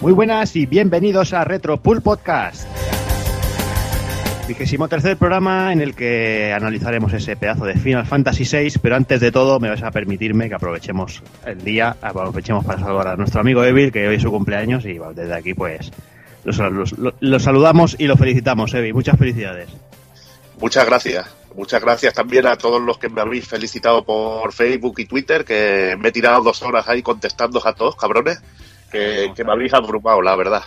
Muy buenas y bienvenidos a Retro Pool Podcast. Vigésimo tercer programa en el que analizaremos ese pedazo de Final Fantasy VI, pero antes de todo me vais a permitirme que aprovechemos el día, aprovechemos para saludar a nuestro amigo Evil, que hoy es su cumpleaños y desde aquí pues lo saludamos y lo felicitamos, Evil. Muchas felicidades. Muchas gracias. Muchas gracias también a todos los que me habéis felicitado por Facebook y Twitter, que me he tirado dos horas ahí contestando a todos, cabrones, que, me habéis abrumado, la verdad.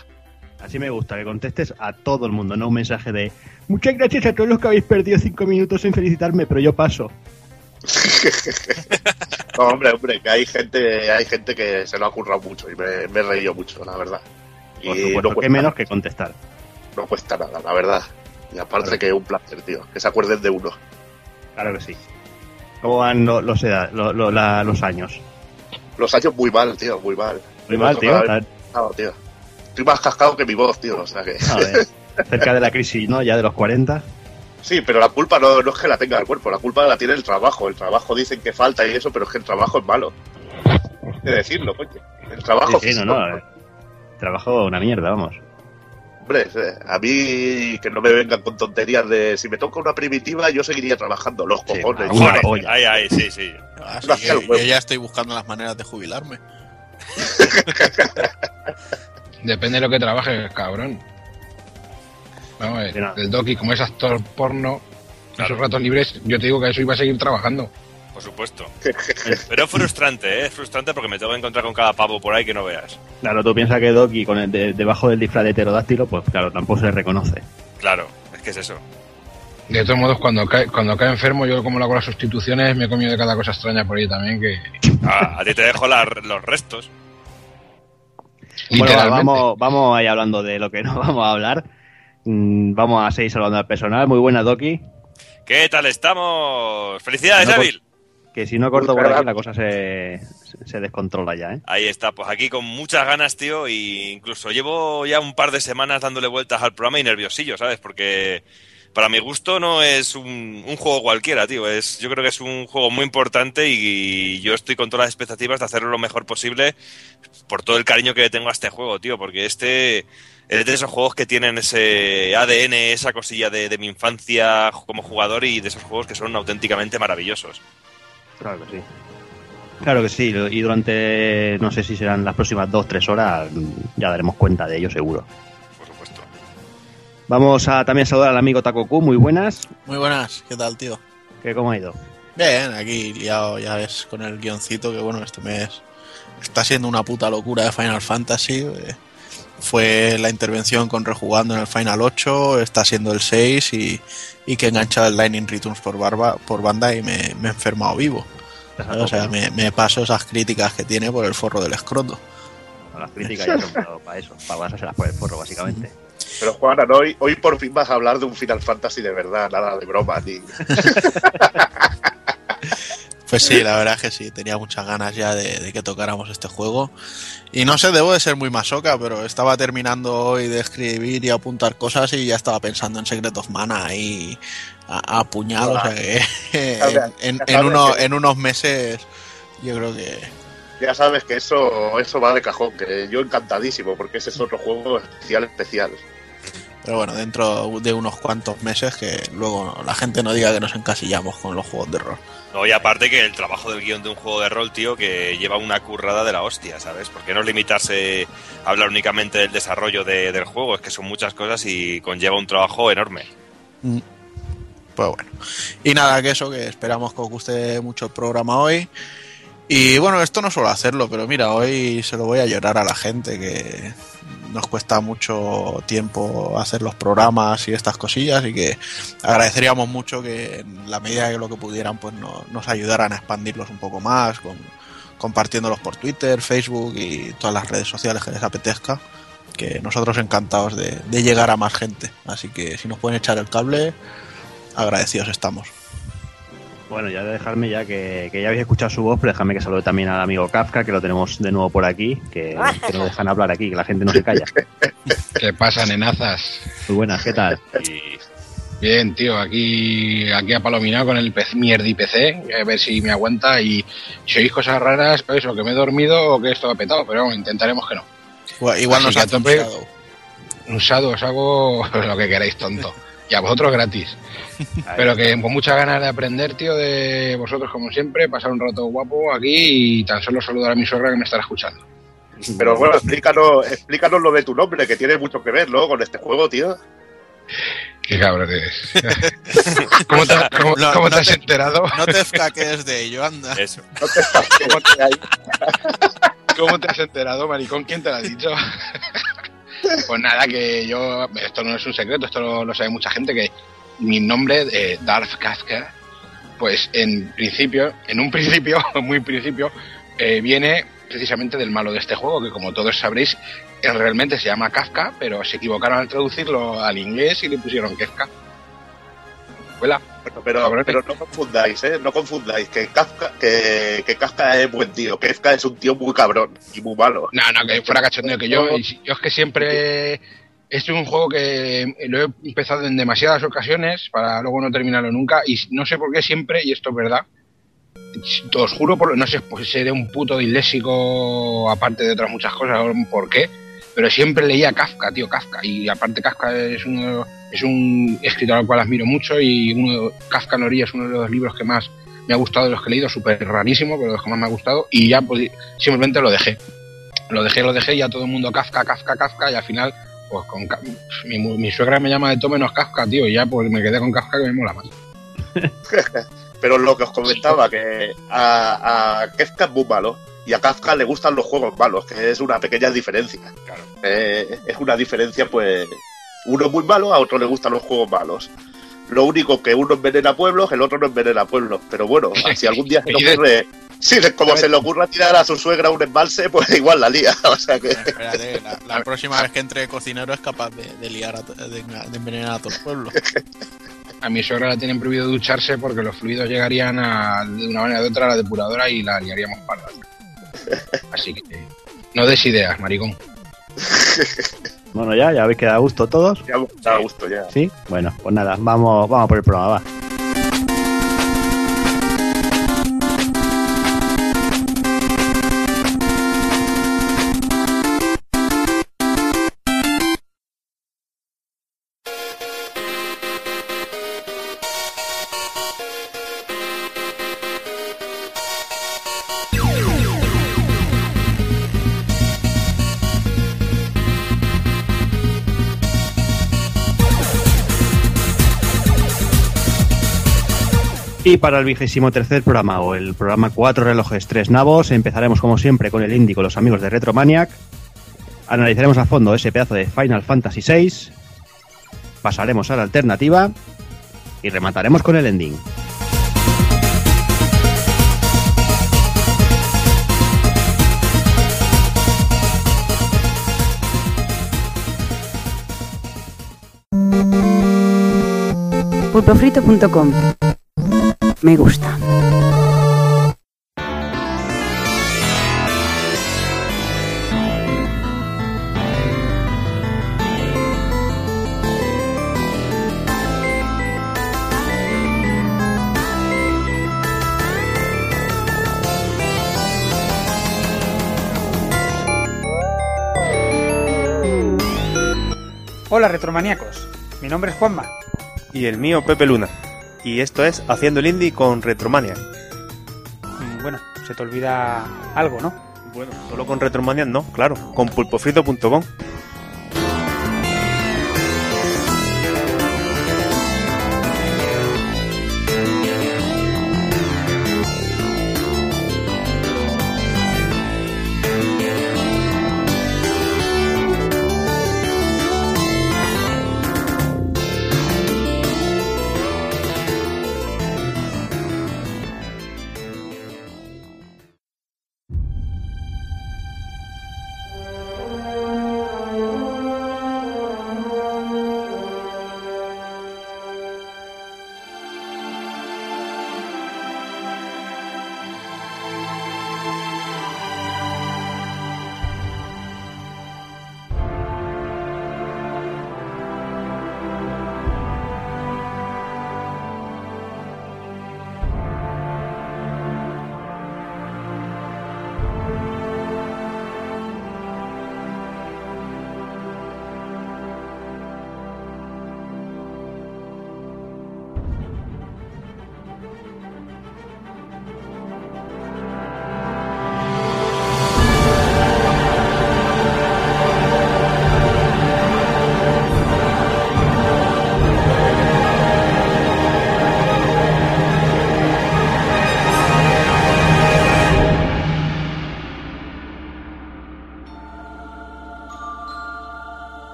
Así me gusta, que contestes a todo el mundo, no un mensaje de muchas gracias a todos los que habéis perdido cinco minutos en felicitarme, pero yo paso. no, hombre, hombre, que hay gente, hay gente que se lo ha currado mucho y me, he reído mucho, la verdad. Por y supuesto, que menos que contestar. No cuesta nada, la verdad. Y aparte que es un placer, tío, que se acuerden de uno. Claro que sí. ¿Cómo van los, los, los años? Los años muy mal, tío, muy mal. Muy mal, tío. tío. Estoy más cascado que mi voz, tío, o sea que... cerca de la crisis, ¿no? Ya de los 40. Sí, pero la culpa no, no es que la tenga el cuerpo, la culpa la tiene el trabajo. El trabajo dicen que falta y eso, pero es que el trabajo es malo. Hay que decirlo, coño. El trabajo... Sí, no, no. El trabajo una mierda, vamos. Hombre, eh, a mí que no me vengan con tonterías de si me toca una primitiva, yo seguiría trabajando, los cojones. ay, ay, sí, sí. Ah, yo, ya estoy buscando las maneras de jubilarme. Depende de lo que trabajes, cabrón. Vamos a ver, el Doki, como es actor porno, en sus ratos libres, yo te digo que eso iba a seguir trabajando. Por supuesto. Pero es frustrante, ¿eh? Es frustrante porque me tengo que encontrar con cada pavo por ahí que no veas. Claro, tú piensas que Doki con el debajo del disfraz de pterodáctilo, pues claro, tampoco se reconoce. Claro, es que es eso. De todos modos, cuando cae, cuando cae enfermo, yo como lo hago las sustituciones, me he comido de cada cosa extraña por ahí también que... Ah, a ti te dejo los restos. Bueno, vamos, vamos ahí hablando de lo que no vamos a hablar. Mm, vamos a seguir saludando al personal. Muy buena, Doki. ¿Qué tal estamos? ¡Felicidades, Evil! Que si no corto por aquí la cosa se, se, descontrola ya, ¿eh? Ahí está, pues aquí con muchas ganas, tío, y incluso llevo ya un par de semanas dándole vueltas al programa y nerviosillo, ¿sabes? Porque para mi gusto no es un, juego cualquiera, tío. Es, yo creo que es un juego muy importante y, yo estoy con todas las expectativas de hacerlo lo mejor posible por todo el cariño que le tengo a este juego, tío, porque este es de esos juegos que tienen ese ADN, esa cosilla de, de mi infancia como jugador y de esos juegos que son auténticamente maravillosos. Claro que sí. Claro que sí, y durante, no sé si serán las próximas dos, tres horas, ya daremos cuenta de ello seguro. Vamos a también saludar al amigo Takoku, muy buenas. Muy buenas, ¿qué tal, tío? ¿Qué, ¿Cómo ha ido? Bien, aquí liado, ya ves, con el guioncito, que bueno, este mes está siendo una puta locura de Final Fantasy. Eh, fue la intervención con rejugando en el Final 8, está siendo el 6 y, y que he enganchado el Lightning Returns por, barba, por banda y me, me he enfermado vivo. O sea, me, paso esas críticas que tiene por el forro del escroto. las críticas ya son para eso, para pasárselas por el forro, básicamente. Pero Juan, hoy, hoy por fin vas a hablar de un Final Fantasy de verdad, nada de broma, ni... Pues sí, la verdad es que sí, tenía muchas ganas ya de, que tocáramos este juego. Y no sé, debo de ser muy masoca, pero estaba terminando hoy de escribir y apuntar cosas y ya estaba pensando en Secret of Mana ahí a, a puñado. O sea que en, en, unos meses yo creo que... Ya sabes que eso, eso va de cajón, que yo encantadísimo, porque ese es otro juego especial, especial. Pero bueno, dentro de unos cuantos meses que luego la gente no diga que nos encasillamos con los juegos de rol. No, y aparte que el trabajo del guion de un juego de rol, tío, que lleva una currada de la hostia, ¿sabes? Porque no limitarse a hablar únicamente del desarrollo del juego, es que son muchas cosas y conlleva un trabajo enorme. Mm. Pues bueno. Y nada, que eso, que esperamos que os guste mucho el programa hoy. Y bueno, esto no suelo hacerlo, pero mira, hoy se lo voy a llorar a la gente que nos cuesta mucho tiempo hacer los programas y estas cosillas y que agradeceríamos mucho que en la medida de lo que pudieran pues nos ayudaran a expandirlos un poco más, con, compartiéndolos por Twitter, Facebook y todas las redes sociales que les apetezca, que nosotros encantados de, de llegar a más gente. Así que si nos pueden echar el cable, agradecidos estamos. Bueno, ya de dejarme ya que, ya habéis escuchado su voz, pero déjame que salude también al amigo Kafka, que lo tenemos de nuevo por aquí, que, que nos dejan hablar aquí, que la gente no se calla. ¿Qué pasa, nenazas? Muy buenas, ¿qué tal? Bien, tío, aquí, aquí apalominado con el mierdi PC, a ver si me aguanta y si oís cosas raras, pues eso, que me he dormido o que esto ha petado, pero bueno, intentaremos que no. Igual, nos ha Shadow, os hago lo que queráis, tonto. Y a vosotros gratis. Pero que con muchas ganas de aprender, tío, de vosotros como siempre, pasar un rato guapo aquí y tan solo saludar a mi suegra que me estará escuchando. Pero bueno, explícanos, explícanos lo de tu nombre, que tiene mucho que ver, ¿no? Con este juego, tío. Qué cabrón eres. ¿Cómo te, cómo, te has enterado? No te escaques de ello, anda. Eso. No te ¿Cómo te has enterado, maricón? ¿Quién te lo ha dicho? pues nada, que yo. Esto no es un secreto, esto lo, sabe mucha gente, que mi nombre, de Darth Kafka, pues en principio, en un principio, muy principio, eh, viene precisamente del malo de este juego, que como todos sabréis, realmente se llama Kafka, pero se equivocaron al traducirlo al inglés y le pusieron Pero, pero, no confundáis, ¿eh? No confundáis que Kafka, que, que Kafka es buen tío. Kafka es un tío muy cabrón y muy malo. No, no, que fuera cachondeo. Que yo, yo es que siempre es un juego que lo he empezado en demasiadas ocasiones para luego no terminarlo nunca y no sé por qué siempre, y esto es verdad, os juro, por, no sé, pues seré un puto disléxico aparte de otras muchas cosas, por qué, pero siempre leía Kafka, tío, Kafka, y aparte Kafka es uno es un escritor al cual admiro mucho y uno Kafka en es uno de los libros que más me ha gustado de los que he leído, súper rarísimo, pero de los que más me ha gustado, y ya pues, simplemente lo dejé. Lo dejé, lo dejé, y ya todo el mundo Kafka, Kafka, Kafka, y al final, pues con mi, mi suegra me llama de todo menos Kafka, tío, y ya pues me quedé con Kafka que me mola más. pero lo que os comentaba, que a, a Kafka es muy malo y a Kafka le gustan los juegos malos, que es una pequeña diferencia. Claro. Eh, es una diferencia, pues, uno es muy malo, a otro le gustan los juegos malos. Lo único que uno envenena pueblos, el otro no envenena pueblos. Pero bueno, si algún día se le ocurre, si como se le ocurra tirar a su suegra un embalse, pues igual la lía. O sea que... la, próxima vez que entre cocinero es capaz de, liar de, envenenar a todo el pueblo. A mi suegra la tienen prohibido ducharse porque los fluidos llegarían a, de una manera u otra a la depuradora y la liaríamos parda. Así que no des ideas, maricón. Bueno, ya, ya habéis quedado a gusto todos. Ya a gusto, ya. Sí, bueno, pues nada, vamos, vamos por el programa, va. Y para el vigésimo tercer programa, o el programa Cuatro relojes, tres navos, empezaremos como siempre con el indie con los amigos de Retromaniac. Analizaremos a fondo ese pedazo de Final Fantasy VI. Pasaremos a la alternativa. Y remataremos con el ending. pulpofrito.com me gusta. Hola retromaníacos, mi nombre es Juanma. Y el mío Pepe Luna y esto es Haciendo el Indie con Retromania. Mm, bueno, se te olvida algo, ¿no? Bueno, solo con Retromania no, claro, con pulpofrito.com.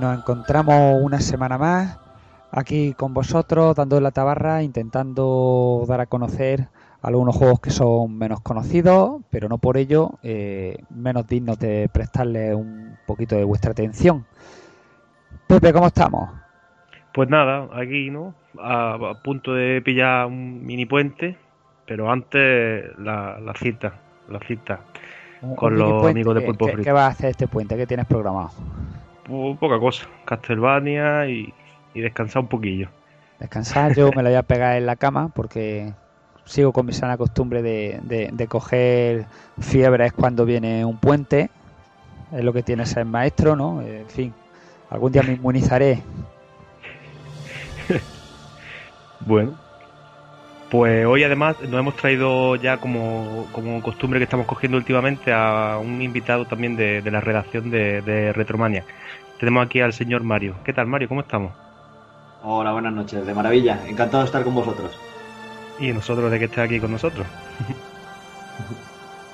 nos encontramos una semana más aquí con vosotros, dando la tabarra, intentando dar a conocer algunos juegos que son menos conocidos, pero no por ello eh, menos dignos de prestarle un poquito de vuestra atención. Pepe, ¿cómo estamos? Pues nada, aquí, ¿no? A, a punto de pillar un mini puente, pero antes la, la cita, la cita Un- con un los amigos de ¿Qué- Pulpo qué, Frito. qué vas a hacer este puente? ¿Qué tienes programado? Po- Poca cosa, Castlevania y, y descansar un poquillo. Descansar, yo me la voy a pegar en la cama porque sigo con mi sana costumbre de, de, de coger fiebres cuando viene un puente. Es lo que tiene ser maestro, ¿no? En fin, algún día me inmunizaré. Bueno, pues hoy además nos hemos traído ya como, como costumbre que estamos cogiendo últimamente a un invitado también de, de la redacción de, de Retromania. Tenemos aquí al señor Mario. ¿Qué tal Mario? ¿Cómo estamos? Hola, buenas noches, de maravilla, encantado de estar con vosotros. Y nosotros de que estés aquí con nosotros.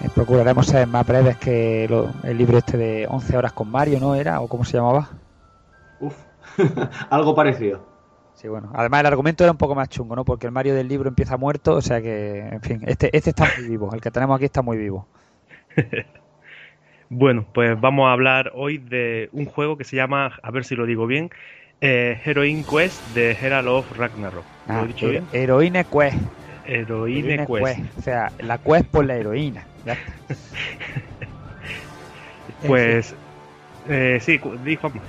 Eh, procuraremos ser más breves que lo- el libro este de 11 horas con Mario, ¿no? ¿Era? ¿O cómo se llamaba? Uf, algo parecido. Sí, bueno. Además el argumento era un poco más chungo, ¿no? Porque el Mario del libro empieza muerto, o sea que, en fin, este, este está muy vivo. El que tenemos aquí está muy vivo. Bueno, pues vamos a hablar hoy de un juego que se llama, a ver si lo digo bien, eh, Heroine Quest de Herald of Ragnarok. ¿Lo Ah, he dicho Hero- bien? Heroine Quest. Heroine Heroine Quest. Quest. O sea, la Quest por la heroína. Ya Pues, eh, sí, cu- di Juanma.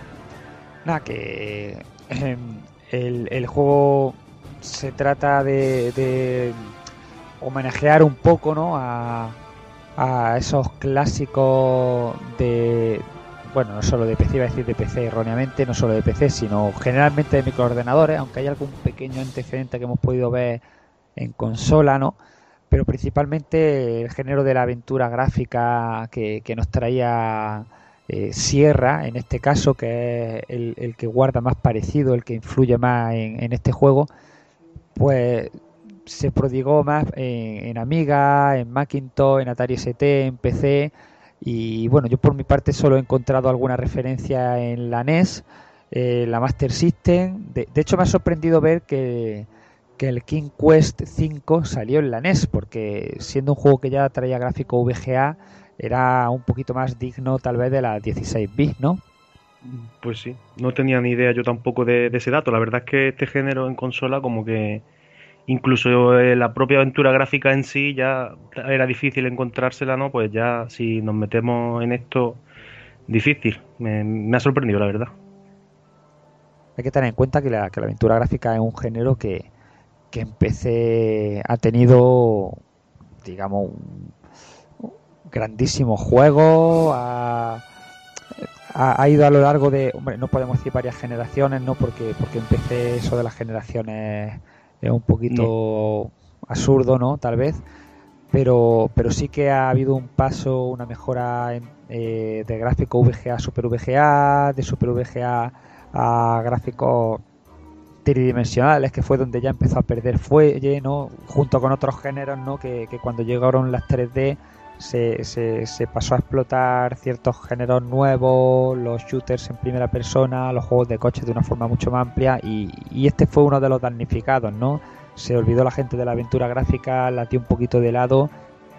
Nada, que em, el, el juego se trata de, de homenajear un poco, ¿no? A, esos clásicos de, bueno, no solo de PC, iba a decir de PC erróneamente, no solo de PC, sino generalmente de microordenadores, aunque hay algún pequeño antecedente que hemos podido ver en consola, ¿no? Pero principalmente el género de la aventura gráfica que, que nos traía eh, Sierra, en este caso, que es el, que guarda más parecido, el que influye más en, en este juego, pues se prodigó más en, en Amiga, en Macintosh, en Atari ST, en PC. Y bueno, yo por mi parte solo he encontrado alguna referencia en la NES, eh, la Master System. De, de hecho, me ha sorprendido ver que, que el King Quest 5 salió en la NES, porque siendo un juego que ya traía gráfico VGA, era un poquito más digno tal vez de la 16 bits, ¿no? Pues sí, no tenía ni idea yo tampoco de, de ese dato. La verdad es que este género en consola como que incluso eh, la propia aventura gráfica en sí ya era difícil encontrársela, ¿no? Pues ya si nos metemos en esto, difícil. Me, me ha sorprendido, la verdad. Hay que tener en cuenta que la, que la aventura gráfica es un género que, que en PC ha tenido, digamos, un grandísimo juego, ha, ha, ha ido a lo largo de, hombre, no podemos decir varias generaciones, no porque, porque en PC eso de las generaciones es un poquito absurdo, ¿no? Tal vez, pero, pero sí que ha habido un paso, una mejora en- eh, de gráfico VGA a Super VGA, de Super VGA a gráficos tridimensionales, que fue donde ya empezó a perder fuelle, ¿no? Junto con otros géneros, ¿no? Que, que cuando llegaron las 3D se, se, se pasó a explotar ciertos géneros nuevos, los shooters en primera persona, los juegos de coches de una forma mucho más amplia y, este fue uno de los damnificados, ¿no? Se olvidó la gente de la aventura gráfica, la dio un poquito de lado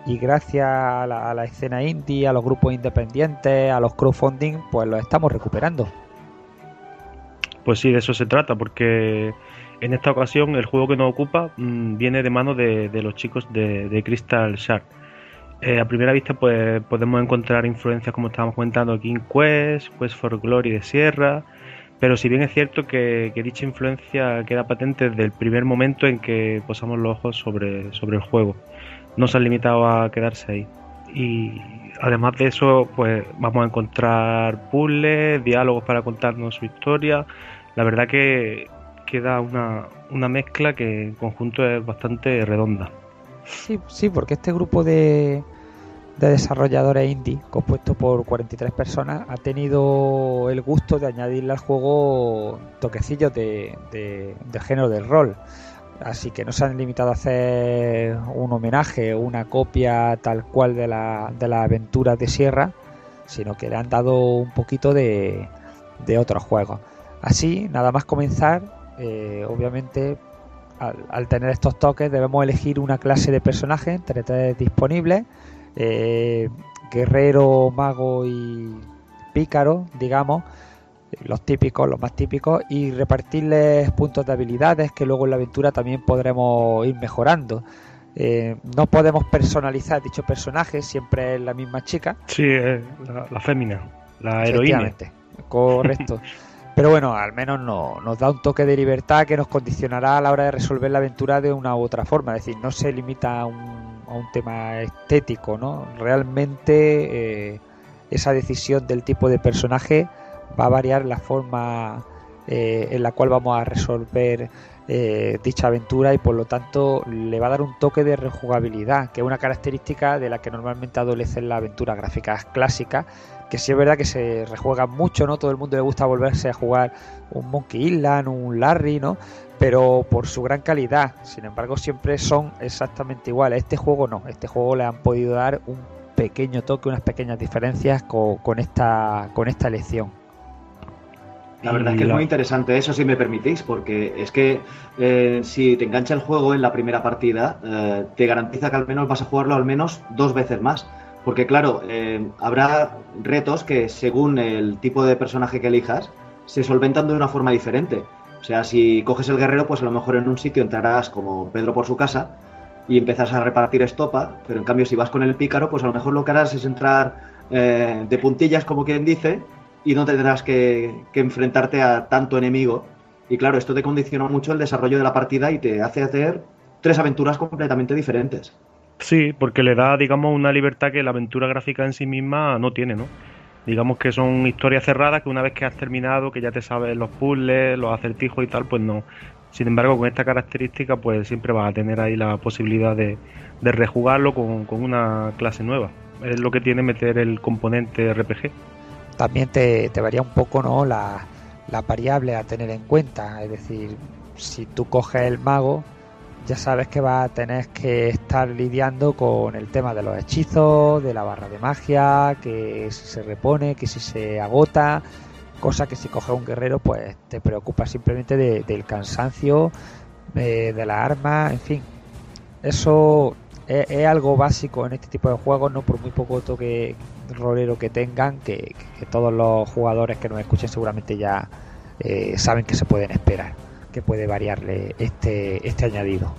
y gracias a la, escena indie, a los grupos independientes, a los crowdfunding, pues los estamos recuperando. Pues sí, de eso se trata, porque en esta ocasión el juego que nos ocupa mm, viene de mano de, de los chicos de, de Crystal Shark. Eh, a primera vista, pues podemos encontrar influencias, como estábamos comentando, King Quest, Quest for Glory de Sierra, pero si bien es cierto que, dicha influencia queda patente desde el primer momento en que posamos los ojos sobre, el juego. No se han limitado a quedarse ahí. Y además de eso, pues vamos a encontrar puzzles, diálogos para contarnos su historia. La verdad que queda una mezcla que en conjunto es bastante redonda. Sí, sí, porque este grupo de, de desarrolladores indie, compuesto por 43 personas, ha tenido el gusto de añadirle al juego toquecillos de, de, de género del rol. Así que no se han limitado a hacer un homenaje o una copia tal cual de la, de las aventuras de Sierra, sino que le han dado un poquito de, de otros juegos. Así, nada más comenzar, eh, obviamente al, al, tener estos toques debemos elegir una clase de personaje entre tres disponibles, eh, guerrero, mago y pícaro, digamos, los típicos, los más típicos, y repartirles puntos de habilidades que luego en la aventura también podremos ir mejorando. Eh, no podemos personalizar dicho personaje, siempre es la misma chica. Sí, es la, la fémina, la heroína. Correcto. Pero bueno, al menos no, nos da un toque de libertad que nos condicionará a la hora de resolver la aventura de una u otra forma. Es decir, no se limita a un, tema estético, ¿no? Realmente eh, esa decisión del tipo de personaje va a variar la forma eh, en la cual vamos a resolver eh, dicha aventura y por lo tanto le va a dar un toque de rejugabilidad, que es una característica de la que normalmente adolecen las aventuras gráficas clásicas, que sí es verdad que se rejuegan mucho, ¿no? Todo el mundo le gusta volverse a jugar un Monkey Island, un Larry, ¿no? Pero por su gran calidad, sin embargo siempre son exactamente iguales. Este juego no, este juego le han podido dar un pequeño toque, unas pequeñas diferencias con, con esta, con esta elección. La verdad es que es muy interesante eso, si me permitís, porque es que eh, si te engancha el juego en la primera partida, eh, te garantiza que al menos vas a jugarlo al menos dos veces más. Porque claro, eh, habrá retos que según el tipo de personaje que elijas, se solventan de una forma diferente. O sea, si coges el guerrero, pues a lo mejor en un sitio entrarás como Pedro por su casa y empezás a repartir estopa, pero en cambio si vas con el pícaro, pues a lo mejor lo que harás es entrar de puntillas, como quien dice, y no tendrás que, enfrentarte a tanto enemigo. Y claro, esto te condiciona mucho el desarrollo de la partida y te hace hacer tres aventuras completamente diferentes. Sí, porque le da, digamos, una libertad que la aventura gráfica en sí misma no tiene, ¿no? Digamos que son historias cerradas que una vez que has terminado, que ya te sabes los puzzles, los acertijos y tal, pues no. Sin embargo, con esta característica, pues siempre vas a tener ahí la posibilidad de, de rejugarlo con, con una clase nueva. Es lo que tiene meter el componente RPG también te, te varía un poco ¿no? la, la, variable a tener en cuenta. Es decir, si tú coges el mago, ya sabes que vas a tener que estar lidiando con el tema de los hechizos, de la barra de magia, que si se repone, que si se agota, cosa que si coges un guerrero, pues te preocupa simplemente de, del cansancio, de, de la arma, en fin. Eso es, algo básico en este tipo de juegos, no por muy poco toque rolero que tengan, que, que, todos los jugadores que nos escuchen seguramente ya eh, saben que se pueden esperar, que puede variarle este, este añadido.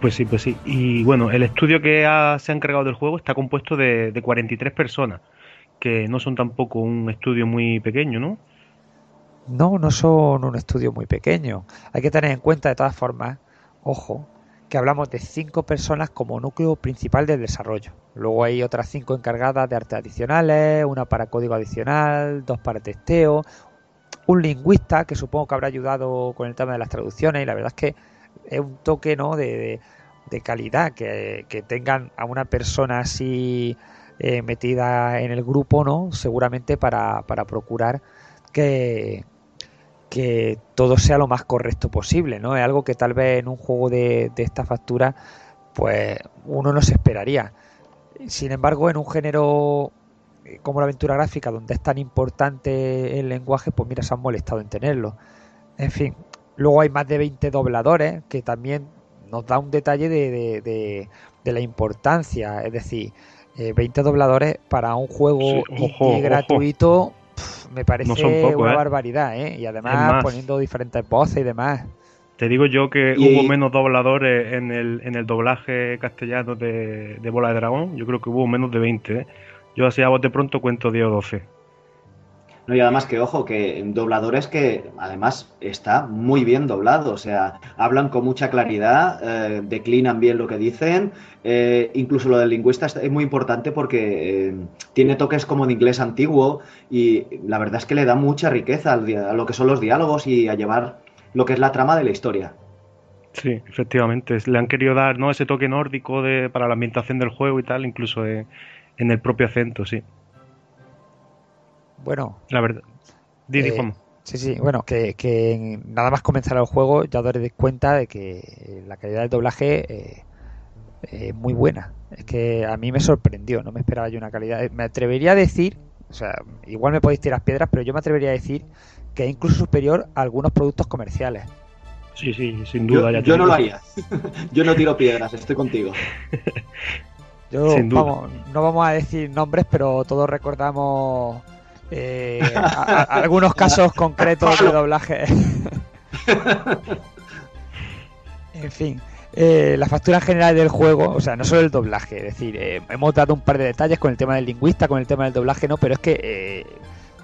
Pues sí, pues sí. Y bueno, el estudio que ha, se ha encargado del juego está compuesto de, de 43 personas, que no son tampoco un estudio muy pequeño, ¿no? No, no son un estudio muy pequeño. Hay que tener en cuenta, de todas formas, ojo, que hablamos de cinco personas como núcleo principal del desarrollo. Luego hay otras cinco encargadas de artes adicionales, una para código adicional, dos para testeo, un lingüista que supongo que habrá ayudado con el tema de las traducciones y la verdad es que es un toque ¿no? de, de, calidad que, que, tengan a una persona así eh, metida en el grupo, ¿no? seguramente para, para procurar que, que todo sea lo más correcto posible, ¿no? Es algo que tal vez en un juego de, de esta factura, pues uno no se esperaría. Sin embargo, en un género como la aventura gráfica, donde es tan importante el lenguaje, pues mira, se han molestado en tenerlo. En fin, luego hay más de 20 dobladores, que también nos da un detalle de, de, de, de la importancia, es decir, eh, 20 dobladores para un juego sí, ojo, gratuito. Me parece no poco, una ¿eh? barbaridad, ¿eh? Y además poniendo diferentes voces y demás. Te digo yo que y... hubo menos dobladores en el, en el doblaje castellano de, de, Bola de Dragón. Yo creo que hubo menos de 20. ¿eh? Yo así a bote pronto cuento 10 o 12. No, y además que, ojo, que dobladores que además está muy bien doblado, o sea, hablan con mucha claridad, eh, declinan bien lo que dicen, eh, incluso lo del lingüista es muy importante porque eh, tiene toques como de inglés antiguo y la verdad es que le da mucha riqueza a lo que son los diálogos y a llevar lo que es la trama de la historia. Sí, efectivamente, le han querido dar ¿no? ese toque nórdico de, para la ambientación del juego y tal, incluso en el propio acento, sí. Bueno. La verdad. Didi, eh, Sí, sí, bueno, que, que, nada más comenzar el juego ya daréis cuenta de que la calidad del doblaje eh, es muy buena. Es que a mí me sorprendió, no me esperaba yo una calidad. Me atrevería a decir, O sea, igual me podéis tirar piedras, pero yo me atrevería a decir que es incluso superior a algunos productos comerciales. Sí, sí, sin duda. Yo, yo no lo haría. yo no tiro piedras, estoy contigo. Yo, Vamos, no vamos a decir nombres, pero todos recordamos eh, algunos casos concretos de doblaje. en fin. Eh, la factura general del juego, o sea, no solo el doblaje, es decir, eh, hemos dado un par de detalles con el tema del lingüista, con el tema del doblaje, no, pero es que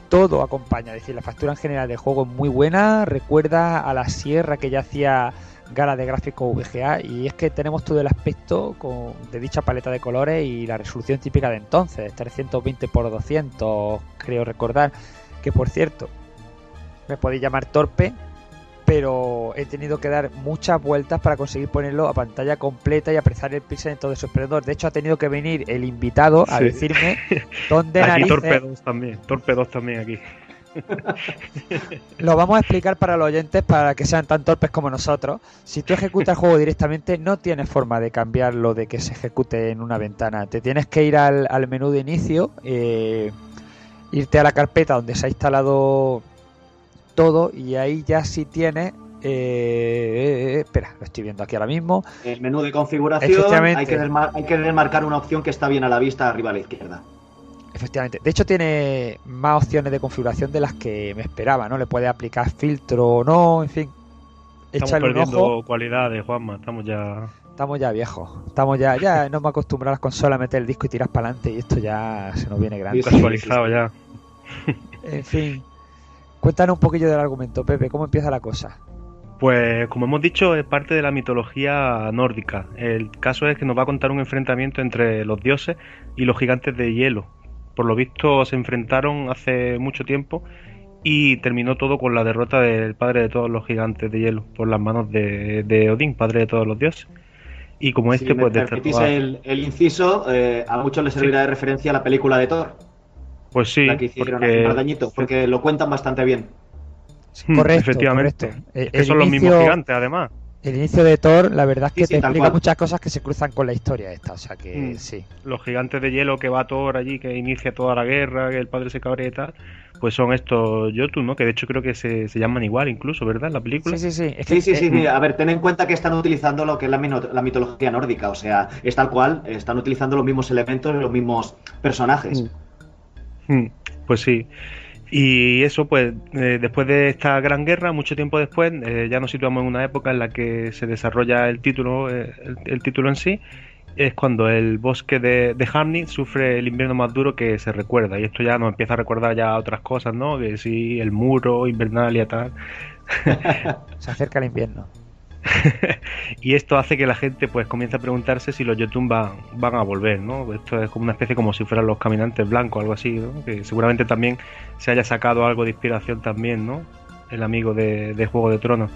todo acompaña, es decir, la factura en general del juego es muy buena, recuerda a la sierra que ya hacía gala de gráficos VGA y es que tenemos todo el aspecto con, de dicha paleta de colores y la resolución típica de entonces, 320 x 200 creo recordar, que por cierto, me podéis llamar torpe, pero he tenido que dar muchas vueltas para conseguir ponerlo a pantalla completa y apreciar el pixel en todo su esplendor. De hecho, ha tenido que venir el invitado a decirme dónde aquí Torpedos también, torpedos también aquí. Lo vamos a explicar para los oyentes para que sean tan torpes como nosotros. Si tú ejecutas el juego directamente, no tienes forma de cambiarlo de que se ejecute en una ventana. Te tienes que ir al, menú de inicio, eh, irte a la carpeta donde se ha instalado todo y ahí ya sí tienes eh, eh, espera, lo estoy viendo aquí ahora mismo. El menú de configuración hay que, hay que desmarcar una opción que está bien a la vista arriba a la izquierda. Efectivamente. De hecho, tiene más opciones de configuración de las que me esperaba, ¿no? Le puede aplicar filtro o no, en fin. Estamos perdiendo cualidad de Juanma, estamos ya. Estamos ya viejos. Estamos ya, ya no me acostumbrado a las consolas a meter el disco y tiras para adelante y esto ya se nos viene grande. Casualizado ya. En fin. Cuéntanos un poquillo del argumento, Pepe, ¿cómo empieza la cosa? Pues como hemos dicho, es parte de la mitología nórdica. El caso es que nos va a contar un enfrentamiento entre los dioses y los gigantes de hielo, por lo visto se enfrentaron hace mucho tiempo y terminó todo con la derrota del padre de todos los gigantes de hielo por las manos de, Odín, padre de todos los dioses. Y como este, pues de el, el, inciso, eh, a muchos les servirá de referencia a la película de Thor. Pues sí. La que hicieron porque... porque lo cuentan bastante bien. correcto, efectivamente. que son los mismos gigantes, además el inicio de Thor, la verdad es que te explica muchas cosas que se cruzan con la historia esta, o sea que mm. sí. Los gigantes de hielo que va Thor allí, que inicia toda la guerra, que el padre se cabrea y tal, pues son estos Jotun, ¿no? Que de hecho creo que se, llaman igual incluso, ¿verdad? En la película. Sí, sí, sí. sí, sí, sí, eh, A ver, ten en cuenta que están utilizando lo que es la, la, mitología nórdica, o sea, es tal cual, están utilizando los mismos elementos, los mismos personajes. Mm. Mm, pues sí. Y eso, pues, eh, después de esta gran guerra, mucho tiempo después, eh, ya nos situamos en una época en la que se desarrolla el título, eh, el, título en sí, es cuando el bosque de, de sufre el invierno más duro que se recuerda. Y esto ya nos empieza a recordar ya otras cosas, ¿no? Que sí, el muro invernal y tal. se acerca el invierno. y esto hace que la gente pues comience a preguntarse si los Jotun van, van a volver, ¿no? Esto es como una especie como si fueran los caminantes blancos, algo así, ¿no? Que seguramente también se haya sacado algo de inspiración también, ¿no? El amigo de, Juego de Tronos.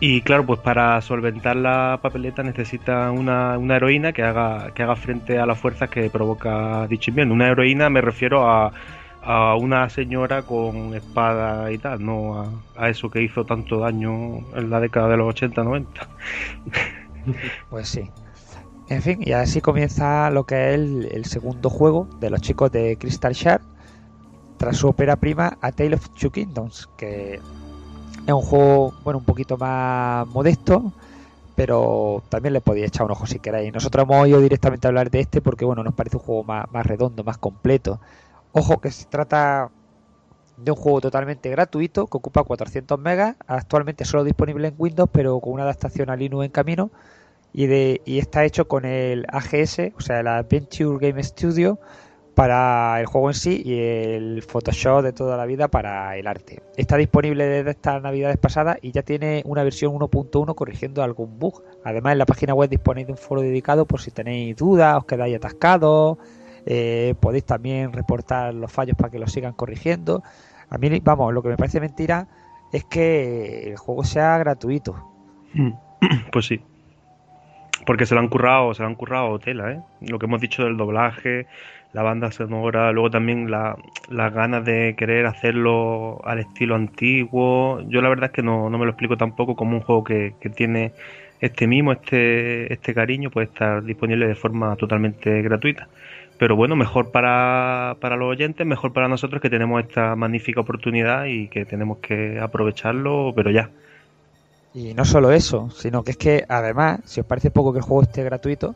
Y claro, pues para solventar la papeleta necesita una, una, heroína que haga, que haga frente a las fuerzas que provoca dicho. Una heroína me refiero a a una señora con espada y tal, no a, eso que hizo tanto daño en la década de los 80-90. Pues sí. En fin, y así comienza lo que es el, segundo juego de los chicos de Crystal Shard, tras su ópera prima A Tale of Two Kingdoms, que es un juego, bueno, un poquito más modesto, pero también le podéis echar un ojo si queréis. Nosotros hemos ido directamente a hablar de este porque, bueno, nos parece un juego más, más redondo, más completo. Ojo que se trata de un juego totalmente gratuito que ocupa 400 megas, actualmente solo disponible en Windows, pero con una adaptación a Linux en camino y, de, y está hecho con el AGS, o sea, el Adventure Game Studio para el juego en sí y el Photoshop de toda la vida para el arte. Está disponible desde estas navidades pasadas y ya tiene una versión 1.1 corrigiendo algún bug. Además en la página web disponéis de un foro dedicado por si tenéis dudas, os quedáis atascados, eh, podéis también reportar los fallos para que los sigan corrigiendo. A mí, vamos, lo que me parece mentira es que el juego sea gratuito. Mm. Pues sí. Porque se lo han currado, se lo han currado tela, ¿eh? Lo que hemos dicho del doblaje, la banda sonora, luego también la, las ganas de querer hacerlo al estilo antiguo. Yo la verdad es que no, no me lo explico tampoco como un juego que, que tiene este mimo, este, este cariño, puede estar disponible de forma totalmente gratuita. Pero bueno, mejor para, para los oyentes, mejor para nosotros que tenemos esta magnífica oportunidad y que tenemos que aprovecharlo, pero ya. Y no solo eso, sino que es que además, si os parece poco que el juego esté gratuito,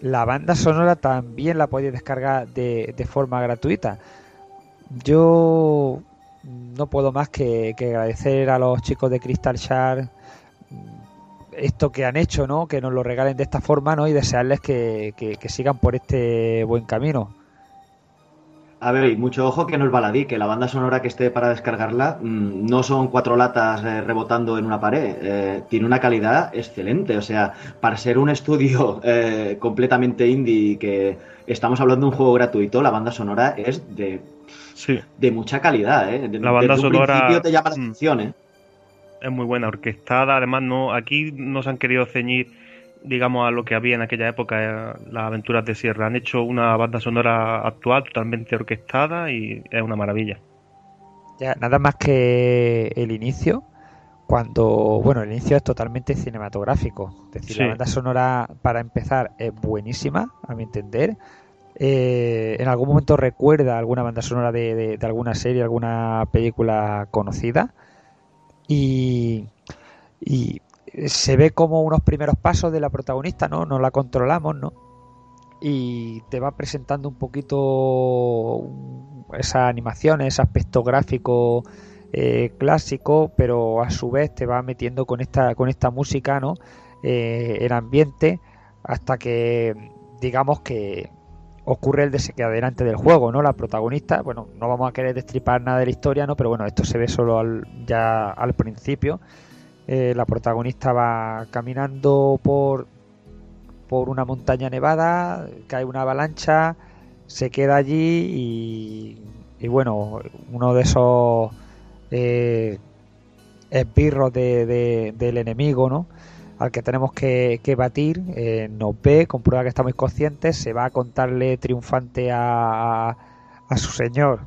la banda sonora también la podéis descargar de, de forma gratuita. Yo no puedo más que, que, agradecer a los chicos de Crystal Shard esto que han hecho, ¿no? Que nos lo regalen de esta forma, ¿no? Y desearles que, que, sigan por este buen camino. A ver, y mucho ojo que no es baladí, que la banda sonora que esté para descargarla mmm, no son cuatro latas eh, rebotando en una pared, eh, tiene una calidad excelente, o sea, para ser un estudio eh, completamente indie que estamos hablando de un juego gratuito, la banda sonora es de, sí. de mucha calidad, ¿eh? De, la banda desde sonora un principio te llama la mm. atención, ¿eh? Es muy buena, orquestada, además no aquí no se han querido ceñir digamos a lo que había en aquella época eh, las aventuras de Sierra, han hecho una banda sonora actual totalmente orquestada y es una maravilla. Ya, nada más que el inicio, cuando, bueno, el inicio es totalmente cinematográfico, es decir, Sí. la banda sonora para empezar es buenísima, a mi entender. Eh, en algún momento recuerda alguna banda sonora de, de- de alguna serie, alguna película conocida. Y, y se ve como unos primeros pasos de la protagonista, ¿no? No la controlamos, ¿no? Y te va presentando un poquito un- esa animación, ese aspecto gráfico eh, clásico, pero a su vez te va metiendo con esta, con esta música, ¿no? Eh, el ambiente, hasta que digamos que ocurre el desencadenante del juego, ¿no? La protagonista, bueno, no vamos a querer destripar nada de la historia, ¿no? Pero bueno, esto se ve solo al- ya al principio. Eh, la protagonista va caminando por, por una montaña nevada, cae una avalancha, se queda allí y, y bueno, uno de esos eh, esbirros de- de- del enemigo, ¿no? Al que tenemos que, que batir, eh, nos ve, comprueba que estamos conscientes, se va a contarle triunfante a, a, su señor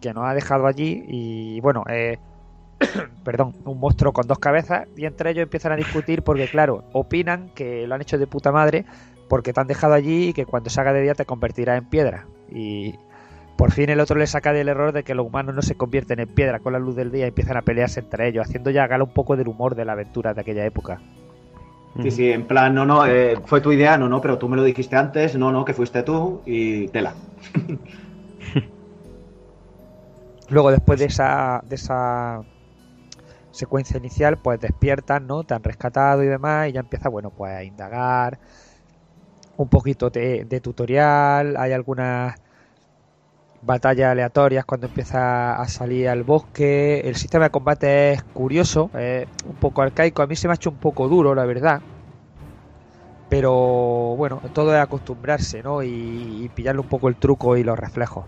que nos ha dejado allí y bueno, eh, perdón, un monstruo con dos cabezas y entre ellos empiezan a discutir porque claro, opinan que lo han hecho de puta madre porque te han dejado allí y que cuando se haga de día te convertirás en piedra y por fin el otro le saca del error de que los humanos no se convierten en piedra con la luz del día y empiezan a pelearse entre ellos, haciendo ya gala un poco del humor de la aventura de aquella época. Sí, sí, en plan, no, no, eh, fue tu idea, no, no, pero tú me lo dijiste antes, no, no, que fuiste tú y tela. Luego, después de esa, de esa secuencia inicial, pues despiertan, ¿no? Te han rescatado y demás, y ya empieza, bueno, pues a indagar un poquito de, de tutorial, hay algunas batallas aleatorias cuando empieza a salir al bosque, el sistema de combate es curioso, es un poco arcaico, a mí se me ha hecho un poco duro, la verdad, pero bueno, todo es acostumbrarse, ¿no? Y, y pillarle un poco el truco y los reflejos.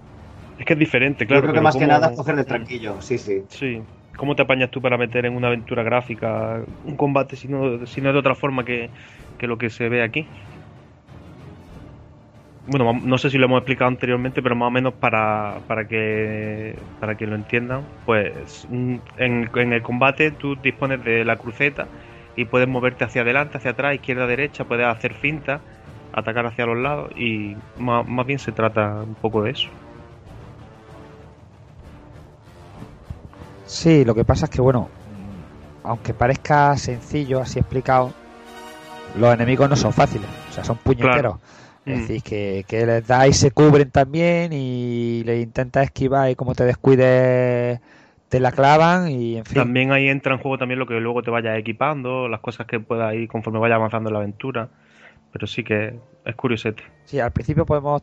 Es que es diferente, Yo claro. creo que más que ¿cómo- nada coger del tranquillo, sí, sí. Sí. ¿Cómo te apañas tú para meter en una aventura gráfica un combate si no, si no es de otra forma que, que lo que se ve aquí? Bueno, no sé si lo hemos explicado anteriormente, pero más o menos para, para que para que lo entiendan, pues mm, en, en el combate tú dispones de la cruceta y puedes moverte hacia adelante, hacia atrás, izquierda, derecha, puedes hacer finta, atacar hacia los lados y más, más bien se trata un poco de eso. Sí, lo que pasa es que, bueno, aunque parezca sencillo, así explicado, los enemigos no son fáciles, o sea, son puñeteros. Es Mm. decir, que, que les da y se cubren también y le intentas esquivar y como te descuides te la clavan y en fin. También ahí entra en juego también lo que luego te vayas equipando, las cosas que puedas ir conforme vaya avanzando en la aventura. Pero sí que es curiosete. Sí, al principio podemos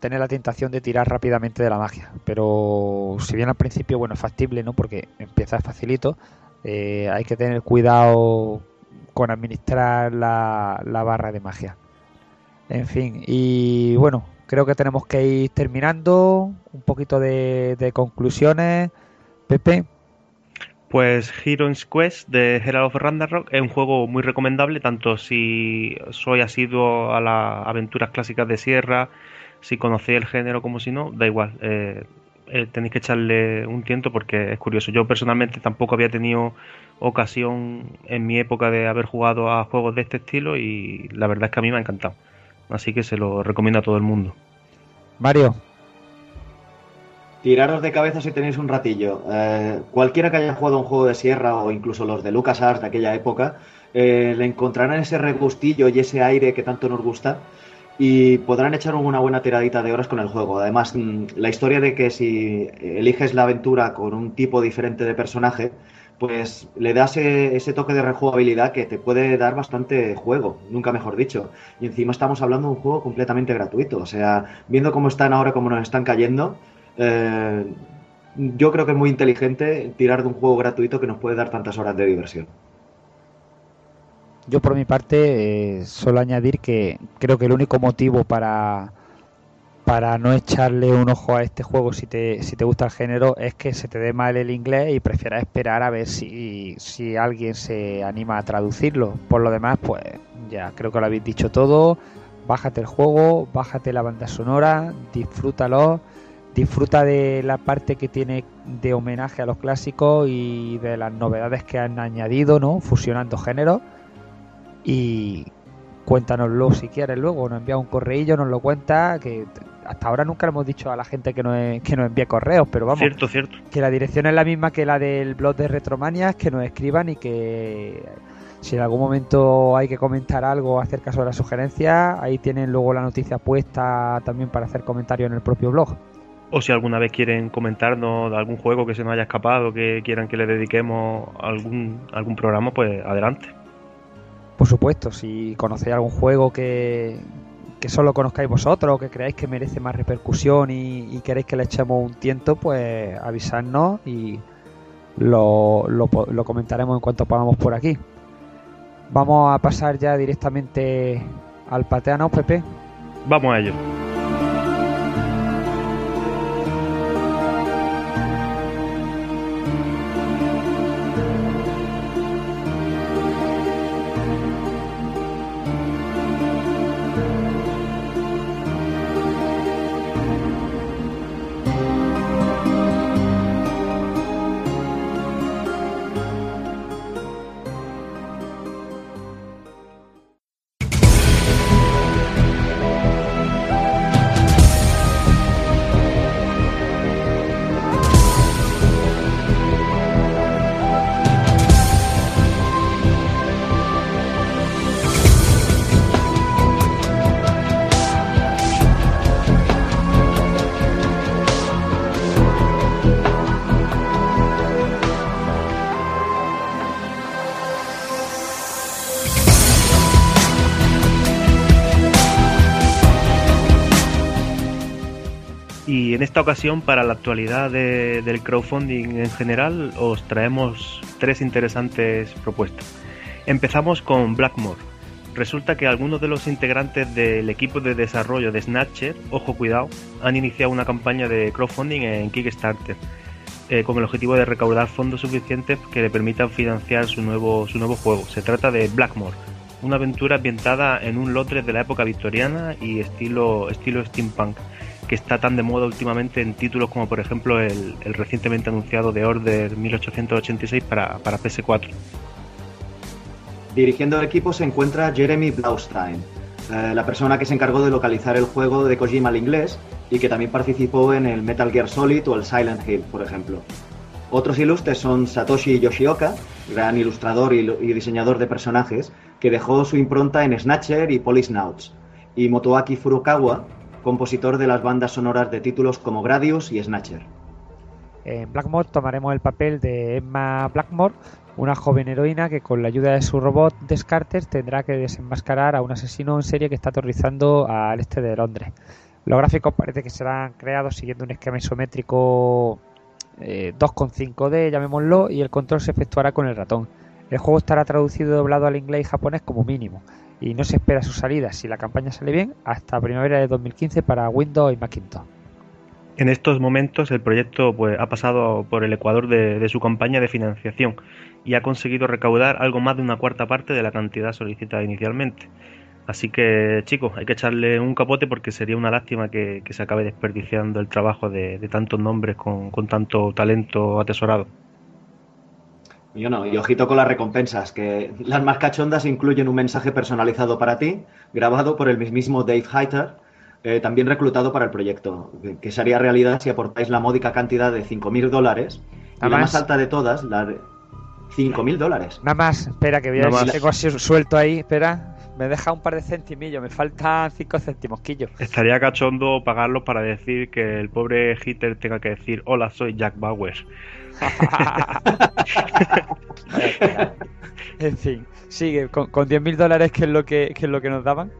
tener la tentación de tirar rápidamente de la magia, pero si bien al principio, bueno, es factible, ¿no? Porque empieza facilito, eh, hay que tener cuidado con administrar la, la barra de magia. En fin, y bueno, creo que tenemos que ir terminando un poquito de, conclusiones. Pepe, Pues Heroes Quest de Herald of Ragnarok es un juego muy recomendable, tanto si soy asiduo a las aventuras clásicas de Sierra, si conocéis el género como si no, da igual. eh, eh, tenéis que echarle un tiento porque es curioso. Yo personalmente tampoco había tenido ocasión en mi época de haber jugado a juegos de este estilo y la verdad es que a mí me ha encantado. Así que se lo recomiendo a todo el mundo. Mario. Tiraros de cabeza si tenéis un ratillo. Eh, cualquiera que haya jugado un juego de sierra o incluso los de LucasArts de aquella época, eh, le encontrarán ese regustillo y ese aire que tanto nos gusta y podrán echar una buena tiradita de horas con el juego. Además, mm, la historia de que si eliges la aventura con un tipo diferente de personaje, pues le das ese, toque de rejugabilidad que te puede dar bastante juego, nunca mejor dicho. Y encima estamos hablando de un juego completamente gratuito. O sea, viendo cómo están ahora, cómo nos están cayendo, eh, yo creo que es muy inteligente tirar de un juego gratuito que nos puede dar tantas horas de diversión. Yo por mi parte eh, solo añadir que creo que el único motivo para para no echarle un ojo a este juego si te, si te gusta el género es que se te dé mal el inglés y prefieras esperar a ver si, si alguien se anima a traducirlo. Por lo demás, pues ya creo que lo habéis dicho todo. Bájate el juego, bájate la banda sonora, disfrútalo, disfruta de la parte que tiene de homenaje a los clásicos y de las novedades que han añadido, ¿no? Fusionando géneros. Y cuéntanoslo si quieres luego, nos envía un correillo, nos lo cuenta, que hasta ahora nunca le hemos dicho a la gente que nos, que nos envíe correos, pero vamos, cierto, cierto. que la dirección es la misma que la del blog de Retromanias, que nos escriban y que si en algún momento hay que comentar algo acerca sobre la sugerencia, ahí tienen luego la noticia puesta también para hacer comentarios en el propio blog. O si alguna vez quieren comentarnos de algún juego que se nos haya escapado, que quieran que le dediquemos algún, algún programa, pues adelante. Por supuesto, si conocéis algún juego que, que solo conozcáis vosotros, que creáis que merece más repercusión y, queréis que le echemos un tiento, pues avisadnos y lo, lo comentaremos en cuanto podamos por aquí. Vamos a pasar ya directamente al pateano, Pepe. Vamos a ello. Ocasión, para la actualidad del crowdfunding en general, os traemos tres interesantes propuestas. Empezamos con Blackmore. Resulta que algunos de los integrantes del equipo de desarrollo de Snatcher, ojo cuidado, han iniciado una campaña de crowdfunding en Kickstarter eh, con el objetivo de recaudar fondos suficientes que le permitan financiar su nuevo, su nuevo juego. Se trata de Blackmore, una aventura ambientada en un Londres de la época victoriana y estilo, estilo steampunk que está tan de moda últimamente en títulos como por ejemplo el, recientemente anunciado de Order 1886 para, para PS4. Dirigiendo el equipo se encuentra Jeremy Blaustein, eh, la persona que se encargó de localizar el juego de Kojima al inglés y que también participó en el Metal Gear Solid o el Silent Hill, por ejemplo. Otros ilustres son Satoshi Yoshioka, gran ilustrador y, diseñador de personajes, que dejó su impronta en Snatcher y Policenauts, y Motoaki Furukawa, compositor de las bandas sonoras de títulos como Gradius y Snatcher. En Blackmore tomaremos el papel de Emma Blackmore, una joven heroína que con la ayuda de su robot Descartes tendrá que desenmascarar a un asesino en serie que está aterrorizando al este de Londres. Los gráficos parece que serán creados siguiendo un esquema isométrico 2.5D, eh, llamémoslo, y el control se efectuará con el ratón. El juego estará traducido y doblado al inglés y japonés como mínimo y no se espera su salida, si la campaña sale bien, hasta primavera de 2015 para Windows y Macintosh. En estos momentos el proyecto pues, ha pasado por el ecuador de, su campaña de financiación y ha conseguido recaudar algo más de una cuarta parte de la cantidad solicitada inicialmente. Así que chicos, hay que echarle un capote porque sería una lástima que, se acabe desperdiciando el trabajo de, tantos nombres con tanto talento atesorado. Yo no, y ojito con las recompensas, que las más cachondas incluyen un mensaje personalizado para ti, grabado por el mismísimo Dave Heiter, eh, también reclutado para el proyecto, que, que se haría realidad si aportáis la módica cantidad de 5.000 dólares. Y la más alta de todas, la de 5.000 dólares. Nada más, espera, que voy a ver si tengo así suelto ahí. Espera, me deja un par de centimillos, me faltan 5 céntimos, quillo. Estaría cachondo pagarlos para decir que el pobre Hitler tenga que decir: Hola, soy Jack Bauer. En fin, sigue, con, con 10.000 dólares, ¿qué es, lo que, qué es lo que nos daban?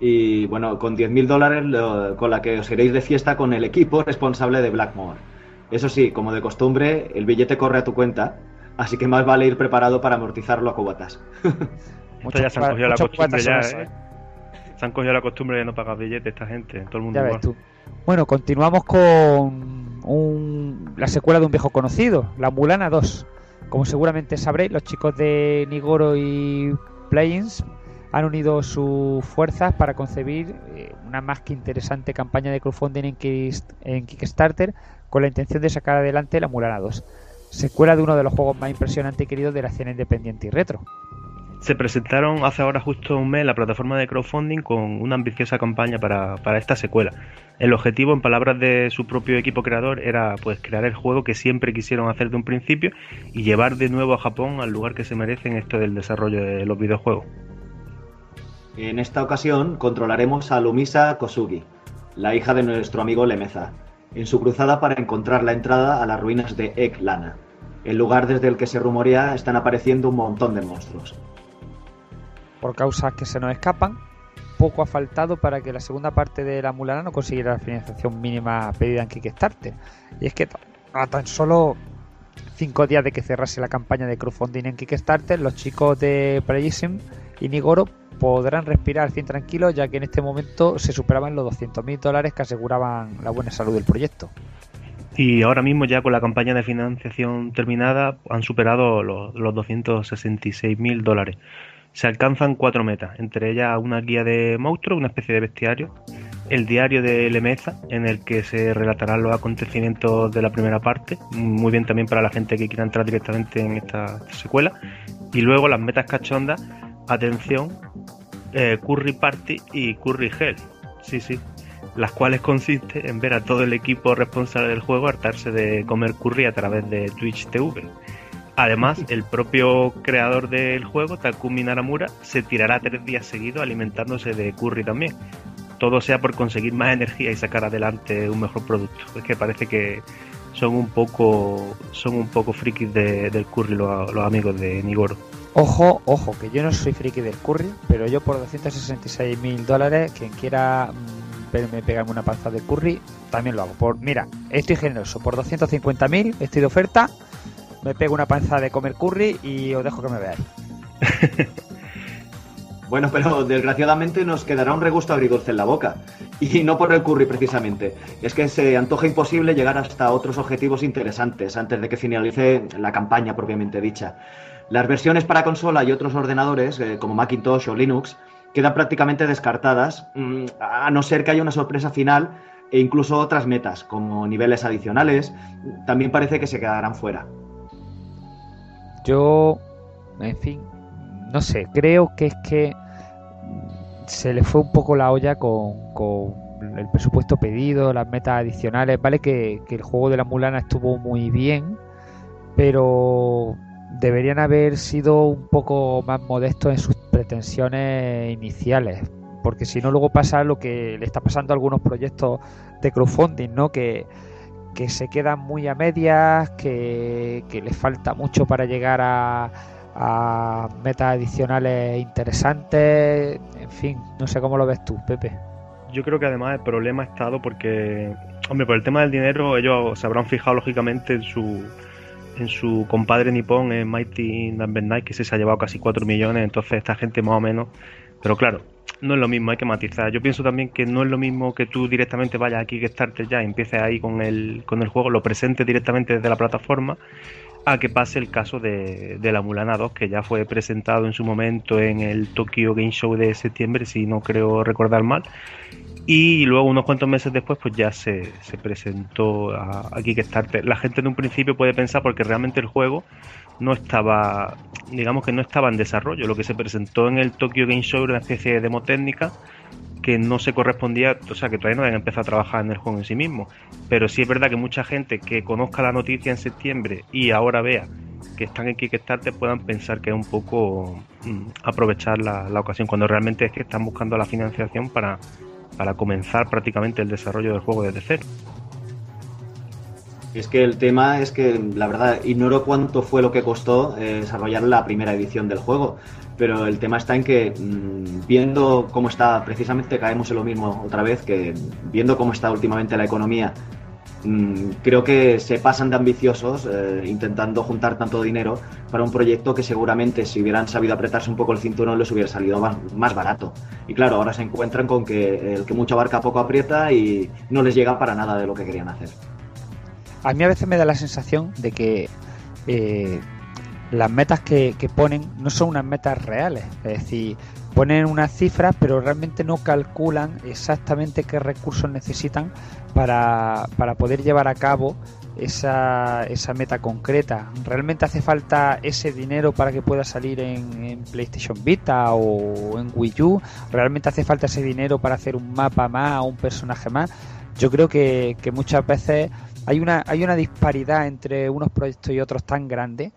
Y bueno, con 10.000 dólares lo- con la que os iréis de fiesta con el equipo responsable de Blackmore. Eso sí, como de costumbre, el billete corre a tu cuenta, así que más vale ir preparado para amortizarlo a cubatas. Esto ya se han cogido la costumbre ya, ¿eh? esos, Se han cogido la costumbre de no pagar billetes esta gente, todo el mundo Ya igual. ves tú. Bueno, continuamos con un- la secuela de un viejo conocido, La Mulana 2. Como seguramente sabréis, los chicos de Nigoro y Playins han unido sus fuerzas para concebir eh, una más que interesante campaña de crowdfunding en Kickstarter con la intención de sacar adelante La Mulana 2, secuela de uno de los juegos más impresionantes y queridos de la escena independiente y retro. Se presentaron hace ahora justo un mes en la plataforma de crowdfunding con una ambiciosa campaña para, para esta secuela. El objetivo, en palabras de su propio equipo creador, era pues crear el juego que siempre quisieron hacer de un principio y llevar de nuevo a Japón al lugar que se merece en esto del desarrollo de los videojuegos. En esta ocasión controlaremos a Lumisa Kosugi, la hija de nuestro amigo Lemeza, en su cruzada para encontrar la entrada a las ruinas de Ek Lana, el lugar desde el que se rumorea están apareciendo un montón de monstruos. Por causas que se nos escapan, poco ha faltado para que la segunda parte de la Mulana no consiguiera la financiación mínima pedida en Kickstarter. Y es que a tan solo cinco días de que cerrase la campaña de crowdfunding en Kickstarter, los chicos de Prayism y Nigoro podrán respirar sin tranquilo ya que en este momento se superaban los 200.000 dólares que aseguraban la buena salud del proyecto. Y ahora mismo ya con la campaña de financiación terminada han superado los, los 266.000 dólares. Se alcanzan cuatro metas, entre ellas una guía de monstruos, una especie de bestiario, el diario de Lemeza, en el que se relatarán los acontecimientos de la primera parte, muy bien también para la gente que quiera entrar directamente en esta secuela, y luego las metas cachondas, atención, eh, Curry Party y Curry Hell, sí, sí, las cuales consiste en ver a todo el equipo responsable del juego hartarse de comer curry a través de Twitch TV. Además, el propio creador del juego, Takumi Naramura, se tirará tres días seguidos alimentándose de curry también. Todo sea por conseguir más energía y sacar adelante un mejor producto. Es que parece que son un poco son un poco frikis de- del curry los, los amigos de Nigoro. Ojo, ojo, que yo no soy friki del curry, pero yo por 266 mil dólares, quien quiera mm, verme pegarme una panza de curry, también lo hago. Por, mira, estoy generoso, por 250 mil estoy de oferta, me pego una panza de comer curry y os dejo que me veáis. Bueno, pero desgraciadamente nos quedará un regusto agridulce en la boca. Y no por el curry precisamente. Es que se antoja imposible llegar hasta otros objetivos interesantes antes de que finalice la campaña propiamente dicha. Las versiones para consola y otros ordenadores, eh, como Macintosh o Linux, quedan prácticamente descartadas, mm, a no ser que haya una sorpresa final e incluso otras metas, como niveles adicionales, también parece que se quedarán fuera. Yo, en fin, no sé, creo que es que se le fue un poco la olla con, con el presupuesto pedido, las metas adicionales. Vale que, que el juego de la Mulana estuvo muy bien, pero deberían haber sido un poco más modestos en sus pretensiones iniciales. Porque si no, luego pasa lo que le está pasando a algunos proyectos de crowdfunding, ¿no? Que, que se quedan muy a medias, que, les falta mucho para llegar a, a metas adicionales interesantes. En fin, no sé cómo lo ves tú, Pepe. Yo creo que además el problema ha estado porque, hombre, por el tema del dinero, ellos se habrán fijado lógicamente en su en su compadre nipón, en Mighty Number Night, que se se ha llevado casi 4 millones, entonces esta gente más o menos. Pero claro, no es lo mismo, hay que matizar. Yo pienso también que no es lo mismo que tú directamente vayas aquí que Kickstarter ya empieces ahí con el, con el juego, lo presentes directamente desde la plataforma, a que pase el caso de, de la Mulana 2, que ya fue presentado en su momento en el Tokyo Game Show de septiembre, si no creo recordar mal. Y luego, unos cuantos meses después, pues ya se, se presentó a, a Kickstarter. La gente en un principio puede pensar, porque realmente el juego no estaba, digamos que no estaba en desarrollo. Lo que se presentó en el Tokyo Game Show era una especie de demo técnica que no se correspondía, o sea, que todavía no habían empezado a trabajar en el juego en sí mismo. Pero sí es verdad que mucha gente que conozca la noticia en septiembre y ahora vea que están en Kickstarter puedan pensar que es un poco mm, aprovechar la, la, ocasión, cuando realmente es que están buscando la financiación para, para comenzar prácticamente el desarrollo del juego desde cero. Es que el tema es que, la verdad, ignoro cuánto fue lo que costó eh, desarrollar la primera edición del juego, pero el tema está en que, mmm, viendo cómo está, precisamente caemos en lo mismo otra vez, que viendo cómo está últimamente la economía, mmm, creo que se pasan de ambiciosos eh, intentando juntar tanto dinero para un proyecto que seguramente si hubieran sabido apretarse un poco el cinturón les hubiera salido más, más barato. Y claro, ahora se encuentran con que el que mucho abarca poco aprieta y no les llega para nada de lo que querían hacer a mí a veces me da la sensación de que eh, las metas que, que, ponen no son unas metas reales. Es decir, ponen unas cifras, pero realmente no calculan exactamente qué recursos necesitan para, para poder llevar a cabo esa, esa, meta concreta. ¿Realmente hace falta ese dinero para que pueda salir en, PlayStation Vita o en Wii U? ¿Realmente hace falta ese dinero para hacer un mapa más o un personaje más? Yo creo que, que muchas veces hay una, hay una disparidad entre unos proyectos y otros tan grande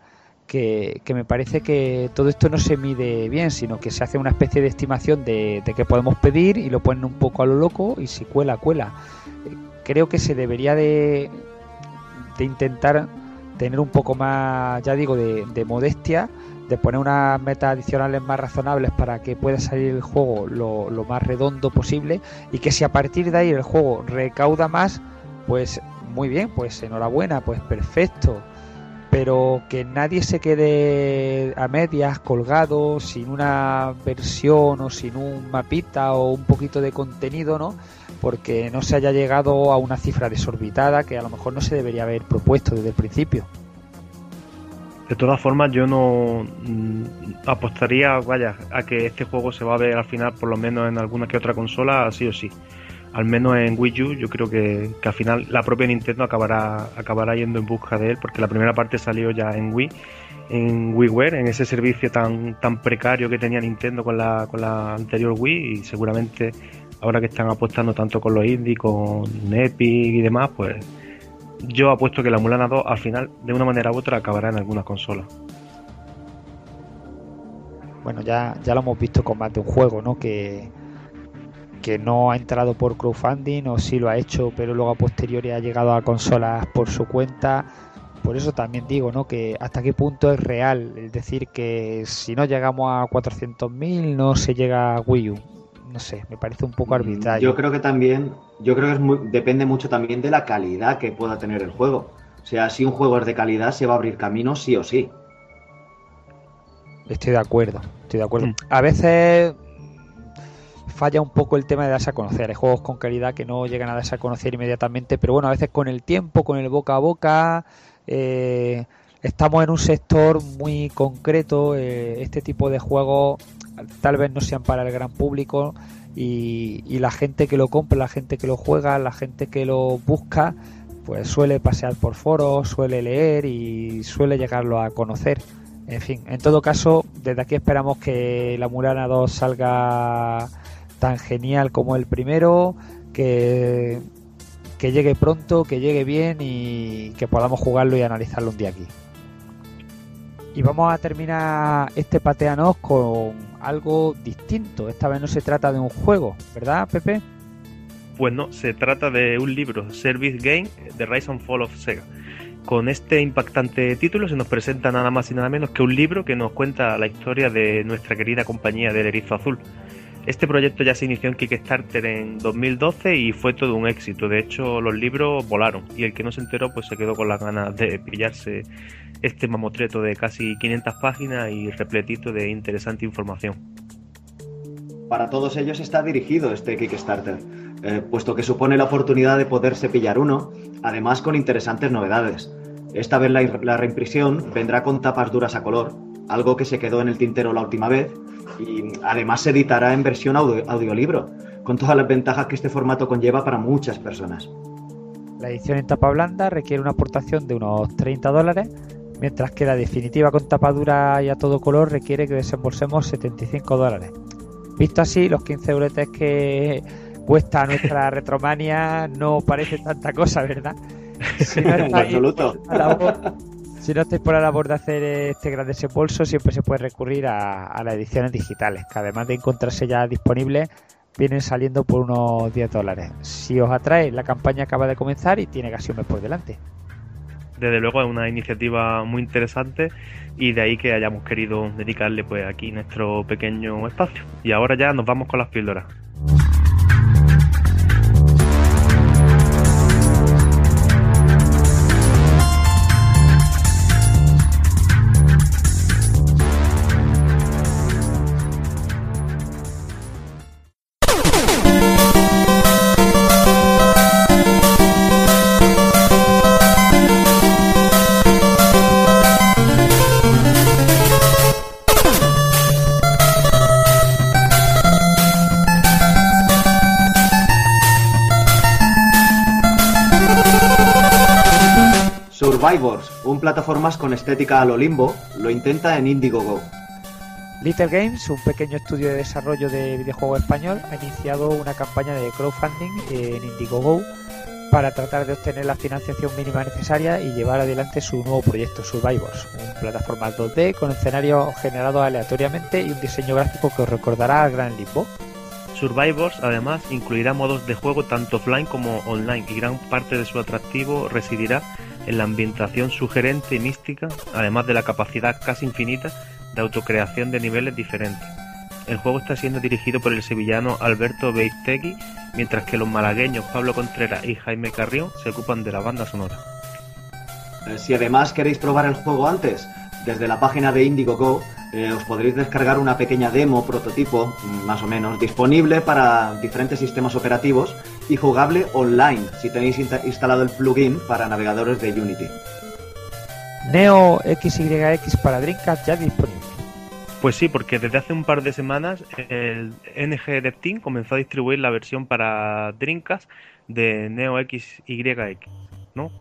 que, que, me parece que todo esto no se mide bien, sino que se hace una especie de estimación de, de que podemos pedir y lo ponen un poco a lo loco y si cuela, cuela. Creo que se debería de, de intentar tener un poco más, ya digo, de, de, modestia, de poner unas metas adicionales más razonables para que pueda salir el juego lo, lo más redondo posible y que si a partir de ahí el juego recauda más, pues muy bien, pues enhorabuena, pues perfecto. Pero que nadie se quede a medias, colgado, sin una versión o sin un mapita o un poquito de contenido, ¿no? Porque no se haya llegado a una cifra desorbitada que a lo mejor no se debería haber propuesto desde el principio. De todas formas, yo no mm, apostaría, vaya, a que este juego se va a ver al final, por lo menos en alguna que otra consola, sí o sí al menos en Wii U, yo creo que, que, al final la propia Nintendo acabará, acabará yendo en busca de él, porque la primera parte salió ya en Wii, en WiiWare, en ese servicio tan, tan precario que tenía Nintendo con la, con la anterior Wii, y seguramente ahora que están apostando tanto con los indie, con Epic y demás, pues yo apuesto que la Mulana 2 al final, de una manera u otra, acabará en alguna consola. Bueno, ya, ya lo hemos visto con más de un juego, ¿no? Que, que no ha entrado por crowdfunding o sí lo ha hecho, pero luego a posteriori ha llegado a consolas por su cuenta. Por eso también digo, ¿no? Que hasta qué punto es real, es decir, que si no llegamos a 400.000 no se llega a Wii U. No sé, me parece un poco arbitrario. Yo creo que también, yo creo que es muy, depende mucho también de la calidad que pueda tener el juego. O sea, si un juego es de calidad, se va a abrir camino sí o sí. Estoy de acuerdo, estoy de acuerdo. A veces falla un poco el tema de darse a conocer. Hay juegos con calidad que no llegan a darse a conocer inmediatamente, pero bueno, a veces con el tiempo, con el boca a boca, eh, estamos en un sector muy concreto. Eh, este tipo de juegos tal vez no sean para el gran público y, y la gente que lo compra, la gente que lo juega, la gente que lo busca, pues suele pasear por foros, suele leer y suele llegarlo a conocer. En fin, en todo caso, desde aquí esperamos que la Murana 2 salga tan genial como el primero, que, que llegue pronto, que llegue bien y que podamos jugarlo y analizarlo un día aquí. Y vamos a terminar este pateanos con algo distinto. Esta vez no se trata de un juego, ¿verdad, Pepe? Pues no, se trata de un libro, Service Game, The Rise and Fall of Sega. Con este impactante título se nos presenta nada más y nada menos que un libro que nos cuenta la historia de nuestra querida compañía del Erizo Azul. Este proyecto ya se inició en Kickstarter en 2012 y fue todo un éxito. De hecho, los libros volaron y el que no se enteró pues se quedó con las ganas de pillarse este mamotreto de casi 500 páginas y repletito de interesante información. Para todos ellos está dirigido este Kickstarter, eh, puesto que supone la oportunidad de poderse pillar uno, además con interesantes novedades. Esta vez la, la vendrá con tapas duras a color, algo que se quedó en el tintero la última vez y además se editará en versión audio, audiolibro, con todas las ventajas que este formato conlleva para muchas personas. La edición en tapa blanda requiere una aportación de unos 30 dólares, mientras que la definitiva con tapa dura y a todo color requiere que desembolsemos 75 dólares. Visto así, los 15 euretes que cuesta nuestra retromania no parece tanta cosa, ¿verdad? Si no en absoluto. Si no estáis por la labor de hacer este gran desembolso, siempre se puede recurrir a, a las ediciones digitales, que además de encontrarse ya disponibles, vienen saliendo por unos 10 dólares. Si os atrae, la campaña acaba de comenzar y tiene casi un mes por delante. Desde luego es una iniciativa muy interesante y de ahí que hayamos querido dedicarle pues aquí nuestro pequeño espacio. Y ahora ya nos vamos con las píldoras. Survivors, un plataformas con estética a lo limbo, lo intenta en Indiegogo. Little Games, un pequeño estudio de desarrollo de videojuego español, ha iniciado una campaña de crowdfunding en Indiegogo para tratar de obtener la financiación mínima necesaria y llevar adelante su nuevo proyecto Survivors, un plataforma 2D con escenarios generados aleatoriamente y un diseño gráfico que os recordará al Gran Limbo. Survivors además incluirá modos de juego tanto offline como online y gran parte de su atractivo residirá en la ambientación sugerente y mística, además de la capacidad casi infinita de autocreación de niveles diferentes. El juego está siendo dirigido por el sevillano Alberto Beitegui, mientras que los malagueños Pablo Contreras y Jaime Carrión se ocupan de la banda sonora. Eh, Si además queréis probar el juego antes, desde la página de Indiegogo eh, os podréis descargar una pequeña demo, prototipo, mm, más o menos, disponible para diferentes sistemas operativos y jugable online si tenéis insta- instalado el plugin para navegadores de Unity. Neo XYX para Dreamcast ya disponible. Pues sí, porque desde hace un par de semanas el NG Dev Team comenzó a distribuir la versión para Dreamcast de Neo XYX, ¿no?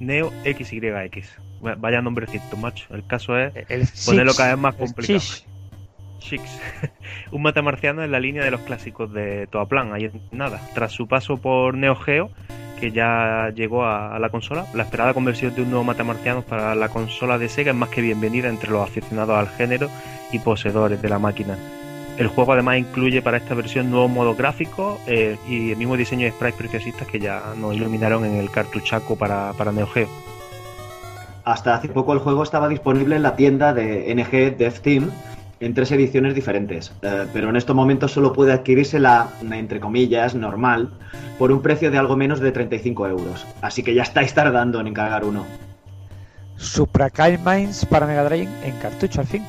Neo XYX. Va- Vaya nombrecito, macho. El caso es El ponerlo Six, cada vez más complicado. Six. Six. un matamarciano en la línea de los clásicos de Toaplan, ahí nada. Tras su paso por Neo Geo, que ya llegó a, a la consola, la esperada conversión de un nuevo matamarciano para la consola de Sega es más que bienvenida entre los aficionados al género y poseedores de la máquina. El juego además incluye para esta versión nuevos modos gráficos eh, y el mismo diseño de sprites preciosistas que ya nos iluminaron en el cartuchaco para, para Neo Geo. Hasta hace poco el juego estaba disponible en la tienda de NG Dev Team en tres ediciones diferentes, eh, pero en estos momentos solo puede adquirirse la, entre comillas, normal, por un precio de algo menos de 35 euros. Así que ya estáis tardando en encargar uno. Supra Kyle Mines para Mega Drive en cartucho al fin.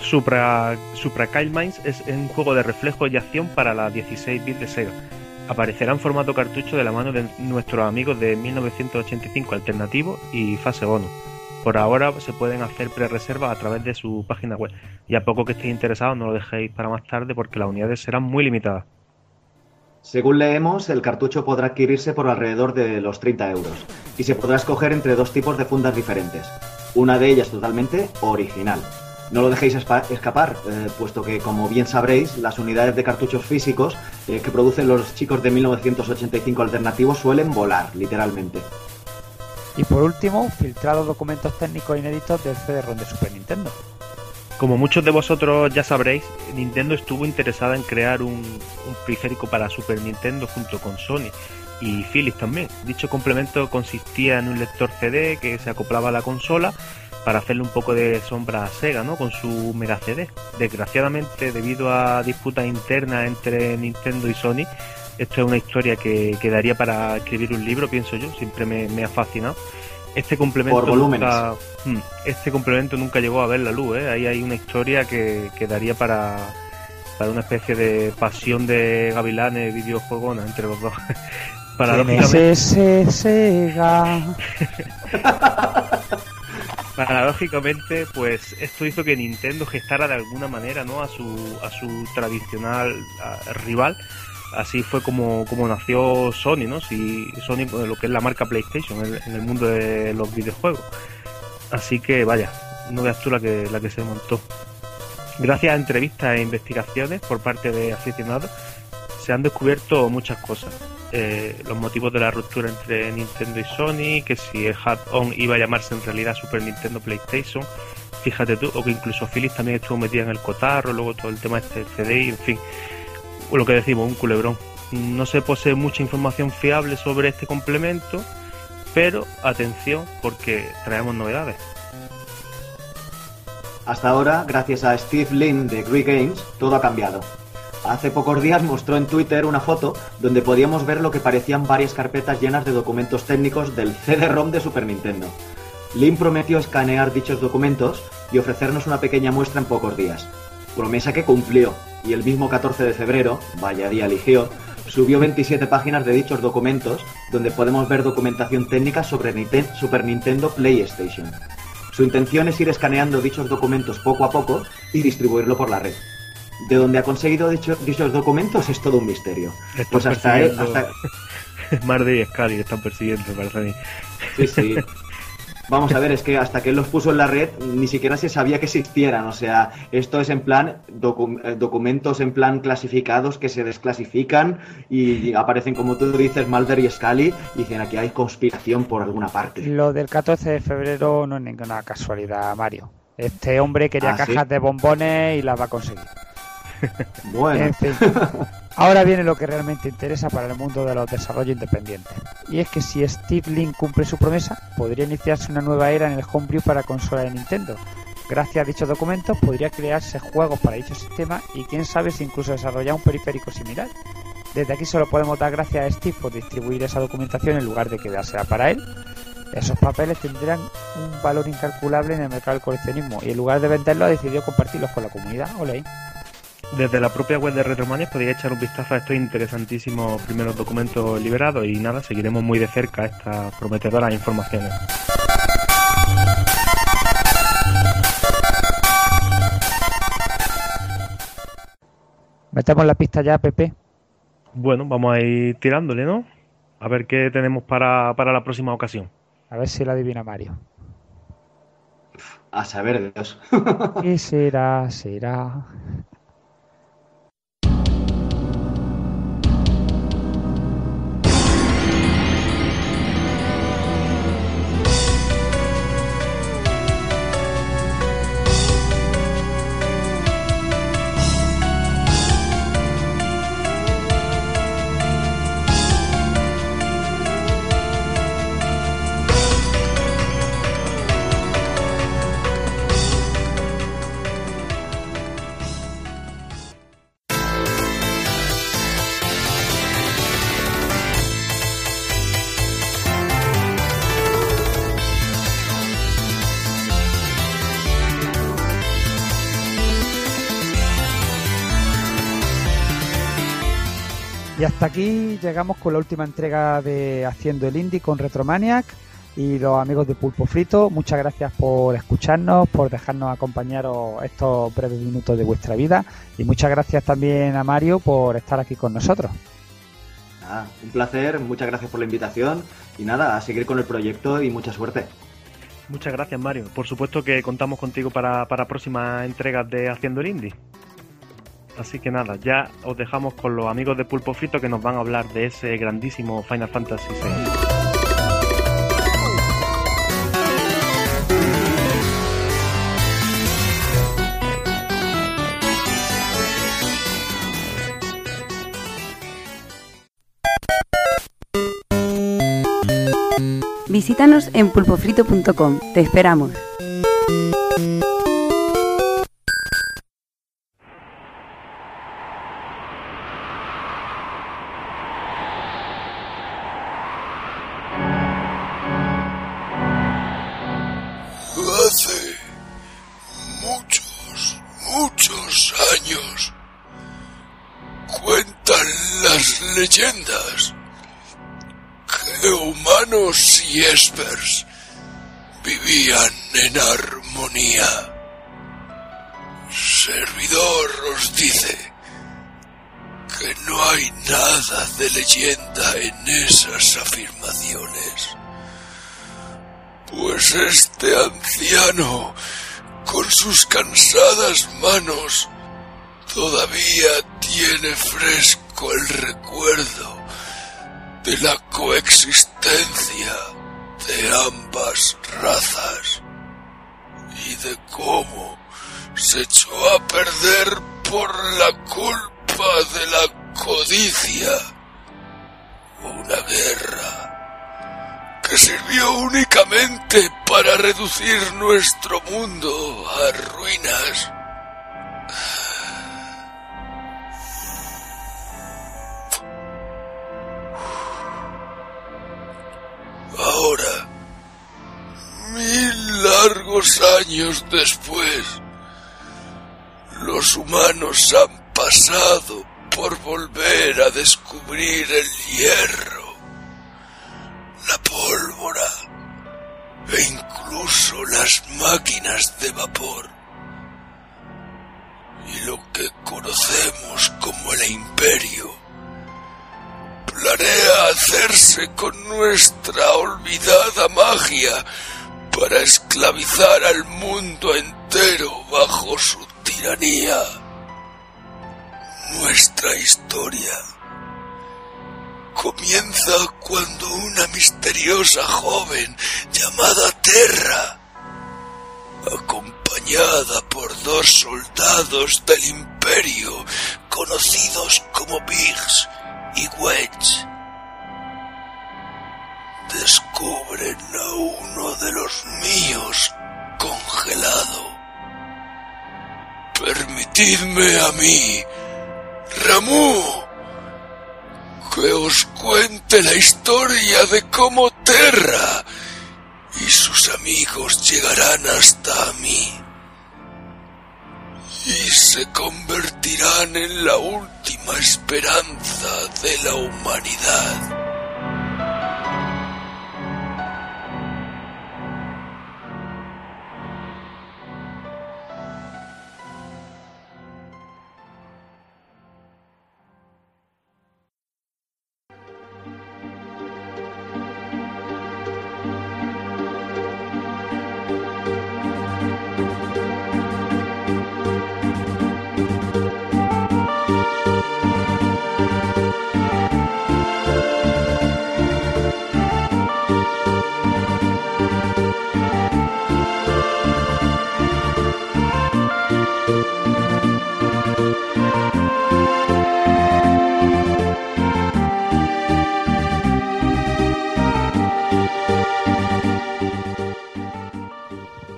Supra, Supra Kyle Mines es un juego de reflejo y acción para la 16 bits de Sega. Aparecerá en formato cartucho de la mano de nuestros amigos de 1985 Alternativo y Fase Bonus. Por ahora se pueden hacer pre-reservas a través de su página web. Y a poco que estéis interesados no lo dejéis para más tarde porque las unidades serán muy limitadas. Según leemos, el cartucho podrá adquirirse por alrededor de los 30 euros y se podrá escoger entre dos tipos de fundas diferentes. Una de ellas totalmente original. No lo dejéis escapar, eh, puesto que, como bien sabréis, las unidades de cartuchos físicos eh, que producen los chicos de 1985 alternativos suelen volar, literalmente. Y por último, filtrados documentos técnicos inéditos del CD-ROM de Super Nintendo. Como muchos de vosotros ya sabréis, Nintendo estuvo interesada en crear un, un periférico para Super Nintendo junto con Sony y Philips también. Dicho complemento consistía en un lector CD que se acoplaba a la consola para hacerle un poco de sombra a Sega, ¿no? Con su Mega CD. Desgraciadamente, debido a disputas internas entre Nintendo y Sony, esto es una historia que quedaría para escribir un libro, pienso yo. Siempre me, me ha fascinado. Este complemento Por volúmenes. nunca, Hmm, este complemento nunca llegó a ver la luz, ¿eh? Ahí hay una historia que, que daría para, para una especie de pasión de gavilanes videojuegona entre los dos. Paradójicamente, CNSS Sega. Paradójicamente, pues esto hizo que Nintendo gestara de alguna manera ¿no? a su, a su tradicional rival. Así fue como, como nació Sony, ¿no? Si Sony, pues, lo que es la marca PlayStation en el, en el mundo de los videojuegos. Así que vaya, no veas tú la que, la que se montó. Gracias a entrevistas e investigaciones por parte de aficionados, se han descubierto muchas cosas. Eh, los motivos de la ruptura entre Nintendo y Sony, que si el Hat-On iba a llamarse en realidad Super Nintendo PlayStation, fíjate tú, o que incluso Philips también estuvo metida en el cotarro, luego todo el tema este CDI, en fin, lo que decimos, un culebrón. No se posee mucha información fiable sobre este complemento, pero atención porque traemos novedades. Hasta ahora, gracias a Steve Lin de Greek Games, todo ha cambiado. Hace pocos días mostró en Twitter una foto donde podíamos ver lo que parecían varias carpetas llenas de documentos técnicos del CD-ROM de Super Nintendo. Lin prometió escanear dichos documentos y ofrecernos una pequeña muestra en pocos días. Promesa que cumplió, y el mismo 14 de febrero, vaya día eligió, subió 27 páginas de dichos documentos donde podemos ver documentación técnica sobre Super Nintendo PlayStation. Su intención es ir escaneando dichos documentos poco a poco y distribuirlo por la red. De dónde ha conseguido dichos documentos es todo un misterio. pues hasta, él, hasta... Mardy y Scali están persiguiendo, parece a mí. Sí, sí. Vamos a ver, es que hasta que él los puso en la red ni siquiera se sabía que existieran. O sea, esto es en plan eh, documentos en plan clasificados que se desclasifican y aparecen, como tú dices, Mulder y Scully y dicen aquí hay conspiración por alguna parte. Lo del 14 de febrero no es ninguna casualidad, Mario. Este hombre quería ah, cajas de bombones y las va a conseguir. Bueno. Ahora viene lo que realmente interesa para el mundo de los desarrollos independientes. Y es que si Steve Link cumple su promesa, podría iniciarse una nueva era en el homebrew para consola de Nintendo. Gracias a dichos documentos podría crearse juegos para dicho sistema y quién sabe si incluso desarrollar un periférico similar. Desde aquí solo podemos dar gracias a Steve por distribuir esa documentación en lugar de quedársela para él. Esos papeles tendrán un valor incalculable en el mercado del coleccionismo y en lugar de venderlos ha decidido compartirlos con la comunidad. Ole desde la propia web de Retromania podéis echar un vistazo a estos interesantísimos primeros documentos liberados y nada, seguiremos muy de cerca estas prometedoras informaciones. Metemos la pista ya, Pepe. Bueno, vamos a ir tirándole, ¿no? A ver qué tenemos para, para la próxima ocasión. A ver si la adivina Mario. A saber Dios. ¿Qué será? Será. Hasta aquí llegamos con la última entrega de Haciendo el Indie con Retromaniac y los amigos de Pulpo Frito. Muchas gracias por escucharnos, por dejarnos acompañaros estos breves minutos de vuestra vida y muchas gracias también a Mario por estar aquí con nosotros. un placer, muchas gracias por la invitación y nada, a seguir con el proyecto y mucha suerte. Muchas gracias Mario, por supuesto que contamos contigo para, para próximas entregas de Haciendo el Indie. Así que nada, ya os dejamos con los amigos de Pulpo Frito que nos van a hablar de ese grandísimo Final Fantasy VI. Visítanos en pulpofrito.com. Te esperamos. Y espers vivían en armonía. Servidor os dice que no hay nada de leyenda en esas afirmaciones, pues este anciano con sus cansadas manos todavía tiene fresco el recuerdo de la coexistencia de ambas razas y de cómo se echó a perder por la culpa de la codicia. Una guerra que sirvió únicamente para reducir nuestro mundo a ruinas. Ahora, mil largos años después, los humanos han pasado por volver a descubrir el hierro, la pólvora e incluso las máquinas de vapor. Y lo que conocemos como el imperio planea hacerse con nuestra olvidada magia para esclavizar al mundo entero bajo su tiranía. Nuestra historia comienza cuando una misteriosa joven llamada Terra, acompañada por dos soldados del imperio conocidos como Biggs y Wedge, descubren a uno de los míos congelado. Permitidme a mí Ramú, que os cuente la historia de cómo Terra y sus amigos llegarán hasta mí y se convertirán en la última esperanza de la humanidad.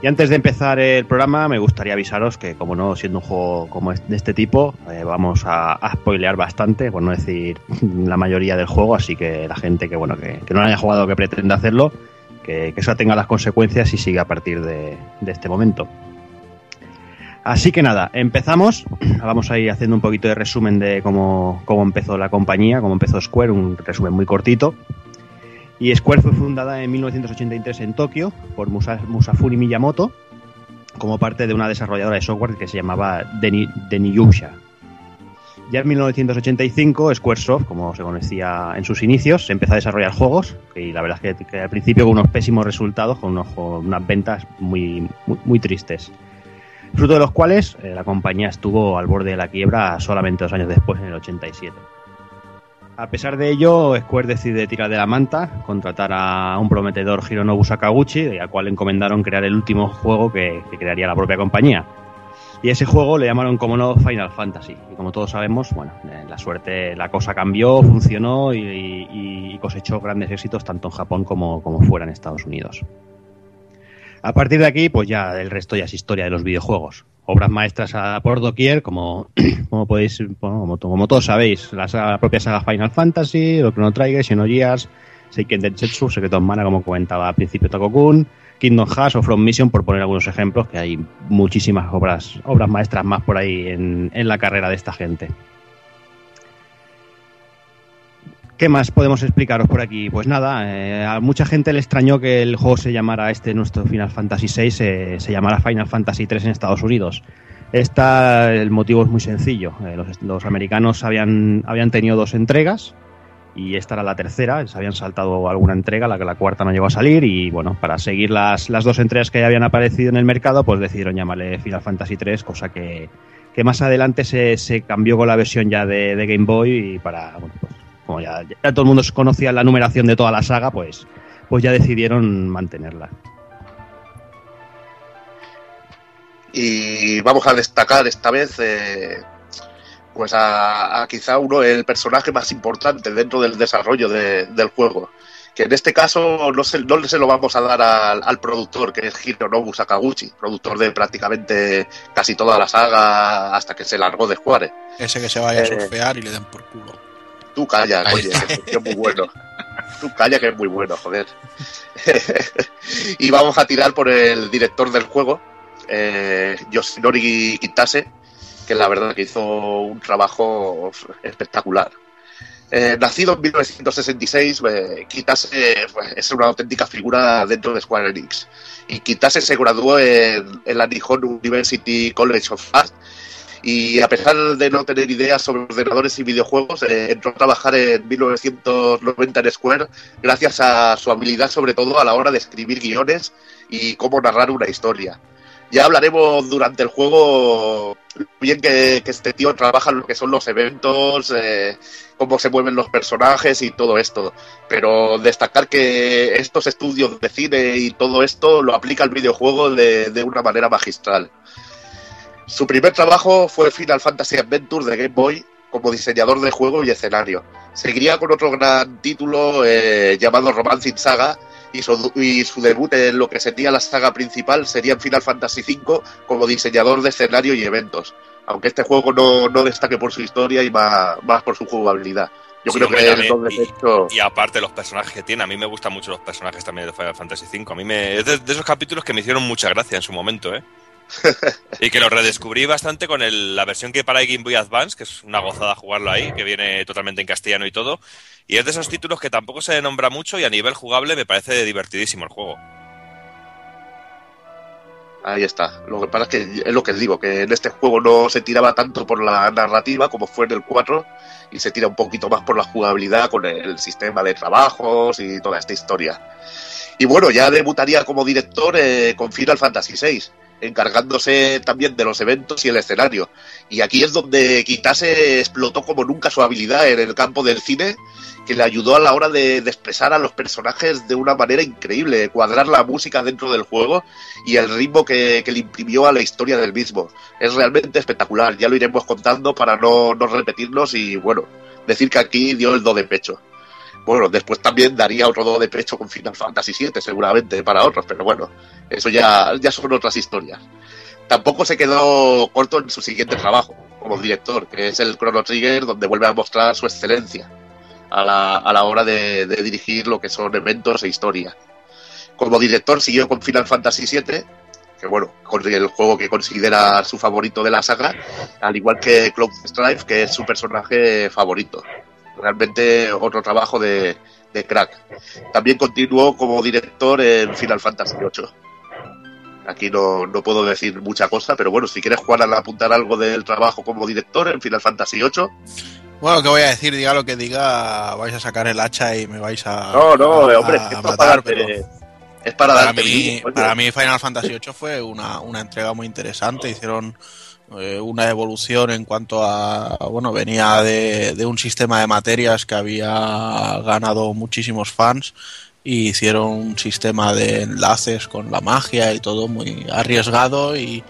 Y antes de empezar el programa, me gustaría avisaros que, como no, siendo un juego como de este tipo, eh, vamos a, a, spoilear bastante, por no decir la mayoría del juego, así que la gente que, bueno, que, no haya jugado que pretenda hacerlo, que, que, eso tenga las consecuencias y siga a partir de, de este momento. Así que nada, empezamos. Vamos a ir haciendo un poquito de resumen de cómo, cómo empezó la compañía, cómo empezó Square, un resumen muy cortito. Y Square fue fundada en 1983 en Tokio por Musa, Musafuri Miyamoto como parte de una desarrolladora de software que se llamaba Deni, Deniyusha. Ya en 1985 Squaresoft, como se conocía en sus inicios, empezó a desarrollar juegos y la verdad es que, al principio con unos pésimos resultados, con, unas ventas muy, muy, muy, tristes. Fruto de los cuales eh, la compañía estuvo al borde de la quiebra solamente dos años después, en el 87. A pesar de ello, Square decide tirar de la manta, contratar a un prometedor Hironobu Sakaguchi, al cual encomendaron crear el último juego que, crearía la propia compañía. Y ese juego le llamaron como no Final Fantasy. Y como todos sabemos, bueno, la suerte, la cosa cambió, funcionó y, y, y cosechó grandes éxitos tanto en Japón como, como fuera en Estados Unidos. A partir de aquí, pues ya el resto ya es historia de los videojuegos obras maestras a por doquier, como, como podéis, como, como, todos sabéis, la, saga, la, propia saga Final Fantasy, lo que no traiga, Xenogears, Seiken Densetsu, Secreto en Mana, como comentaba al principio Takokun, Kingdom Hearts o From Mission, por poner algunos ejemplos, que hay muchísimas obras, obras maestras más por ahí en, en la carrera de esta gente. ¿Qué más podemos explicaros por aquí? Pues nada, eh, a mucha gente le extrañó que el juego se llamara este, nuestro Final Fantasy VI, eh, se llamara Final Fantasy III en Estados Unidos. Esta, el motivo es muy sencillo. Eh, los, americanos habían, habían tenido dos entregas y esta era la tercera, se habían saltado alguna entrega, la que la cuarta no llegó a salir y bueno, para seguir las, las dos entregas que ya habían aparecido en el mercado, pues decidieron llamarle Final Fantasy 3, cosa que, que más adelante se, se, cambió con la versión ya de, de Game Boy y para, bueno, pues como ya, ya, todo el mundo conocía la numeración de toda la saga, pues, pues ya decidieron mantenerla. Y vamos a destacar esta vez eh, pues a, a, quizá uno el personaje más importante dentro del desarrollo de, del juego. Que en este caso no se, no se lo vamos a dar al, al, productor, que es Hironobu Sakaguchi, productor de prácticamente casi toda la saga hasta que se largó de Square. Ese que se vaya eh, a surfear y le den por culo. Tú calla, oye, que es muy bueno. Tú calla que es muy bueno, joder. y vamos a tirar por el director del juego, eh, Yoshinori Kitase, que la verdad que hizo un trabajo espectacular. Eh, nacido en 1966, eh, Kitase pues, es una auténtica figura dentro de Square Enix. Y Kitase se graduó en, en la Nihon University College of Art y a pesar de no tener ideas sobre ordenadores y videojuegos, eh, entró a trabajar en 1990 en Square gracias a su habilidad sobre todo a la hora de escribir guiones y cómo narrar una historia. Ya hablaremos durante el juego bien que, que este tío trabaja en lo que son los eventos, eh, cómo se mueven los personajes y todo esto. Pero destacar que estos estudios de cine y todo esto lo aplica al videojuego de, de una manera magistral. Su primer trabajo fue Final Fantasy Adventure de Game Boy como diseñador de juego y escenario. Seguiría con otro gran título eh, llamado Romancing Saga y su, y su, debut en lo que sería la saga principal sería en Final Fantasy V como diseñador de escenario y eventos. Aunque este juego no, no destaque por su historia y más, más por su jugabilidad. Yo sí, creo que también, y, hecho... y, aparte los personajes que tiene, a mí me gustan mucho los personajes también de Final Fantasy V. A mí me, es de, de esos capítulos que me hicieron mucha gracia en su momento, ¿eh? y que lo redescubrí bastante con la versión que para Game Boy Advance, que es una gozada jugarlo ahí, que viene totalmente en castellano y todo. Y es de esos títulos que tampoco se nombra mucho y a nivel jugable me parece divertidísimo el juego. Ahí está. Lo que pasa es que es lo que digo, que en este juego no se tiraba tanto por la narrativa como fue en el 4 y se tira un poquito más por la jugabilidad con el sistema de trabajos y toda esta historia. Y bueno, ya debutaría como director eh, con Final Fantasy VI encargándose también de los eventos y el escenario. Y aquí es donde Kitase explotó como nunca su habilidad en el campo del cine, que le ayudó a la hora de, expresar a los personajes de una manera increíble, cuadrar la música dentro del juego y el ritmo que, que le imprimió a la historia del mismo. Es realmente espectacular, ya lo iremos contando para no, no repetirnos y bueno, decir que aquí dio el do de pecho. Bueno, después también daría otro do de pecho con Final Fantasy VII, seguramente, para otros, pero bueno, eso ya, ya son otras historias. Tampoco se quedó corto en su siguiente trabajo como director, que es el Chrono Trigger, donde vuelve a mostrar su excelencia a la, a la hora de, dirigir lo que son eventos e historia. Como director siguió con Final Fantasy VII, que bueno, el juego que considera su favorito de la saga, al igual que Cloud Strife, que es su personaje favorito realmente otro trabajo de, de, crack. También continuó como director en Final Fantasy VIII. Aquí no, no, puedo decir mucha cosa, pero bueno, si quieres Juan a apuntar algo del trabajo como director en Final Fantasy VIII. Bueno, ¿qué voy a decir? Diga lo que diga, vais a sacar el hacha y me vais a. No, no, a, hombre, es matar, para pero. Es para, para mí, para mí Final Fantasy VIII fue una, una entrega muy interesante. Hicieron eh, una evolución en cuanto a, bueno, venía de, un sistema de materias que había ganado muchísimos fans y hicieron un sistema de enlaces con la magia y todo muy arriesgado y,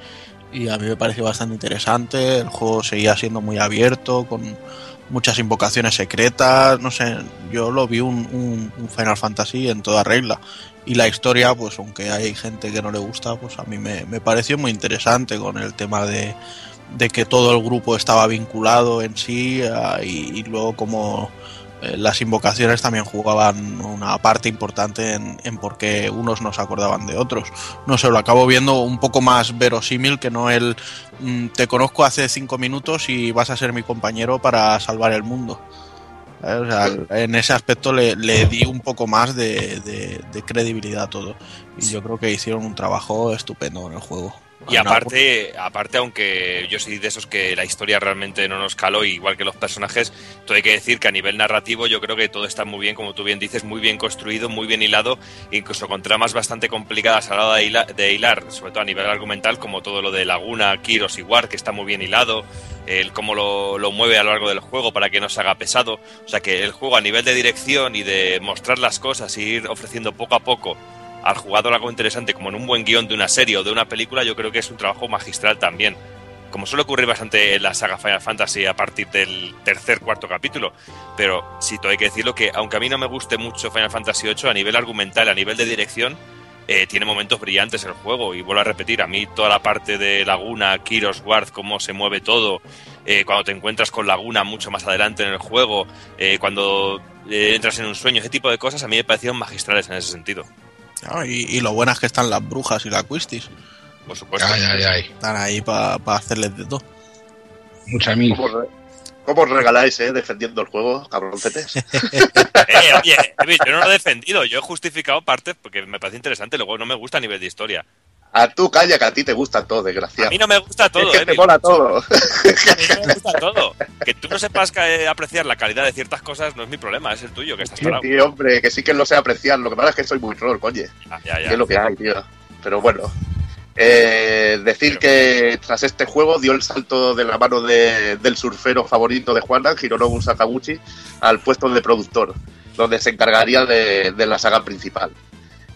a mí me pareció bastante interesante. El juego seguía siendo muy abierto, con muchas invocaciones secretas, no sé, yo lo vi un, Final Fantasy en toda regla. Y la historia, pues aunque hay gente que no le gusta, pues a mí me, me pareció muy interesante con el tema de, de, que todo el grupo estaba vinculado en sí y, y, luego como eh, las invocaciones también jugaban una parte importante en, en por qué unos no se acordaban de otros. No sé, lo acabo viendo un poco más verosímil que no el mm, te conozco hace cinco minutos y vas a ser mi compañero para salvar el mundo. O sea, en ese aspecto le, le di un poco más de, de, de, credibilidad a todo. Y yo creo que hicieron un trabajo estupendo en el juego. Y aparte, aparte, aunque yo soy de esos que la historia realmente no nos caló, igual que los personajes, todo hay que decir que a nivel narrativo yo creo que todo está muy bien, como tú bien dices, muy bien construido, muy bien hilado, incluso con tramas bastante complicadas a la hora de hilar, sobre todo a nivel argumental, como todo lo de Laguna, Kiros y War, que está muy bien hilado, el cómo lo, lo mueve a lo largo del juego para que no se haga pesado. O sea que el juego a nivel de dirección y de mostrar las cosas y ir ofreciendo poco a poco al jugador algo interesante como en un buen guion de una serie o de una película, yo creo que es un trabajo magistral también. Como suele ocurrir bastante en la saga Final Fantasy a partir del tercer, cuarto capítulo. Pero sí, todo hay que decirlo que, aunque a mí no me guste mucho Final Fantasy VIII, a nivel argumental, a nivel de dirección, eh, tiene momentos brillantes el juego. Y vuelvo a repetir, a mí toda la parte de Laguna, Kiros, Ward, cómo se mueve todo, eh, cuando te encuentras con Laguna mucho más adelante en el juego, eh, cuando entras en un sueño, ese tipo de cosas a mí me parecieron magistrales en ese sentido y, lo buenas que están las brujas y la Quistis. Por supuesto. Están ahí para hacerles de todo. Muchas mil. ¿Cómo, regaláis, eh, defendiendo el juego, cabroncetes? eh, oye, yo no lo he defendido, yo he justificado partes porque me parece interesante, luego no me gusta a nivel de historia. A tú calla, que a ti te gusta todo, desgraciado. A mí no me gusta todo, es que te mola todo. A mí no me gusta todo. Que tú no sepas que apreciar la calidad de ciertas cosas no es mi problema, es el tuyo, que estás sí, tío, hombre, que sí que lo sé apreciar. Lo que pasa es que soy muy troll, coño. Ya, ya, ya. es lo que hay, tío. Pero bueno. Eh, decir que tras este juego dio el salto de la mano de, del surfero favorito de Juana, Hironobu Sakaguchi, al puesto de productor, donde se encargaría de, de la saga principal.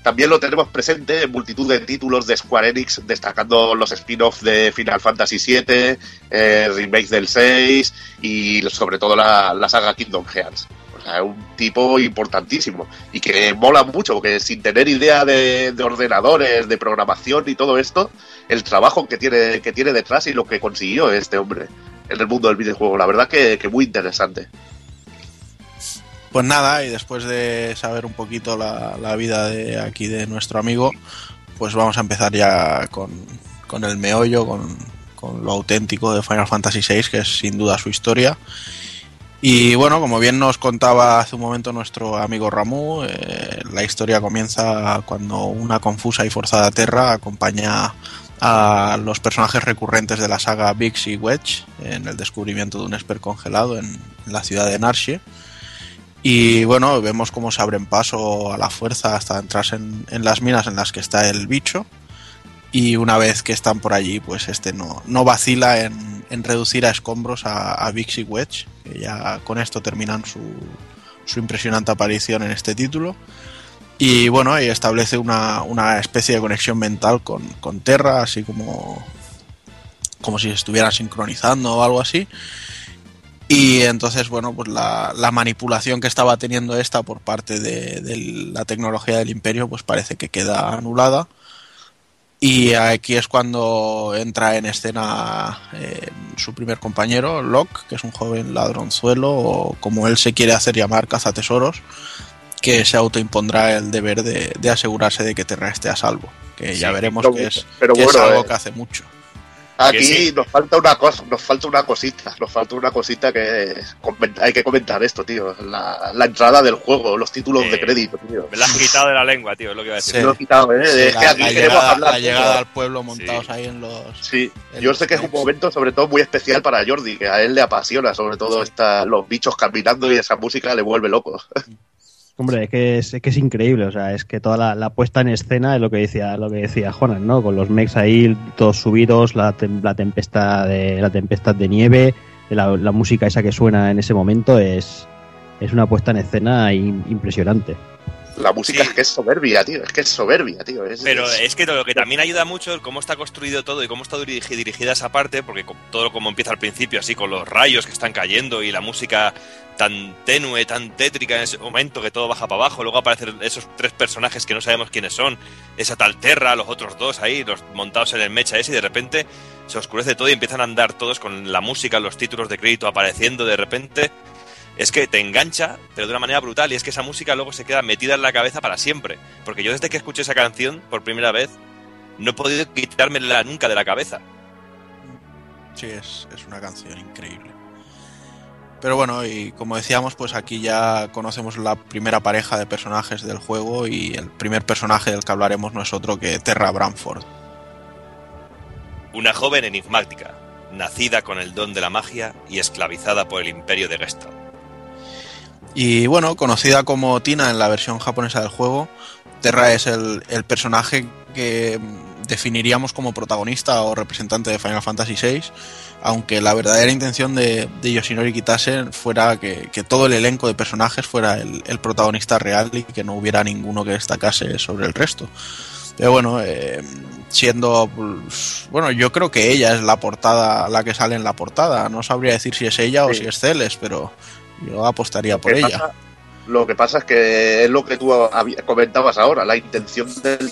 También lo tenemos presente en multitud de títulos de Square Enix, destacando los spin-offs de Final Fantasy VII, eh, remakes del 6 y sobre todo la, saga Kingdom Hearts. O sea, un tipo importantísimo y que mola mucho, porque sin tener idea de, ordenadores, de programación y todo esto, el trabajo que tiene, que tiene detrás y lo que consiguió este hombre en el mundo del videojuego, la verdad que, que muy interesante. Pues nada, y después de saber un poquito la, vida de aquí de nuestro amigo, pues vamos a empezar ya con, el meollo, con, lo auténtico de Final Fantasy VI, que es sin duda su historia. Y bueno, como bien nos contaba hace un momento nuestro amigo Ramu, eh, la historia comienza cuando una confusa y forzada Terra acompaña a los personajes recurrentes de la saga Biggs y Wedge en el descubrimiento de un Esper congelado en, en la ciudad de Narshe y bueno, vemos cómo se abren paso a la fuerza hasta entrar en, las minas en las que está el bicho. Y una vez que están por allí, pues este no, no vacila en, reducir a escombros a, a Vixie Wedge, que ya con esto terminan su, su impresionante aparición en este título. Y bueno, y establece una, una especie de conexión mental con, con Terra, así como, como si estuvieran sincronizando o algo así. Y entonces, bueno, pues la, manipulación que estaba teniendo esta por parte de, la tecnología del imperio, pues parece que queda anulada. Y aquí es cuando entra en escena eh, su primer compañero, Locke, que es un joven ladronzuelo, o como él se quiere hacer llamar, cazatesoros, que se autoimpondrá el deber de, asegurarse de que Terra esté a salvo. Que ya veremos que, es, es algo eh, que hace mucho. Aquí nos falta una cosa, nos falta una cosita, nos falta una cosita que hay que comentar esto, tío. La, entrada del juego, los títulos de crédito, tío. Me la has quitado de la lengua, tío, es lo que iba a decir. Me lo he quitado, eh. es que aquí queremos hablar. La llegada al pueblo montados ahí en los. Sí, yo sé que es un momento, sobre todo, muy especial para Jordi, que a él le apasiona, sobre todo, esta, los bichos caminando y esa música le vuelve loco. Hombre, es que es, que es increíble, o sea, es que toda la, puesta en escena es lo que decía, lo que decía Jonas, ¿no? Con los mechs ahí todos subidos, la, la tempestad de la tempestad de nieve, la, música esa que suena en ese momento es, es una puesta en escena impresionante. La música es que es soberbia, tío. Es que es soberbia, tío. Pero es... que lo que también ayuda mucho es cómo está construido todo y cómo está dirigida esa parte, porque todo como empieza al principio, así con los rayos que están cayendo y la música tan tenue, tan tétrica en ese momento que todo baja para abajo. Luego aparecen esos tres personajes que no sabemos quiénes son. Esa tal Terra, los otros dos ahí, los montados en el mecha ese, y de repente se oscurece todo y empiezan a andar todos con la música, los títulos de crédito apareciendo de repente. Es que te engancha, pero de una manera brutal, y es que esa música luego se queda metida en la cabeza para siempre. Porque yo desde que escuché esa canción por primera vez, no he podido quitármela nunca de la cabeza. Sí, es, es una canción increíble. Pero bueno, y como decíamos, pues aquí ya conocemos la primera pareja de personajes del juego y el primer personaje del que hablaremos no es otro que Terra Branford. una joven enigmática, nacida con el don de la magia y esclavizada por el imperio de Gestalt. Y bueno, conocida como Tina en la versión japonesa del juego, Terra es el, el personaje que definiríamos como protagonista o representante de Final Fantasy VI, aunque la verdadera intención de, de Yoshinori Kitase fuera que, que, todo el elenco de personajes fuera el, el, protagonista real y que no hubiera ninguno que destacase sobre el resto. Pero bueno, eh, siendo, pues, bueno, yo creo que ella es la portada, la que sale en la portada. No sabría decir si es ella sí. o si es Celes, pero yo apostaría por ella. Pasa, lo que pasa es que es lo que tú comentabas ahora, la intención del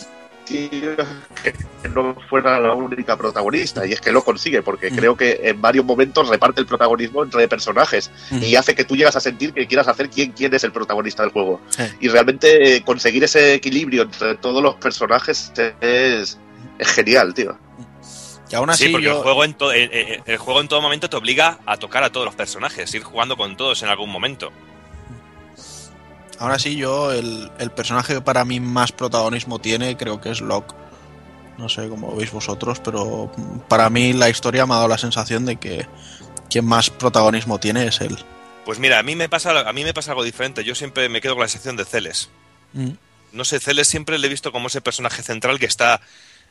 que no fuera la única protagonista y es que lo consigue porque mm. creo que en varios momentos reparte el protagonismo entre personajes mm. y hace que tú llegas a sentir que quieras hacer quién, quién es el protagonista del juego sí. y realmente eh, conseguir ese equilibrio entre todos los personajes es, es genial tío y aún así sí, porque yo... el, juego en to- el, el, el juego en todo momento te obliga a tocar a todos los personajes, ir jugando con todos en algún momento. Ahora sí, yo, el, el, personaje que para mí más protagonismo tiene, creo que es Locke. No sé cómo veis vosotros, pero para mí la historia me ha dado la sensación de que quien más protagonismo tiene es él. Pues mira, a mí me pasa, a mí me pasa algo diferente. Yo siempre me quedo con la sección de Celes. Mm. No sé, Celes siempre le he visto como ese personaje central que está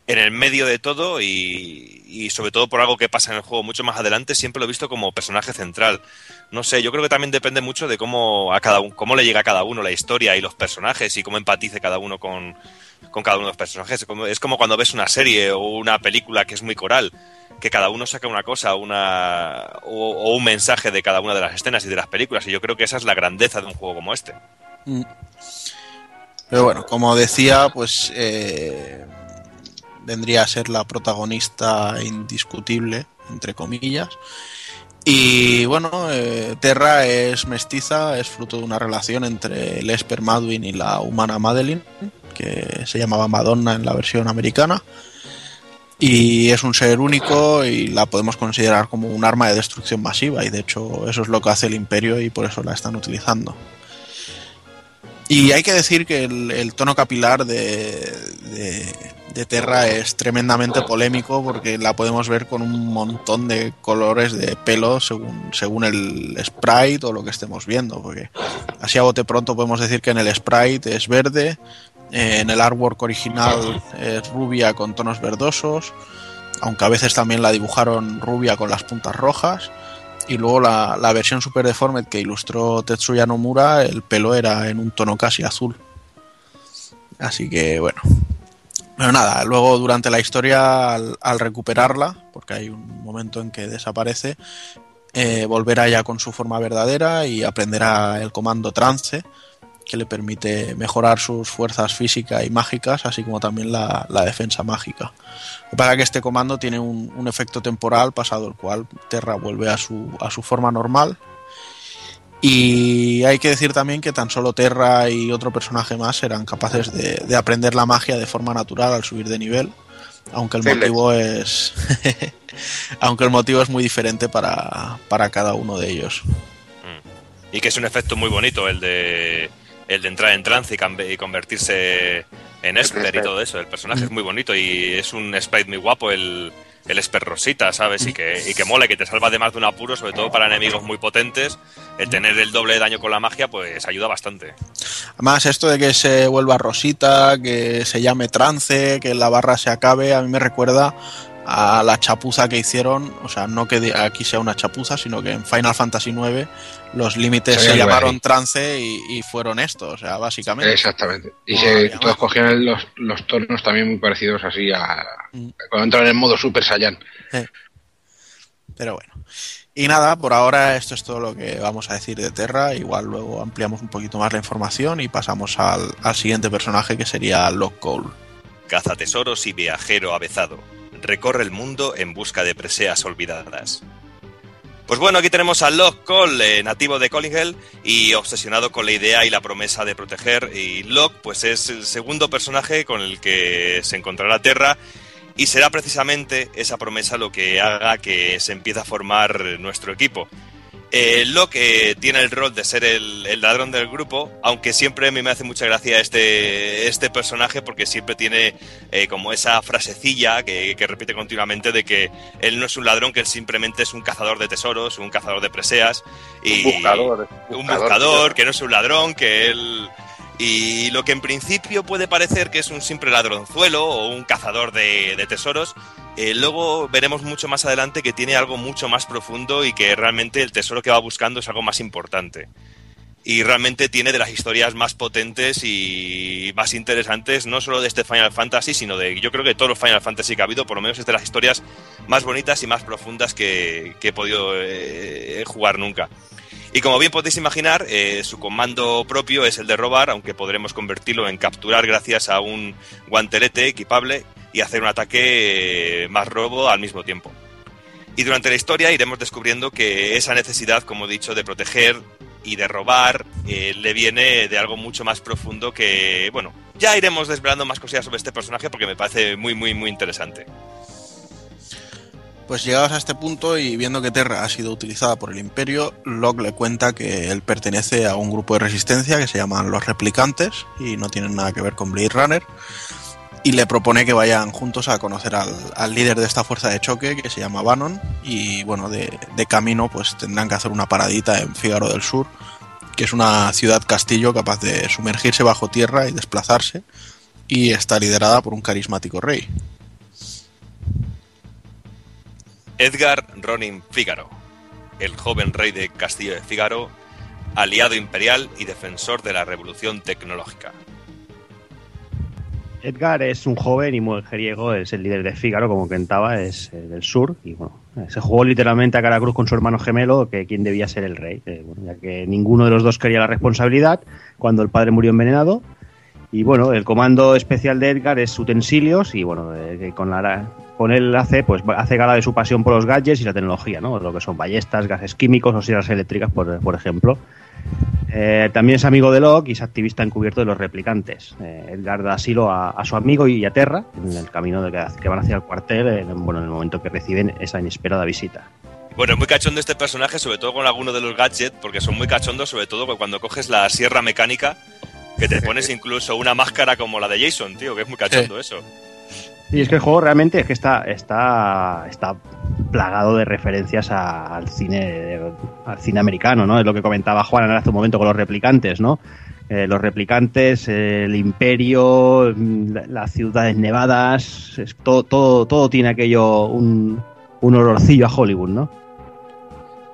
en el medio de todo y, sobre todo por algo que pasa en el juego mucho más adelante, siempre lo he visto como personaje central. No sé, yo creo que también depende mucho de cómo, a cada, cómo le llega a cada uno la historia y los personajes y cómo empatice cada uno con, con cada uno de los personajes. Es como cuando ves una serie o una película que es muy coral, que cada uno saca una cosa una, o, o un mensaje de cada una de las escenas y de las películas y yo creo que esa es la grandeza de un juego como este. Mm. Pero bueno, como decía, pues... Eh vendría a ser la protagonista indiscutible, entre comillas. Y bueno, eh, Terra es mestiza, es fruto de una relación entre el Esper Madwin y la humana Madeline, que se llamaba Madonna en la versión americana. Y es un ser único y la podemos considerar como un arma de destrucción masiva, y de hecho eso es lo que hace el Imperio y por eso la están utilizando. Y hay que decir que el, tono capilar de, de, de, Terra es tremendamente polémico porque la podemos ver con un montón de colores de pelo según, según el sprite o lo que estemos viendo. Porque así a bote pronto podemos decir que en el sprite es verde, eh, en el artwork original es rubia con tonos verdosos, aunque a veces también la dibujaron rubia con las puntas rojas y luego la, la, versión Super Deformed que ilustró Tetsuya Nomura, el pelo era en un tono casi azul. Así que bueno. Pero nada, luego durante la historia, al, recuperarla, porque hay un momento en que desaparece, eh, volverá ya con su forma verdadera y aprenderá el comando trance, que le permite mejorar sus fuerzas físicas y mágicas, así como también la, la defensa mágica. Lo que pasa es que este comando tiene un, un, efecto temporal, pasado el cual Terra vuelve a su, a su forma normal. Y hay que decir también que tan solo Terra y otro personaje más serán capaces de, de aprender la magia de forma natural al subir de nivel, aunque el sí, motivo es aunque el motivo es muy diferente para, para cada uno de ellos. Y que es un efecto muy bonito el de el de entrar en trance y, y convertirse en Esper y todo eso. El personaje es muy bonito y es un sprite muy guapo, el, el Esper Rosita, ¿sabes? Y que, y que mola, y que te salva de más de un apuro, sobre todo para enemigos muy potentes. El tener el doble de daño con la magia, pues ayuda bastante. Además, esto de que se vuelva Rosita, que se llame trance, que la barra se acabe, a mí me recuerda a la chapuza que hicieron, o sea, no que aquí sea una chapuza, sino que en Final Fantasy IX los límites se llamaron ahí. trance y, y, fueron estos, o sea, básicamente. Exactamente. Y oh, se, todos cogían los, los, tonos también muy parecidos así a mm. cuando entran en modo Super Saiyan. Eh. Pero bueno. Y nada, por ahora esto es todo lo que vamos a decir de Terra. Igual luego ampliamos un poquito más la información y pasamos al, al siguiente personaje que sería Lock Cole. Cazatesoros y viajero avezado recorre el mundo en busca de preseas olvidadas. Pues bueno, aquí tenemos a Locke Cole, eh, nativo de Collinghill y obsesionado con la idea y la promesa de proteger. Y Locke, pues es el segundo personaje con el que se encontrará Terra y será precisamente esa promesa lo que haga que se empiece a formar nuestro equipo. Eh, Locke eh, tiene el rol de ser el, el ladrón del grupo, aunque siempre a mí me hace mucha gracia este, este personaje porque siempre tiene eh, como esa frasecilla que, que repite continuamente de que él no es un ladrón, que él simplemente es un cazador de tesoros, un cazador de preseas y Un buscador. un buscador, que no es un ladrón, que él... Y lo que en principio puede parecer que es un simple ladronzuelo o un cazador de, tesoros, eh, luego veremos mucho más adelante que tiene algo mucho más profundo y que realmente el tesoro que va buscando es algo más importante. Y realmente tiene de las historias más potentes y más interesantes, no solo de este Final Fantasy, sino de, yo creo que todos los Final Fantasy que ha habido, por lo menos es de las historias más bonitas y más profundas que, que he podido eh, jugar nunca. Y como bien podéis imaginar, eh, su comando propio es el de robar, aunque podremos convertirlo en capturar gracias a un guantelete equipable y hacer un ataque eh, más robo al mismo tiempo. Y durante la historia iremos descubriendo que esa necesidad, como he dicho, de proteger y de robar eh, le viene de algo mucho más profundo que, bueno, ya iremos desvelando más cosillas sobre este personaje porque me parece muy, muy, muy interesante. Pues llegados a este punto y viendo que Terra ha sido utilizada por el Imperio, Locke le cuenta que él pertenece a un grupo de resistencia que se llaman los Replicantes y no tienen nada que ver con Blade Runner. Y le propone que vayan juntos a conocer al, líder de esta fuerza de choque que se llama Bannon. Y bueno, de, de camino pues tendrán que hacer una paradita en Fígaro del Sur, que es una ciudad castillo capaz de sumergirse bajo tierra y desplazarse. Y está liderada por un carismático rey. Edgar Ronin Fígaro, el joven rey de Castillo de Fígaro, aliado imperial y defensor de la revolución tecnológica. Edgar es un joven y mujeriego, es el líder de Fígaro, como contaba, es eh, del sur. Y bueno, eh, se jugó literalmente a cara cruz con su hermano gemelo, que quien debía ser el rey, eh, bueno, ya que ninguno de los dos quería la responsabilidad cuando el padre murió envenenado. Y bueno, el comando especial de Edgar es utensilios y bueno, eh, con, la, con él hace, pues, hace gala de su pasión por los gadgets y la tecnología, ¿no? Lo que son ballestas, gases químicos o sierras eléctricas, por, por ejemplo. Eh, también es amigo de Locke y es activista encubierto de los replicantes. Eh, Edgar da asilo a, a, su amigo y a Terra en el camino de que, que van hacia el cuartel, en, bueno, en el momento que reciben esa inesperada visita. Bueno, es muy cachondo este personaje, sobre todo con alguno de los gadgets, porque son muy cachondos, sobre todo cuando coges la sierra mecánica, que te pones incluso una máscara como la de Jason, tío, que es muy cachondo sí. eso. Y es que el juego realmente es que está, está, está plagado de referencias a, al cine al cine americano, ¿no? Es lo que comentaba Juan hace un momento con los replicantes, ¿no? Eh, los replicantes, el imperio, la, las ciudades nevadas, es, todo, todo, todo tiene aquello, un, un olorcillo a Hollywood, ¿no?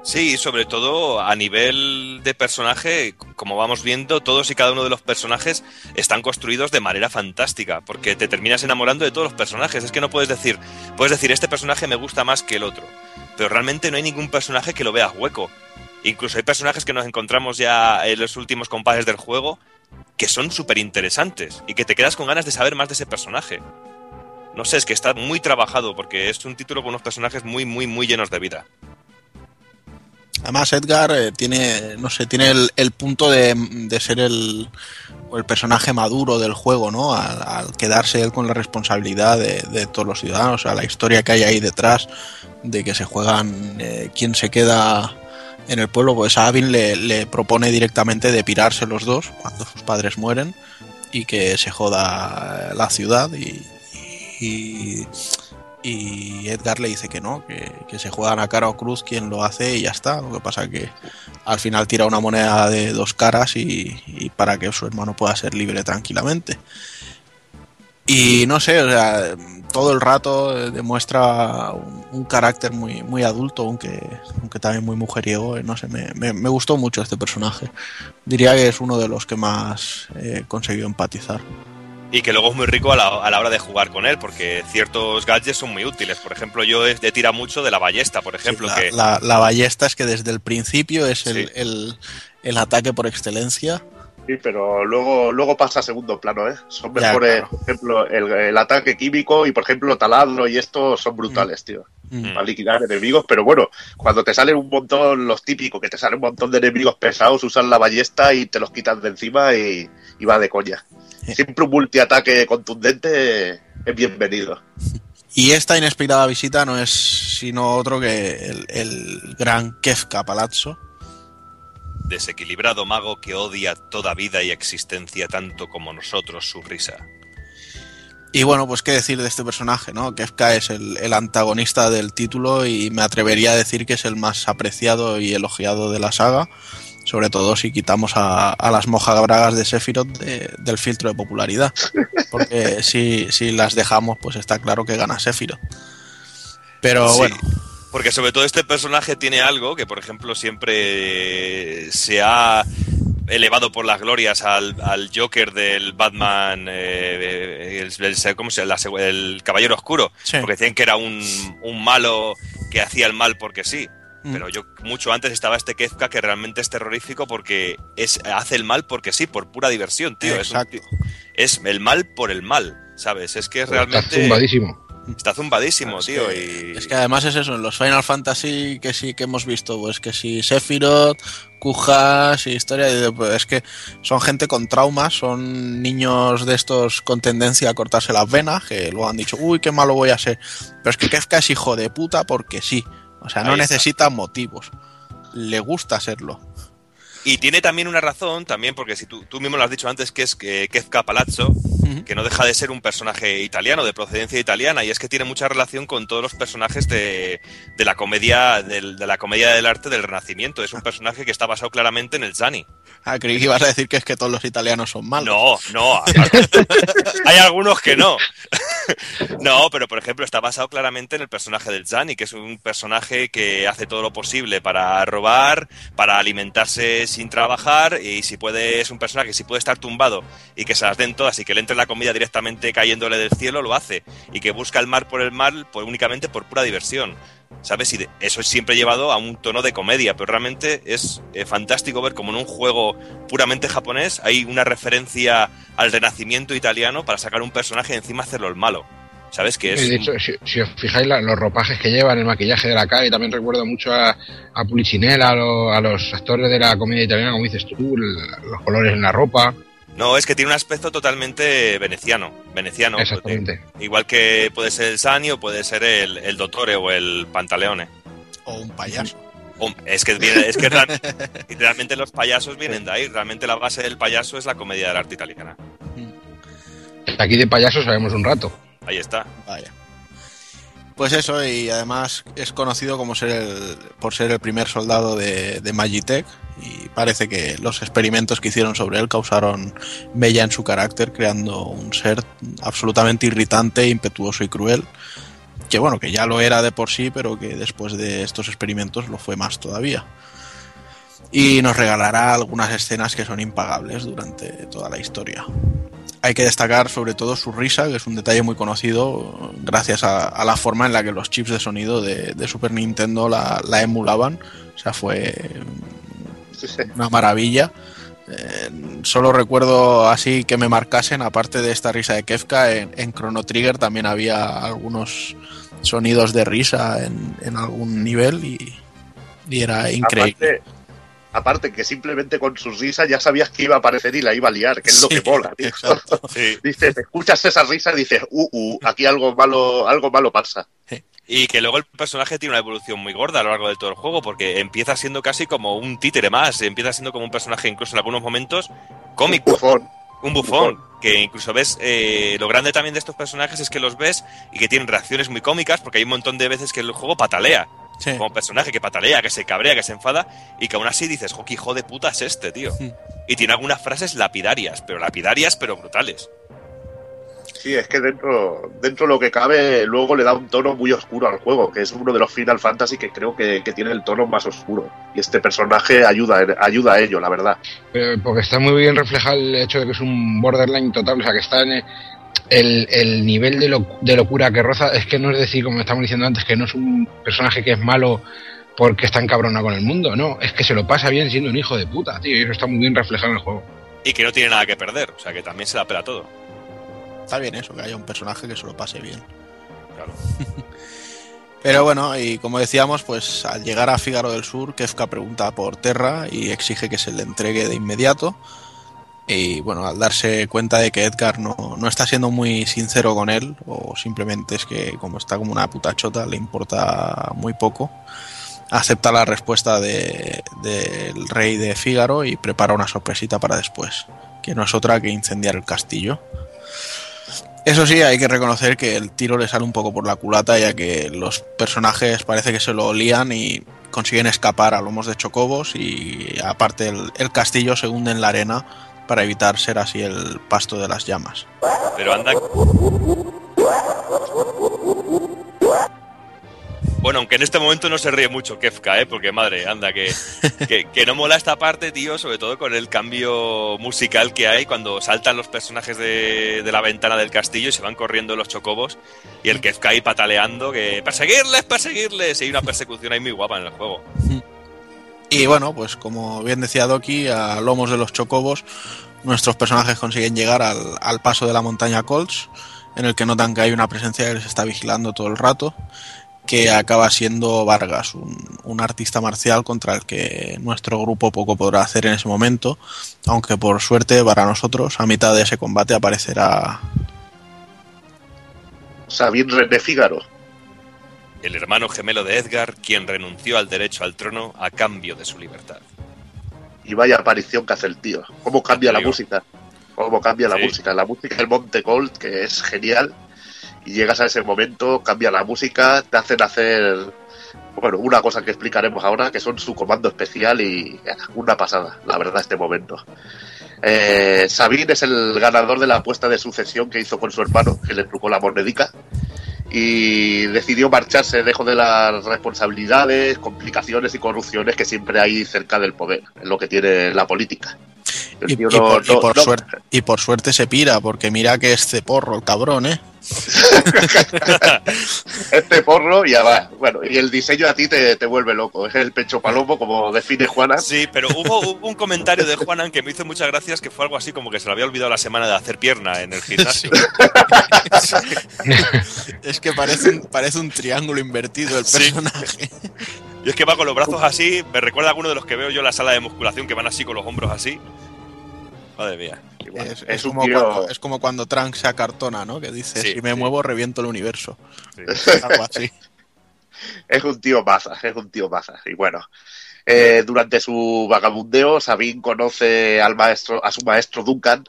Sí, sobre todo a nivel de personaje, como vamos viendo, todos y cada uno de los personajes están construidos de manera fantástica, porque te terminas enamorando de todos los personajes. Es que no puedes decir, puedes decir, este personaje me gusta más que el otro, pero realmente no hay ningún personaje que lo veas hueco. Incluso hay personajes que nos encontramos ya en los últimos compases del juego que son súper interesantes y que te quedas con ganas de saber más de ese personaje. No sé, es que está muy trabajado porque es un título con unos personajes muy, muy, muy llenos de vida. Además, Edgar eh, tiene, no sé, tiene el, punto de, de, ser el, el personaje maduro del juego, ¿no? Al, quedarse él con la responsabilidad de, de, todos los ciudadanos, o sea, la historia que hay ahí detrás de que se juegan eh, quién se queda en el pueblo, pues a Avin le, propone directamente de pirarse los dos cuando sus padres mueren y que se joda la ciudad y y Edgar le dice que no, que, que, se juegan a cara o cruz quien lo hace y ya está. Lo que pasa que al final tira una moneda de dos caras y, para que su hermano pueda ser libre tranquilamente. Y no sé, o sea, todo el rato demuestra un, carácter muy, muy adulto, aunque, aunque también muy mujeriego. No sé, me, me, gustó mucho este personaje. Diría que es uno de los que más he eh, conseguido empatizar y que luego es muy rico a la, a la, hora de jugar con él, porque ciertos gadgets son muy útiles. Por ejemplo, yo he, he tira mucho de la ballesta, por ejemplo. Sí, la, que... la, la, ballesta es que desde el principio es el, sí. el, el ataque por excelencia. Sí, pero luego, luego pasa a segundo plano, ¿eh? Son mejores, ya, claro. por ejemplo, el, el, ataque químico y, por ejemplo, taladro y esto son brutales, mm. tío. Mm. Para liquidar enemigos, pero bueno, cuando te salen un montón, los típicos, que te salen un montón de enemigos pesados, usan la ballesta y te los quitan de encima y, y va de coña. Siempre un multiataque contundente es bienvenido. Y esta inesperada visita no es sino otro que el, el gran Kefka Palazzo, Desequilibrado mago que odia toda vida y existencia tanto como nosotros su risa. Y bueno, pues qué decir de este personaje, ¿no? Kefka es el, el, antagonista del título y me atrevería a decir que es el más apreciado y elogiado de la saga, sobre todo si quitamos a, a las mojabragas de Sephiroth de, del filtro de popularidad, porque si, si, las dejamos, pues está claro que gana Sephiroth. Pero Sí. bueno, Porque sobre todo este personaje tiene algo que, por ejemplo, siempre se ha elevado por las glorias al, al Joker del Batman, eh, el, el- ¿cómo se llama? El Caballero Oscuro, Sí. porque decían que era un, un malo que hacía el mal porque sí. Mm. Pero yo mucho antes estaba este Kefka que realmente es terrorífico porque es hace el mal porque sí, por pura diversión, tío. Es, un Exacto. es el mal por el mal, ¿sabes? Es que es Está realmente zumbadísimo. Está zumbadísimo, Es tío. que, y... es que además es eso, en los Final Fantasy que sí que hemos visto, pues que si Sephiroth, Kujas y historia, pues es que son gente con traumas, son niños de estos con tendencia a cortarse las venas, que luego han dicho, uy, qué malo voy a ser. Pero es que Kefka es hijo de puta porque sí, o sea, no Ahí está. necesita motivos, le gusta serlo. Y tiene también una razón, también porque si tú, tú mismo lo has dicho antes, que es que Kefka Palazzo, que no deja de ser un personaje italiano, de procedencia italiana, y es que tiene mucha relación con todos los personajes de, de la comedia del- de la comedia del arte del Renacimiento. Es un personaje que está basado claramente en el Zani. Ah, creí que ibas a decir que es que todos los italianos son malos. No, no. Hay algunos que no. No, pero por ejemplo está basado claramente en el personaje del Zani, que es un personaje que hace todo lo posible para robar, para alimentarse sin trabajar y si puede es un personaje que si puede estar tumbado y que se las den todas y que le entre la comida directamente cayéndole del cielo lo hace y que busca el mal por el mal pues únicamente por pura diversión. ¿Sabes? Y de- eso es siempre llevado a un tono de comedia, pero realmente es eh, fantástico ver como en un juego puramente japonés hay una referencia al renacimiento italiano para sacar un personaje y encima hacerlo el malo. ¿Sabes? Que es. de hecho, si, si os fijáis, la- los ropajes que llevan, el maquillaje de la cara, y también recuerdo mucho a, a Pulicinella, a, lo- a los actores de la comedia italiana, como dices tú, los colores en la ropa. No, es que tiene un aspecto totalmente veneciano. Veneciano. Exactamente. Igual que puede ser el Sani o puede ser el, el Dottore o el Pantaleone. O un payaso. O- Es que, viene- es que realmente los payasos vienen de ahí. Realmente la base del payaso es la comedia del arte italiana. Aquí de payaso sabemos un rato. Ahí está. Vaya. Pues eso, y además es conocido como ser el, por ser el primer soldado de, de Magitech y parece que los experimentos que hicieron sobre él causaron mella en su carácter, creando un ser absolutamente irritante, impetuoso y cruel, que bueno, que ya lo era de por sí, pero que después de estos experimentos lo fue más todavía. Y nos regalará algunas escenas que son impagables durante toda la historia. Hay que destacar sobre todo su risa, que es un detalle muy conocido gracias a, la forma en la que los chips de sonido de, Super Nintendo la emulaban. O sea, fue una maravilla. Eh, solo recuerdo así que me marcasen, aparte de esta risa de Kefka, en, en Chrono Trigger también había algunos sonidos de risa en, en algún nivel y, y era increíble. Aparte, aparte que simplemente con su risa ya sabías que iba a aparecer y la iba a liar, que es lo Sí, que mola, tío. Dices, escuchas esa risa y dices, uh, uh, aquí algo malo, algo malo pasa. Y que luego el personaje tiene una evolución muy gorda a lo largo de todo el juego, porque empieza siendo casi como un títere más, empieza siendo como un personaje incluso en algunos momentos cómico. Un bufón. Un bufón, que incluso ves, eh, lo grande también de estos personajes es que los ves y que tienen reacciones muy cómicas, porque hay un montón de veces que el juego patalea. Sí. Como personaje que patalea, que se cabrea, que se enfada, y que aún así dices, jo, qué hijo de puta es este, tío. Y tiene algunas frases lapidarias, pero lapidarias, pero brutales. Sí, es que dentro, dentro de lo que cabe, luego le da un tono muy oscuro al juego, que es uno de los Final Fantasy que creo que, que tiene el tono más oscuro. Y este personaje ayuda, ayuda a ello, la verdad. Pero porque está muy bien reflejado el hecho de que es un borderline total, o sea, que está en el, el, el nivel de, lo- de locura que roza. Es que no es decir, como estamos diciendo antes, que no es un personaje que es malo porque está encabronado con el mundo, no. Es que se lo pasa bien siendo un hijo de puta, tío, y eso está muy bien reflejado en el juego. Y que no tiene nada que perder, o sea que también se la pela todo. Está bien eso, que haya un personaje que se lo pase bien. Claro. Pero bueno, y como decíamos, pues al llegar a Fígaro del Sur, Kefka pregunta por Terra y exige que se le entregue de inmediato. Y bueno, al darse cuenta de que Edgar no, no está siendo muy sincero con él, o simplemente es que como está como una puta chota, le importa muy poco, acepta la respuesta de- del rey de Fígaro y prepara una sorpresita para después, que no es otra que incendiar el castillo. Eso sí, hay que reconocer que el tiro le sale un poco por la culata, ya que los personajes parece que se lo lían y consiguen escapar a lomos de chocobos y aparte el, el castillo se hunde en la arena para evitar ser así el pasto de las llamas. Pero anda. Bueno, aunque en este momento no se ríe mucho Kefka, ¿eh? Porque madre, anda, que, que, que no mola esta parte, tío, sobre todo con el cambio musical que hay cuando saltan los personajes de, de la ventana del castillo y se van corriendo los chocobos y el Kefka ahí pataleando, que perseguirles, perseguirles, y hay una persecución ahí muy guapa en el juego. Y bueno, pues como bien decía Doki, a lomos de los chocobos, nuestros personajes consiguen llegar al, al paso de la montaña Colts, en el que notan que hay una presencia que les está vigilando todo el rato, que acaba siendo Vargas, un, un artista marcial contra el que nuestro grupo poco podrá hacer en ese momento, aunque por suerte para nosotros, a mitad de ese combate aparecerá Sabine René Fígaro. El hermano gemelo de Edgar, quien renunció al derecho al trono a cambio de su libertad. Y vaya aparición que hace el tío. Cómo cambia la música. Cómo cambia la música. La música del Monte Gold, que es genial. Y llegas a ese momento, cambia la música, te hacen hacer, bueno, una cosa que explicaremos ahora, que son su comando especial y eh, una pasada, la verdad, este momento. Eh, Sabine es el ganador de la apuesta de sucesión que hizo con su hermano, que le trucó la monedica. Y decidió marcharse, dejó de las responsabilidades, complicaciones y corrupciones que siempre hay cerca del poder, en lo que tiene la política. Y, por, y suerte, y por suerte se pira, porque mira que es ceporro el cabrón, ¿eh? este porro y ya va. Bueno, y el diseño a ti te, te vuelve loco. Es el pecho palomo, como define Juana. Sí, pero hubo, hubo un comentario de Juanan que me hizo muchas gracias, que fue algo así como que se le había olvidado la semana de hacer pierna en el gimnasio. Es que parece un, parece un triángulo invertido el Sí. personaje. Y es que va con los brazos así, me recuerda a alguno de los que veo yo en la sala de musculación, que van así con los hombros así. Madre mía. Es, es es un como tío- cuando, es como cuando Trunks se acartona, ¿no? Que dice, Sí, si me sí. muevo reviento el universo. Sí. Algo así. Es un tío maza, es un tío maza. Y bueno, eh, durante su vagabundeo, Sabine conoce al maestro, a su maestro Duncan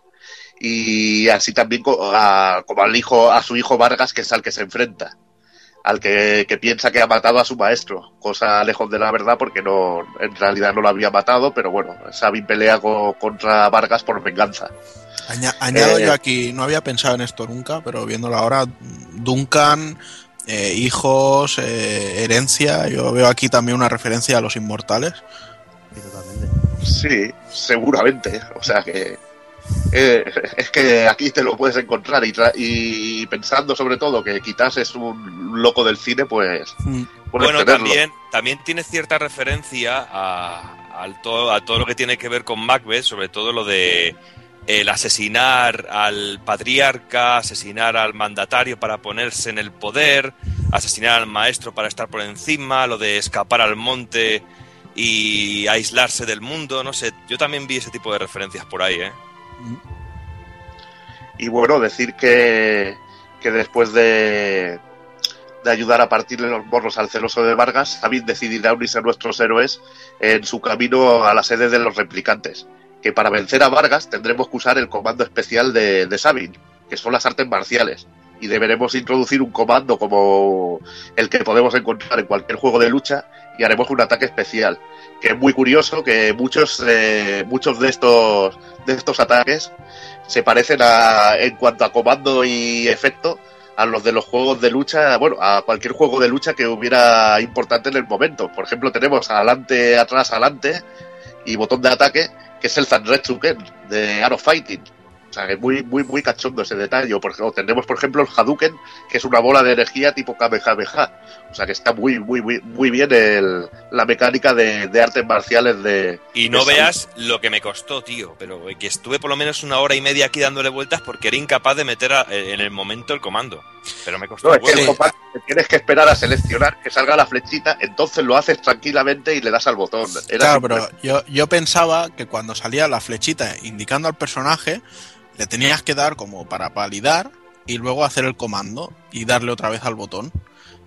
y así también a- como al hijo, a su hijo Vargas, que es al que se enfrenta. Al que, que piensa que ha matado a su maestro, cosa lejos de la verdad porque no, en realidad no lo había matado, pero bueno, Sabine pelea co- contra Vargas por venganza. Aña- añado Eh, yo aquí, no había pensado en esto nunca, pero viéndolo ahora, Duncan, eh, hijos, eh, herencia, yo veo aquí también una referencia a los inmortales. Sí, totalmente. Sí, seguramente. O sea que eh, es que aquí te lo puedes encontrar y, tra- y pensando sobre todo que quizás es un loco del cine, pues Mm. Bueno, tenerlo. también, también tiene cierta referencia a, todo, a todo lo que tiene que ver con Macbeth, sobre todo lo de el asesinar al patriarca, asesinar al mandatario para ponerse en el poder, asesinar al maestro para estar por encima, lo de escapar al monte y aislarse del mundo, no sé, yo también vi ese tipo de referencias por ahí, ¿eh? Y bueno, decir que, que después de, de ayudar a partirle los morros al celoso de Vargas, Sabine decidirá unirse a nuestros héroes en su camino a la sede de los replicantes. Que para vencer a Vargas tendremos que usar el comando especial de, de Sabine, que son las artes marciales. Y deberemos introducir un comando como el que podemos encontrar en cualquier juego de lucha y haremos un ataque especial. Que es muy curioso que muchos, eh, muchos de, estos, de estos ataques se parecen a, en cuanto a comando y efecto a los de los juegos de lucha, bueno, a cualquier juego de lucha que hubiera importante en el momento. Por ejemplo, tenemos adelante, atrás, adelante y botón de ataque, que es el Zanretsuken de Art of Fighting. O sea, es muy, muy, muy cachondo ese detalle. Porque o tenemos, por ejemplo, el Hadouken, que es una bola de energía tipo Kamehameha. O sea, que está muy, muy, muy, muy bien el, la mecánica de, de artes marciales de. Y no de veas lo que me costó, tío. Pero que estuve por lo menos una hora y media aquí dándole vueltas porque era incapaz de meter a- en el momento el comando. Pero me costó. No, es que el combate tienes que esperar a seleccionar que salga la flechita, entonces lo haces tranquilamente y le das al botón. Era Claro, pero yo, yo pensaba que cuando salía la flechita indicando al personaje, le tenías que dar como para validar y luego hacer el comando y darle otra vez al botón.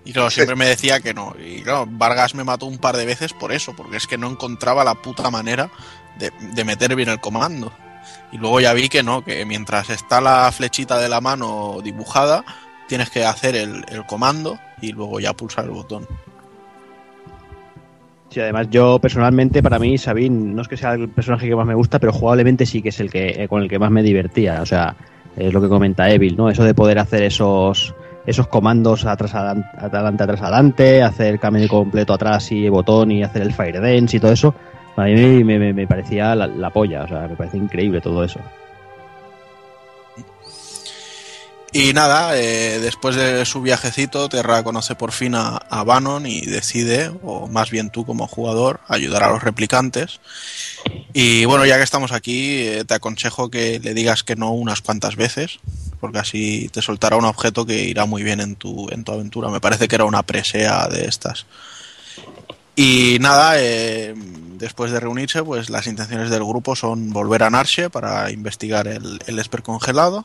Y claro, siempre me decía que no. Y claro, Vargas me mató un par de veces por eso, porque es que no encontraba la puta manera de, de meter bien el comando. Y luego ya vi que no, que mientras está la flechita de la mano dibujada, tienes que hacer el, el comando y luego ya pulsar el botón. Sí, además yo personalmente, para mí, Sabine no es que sea el personaje que más me gusta, pero jugablemente sí que es el que eh, con el que más me divertía. O sea, es lo que comenta Evil, ¿no? Eso de poder hacer esos esos comandos atrás adelante, atrás adelante, hacer cambio completo atrás y botón y hacer el fire dance y todo eso, a mí me, parecía la, la polla, o sea, me parece increíble todo eso. Y nada, eh, después de su viajecito, Terra conoce por fin a, a Bannon y decide, o más bien tú como jugador, ayudar a los replicantes. Y bueno, ya que estamos aquí, eh, te aconsejo que le digas que no unas cuantas veces, porque así te soltará un objeto que irá muy bien en tu, en tu aventura. Me parece que era una presea de estas. Y nada, eh, después de reunirse, pues las intenciones del grupo son volver a Narche para investigar el, el Esper congelado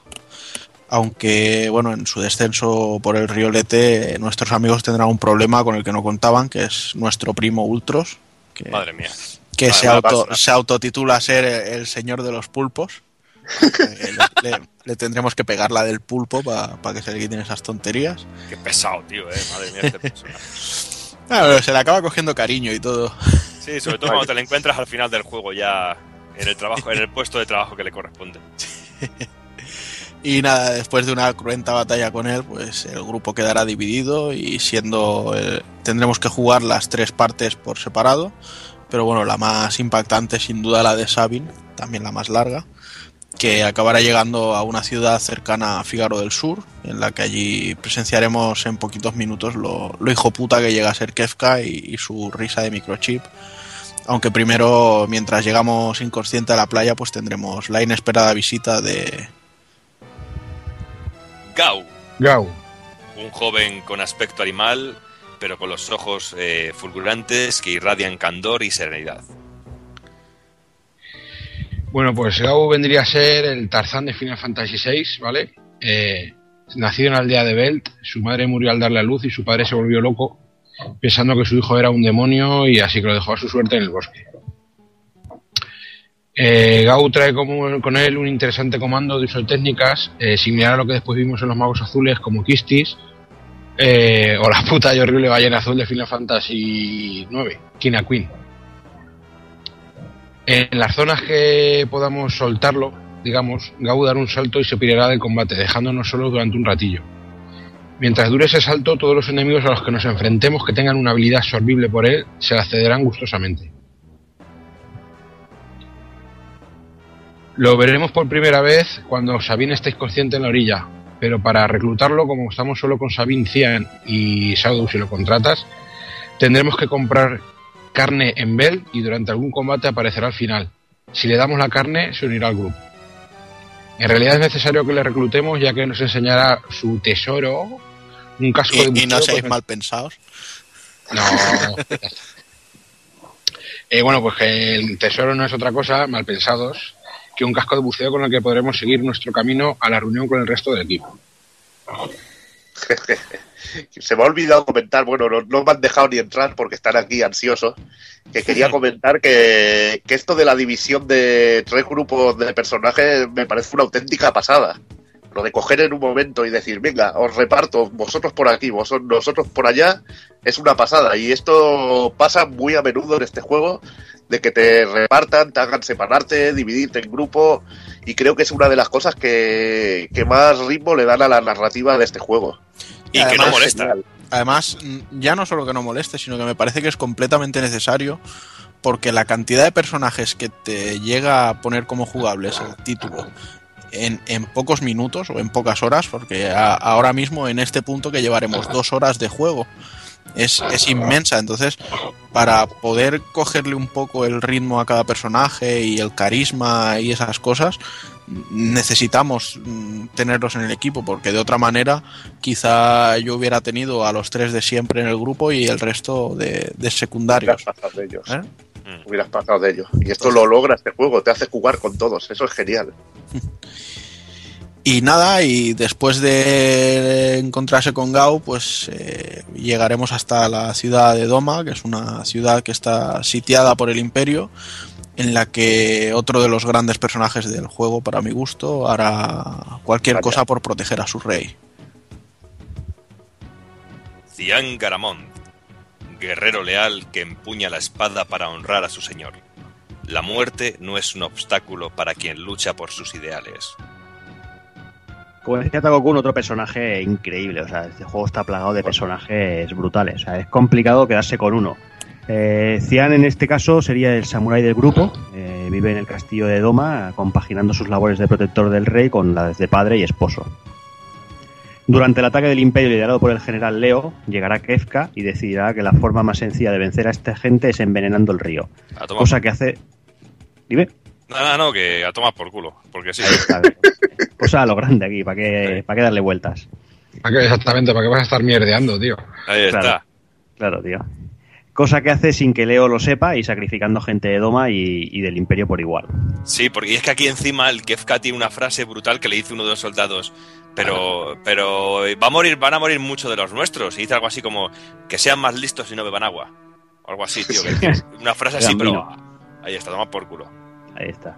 aunque bueno, en su descenso por el río Lete, nuestros amigos tendrán un problema con el que no contaban, que es nuestro primo Ultros, que, Madre mía. que Madre se, auto, se autotitula ser el señor de los pulpos. Eh, le, le- le tendremos que pegar la del pulpo para que se le quiten esas tonterías. Qué pesado, tío, eh. Madre mía, este personaje. Ah, pero se le acaba cogiendo cariño y todo. Sí, sobre todo cuando te lo encuentras al final del juego ya en el trabajo, en el puesto de trabajo que le corresponde. Y nada, después de una cruenta batalla con él, pues el grupo quedará dividido y siendo eh, tendremos que jugar las tres partes por separado. Pero bueno, la más impactante sin duda la de Sabin, también la más larga, que acabará llegando a una ciudad cercana a Fígaro del Sur, en la que allí presenciaremos en poquitos minutos lo, lo hijo puta que llega a ser Kefka y, y su risa de microchip. Aunque primero, mientras llegamos inconsciente a la playa, pues tendremos la inesperada visita de, Gau, Gau. un joven con aspecto animal, pero con los ojos eh, fulgurantes que irradian candor y serenidad. Bueno, pues Gau vendría a ser el Tarzán de Final Fantasy VI, ¿vale? Eh, nacido en la aldea de Belt, su madre murió al darle a luz y su padre se volvió loco, pensando que su hijo era un demonio y así que lo dejó a su suerte en el bosque. Eh, Gau trae con él un interesante comando de uso de técnicas, eh, similar a lo que después vimos en los Magos Azules como Kistis, eh, o la puta y horrible ballena azul de Final Fantasy IX, Kina Queen. En las zonas que podamos soltarlo, digamos, Gau dará un salto y se pirará del combate, dejándonos solos durante un ratillo. Mientras dure ese salto, todos los enemigos a los que nos enfrentemos que tengan una habilidad absorbible por él se la cederán gustosamente. Lo veremos por primera vez cuando Sabine esté consciente en la orilla, pero para reclutarlo, como estamos solo con Sabine Cian y Shadow si lo contratas, tendremos que comprar carne en Bell y durante algún combate aparecerá al final. Si le damos la carne, se unirá al grupo. En realidad es necesario que le reclutemos ya que nos enseñará su tesoro, un casco de Y, y no buceo, seáis pues, mal pensados. no. Eh, bueno, pues que el tesoro no es otra cosa, mal pensados, que un casco de buceo con el que podremos seguir nuestro camino a la reunión con el resto del equipo. Se me ha olvidado comentar, bueno, no, no me han dejado ni entrar porque están aquí ansiosos, que quería comentar que, que esto de la división de tres grupos de personajes me parece una auténtica pasada. Lo de coger en un momento y decir, venga, os reparto, vosotros por aquí, vosotros, nosotros por allá, es una pasada. Y esto pasa muy a menudo en este juego, de que te repartan, te hagan separarte, dividirte en grupo, y creo que es una de las cosas que, que más ritmo le dan a la narrativa de este juego. Y que no molesta. Además, mm, ya no solo que no moleste, sino que me parece que es completamente necesario porque la cantidad de personajes que te llega a poner como jugables el título en, en pocos minutos o en pocas horas, porque a- ahora mismo en este punto que llevaremos dos horas de juego es, es inmensa. Entonces, para poder cogerle un poco el ritmo a cada personaje y el carisma y esas cosas, necesitamos mm, tenerlos en el equipo, porque de otra manera quizá yo hubiera tenido a los tres de siempre en el grupo y el resto de, de secundarios. Hubieras pasado de ellos. ¿Eh? Hubieras pasado de ellos. Y esto lo logra este juego, te hace jugar con todos. Eso es genial. Y nada, y después de encontrarse con Gao, pues eh, llegaremos hasta la ciudad de Doma, que es una ciudad que está sitiada por el Imperio, en la que otro de los grandes personajes del juego, para mi gusto, hará cualquier cosa por proteger a su rey. Cian Garamond, guerrero leal que empuña la espada para honrar a su señor. La muerte no es un obstáculo para quien lucha por sus ideales. Como decía Takokun, otro personaje increíble. O sea, este juego está plagado de personajes brutales. O sea, es complicado quedarse con uno. Eh, Cian, en este caso, sería el samurái del grupo. Eh, vive en el castillo de Doma, compaginando sus labores de protector del rey con las de padre y esposo. Durante el ataque del imperio liderado por el general Leo, llegará Kefka y decidirá que la forma más sencilla de vencer a esta gente es envenenando el río. Cosa que hace... Dime. No, no, no, que a tomar por culo. Porque sí. Cosa a lo grande aquí, ¿para qué, para qué darle vueltas? ¿Para qué exactamente? ¿Para qué vas a estar mierdeando, tío? Ahí está. Claro, claro, tío. Cosa que hace sin que Leo lo sepa y sacrificando gente de Doma y, y del Imperio por igual. Sí, porque es que aquí encima el Kefka tiene una frase brutal que le dice uno de los soldados. Pero, pero va a morir, van a morir muchos de los nuestros. Y dice algo así como que sean más listos y no beban agua. O algo así, tío. que una frase así, pero ahí está, toma por culo. Ahí está.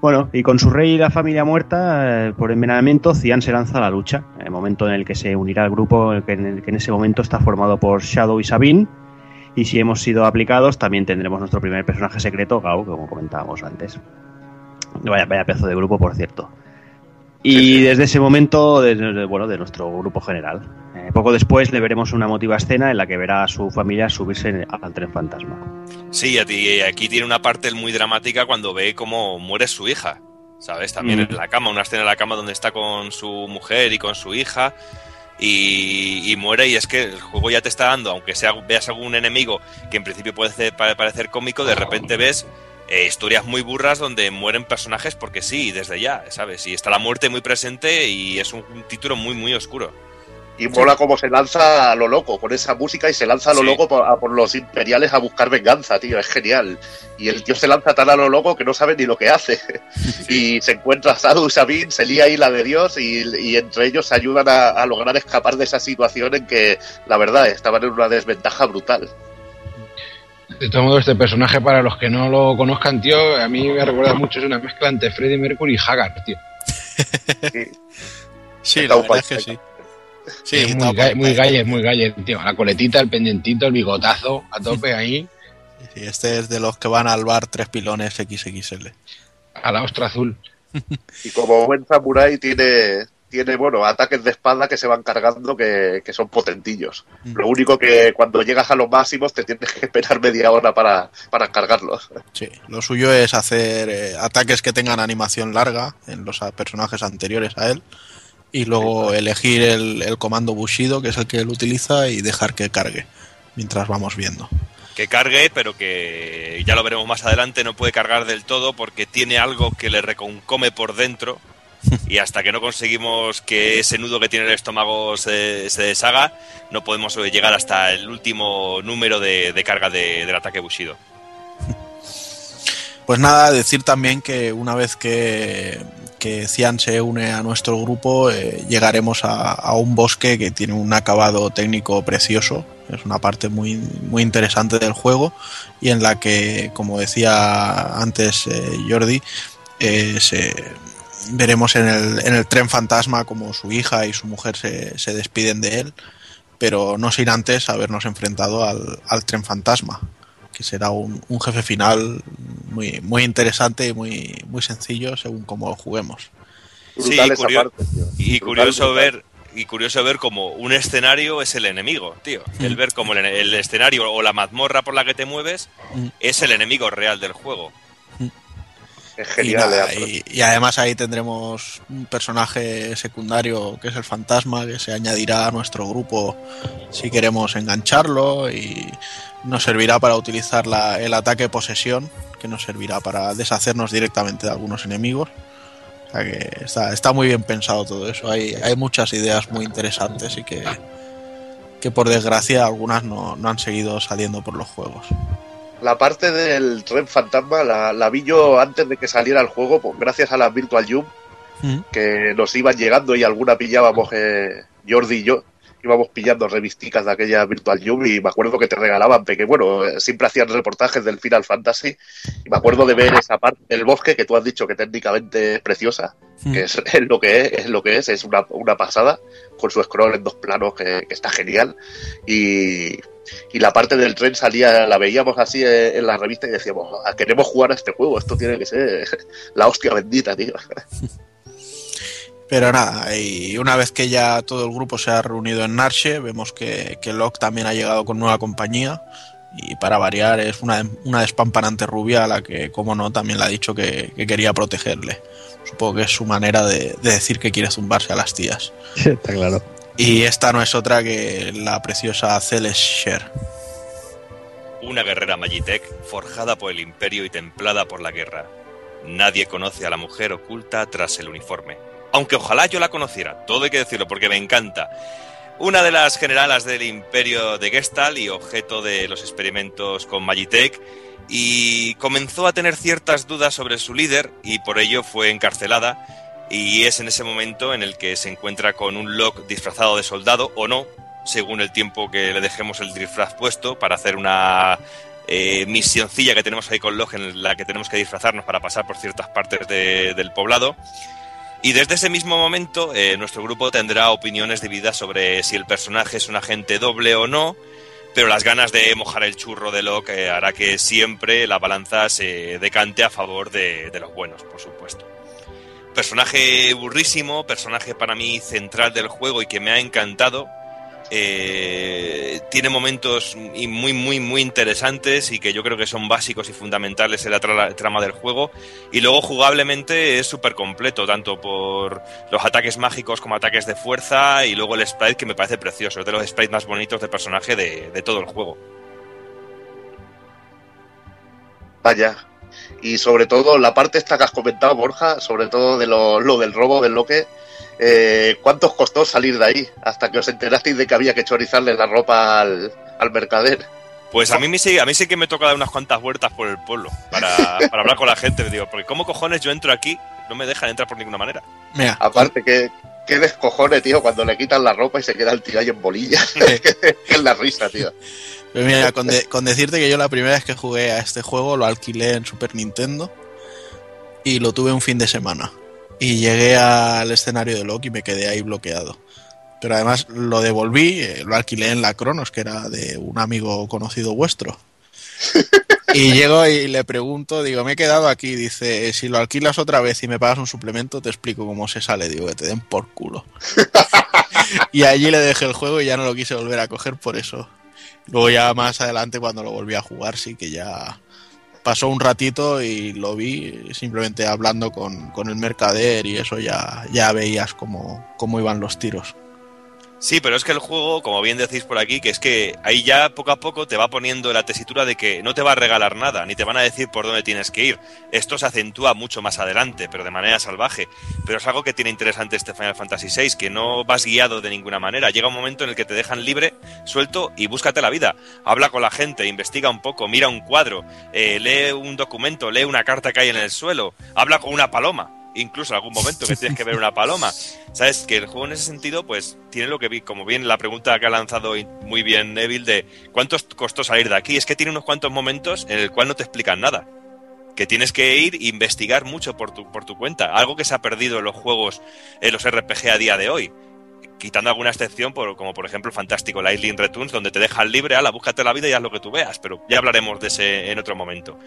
Bueno, y con su rey y la familia muerta eh, por envenenamiento, Cian se lanza a la lucha. El momento en el que se unirá al grupo que en, que en ese momento está formado por Shadow y Sabine. Y si hemos sido aplicados, también tendremos nuestro primer personaje secreto, Gao, como comentábamos antes. Vaya, vaya pedazo de grupo, por cierto. Y desde ese momento, desde, bueno, de nuestro grupo general. Eh, poco después le veremos una emotiva escena en la que verá a su familia subirse al tren fantasma. Sí, a ti- aquí tiene una parte muy dramática cuando ve cómo muere su hija. ¿Sabes? También Mm. en la cama, una escena en la cama donde está con su mujer y con su hija. Y, y muere, y es que el juego ya te está dando, aunque sea veas algún enemigo que en principio puede ser- pare- parecer cómico, de repente ves eh, historias muy burras donde mueren personajes porque sí, desde ya, ¿sabes? Y está la muerte muy presente y es un, un título muy, muy oscuro. Y mola cómo se lanza a lo loco con esa música y se lanza a lo Sí. loco por, a por los imperiales a buscar venganza, tío. Es genial. Y el tío se lanza tan a lo loco que no sabe ni lo que hace. Y se encuentra a Sadu y Sabine, se lía ahí la de Dios y, y entre ellos se ayudan a, a lograr escapar de esa situación en que, la verdad, estaban en una desventaja brutal. De todo modo, este personaje, para los que no lo conozcan, tío, a mí me recuerda mucho, es una mezcla entre Freddie Mercury y Haggard, tío. Sí, la verdad es que sí. Sí, es muy, ga- por- muy galle, muy galle, tío. La coletita, el pendientito, el bigotazo, a tope ahí, Sí, este es de los que van al bar tres pilones XXL. a la ostra azul. Y como buen samurái tiene, tiene bueno, ataques de espada que se van cargando que, que son potentillos. Lo único que cuando llegas a los máximos te tienes que esperar media hora para, para cargarlos. Sí, lo suyo es hacer eh, ataques que tengan animación larga en los personajes anteriores a él y luego elegir el, el comando Bushido, que es el que él utiliza, y dejar que cargue mientras vamos viendo. que cargue, pero que ya lo veremos más adelante, no puede cargar del todo porque tiene algo que le reconcome por dentro y hasta que no conseguimos que ese nudo que tiene el estómago se, deshaga, no podemos eh, llegar hasta el último número de, carga de- del ataque Bushido. Pues nada, decir también que una vez que, que Cian se une a nuestro grupo, eh, llegaremos a, un bosque que tiene un acabado técnico precioso. Es una parte muy, muy interesante del juego y en la que, como decía antes eh, Jordi, se, veremos en el, en el tren fantasma como su hija y su mujer se, se despiden de él, pero no sin antes habernos enfrentado al, al tren fantasma que será un, un jefe final muy, muy interesante y muy, muy sencillo según cómo lo juguemos. Sí, curio- parte, y curioso brutal. ver y curioso ver como un escenario es el enemigo, tío. El Mm. ver como el, el escenario o la mazmorra por la que te mueves Mm. es el enemigo real del juego. Es genial, y, nada, Leandro. y- y además ahí tendremos un personaje secundario que es el fantasma que se añadirá a nuestro grupo si queremos engancharlo y nos servirá para utilizar la- el ataque posesión que nos servirá para deshacernos directamente de algunos enemigos. O sea que está, está muy bien pensado todo eso. Hay, hay muchas ideas muy interesantes y que, que por desgracia algunas no, no han seguido saliendo por los juegos. La parte del tren fantasma la, la vi yo antes de que saliera el juego, pues, gracias a las Virtual Jump Mm. que nos iban llegando y alguna pillábamos, eh, Jordi y yo, íbamos pillando revisticas de aquella Virtual Jump y me acuerdo que te regalaban, porque bueno, eh, siempre hacían reportajes del Final Fantasy y me acuerdo de ver esa parte del bosque que tú has dicho que técnicamente es preciosa, Mm. que es, es lo que es, es lo que es, es una, una pasada, con su scroll en dos planos que, que está genial y, y la parte del tren salía, la veíamos así eh, en la revista y decíamos, "Ah, queremos jugar a este juego, esto tiene que ser la hostia bendita, tío. Pero nada, y una vez que ya todo el grupo se ha reunido en Narche, vemos que, que Locke también ha llegado con nueva compañía. Y para variar, es una, una despampanante rubia a la que, como no, también le ha dicho que, que quería protegerle. Supongo que es su manera de, de decir que quiere zumbarse a las tías. Está claro. Y esta no es otra que la preciosa Celeste Sher. Una guerrera Magitech forjada por el imperio y templada por la guerra. Nadie conoce a la mujer oculta tras el uniforme. Aunque ojalá yo la conociera, todo hay que decirlo porque me encanta. Una de las generalas del imperio de Gestalt y objeto de los experimentos con Magitech y comenzó a tener ciertas dudas sobre su líder y por ello fue encarcelada y es en ese momento en el que se encuentra con un Locke disfrazado de soldado o no, según el tiempo que le dejemos el disfraz puesto para hacer una eh, misioncilla que tenemos ahí con Locke en la que tenemos que disfrazarnos para pasar por ciertas partes de- del poblado. Y desde ese mismo momento eh, nuestro grupo tendrá opiniones divididas sobre si el personaje es un agente doble o no, pero las ganas de mojar el churro de Locke eh, hará que siempre la balanza se decante a favor de, de los buenos, por supuesto. Personaje burrísimo, personaje para mí central del juego y que me ha encantado. Eh, tiene momentos muy, muy, muy interesantes y que yo creo que son básicos y fundamentales en la tra- trama del juego. Y luego jugablemente es súper completo, tanto por los ataques mágicos como ataques de fuerza y luego el sprite que me parece precioso, es de los sprites más bonitos de personaje de, de todo el juego. Vaya. Y sobre todo, la parte esta que has comentado, Borja, sobre todo de lo, lo del robo del loque, eh, ¿cuánto os costó salir de ahí? Hasta que os enterasteis de que había que chorizarle la ropa al, al mercader. Pues a mí, me sí, a mí sí que me toca dar unas cuantas vueltas por el pueblo para, para hablar con la gente. Me digo, porque ¿cómo cojones yo entro aquí? No me dejan entrar por ninguna manera. Mira, Aparte, que qué descojone, tío, cuando le quitan la ropa y se queda el tío ahí en bolillas. es la risa, tío. Pero mira, con, de- con decirte que yo la primera vez que jugué a este juego lo alquilé en Super Nintendo y lo tuve un fin de semana. Y llegué al escenario de Loki y me quedé ahí bloqueado. Pero además lo devolví, eh, lo alquilé en la Cronos, que era de un amigo conocido vuestro. Y llego y le pregunto, digo, me he quedado aquí. Dice, si lo alquilas otra vez y me pagas un suplemento, te explico cómo se sale. Digo, que te den por culo. y allí le dejé el juego y ya no lo quise volver a coger por eso. Luego ya más adelante cuando lo volví a jugar sí que ya pasó un ratito y lo vi simplemente hablando con, con el mercader y eso ya, ya veías cómo, cómo iban los tiros. Sí, pero es que el juego, como bien decís por aquí, que es que ahí ya poco a poco te va poniendo la tesitura de que no te va a regalar nada, ni te van a decir por dónde tienes que ir. Esto se acentúa mucho más adelante, pero de manera salvaje. Pero es algo que tiene interesante este Final Fantasy VI, que no vas guiado de ninguna manera. Llega un momento en el que te dejan libre, suelto y búscate la vida. Habla con la gente, investiga un poco, mira un cuadro, eh, lee un documento, lee una carta que hay en el suelo, habla con una paloma incluso en algún momento que tienes que ver una paloma. Sabes que el juego en ese sentido, pues tiene lo que vi, como bien la pregunta que ha lanzado muy bien Neville de cuánto costó salir de aquí. Es que tiene unos cuantos momentos en el cual no te explican nada. Que tienes que ir e investigar mucho por tu, por tu cuenta. Algo que se ha perdido en los juegos, en los RPG a día de hoy. Quitando alguna excepción, por, como por ejemplo el fantástico Lightning Returns, donde te dejan libre, ala, búscate la vida y haz lo que tú veas. Pero ya hablaremos de ese en otro momento.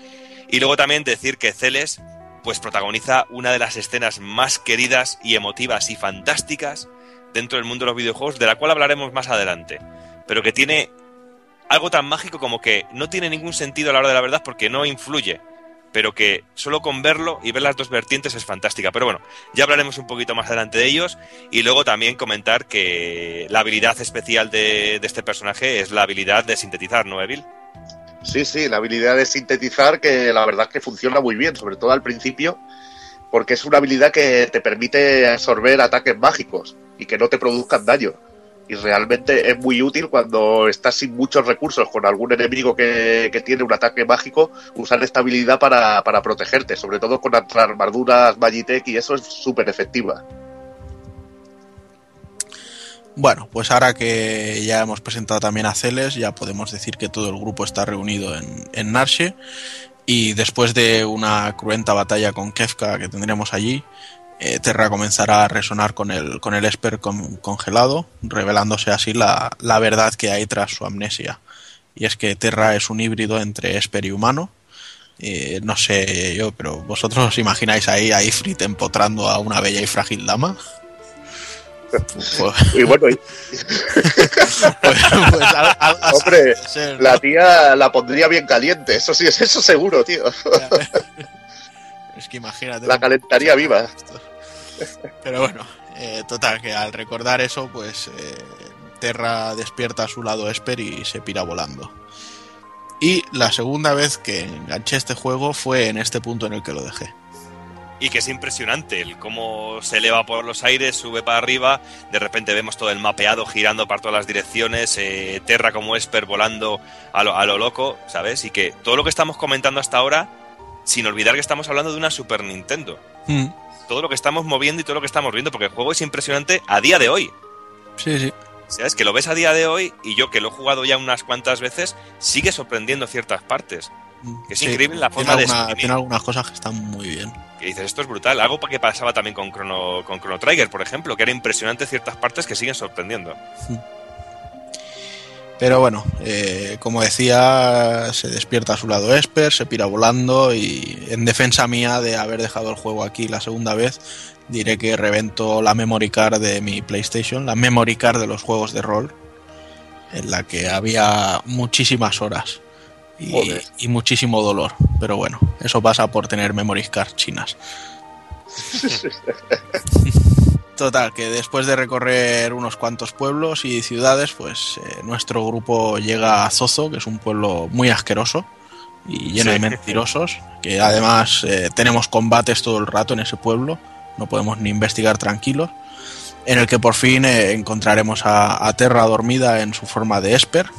Y luego también decir que Celes pues protagoniza una de las escenas más queridas y emotivas y fantásticas dentro del mundo de los videojuegos, de la cual hablaremos más adelante, pero que tiene algo tan mágico como que no tiene ningún sentido a la hora de la verdad porque no influye pero que solo con verlo y ver las dos vertientes es fantástica. Pero bueno, ya hablaremos un poquito más adelante de ellos y luego también comentar que la habilidad especial de, este personaje es la habilidad de sintetizar, ¿no, Evil? Sí, sí, la habilidad de sintetizar que la verdad es que funciona muy bien, sobre todo al principio, porque es una habilidad que te permite absorber ataques mágicos y que no te produzcan daño. Y realmente es muy útil cuando estás sin muchos recursos con algún enemigo que, que tiene un ataque mágico, usar esta habilidad para, para protegerte, sobre todo con armaduras Magitech y eso es súper efectiva. Bueno, pues ahora que ya hemos presentado también a Celes, ya podemos decir que todo el grupo está reunido en, en Narshe y después de una cruenta batalla con Kefka que tendremos allí, eh, Terra comenzará a resonar con el, con el Esper con, congelado, revelándose así la, la, verdad que hay tras su amnesia. Y es que Terra es un híbrido entre Esper y humano. Eh, no sé yo, pero ¿vosotros os imagináis ahí a Ifrit empotrando a una bella y frágil dama? y bueno, y... pues, pues, hombre, ser, ¿no? la tía la pondría bien caliente, eso sí, es eso seguro, tío. es que imagínate. La calentaría viva. Pero bueno, eh, total, que al recordar eso, pues eh, Terra despierta a su lado Esper y se pira volando. Y la segunda vez que enganché este juego fue en este punto en el que lo dejé y que es impresionante el cómo se eleva por los aires, sube para arriba, de repente vemos todo el mapeado girando para todas las direcciones, eh, Terra como Esper volando a lo, a lo, loco, ¿sabes? Y que todo lo que estamos comentando hasta ahora, sin olvidar que estamos hablando de una Super Nintendo. Mm. Todo lo que estamos moviendo y todo lo que estamos viendo, porque el juego es impresionante a día de hoy. Sí, sí. ¿Sabes? Que lo ves a día de hoy y yo que lo he jugado ya unas cuantas veces, sigue sorprendiendo ciertas partes. Que es sí, increíble la forma tiene alguna, de Tiene algunas cosas que están muy bien. Que dices, esto es brutal. Algo que pasaba también con Chrono, con Chrono Trigger, por ejemplo, que era impresionante ciertas partes que siguen sorprendiendo. Pero bueno, eh, como decía, se despierta a su lado Esper, se pira volando y en defensa mía de haber dejado el juego aquí la segunda vez, diré que revento la memory card de mi PlayStation, la memory card de los juegos de rol, en la que había muchísimas horas y, y, muchísimo dolor. Pero bueno, eso pasa por tener memory card chinas. Total, que después de recorrer unos cuantos pueblos y ciudades, pues eh, nuestro grupo llega a Zozo, que es un pueblo muy asqueroso y lleno sí. de mentirosos, que además eh, tenemos combates todo el rato en ese pueblo, no podemos ni investigar tranquilos, en el que por fin eh, encontraremos a, a Terra dormida en su forma de Esper,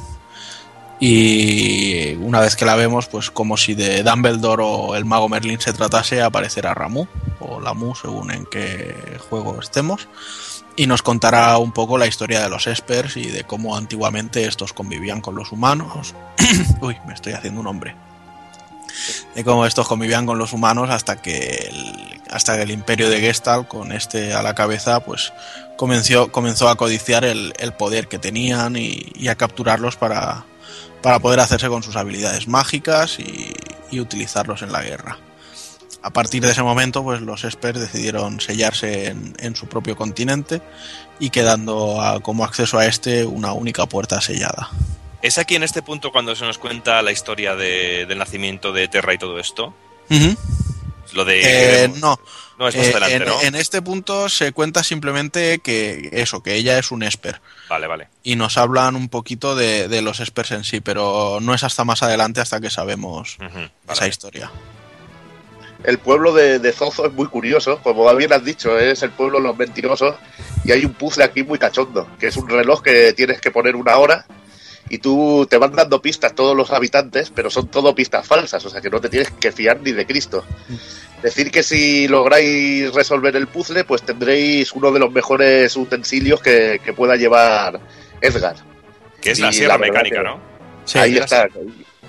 y una vez que la vemos, pues como si de Dumbledore o el mago Merlin se tratase, aparecerá Ramu o Lamu, según en qué juego estemos, y nos contará un poco la historia de los Espers y de cómo antiguamente estos convivían con los humanos. Uy, me estoy haciendo un hombre. De cómo estos convivían con los humanos hasta que el, hasta que el imperio de Gestalt, con este a la cabeza, pues comenzó, comenzó a codiciar el, poder que tenían y a capturarlos para, para poder hacerse con sus habilidades mágicas y, y, utilizarlos en la guerra. A partir de ese momento, pues los Espers decidieron sellarse en, en, su propio continente y quedando a, como acceso a este una única puerta sellada. ¿Es aquí en este punto cuando se nos cuenta la historia de, del nacimiento de Terra y todo esto? Uh -huh. Lo de. Eh, no. No es más Eh, adelante, en, ¿no? en este punto se cuenta simplemente que eso, que ella es un Esper. Vale, vale. Y nos hablan un poquito de, de los Espers en sí, pero no es hasta más adelante hasta que sabemos esa vale. historia. El pueblo de, de Zozo es muy curioso, como bien has dicho, es el pueblo de los mentirosos y hay un puzzle aquí muy cachondo, que es un reloj que tienes que poner una hora y tú te van dando pistas todos los habitantes, pero son todo pistas falsas, o sea que no te tienes que fiar ni de Cristo. Decir que si lográis resolver el puzzle, pues tendréis uno de los mejores utensilios que, que pueda llevar Edgar. Que es la sierra mecánica, ¿no? Sí, Ahí la está.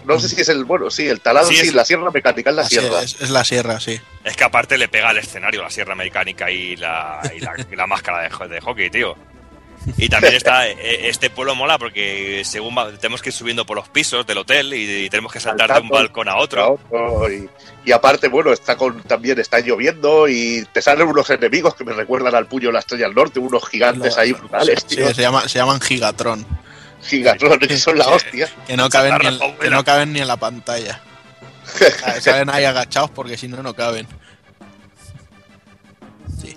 No sé si es el, bueno, sí, el talado, Sí, sí, es- la sierra mecánica es la Así sierra. es, es la sierra, sí. Es que aparte le pega al escenario la sierra mecánica y la, y la, y la máscara de, de hockey, tío. Y también está eh, este pueblo mola porque según va- tenemos que ir subiendo por los pisos del hotel y, y tenemos que saltar de un balcón a otro. otro, y, y aparte, bueno, está con, también está lloviendo y te salen unos enemigos que me recuerdan al puño de la estrella del norte, unos gigantes ahí brutales, Sí, tío. se, llama, se llaman Gigatron, Gigatrones, que son la hostia. que no, caben ni que no caben ni en la pantalla. Salen ahí agachados porque si no, no caben. Sí.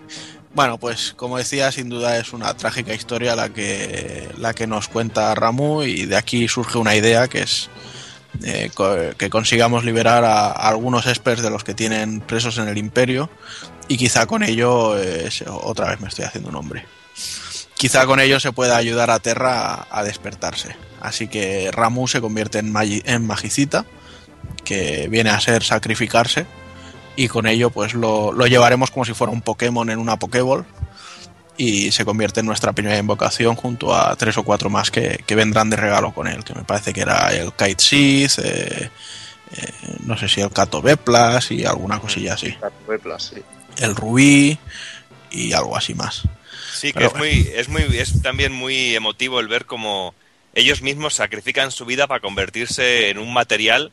Bueno, pues como decía, sin duda es una trágica historia la que, la que nos cuenta Ramu y de aquí surge una idea que es eh, que consigamos liberar a, algunos experts de los que tienen presos en el imperio y quizá con ello, eh, otra vez me estoy haciendo un hombre, quizá con ello se pueda ayudar a Terra a, despertarse. Así que Ramu se convierte en, en magicita, que viene a ser sacrificarse y con ello pues lo, lo, llevaremos como si fuera un Pokémon en una Pokéball y se convierte en nuestra primera invocación junto a tres o cuatro más que, que vendrán de regalo con él, que me parece que era el Kite Sith, eh, eh, no sé si el Cato Beplas y alguna cosilla así. El Rubí y algo así más. Sí, que es, muy, es, muy, es también muy emotivo el ver cómo ellos mismos sacrifican su vida para convertirse en un material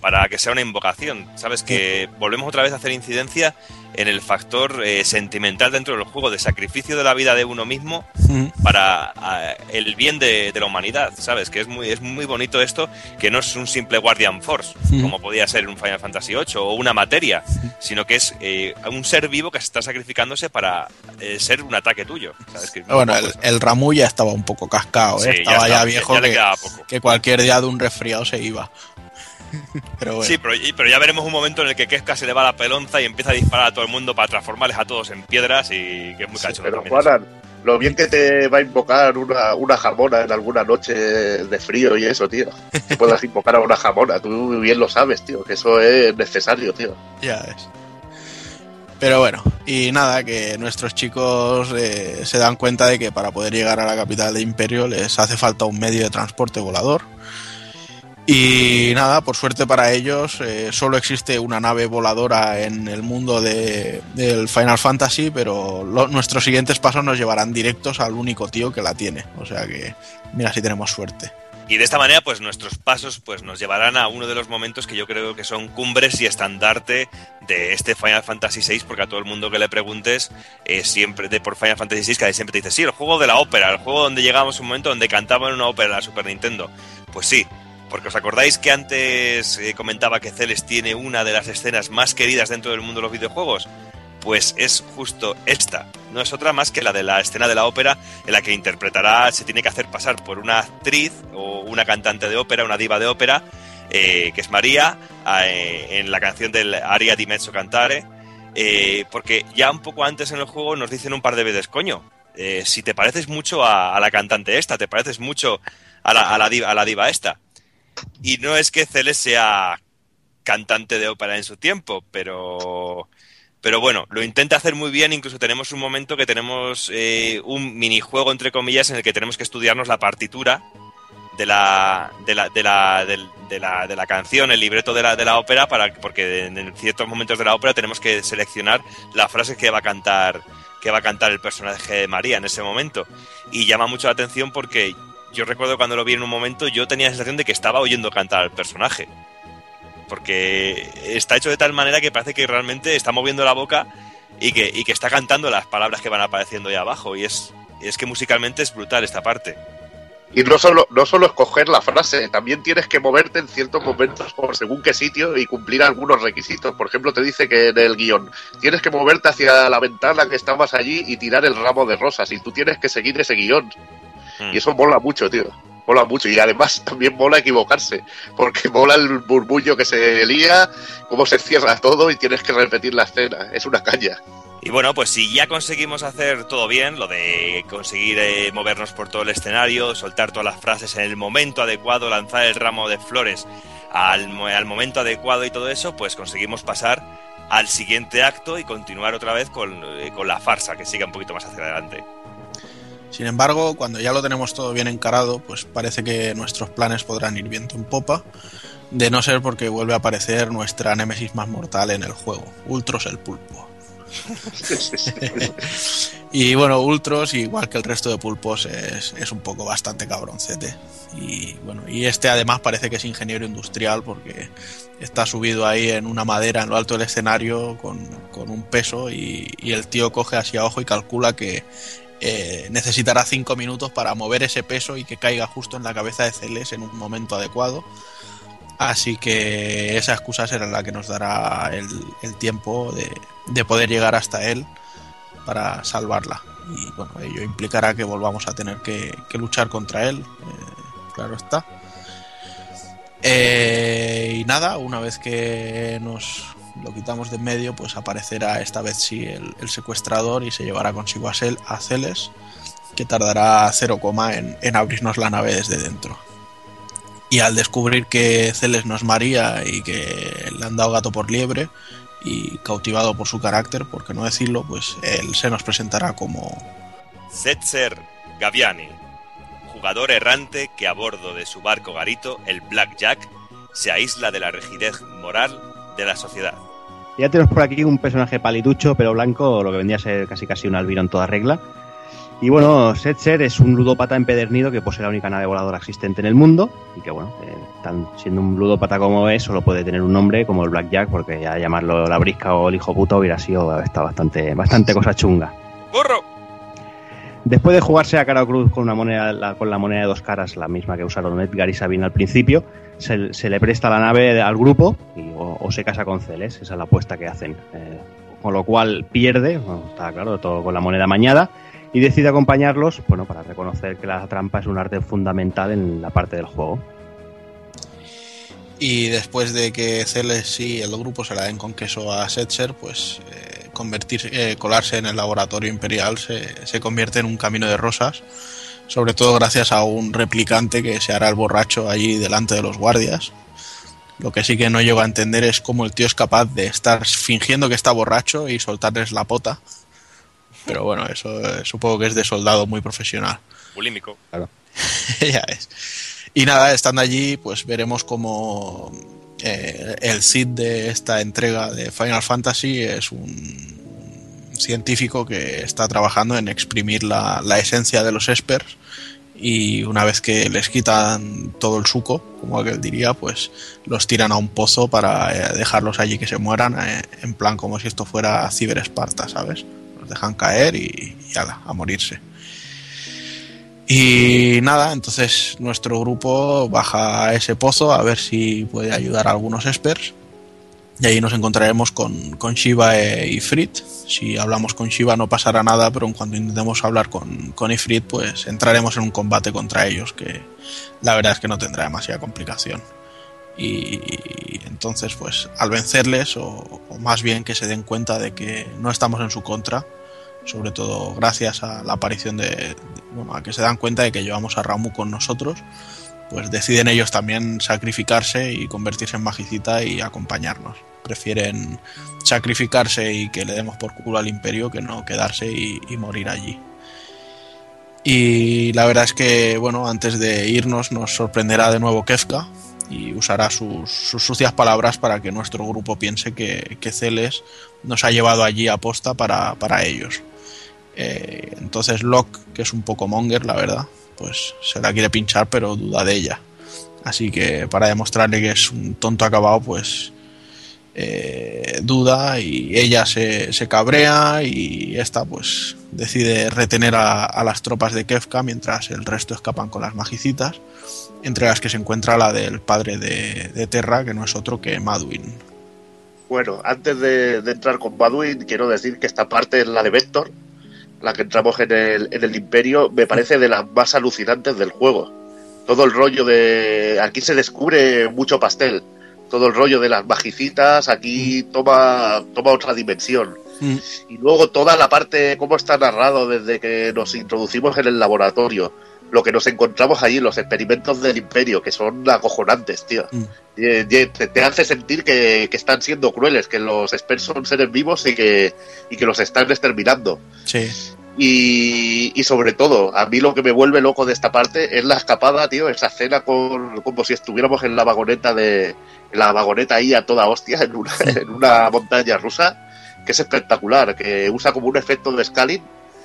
para que sea una invocación. Sabes que volvemos otra vez a hacer incidencia en el factor eh, sentimental dentro del juego, de sacrificio de la vida de uno mismo para el bien de, la humanidad, ¿sabes? Que es muy, es muy bonito esto, que no es un simple Guardian Force, como podía ser en un Final Fantasy VIII, o una materia, sino que es eh, un ser vivo que se está sacrificándose para eh, ser un ataque tuyo. bueno, el, el Ramu ya estaba un poco cascado, estaba ya, viejo que cualquier día de un resfriado se iba. Sí, pero, ya veremos un momento en el que Keska se le va la pelonza y empieza a disparar a todo el mundo para transformarles a todos en piedras y que es muy cacho. Pero Juanan, lo bien que te va a invocar una, una jamona en alguna noche de frío y eso, tío. Que puedas invocar a una jamona, tú bien lo sabes, tío, que eso es necesario, tío. Ya es. Pero bueno, y nada, que nuestros chicos eh, se dan cuenta de que para poder llegar a la capital de Imperio les hace falta un medio de transporte volador y nada, por suerte para ellos, eh, solo existe una nave voladora en el mundo de, del Final Fantasy, pero nuestros siguientes pasos nos llevarán directos al único tío que la tiene. O sea que, mira si tenemos suerte. Y de esta manera, pues nuestros pasos pues, nos llevarán a uno de los momentos que yo creo que son cumbres y estandarte de este Final Fantasy VI, porque a todo el mundo que le preguntes, eh, siempre de por Final Fantasy VI, cada siempre te dice, sí, el juego de la ópera, el juego donde llegamos a un momento donde cantaban una ópera la Super Nintendo. Pues sí, porque os acordáis que antes eh, comentaba que Celes tiene una de las escenas más queridas dentro del mundo de los videojuegos. Pues es justo esta. No es otra más que la de la escena de la ópera en la que interpretará, se tiene que hacer pasar por una actriz o una cantante de ópera, una diva de ópera, eh, que es María, eh, en la canción del Aria di Mezzo Cantare. porque ya un poco antes en el juego nos dicen un par de veces, coño, si te pareces mucho a, la cantante esta, te pareces mucho a la, diva, a la diva esta. Y no es que Celes sea cantante de ópera en su tiempo, pero, pero bueno, lo intenta hacer muy bien. Incluso tenemos un momento que tenemos eh, un minijuego, entre comillas, en el que tenemos que estudiarnos la partitura de la, de la, de la, de, la, de la canción, el libreto de la, de la ópera, para, porque en ciertos momentos de la ópera tenemos que seleccionar la frase que va a cantar que va a cantar el personaje de María en ese momento. Y llama mucho la atención porque yo recuerdo cuando lo vi en un momento, yo tenía la sensación de que estaba oyendo cantar al personaje. Porque está hecho de tal manera que parece que realmente está moviendo la boca y que, está cantando las palabras que van apareciendo ahí abajo. Y es, es que musicalmente es brutal esta parte. Y no solo, no solo escoger la frase, también tienes que moverte en ciertos momentos por según qué sitio y cumplir algunos requisitos. Por ejemplo, te dice que en el guion tienes que moverte hacia la ventana que estabas allí y tirar el ramo de rosas y tú tienes que seguir ese guion. Y eso mola mucho, tío. Mola mucho. Y además también mola equivocarse. Porque mola el burbullo que se lía, cómo se cierra todo y tienes que repetir la escena. Es una caña. Y bueno, pues si ya conseguimos hacer todo bien, lo de conseguir eh, movernos por todo el escenario, soltar todas las frases en el momento adecuado, lanzar el ramo de flores al, al momento adecuado y todo eso, pues conseguimos pasar al siguiente acto y continuar otra vez con, eh, con la farsa que siga un poquito más hacia adelante. Sin embargo, cuando ya lo tenemos todo bien encarado, pues parece que nuestros planes podrán ir viento en popa, de no ser porque vuelve a aparecer nuestra némesis más mortal en el juego, Ultros el pulpo. y bueno, Ultros, igual que el resto de pulpos, es, un poco bastante cabroncete. Y bueno, y este además parece que es ingeniero industrial porque está subido ahí en una madera en lo alto del escenario con, un peso y, el tío coge hacia ojo y calcula que eh, necesitará 5 minutos para mover ese peso y que caiga justo en la cabeza de Celes en un momento adecuado. Así que esa excusa será la que nos dará el, tiempo de, de, poder llegar hasta él para salvarla. Y bueno, ello implicará que volvamos a tener que, que luchar contra él, eh, claro está. Eh, y nada, una vez que nos lo quitamos de en medio, pues aparecerá esta vez sí el, secuestrador y se llevará consigo a, Cel, a Celes, que tardará 0, en, en abrirnos la nave desde dentro. Y al descubrir que Celes no es María y que le han dado gato por liebre y cautivado por su carácter, por qué no decirlo, pues él se nos presentará como Zetzer Gaviani, jugador errante que a bordo de su barco garito, el Black Jack, se aísla de la rigidez moral de la sociedad. Ya tenemos por aquí un personaje palitucho, pero blanco, lo que vendría a ser casi casi un albino en toda regla. Y bueno, Setzer es un ludópata empedernido que posee la única nave voladora existente en el mundo y que bueno, eh, tan, siendo un ludópata como es, solo puede tener un nombre como el Blackjack porque ya llamarlo la brisca o el hijo puto hubiera sido está bastante, bastante cosa chunga. ¡Burro! Después de jugarse a cara o cruz con, una moneda, la, con la moneda de dos caras, la misma que usaron Edgar y Sabine al principio, se, le presta la nave al grupo o, se casa con Celes, esa es la apuesta que hacen. Eh, con lo cual pierde, bueno, está claro, todo con la moneda mañada y decide acompañarlos bueno, para reconocer que la trampa es un arte fundamental en la parte del juego. Y después de que Celes y el grupo se la den con queso a Setzer, pues eh, convertirse, eh, colarse en el laboratorio imperial se, se, convierte en un camino de rosas, sobre todo gracias a un replicante que se hará el borracho allí delante de los guardias. Lo que sí que no llego a entender es cómo el tío es capaz de estar fingiendo que está borracho y soltarles la pota pero bueno, eso eh, supongo que es de soldado muy profesional. Bulímico. Claro. ya es. Y nada, estando allí, pues veremos como eh, el Cid de esta entrega de Final Fantasy es un científico que está trabajando en exprimir la, la esencia de los espers y una vez que les quitan todo el suco, como aquel diría, pues los tiran a un pozo para eh, dejarlos allí que se mueran, eh, en plan como si esto fuera Ciber Esparta, ¿sabes? Los dejan caer y, y ala, a morirse. Y nada, entonces nuestro grupo baja a ese pozo a ver si puede ayudar a algunos espers. Y ahí nos encontraremos con, con Shiva e Ifrit. Si hablamos con Shiva no pasará nada, pero en cuanto intentemos hablar con, con Ifrit, pues entraremos en un combate contra ellos, que la verdad es que no tendrá demasiada complicación. Y, entonces, pues al vencerles, o, o más bien que se den cuenta de que no estamos en su contra, sobre todo gracias a la aparición de, de, bueno, a que se dan cuenta de que llevamos a Ramu con nosotros, pues deciden ellos también sacrificarse y convertirse en magicita y acompañarnos. Prefieren sacrificarse y que le demos por culo al imperio que no quedarse y, morir allí. Y la verdad es que, bueno, antes de irnos nos sorprenderá de nuevo Kefka y usará sus, sus sucias palabras para que nuestro grupo piense que, que Celes nos ha llevado allí a posta para, para ellos. Eh, entonces Locke, que es un poco monger, la verdad, pues se la quiere pinchar, pero duda de ella. Así que para demostrarle que es un tonto acabado, pues eh, duda y ella se, se, cabrea y esta pues decide retener a, las tropas de Kefka mientras el resto escapan con las magicitas, entre las que se encuentra la del padre de, Terra, que no es otro que Maduin. Bueno, antes de, de entrar con Maduin, quiero decir que esta parte es la de Vector, la que entramos en el, en el Imperio, me parece de las más alucinantes del juego. Todo el rollo de. Aquí se descubre mucho pastel. Todo el rollo de las magicitas, aquí toma, toma otra dimensión. Mm. Y luego toda la parte, cómo está narrado desde que nos introducimos en el laboratorio. Lo que nos encontramos allí, los experimentos del Imperio, que son acojonantes, tío. Mm. Te, te, hace sentir que, que, están siendo crueles, que los expertos son seres vivos y que, y que los están exterminando. Sí. Y, y, sobre todo, a mí lo que me vuelve loco de esta parte es la escapada, tío, esa escena con, como si estuviéramos en la vagoneta de. En la vagoneta ahí a toda hostia, en una, en una montaña rusa, que es espectacular, que usa como un efecto de scaling,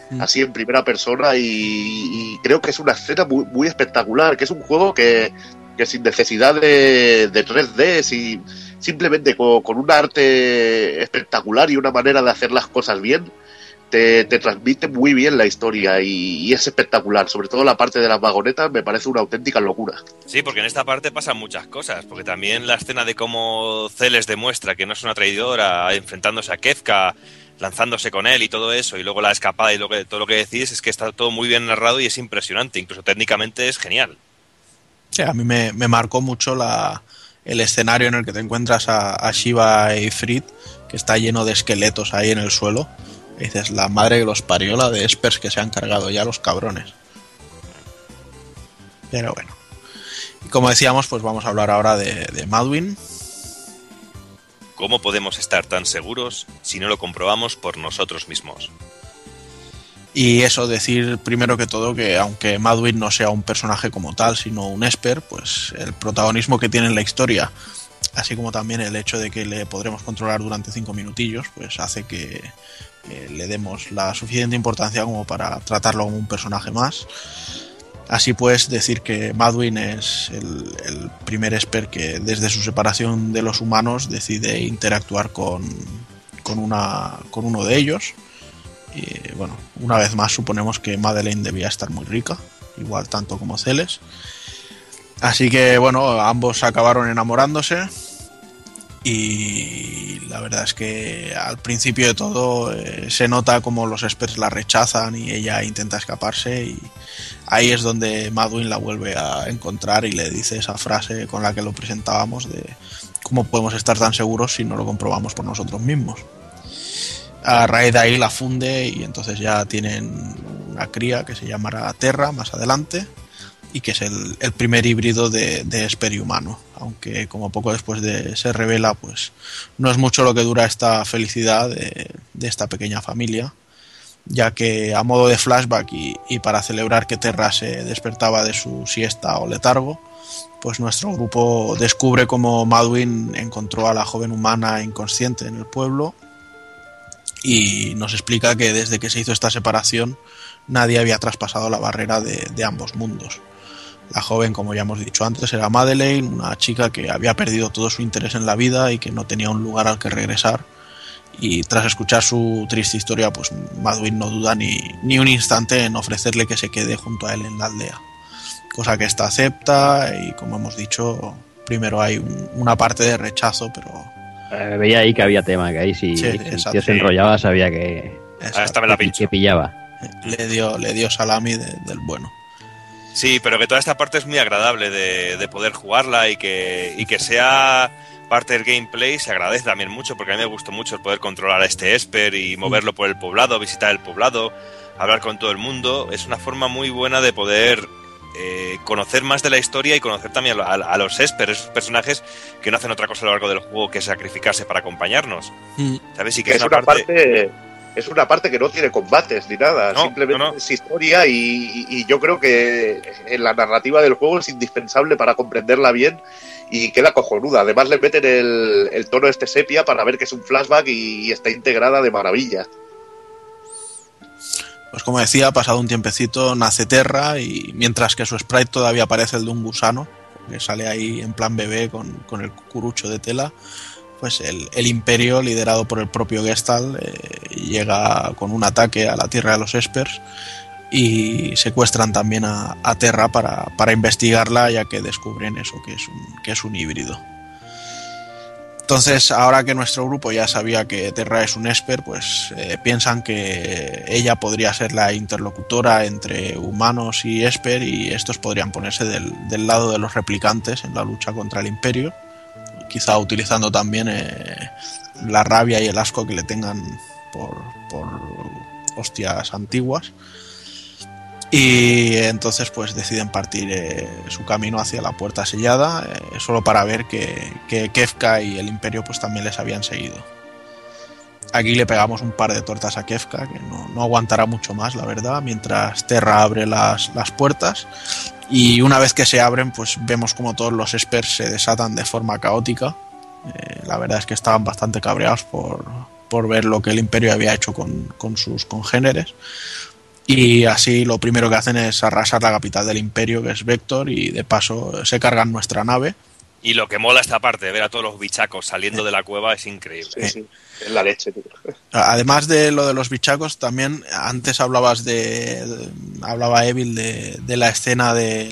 mm. así en primera persona, y, y, creo que es una escena muy, muy espectacular, que es un juego que, que sin necesidad de, de 3D, si, simplemente con, con un arte espectacular y una manera de hacer las cosas bien te, te transmite muy bien la historia y, y es espectacular. Sobre todo la parte de las vagonetas me parece una auténtica locura. Sí, porque en esta parte pasan muchas cosas, porque también la escena de cómo Celes demuestra que no es una traidora enfrentándose a Kefka, lanzándose con él y todo eso, y luego la escapada y lo que, todo lo que decís es que está todo muy bien narrado y es impresionante, incluso técnicamente es genial. Sí, a mí me, me marcó mucho la, el escenario en el que te encuentras a, Shiva y Frit, que está lleno de esqueletos ahí en el suelo. Dices, la madre que los parió, la de Espers que se han cargado ya los cabrones. Pero bueno. Y como decíamos, pues vamos a hablar ahora de, de Madwin. ¿Cómo podemos estar tan seguros si no lo comprobamos por nosotros mismos? Y eso decir primero que todo que aunque Madwin no sea un personaje como tal, sino un Esper, pues el protagonismo que tiene en la historia, así como también el hecho de que le podremos controlar durante cinco minutillos, pues hace que eh, le demos la suficiente importancia como para tratarlo como un personaje más. Así pues, decir que Madwin es el, primer Esper que desde su separación de los humanos decide interactuar con, con, una, con uno de ellos. Y bueno, una vez más suponemos que Madeleine debía estar muy rica, igual tanto como Celes. Así que bueno, ambos acabaron enamorándose. Y la verdad es que al principio de todo eh, se nota como los Espers la rechazan y ella intenta escaparse. Y ahí es donde Madwin la vuelve a encontrar y le dice esa frase con la que lo presentábamos de cómo podemos estar tan seguros si no lo comprobamos por nosotros mismos a raíz de ahí la funde y entonces ya tienen una cría que se llamará Terra más adelante y que es el, el primer híbrido de, de Esper humano. Aunque como poco después de se revela, pues no es mucho lo que dura esta felicidad de, de esta pequeña familia, ya que a modo de flashback y, y, para celebrar que Terra se despertaba de su siesta o letargo, pues nuestro grupo descubre cómo Madwin encontró a la joven humana inconsciente en el pueblo y nos explica que desde que se hizo esta separación nadie había traspasado la barrera de, ambos mundos. La joven, como ya hemos dicho antes, era Madeleine, una chica que había perdido todo su interés en la vida y que no tenía un lugar al que regresar. Y tras escuchar su triste historia, pues Madwin no duda ni, ni un instante en ofrecerle que se quede junto a él en la aldea. Cosa que ésta acepta y, como hemos dicho, primero hay un, una parte de rechazo, pero eh, veía ahí que había tema, que ahí si, Sí, si el exacto. tío se enrollaba sabía que, esta me la que, pincho. que pillaba. le dio, le dio salami de- del bueno. Sí, pero que toda esta parte es muy agradable de, de poder jugarla y que, y que sea parte del gameplay se agradece también mucho porque a mí me gustó mucho el poder controlar a este Esper y moverlo por el poblado, visitar el poblado, hablar con todo el mundo. Es una forma muy buena de poder eh, conocer más de la historia y conocer también a, a- a los Esper, esos personajes que no hacen otra cosa a lo largo del juego que sacrificarse para acompañarnos. ¿Sabes? Y que Que es es una una parte... parte es una parte que no tiene combates ni nada, No, simplemente no, no. es historia y, y- y yo creo que en la narrativa del juego es indispensable para comprenderla bien y queda cojonuda. Además le meten el, el tono este sepia para ver que es un flashback y, y está integrada de maravilla. Pues como decía, pasado un tiempecito nace Terra y mientras que su sprite todavía parece el de un gusano, que sale ahí en plan bebé con, con el cucurucho de tela, pues el, imperio liderado por el propio Gestalt eh, llega con un ataque a la tierra de los Espers y secuestran también a, a Terra para, para investigarla ya que descubren eso que es un, que es un híbrido. Entonces, ahora que nuestro grupo ya sabía que Terra es un Esper, pues eh, piensan que ella podría ser la interlocutora entre humanos y Esper y estos podrían ponerse del, del lado de los replicantes en la lucha contra el Imperio, quizá utilizando también eh, la rabia y el asco que le tengan por, por hostias antiguas. Y entonces pues deciden partir eh, su camino hacia la puerta sellada, eh, solo para ver que, que Kefka y el imperio pues también les habían seguido. Aquí le pegamos un par de tortas a Kefka, que no, no aguantará mucho más, la verdad, mientras Terra abre las, las puertas. Y una vez que se abren, pues vemos como todos los Espers se desatan de forma caótica. Eh, la verdad es que estaban bastante cabreados por, por ver lo que el imperio había hecho con, con sus congéneres. Y así lo primero que hacen es arrasar la capital del imperio, que es Vector, y de paso se cargan nuestra nave. Y lo que mola esta parte, ver a todos los bichacos saliendo de la cueva es increíble. Sí, sí. Es la leche, tío. Además de lo de los bichacos, también antes hablabas de. hablaba Evil de, de la escena de,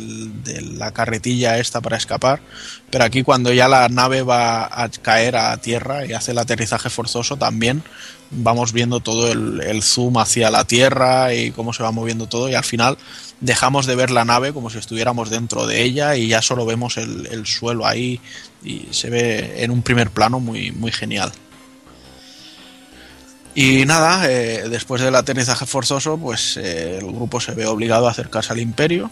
la carretilla esta para escapar. Pero aquí, cuando ya la nave va a caer a tierra y hace el aterrizaje forzoso, también vamos viendo todo el, zoom hacia la tierra y cómo se va moviendo todo. Y al final dejamos de ver la nave como si estuviéramos dentro de ella y ya solo vemos el, el suelo ahí y se ve en un primer plano muy, muy genial. Y nada, eh, después del aterrizaje forzoso, pues eh, el grupo se ve obligado a acercarse al imperio,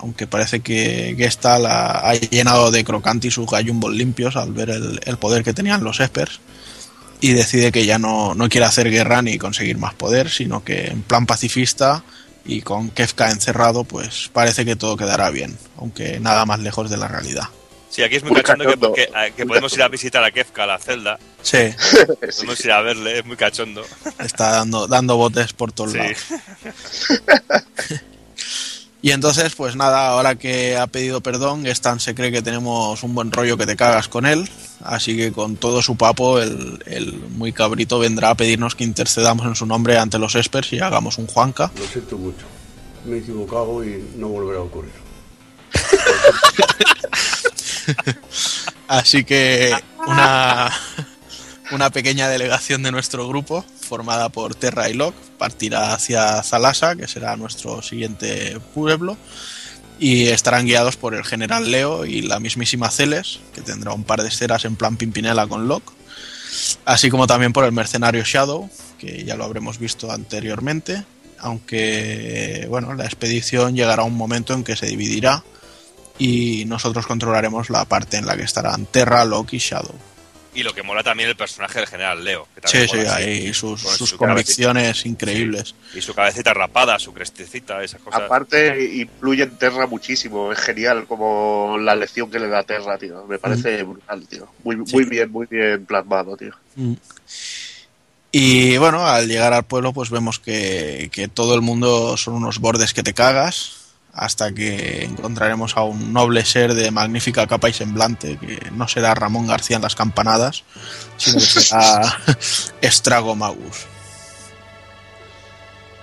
aunque parece que Gestal ha, ha llenado de crocante y sus gallumbos limpios al ver el, el poder que tenían los Espers y decide que ya no, no quiere hacer guerra ni conseguir más poder, sino que en plan pacifista y con Kefka encerrado, pues parece que todo quedará bien, aunque nada más lejos de la realidad. Sí, aquí es muy Muy cachondo que, cachondo. que- que podemos ir a visitar a Kefka, a la celda. Sí, Podemos ir a verle, es muy cachondo. está dando, dando botes por todos Sí. lados. Y entonces, pues nada, ahora que ha pedido perdón, Stan se cree que tenemos un buen rollo que te cagas con él. Así que con todo su papo, el, el muy cabrito vendrá a pedirnos que intercedamos en su nombre ante los Espers y hagamos un Juanca. Lo siento mucho. Me he equivocado y no volverá a ocurrir. Así que una, una pequeña delegación de nuestro grupo, formada por Terra y Locke, partirá hacia Zalasa, que será nuestro siguiente pueblo, y estarán guiados por el general Leo y la mismísima Celes, que tendrá un par de escenas en plan Pimpinela con Locke, así como también por el mercenario Shadow, que ya lo habremos visto anteriormente, aunque bueno, la expedición llegará a un momento en que se dividirá y nosotros controlaremos la parte en la que estarán Terra, Locke y Shadow. Y lo que mola también el personaje del general Leo. Que Sí, también sí, mola, hay sus, Con sus su convicciones increíbles. Y su cabecita rapada, su crestecita, esas cosas. Aparte, influye en Terra muchísimo. Es genial como la lección que le da Terra, tío. Me parece brutal, tío. Muy, muy bien, muy bien plasmado, tío. Mm. Y bueno, al llegar al pueblo, pues vemos que, que todo el mundo son unos bordes que te cagas, hasta que encontraremos a un noble ser de magnífica capa y semblante, que no será Ramón García en las campanadas, sino que será Estrago Magus.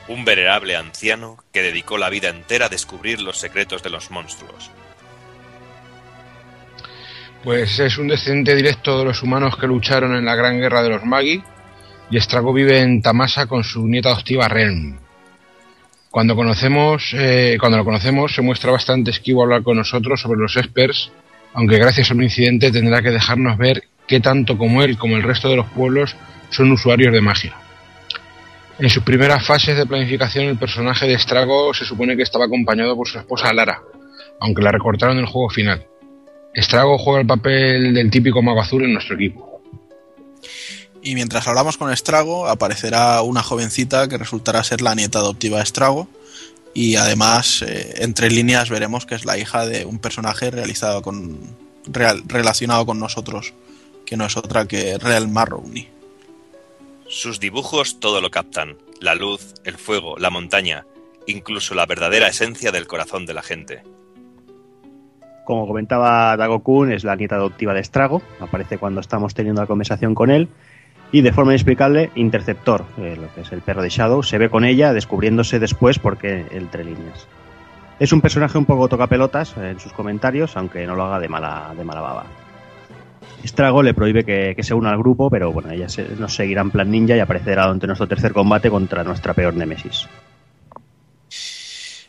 Un venerable anciano que dedicó la vida entera a descubrir los secretos de los monstruos. Pues es un descendiente directo de los humanos que lucharon en la gran guerra de los Magi y Estrago vive en Tamasa con su nieta adoptiva Realm. Cuando conocemos, eh, cuando lo conocemos se muestra bastante esquivo hablar con nosotros sobre los Espers, aunque gracias a un incidente tendrá que dejarnos ver que tanto como él como el resto de los pueblos son usuarios de magia. En sus primeras fases de planificación el personaje de Estrago se supone que estaba acompañado por su esposa Lara, aunque la recortaron en el juego final. Estrago juega el papel del típico mago azul en nuestro equipo. Y mientras hablamos con Estrago, aparecerá una jovencita que resultará ser la nieta adoptiva de Estrago. Y además, eh, entre líneas, veremos que es la hija de un personaje realizado con, real- relacionado con nosotros, que no es otra que Real Marrowney. Sus dibujos todo lo captan. La luz, el fuego, la montaña, incluso la verdadera esencia del corazón de la gente. Como comentaba Dago-kun, es la nieta adoptiva de Estrago, aparece cuando estamos teniendo la conversación con él, y de forma inexplicable, Interceptor, eh, lo que es el perro de Shadow, se ve con ella, descubriéndose después porque entre líneas. Es un personaje un poco tocapelotas en sus comentarios, aunque no lo haga de mala, de mala baba. Estrago le prohíbe que, que se una al grupo, pero bueno, ella se- nos seguirá en plan ninja y aparecerá durante nuestro tercer combate contra nuestra peor némesis.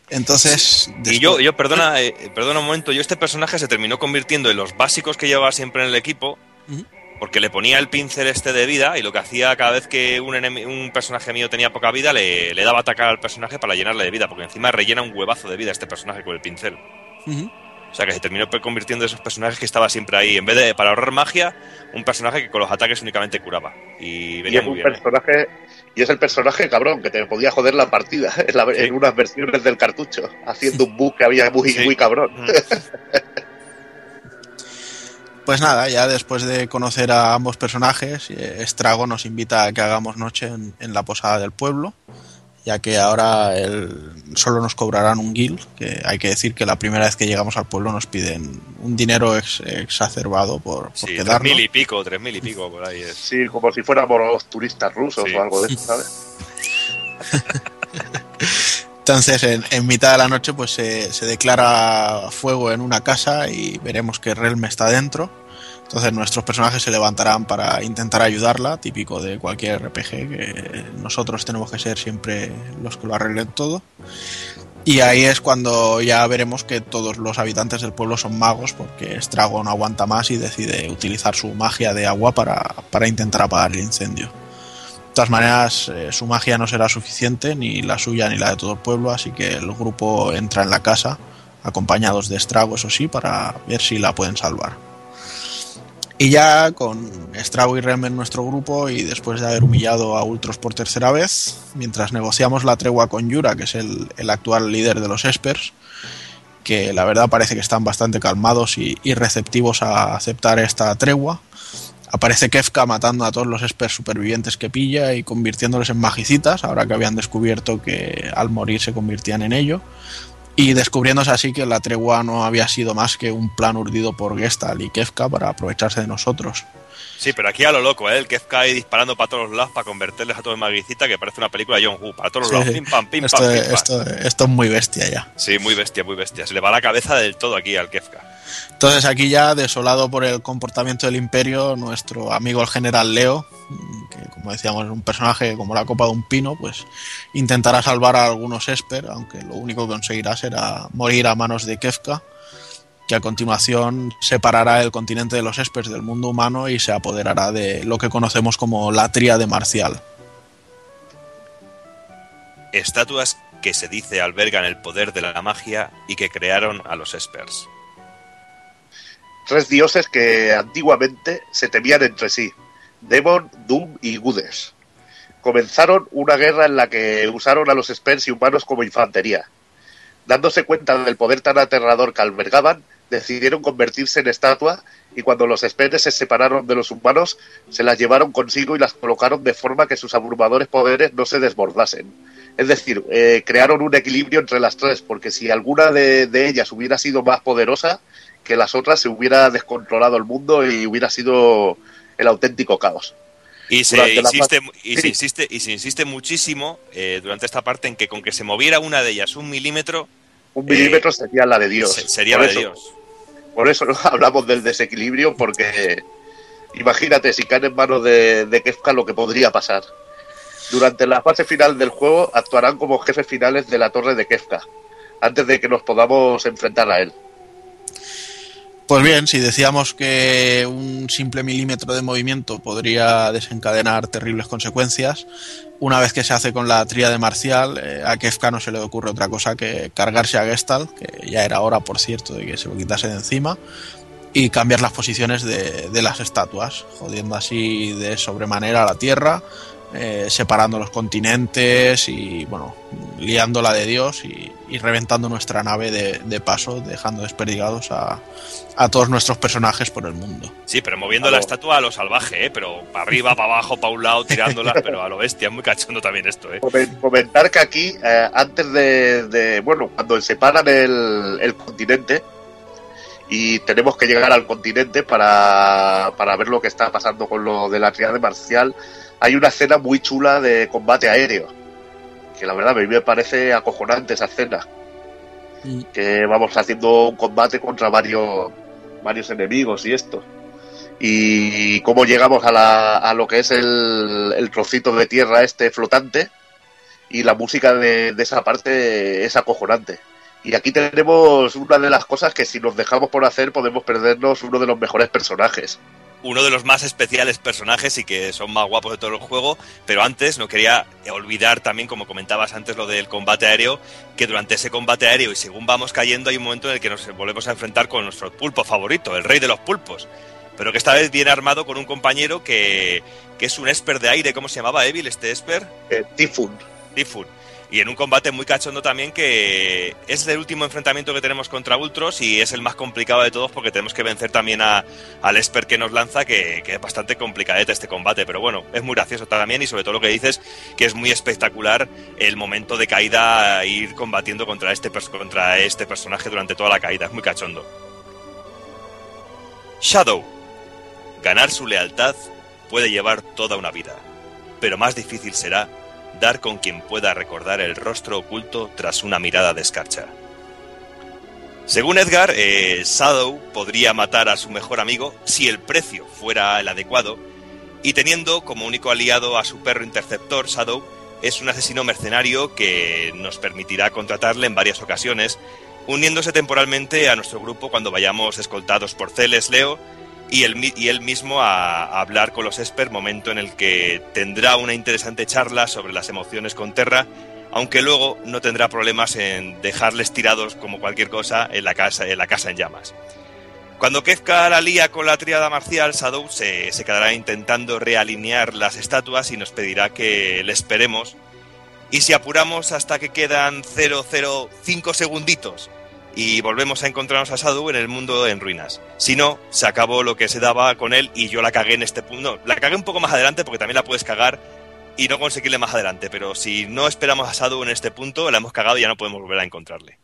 Entonces, Y yo, yo perdona, eh, perdona un momento, yo este personaje se terminó convirtiendo en los básicos que llevaba siempre en el equipo, Ujú. Porque le ponía el pincel este de vida y lo que hacía cada vez que un, personaje mío tenía poca vida, le, le daba atacar al personaje para llenarle de vida, porque encima rellena un huevazo de vida este personaje con el pincel. O sea que se terminó convirtiendo en esos personajes que estaba siempre ahí. En vez de, para ahorrar magia, un personaje que con los ataques únicamente curaba. Y Y venía es muy un bien. ¿eh? personaje, y es el personaje cabrón que te podía joder la partida en, la- en unas versiones del cartucho, haciendo un bug que había muy, Sí. muy cabrón. Pues nada, ya después de conocer a ambos personajes, eh, Estrago nos invita a que hagamos noche en, en la posada del pueblo. ya que ahora el, solo nos cobrarán un guild, que hay que decir que la primera vez que llegamos al pueblo nos piden un dinero ex- exacerbado por, por Sí, tres quedarnos. mil y pico, tres mil y pico por ahí es. Sí, como si fuéramos los turistas rusos Sí. o algo de eso, ¿sabes? Entonces, en, en mitad de la noche, pues se, declara fuego en una casa y veremos que Realm está dentro. Entonces, nuestros personajes se levantarán para intentar ayudarla, típico de cualquier RPG, que nosotros tenemos que ser siempre los que lo arreglen todo. Y ahí es cuando ya veremos que todos los habitantes del pueblo son magos, porque Strago no aguanta más y decide utilizar su magia de agua para, para intentar apagar el incendio. De todas maneras, eh, su magia no será suficiente, ni la suya ni la de todo el pueblo, así que el grupo entra en la casa, acompañados de Estrago, eso sí, para ver si la pueden salvar. Y ya con Estrago y Rem en nuestro grupo, y después de haber humillado a Ultros por tercera vez, mientras negociamos la tregua con Yura, que es el, actual líder de los Espers, que la verdad parece que están bastante calmados y, y receptivos a aceptar esta tregua. Aparece Kefka matando a todos los espers supervivientes que pilla y convirtiéndoles en magicitas, ahora que habían descubierto que al morir se convertían en ello. Y descubriéndose así que la tregua no había sido más que un plan urdido por Gestal y Kefka para aprovecharse de nosotros. Sí, pero aquí a lo loco, ¿eh? El Kefka ahí disparando para todos los lados para convertirles a todos en maguicita, que parece una película de John Woo. Para todos los lados, pim pam, pim esto, pam, pim pam. esto- esto es muy bestia ya. Sí, muy bestia, muy bestia. Se le va la cabeza del todo aquí al Kefka. Entonces aquí ya, desolado por el comportamiento del imperio, nuestro amigo el general Leo, que como decíamos es un personaje como la copa de un pino, pues intentará salvar a algunos Esper, aunque lo único que conseguirá será morir a manos de Kefka, que a continuación separará el continente de los Espers del mundo humano y se apoderará de lo que conocemos como la tríade marcial. Estatuas que se dice albergan el poder de la magia y que crearon a los Espers. Tres dioses que antiguamente se temían entre sí, Demon, Doom y Gudes. Comenzaron una guerra en la que usaron a los Spers y humanos como infantería. Dándose cuenta del poder tan aterrador que albergaban, decidieron convertirse en estatua y cuando los Spers se separaron de los humanos, se las llevaron consigo y las colocaron de forma que sus abrumadores poderes no se desbordasen. Es decir, eh, crearon un equilibrio entre las tres, porque si alguna de ellas hubiera sido más poderosa que las otras, se hubiera descontrolado el mundo y hubiera sido el auténtico caos. Y se, la insiste, y, se Sí. insiste, y se insiste muchísimo eh, durante esta parte en que con que se moviera una de ellas un milímetro, Un milímetro sería la de Dios. se- sería Por la de eso- Dios. Por eso hablamos del desequilibrio, porque imagínate si caen en manos de, de Kefka lo que podría pasar. Durante la fase final del juego actuarán como jefes finales de la torre de Kefka, antes de que nos podamos enfrentar a él. Pues bien, si decíamos que un simple milímetro de movimiento podría desencadenar terribles consecuencias, una vez que se hace con la tríade marcial, eh, a Kefka no se le ocurre otra cosa que cargarse a Gestalt, que ya era hora, por cierto, de que se lo quitase de encima, y cambiar las posiciones de, de las estatuas, jodiendo así de sobremanera la Tierra, eh, separando los continentes y, bueno, liándola de Dios y, y reventando nuestra nave de, de paso, dejando desperdigados a, a todos nuestros personajes por el mundo. Sí, pero moviendo la estatua a lo salvaje, ¿eh? pero para arriba, para abajo, para un lado, tirándola, pero a lo bestia, es muy cachondo también esto. ¿eh? Comen- Comentar que aquí, eh, antes de, de- bueno, cuando separan el, el continente y tenemos que llegar al continente para, para ver lo que está pasando con lo de la triade marcial, hay una escena muy chula de combate aéreo, que la verdad a mí me parece acojonante esa escena, que vamos haciendo un combate contra varios, varios enemigos y esto. Y cómo llegamos a, la, a lo que es el, el trocito de tierra este flotante, y la música de, de esa parte es acojonante. Y aquí tenemos una de las cosas que si nos dejamos por hacer podemos perdernos uno de los mejores personajes. Uno de los más especiales personajes y que son más guapos de todo el juego, pero antes no quería olvidar también, como comentabas antes, lo del combate aéreo, que durante ese combate aéreo y según vamos cayendo hay un momento en el que nos volvemos a enfrentar con nuestro pulpo favorito, el rey de los pulpos, pero que esta vez viene armado con un compañero que, que es un esper de aire, ¿cómo se llamaba Evil este esper? Eh, Tifun. Tifun. Y en un combate muy cachondo también que es el último enfrentamiento que tenemos contra Ultros y es el más complicado de todos porque tenemos que vencer también a, al Esper que nos lanza, que, es bastante complicadete este combate. Pero bueno, es muy gracioso también y sobre todo lo que dices, que es muy espectacular el momento de caída, ir combatiendo contra este, contra este personaje durante toda la caída. Es muy cachondo. Shadow. Ganar su lealtad puede llevar toda una vida, pero más difícil será dar con quien pueda recordar el rostro oculto tras una mirada de escarcha. Según Edgar, eh, Shadow podría matar a su mejor amigo si el precio fuera el adecuado, y teniendo como único aliado a su perro interceptor, Shadow es un asesino mercenario que nos permitirá contratarle en varias ocasiones, uniéndose temporalmente a nuestro grupo cuando vayamos escoltados por Celes Leo y él, mismo a, hablar con los Esper, momento en el que tendrá una interesante charla sobre las emociones con Terra, aunque luego no tendrá problemas en dejarles tirados como cualquier cosa en la casa en, llamas. Cuando Kefka la lía con la tríada marcial, Shadow se, se quedará intentando realinear las estatuas y nos pedirá que le esperemos. Y si apuramos hasta que quedan 005 segunditos y volvemos a encontrarnos a Shadow en el mundo en ruinas. Si no, se acabó lo que se daba con él y yo la cagué en este punto. No, la cagué un poco más adelante porque también la puedes cagar y no conseguirle más adelante. Pero si no esperamos a Shadow en este punto, la hemos cagado y ya no podemos volver a encontrarle.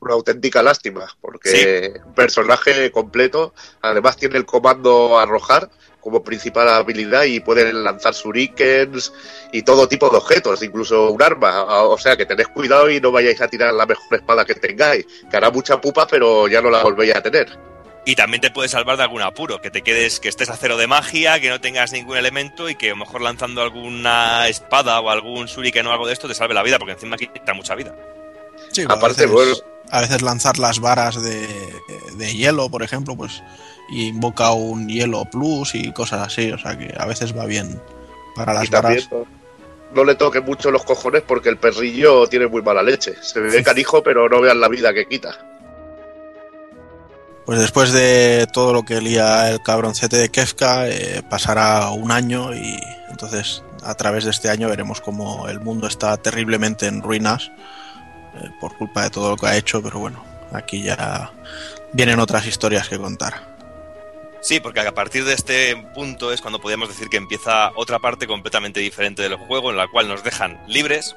Una auténtica lástima, porque un personaje completo, además tiene el comando arrojar como principal habilidad y pueden lanzar shurikens y todo tipo de objetos, incluso un arma. O sea que tened cuidado y no vayáis a tirar la mejor espada que tengáis, que hará mucha pupa, pero ya no la volvéis a tener. Y también te puede salvar de algún apuro, que te quedes, que estés a cero de magia, que no tengas ningún elemento y que a lo mejor lanzando alguna espada o algún shuriken o algo de esto te salve la vida, porque encima quita mucha vida. Sí, Aparte, a, veces, bueno. a veces lanzar las varas de, de hielo, por ejemplo, pues y invoca un hielo plus y cosas así, o sea que a veces va bien para las y también varas. no, no le toque mucho los cojones porque el perrillo tiene muy mala leche. Se ve canijo, pero no vean la vida que quita. Pues después de todo lo que lía el cabroncete de Kefka, eh, pasará un año y entonces a través de este año veremos cómo el mundo está terriblemente en ruinas eh, por culpa de todo lo que ha hecho, pero bueno, aquí ya vienen otras historias que contar. Sí, porque a partir de este punto es cuando podríamos decir que empieza otra parte completamente diferente del juego, en la cual nos dejan libres,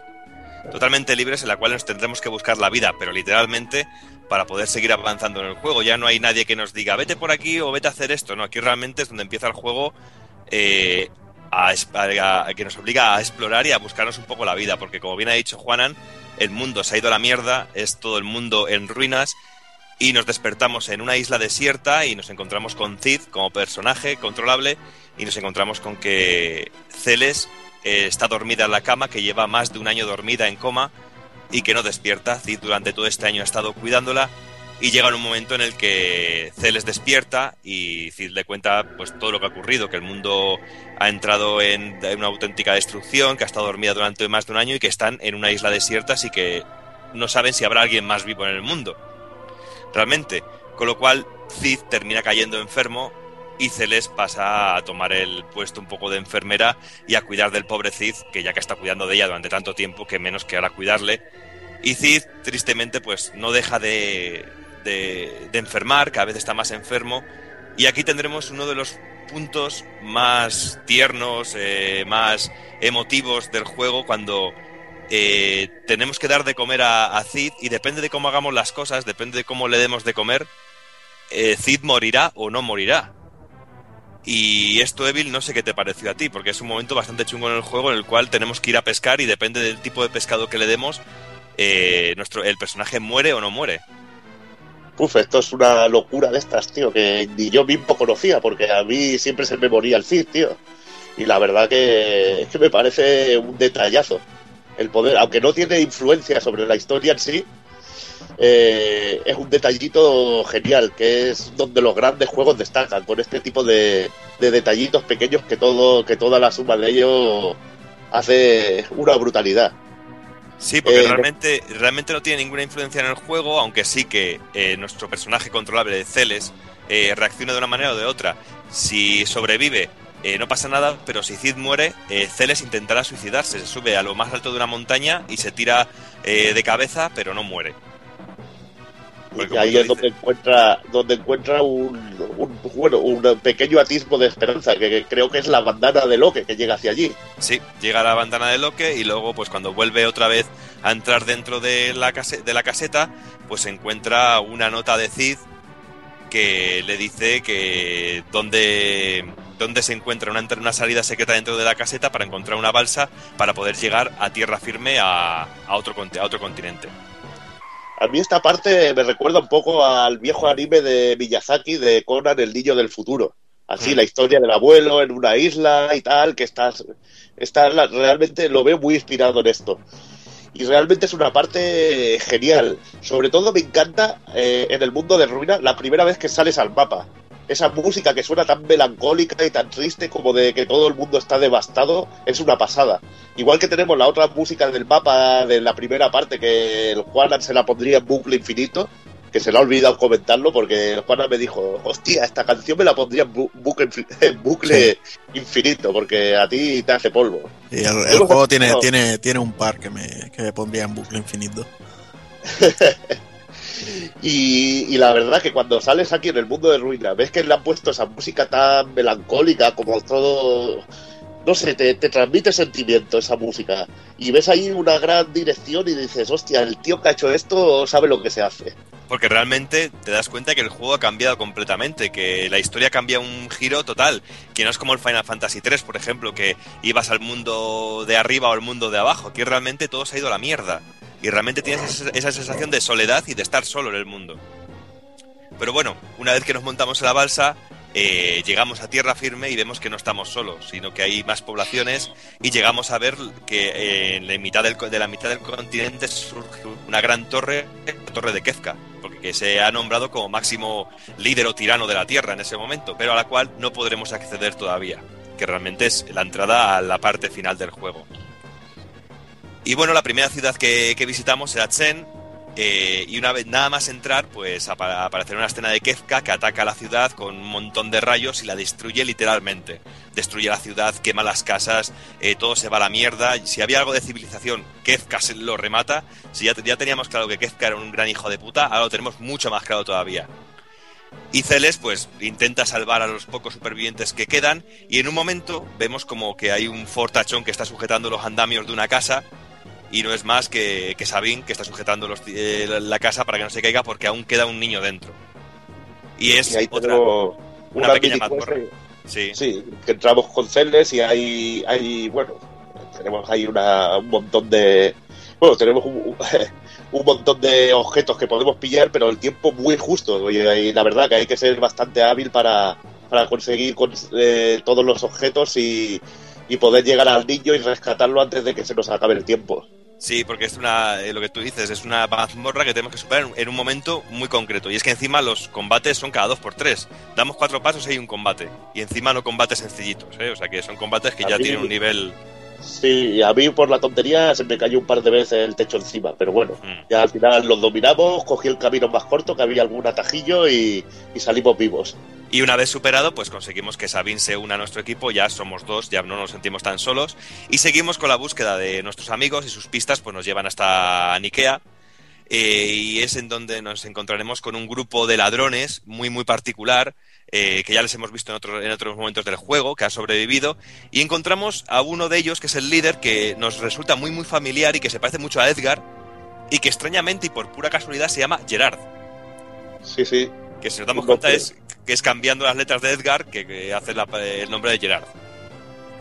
totalmente libres, en la cual nos tendremos que buscar la vida, pero literalmente para poder seguir avanzando en el juego. Ya no hay nadie que nos diga, vete por aquí o vete a hacer esto. No, aquí realmente es donde empieza el juego eh, a, que nos obliga a explorar y a buscarnos un poco la vida, porque como bien ha dicho Juanan, el mundo se ha ido a la mierda, es todo el mundo en ruinas y nos despertamos en una isla desierta y nos encontramos con Cid como personaje controlable y nos encontramos con que Celes eh, está dormida en la cama, que lleva más de un año dormida en coma y que no despierta. Cid durante todo este año ha estado cuidándola y llega un momento en el que Celes despierta y Cid le cuenta pues todo lo que ha ocurrido, que el mundo ha entrado en una auténtica destrucción, que ha estado dormida durante más de un año y que están en una isla desierta, así que no saben si habrá alguien más vivo en el mundo. Realmente, con lo cual Cid termina cayendo enfermo y Celes pasa a tomar el puesto un poco de enfermera y a cuidar del pobre Cid, que ya que está cuidando de ella durante tanto tiempo, que menos que ahora cuidarle. Y Cid, tristemente, pues no deja de, de, enfermar, cada vez está más enfermo. Y aquí tendremos uno de los puntos más tiernos, eh, más emotivos del juego, cuando eh, tenemos que dar de comer a, a, Cid y depende de cómo hagamos las cosas, depende de cómo le demos de comer, eh, Cid morirá o no morirá. Y esto, Evil, no sé qué te pareció a ti, porque es un momento bastante chungo en el juego en el cual tenemos que ir a pescar y depende del tipo de pescado que le demos, eh, nuestro, el personaje muere o no muere. Uf, esto es una locura de estas, tío, que ni yo mismo conocía, porque a mí siempre se me moría el Cid, tío. Y la verdad que, que me parece un detallazo el poder, aunque no tiene influencia sobre la historia en sí, eh, es un detallito genial, que es donde los grandes juegos destacan, con este tipo de, de, detallitos pequeños que todo, que toda la suma de ellos hace una brutalidad. Sí, porque eh, realmente, realmente no tiene ninguna influencia en el juego, aunque sí que eh, nuestro personaje controlable de Celes eh, reacciona de una manera o de otra. Si sobrevive, eh, no pasa nada, pero si Cid muere, eh, Celes intentará suicidarse, se sube a lo más alto de una montaña y se tira eh, de cabeza, pero no muere. Y ahí es donde encuentra, donde encuentra un, un- bueno, un pequeño atisbo de esperanza, que, que creo que es la bandana de Loque que llega hacia allí. Sí, llega a la bandana de Loque y luego, pues cuando vuelve otra vez a entrar dentro de la, case- de la caseta, pues encuentra una nota de Cid que le dice que dónde, dónde se encuentra una, una salida secreta dentro de la caseta para encontrar una balsa para poder llegar a tierra firme a, a otro, a otro continente. A mí esta parte me recuerda un poco al viejo anime de Miyazaki de Conan el niño del futuro. Así, Mm. la historia del abuelo en una isla y tal, que estás, está la- realmente lo veo muy inspirado en esto. Y realmente es una parte genial. Sobre todo me encanta eh, en el mundo de Ruina la primera vez que sales al mapa. Esa música que suena tan melancólica y tan triste como de que todo el mundo está devastado es una pasada. Igual que tenemos la otra música del mapa de la primera parte que el Juanan se la pondría en bucle infinito, que se le ha olvidado comentarlo porque el Juanan me dijo, hostia, esta canción me la pondría en, bu- bucle, infi- en bucle infinito porque a ti te hace polvo. Y el, juego tiene, tiene, tiene un par que me, que me pondría en bucle infinito. Y, y la verdad que cuando sales aquí en el mundo de ruina, ves que le han puesto esa música tan melancólica, como todo. No sé, te, te transmite sentimiento esa música. Y ves ahí una gran dirección y dices, hostia, el tío que ha hecho esto sabe lo que se hace. Porque realmente te das cuenta que el juego ha cambiado completamente, que la historia cambia un giro total, que no es como el Final Fantasy 3, por ejemplo, que ibas al mundo de arriba o al mundo de abajo, aquí realmente todo se ha ido a la mierda. Y realmente tienes esa- sensación de soledad y de estar solo en el mundo. Pero bueno, una vez que nos montamos en la balsa, eh, llegamos a tierra firme y vemos que no estamos solos, sino que hay más poblaciones y llegamos a ver que eh, en la mitad del, de la mitad del continente surge una gran torre, la torre de Kefka, que se ha nombrado como máximo líder o tirano de la tierra en ese momento, pero a la cual no podremos acceder todavía, que realmente es la entrada a la parte final del juego. Y bueno, la primera ciudad que, visitamos era Chen, eh, y una vez nada más entrar, pues apa- aparecerá una escena de Kefka que ataca a la ciudad con un montón de rayos y la destruye literalmente. Destruye la ciudad, quema las casas, eh, todo se va a la mierda. Si había algo de civilización, Kefka se lo remata. Si ya, ya teníamos claro que Kefka era un gran hijo de puta, ahora lo tenemos mucho más claro todavía. Y Celes, pues, intenta salvar a los pocos supervivientes que quedan. Y en un momento vemos como que hay un fortachón que está sujetando los andamios de una casa. Y no es más que, que Sabine que está sujetando los- eh, la casa para que no se caiga porque aún queda un niño dentro. Y es Y ahí otra, una, una pequeña mazmorra. Sí. Sí, que entramos con Celes y hay, hay bueno, tenemos ahí una, un montón de... Bueno, tenemos un, un montón de objetos que podemos pillar, pero el tiempo muy justo. Y la verdad que hay que ser bastante hábil para, para conseguir con- eh, todos los objetos y, y poder llegar al niño y rescatarlo antes de que se nos acabe el tiempo. Sí, porque es una, eh, lo que tú dices, es una mazmorra que tenemos que superar en, en un momento muy concreto. Y es que encima los combates son cada dos por tres. Damos cuatro pasos y hay un combate. Y encima no combates sencillitos, ¿eh? O sea que son combates que A ya mí- tienen un nivel... Sí, a mí por la tontería se me cayó un par de veces el techo encima, pero bueno, Mm. ya al final los dominamos, cogí el camino más corto, que había algún atajillo y, y salimos vivos. Y una vez superado, pues conseguimos que Sabine se una a nuestro equipo, ya somos dos, ya no nos sentimos tan solos, y seguimos con la búsqueda de nuestros amigos y sus pistas pues nos llevan hasta Nikea, eh, y es en donde nos encontraremos con un grupo de ladrones muy muy particular, eh, que ya les hemos visto en, en otros momentos del juego, que ha sobrevivido, y encontramos a uno de ellos, que es el líder, que nos resulta muy muy familiar y que se parece mucho a Edgar, y que extrañamente y por pura casualidad se llama Gerard. Sí, sí. Que si nos damos cuenta es que es cambiando las letras de Edgar que, que hace la- el nombre de Gerard.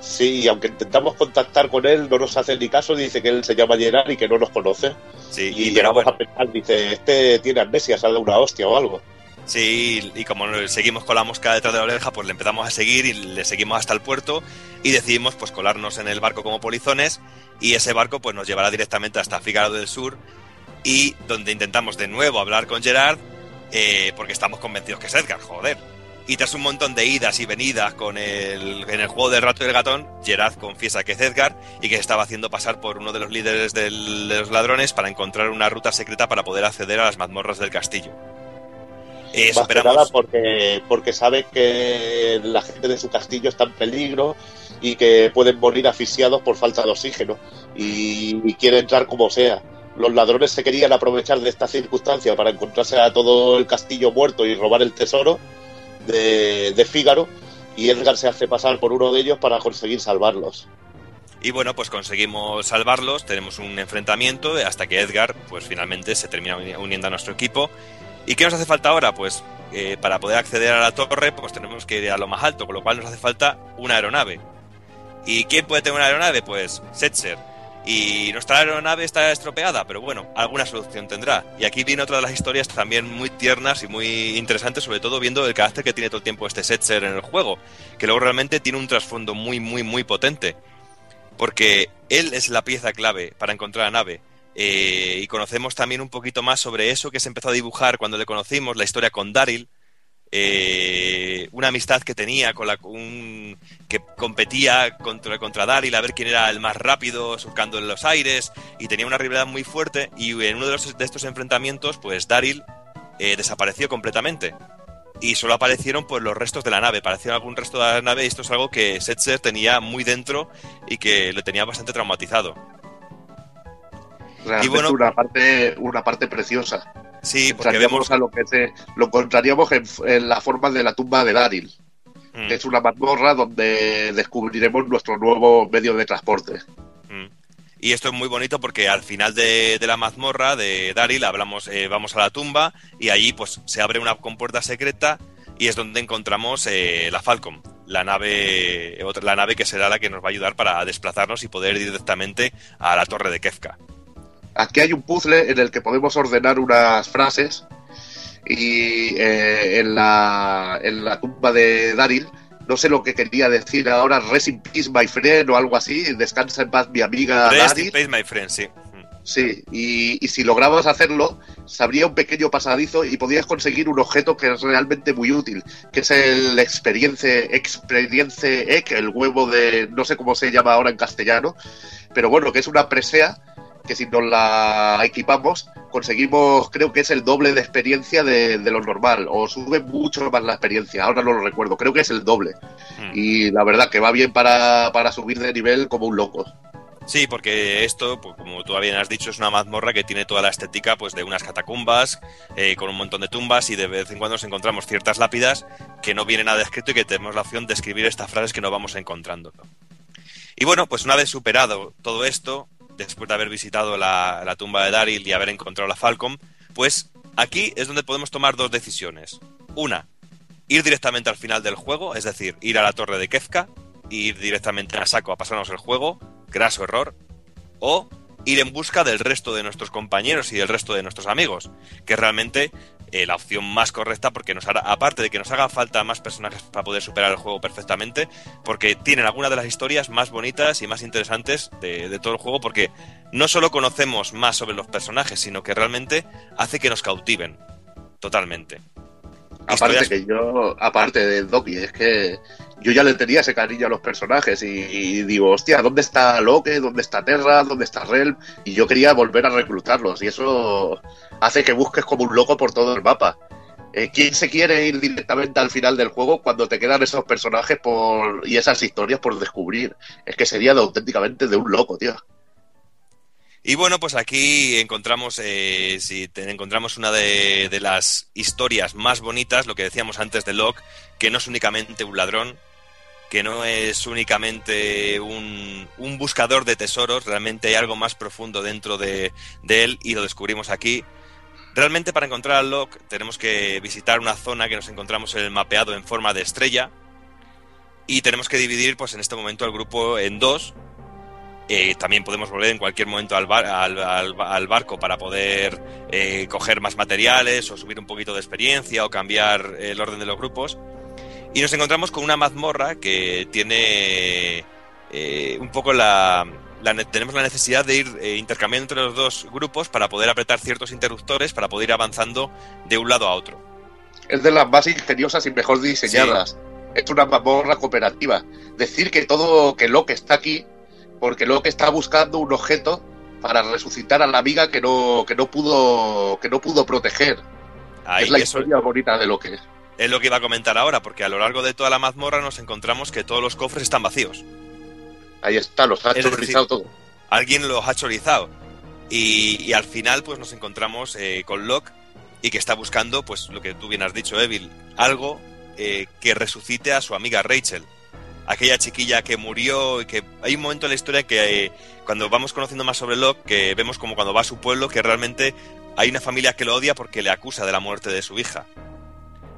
Sí, y aunque intentamos contactar con él, no nos hace ni caso, dice que él se llama Gerard y que no nos conoce. Sí, y y- llegamos a pensar, dice, este tiene amnesia, sale una hostia o algo. Sí, y como seguimos con la mosca detrás de la oreja, pues le empezamos a seguir y le seguimos hasta el puerto y decidimos pues colarnos en el barco como polizones y ese barco pues nos llevará directamente hasta Fígaro del Sur y donde intentamos de nuevo hablar con Gerard eh, porque estamos convencidos que es Edgar, joder. Y tras un montón de idas y venidas con el, en el juego del rato y el gatón, Gerard confiesa que es Edgar y que se estaba haciendo pasar por uno de los líderes del- de los ladrones para encontrar una ruta secreta para poder acceder a las mazmorras del castillo. Eh, superamos- porque, porque sabe que la gente de su castillo está en peligro y que pueden morir asfixiados por falta de oxígeno y, y quiere entrar como sea. Los ladrones se querían aprovechar de esta circunstancia para encontrarse a todo el castillo muerto y robar el tesoro de, de Fígaro y Edgar se hace pasar por uno de ellos para conseguir salvarlos. Y bueno, pues conseguimos salvarlos, tenemos un enfrentamiento hasta que Edgar, pues finalmente se termina uni- uniendo a nuestro equipo. ¿Y qué nos hace falta ahora? Pues eh, para poder acceder a la torre, pues tenemos que ir a lo más alto, con lo cual nos hace falta una aeronave. ¿Y quién puede tener una aeronave? Pues Setzer. Y nuestra aeronave está estropeada, pero bueno, alguna solución tendrá. Y aquí viene otra de las historias también muy tiernas y muy interesantes, sobre todo viendo el carácter que tiene todo el tiempo este Setzer en el juego, que luego realmente tiene un trasfondo muy, muy, muy potente porque él es la pieza clave para encontrar la nave. Eh, y conocemos también un poquito más sobre eso que se empezó a dibujar cuando le conocimos, la historia con Daryl, eh, una amistad que tenía con la un- que competía contra, contra Daryl a ver quién era el más rápido surcando en los aires y tenía una rivalidad muy fuerte y en uno de, los- de estos enfrentamientos pues Daryl eh, desapareció completamente y solo aparecieron pues los restos de la nave, apareció algún resto de la nave y esto es algo que Setzer tenía muy dentro y que le tenía bastante traumatizado. Y bueno- una parte, una parte preciosa. Sí, porque Entraríamos vemos a lo que se, lo encontraríamos en, en la forma de la tumba de Daryl, Mm. que es una mazmorra donde descubriremos nuestro nuevo medio de transporte. Mm. Y esto es muy bonito porque al final de, de la mazmorra de Daryl hablamos, eh, vamos a la tumba y allí pues se abre una compuerta secreta y es donde encontramos eh, la Falcon, la nave, la nave que será la que nos va a ayudar para desplazarnos y poder ir directamente a la torre de Kefka. Aquí hay un puzzle en el que podemos ordenar unas frases y eh, en, la, en la tumba de Daryl, no sé lo que quería decir ahora, Rest in peace, my friend, o algo así, descansa en paz mi amiga Rest Daryl. in peace, my friend, sí. Sí, y, y si lograbas hacerlo, se abría un pequeño pasadizo y podías conseguir un objeto que es realmente muy útil, que es el Experience, Experience Egg, el huevo de, no sé cómo se llama ahora en castellano, pero bueno, que es una presea que si nos la equipamos, conseguimos, creo que es el doble de experiencia de, de lo normal, o sube mucho más la experiencia, ahora no lo recuerdo, creo que es el doble. Y la verdad que va bien para, para subir de nivel como un loco. Sí, porque esto, pues, como tú bien has dicho, es una mazmorra que tiene toda la estética pues, de unas catacumbas, eh, con un montón de tumbas y de vez en cuando nos encontramos ciertas lápidas que no viene nada escrito y que tenemos la opción de escribir estas frases que nos vamos encontrando. Y bueno, pues una vez superado todo esto, después de haber visitado la, tumba de Daryl y haber encontrado la Falcon, pues aquí es donde podemos tomar dos decisiones. Una, ir directamente al final del juego, es decir, ir a la torre de Kefka, ir directamente a saco a pasarnos el juego, graso error, o ir en busca del resto de nuestros compañeros y del resto de nuestros amigos, que realmente eh, la opción más correcta porque nos hará, aparte de que nos haga falta más personajes para poder superar el juego perfectamente, porque tienen algunas de las historias más bonitas y más interesantes de, de todo el juego, porque no solo conocemos más sobre los personajes, sino que realmente hace que nos cautiven totalmente. Aparte Historias- que yo, aparte de Doki, es que yo ya le tenía ese cariño a los personajes y, y digo, hostia, ¿dónde está Loke? ¿Dónde está Terra? ¿Dónde está Realm? Y yo quería volver a reclutarlos y eso hace que busques como un loco por todo el mapa. Eh, ¿Quién se quiere ir directamente al final del juego cuando te quedan esos personajes por y esas historias por descubrir? Es que sería de, auténticamente de un loco, tío. Y bueno, pues aquí encontramos, eh, si te- encontramos una de, las historias más bonitas, lo que decíamos antes de Locke, que no es únicamente un ladrón, que no es únicamente un, un buscador de tesoros, realmente hay algo más profundo dentro de, de él y lo descubrimos aquí. Realmente para encontrar a Locke tenemos que visitar una zona que nos encontramos en el mapeado en forma de estrella y tenemos que dividir pues en este momento el grupo en dos eh, también podemos volver en cualquier momento al, bar- al, al- al barco para poder eh, coger más materiales o subir un poquito de experiencia o cambiar el orden de los grupos. Y nos encontramos con una mazmorra que tiene eh, un poco la, la ne- Tenemos la necesidad de ir eh, intercambiando entre los dos grupos para poder apretar ciertos interruptores para poder ir avanzando de un lado a otro. Es de las más ingeniosas y mejor diseñadas. Es una mazmorra cooperativa. Decir que todo, que Locke está aquí, porque Locke está buscando un objeto para resucitar a la amiga que no, que no pudo, que no pudo proteger. Ahí es la eso- historia bonita de lo que es. es lo que iba a comentar ahora, porque a lo largo de toda la mazmorra nos encontramos que todos los cofres están vacíos. Ahí está, los ha chorizado todo. Alguien los ha chorizado. Y, y al final, pues nos encontramos eh, con Locke y que está buscando, pues lo que tú bien has dicho, Evil, algo eh, que resucite a su amiga Rachel. Aquella chiquilla que murió y que hay un momento en la historia que eh, cuando vamos conociendo más sobre Locke, que vemos como cuando va a su pueblo, que realmente hay una familia que lo odia porque le acusa de la muerte de su hija.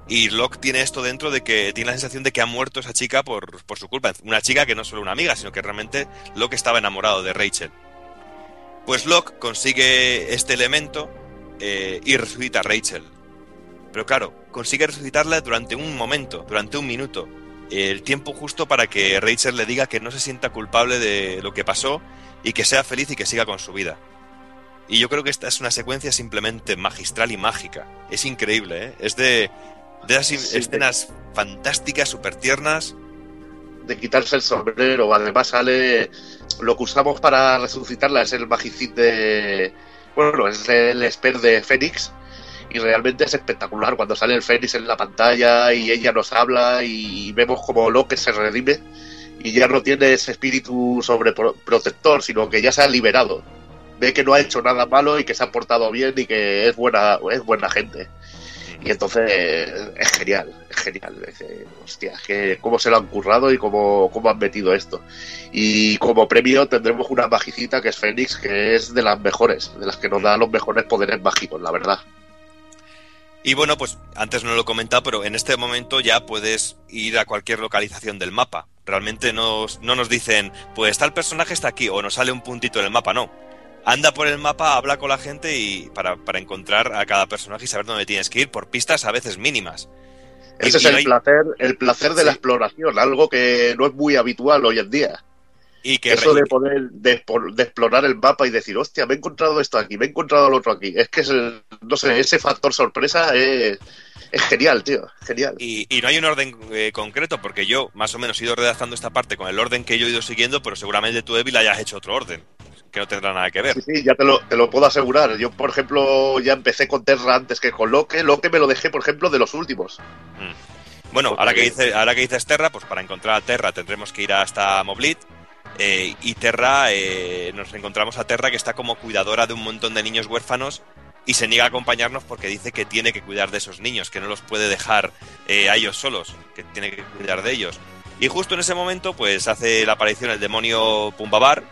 Y Locke tiene esto dentro de que tiene la sensación de que ha muerto esa chica por, por su culpa. Una chica que no es solo una amiga, sino que realmente Locke estaba enamorado de Rachel. Pues Locke consigue este elemento eh, y resucita a Rachel. Pero claro, consigue resucitarla durante un momento, durante un minuto. El tiempo justo para que Rachel le diga que no se sienta culpable de lo que pasó y que sea feliz y que siga con su vida. Y yo creo que esta es una secuencia simplemente magistral y mágica. Es increíble, ¿eh? Es de, de esas Sí, escenas fantásticas, súper tiernas. de quitarse el sombrero. Además sale lo que usamos para resucitarla es el magicid de bueno, es el esper de Fénix y realmente es espectacular cuando sale el Fénix en la pantalla y ella nos habla y vemos como Loki se redime y ya no tiene ese espíritu sobreprotector, sino que ya se ha liberado. Ve que no ha hecho nada malo y que se ha portado bien y que es buena, es buena gente. Y entonces es genial, es genial. Hostia, es que cómo se lo han currado y cómo, cómo han metido esto. Y como premio tendremos una magicita que es Fénix, que es de las mejores, de las que nos da los mejores poderes mágicos, la verdad. Y bueno, pues antes no lo he comentado, pero en este momento ya puedes ir a cualquier localización del mapa. Realmente nos, no nos dicen, pues tal personaje está aquí, o nos sale un puntito en el mapa, no. Anda por el mapa, habla con la gente y para, para encontrar a cada personaje y saber dónde tienes que ir, por pistas a veces mínimas. Ese es y el hay- placer, el placer de la exploración, algo que no es muy habitual hoy en día. Y que Eso de poder de, de explorar el mapa y decir, hostia, me he encontrado esto aquí, me he encontrado lo otro aquí. Es que es el- no sé, ese factor sorpresa es, es genial, tío, genial. Y, y no hay un orden eh, concreto, porque yo más o menos he ido redactando esta parte con el orden que yo he ido siguiendo, pero seguramente tú, Evil, hayas hecho otro orden, que no tendrá nada que ver. Sí, sí, ya te lo, te lo puedo asegurar. Yo, por ejemplo, ya empecé con Terra antes que con Loque. Loque me lo dejé, por ejemplo, de los últimos. Bueno, Porque- ahora que, dice, ahora que dices Terra, pues para encontrar a Terra tendremos que ir hasta Moblit. eh, y Terra, eh, nos encontramos a Terra que está como cuidadora de un montón de niños huérfanos y se niega a acompañarnos porque dice que tiene que cuidar de esos niños, que no los puede dejar eh, a ellos solos, que tiene que cuidar de ellos. Y justo en ese momento, pues hace la aparición el demonio Pumbabar,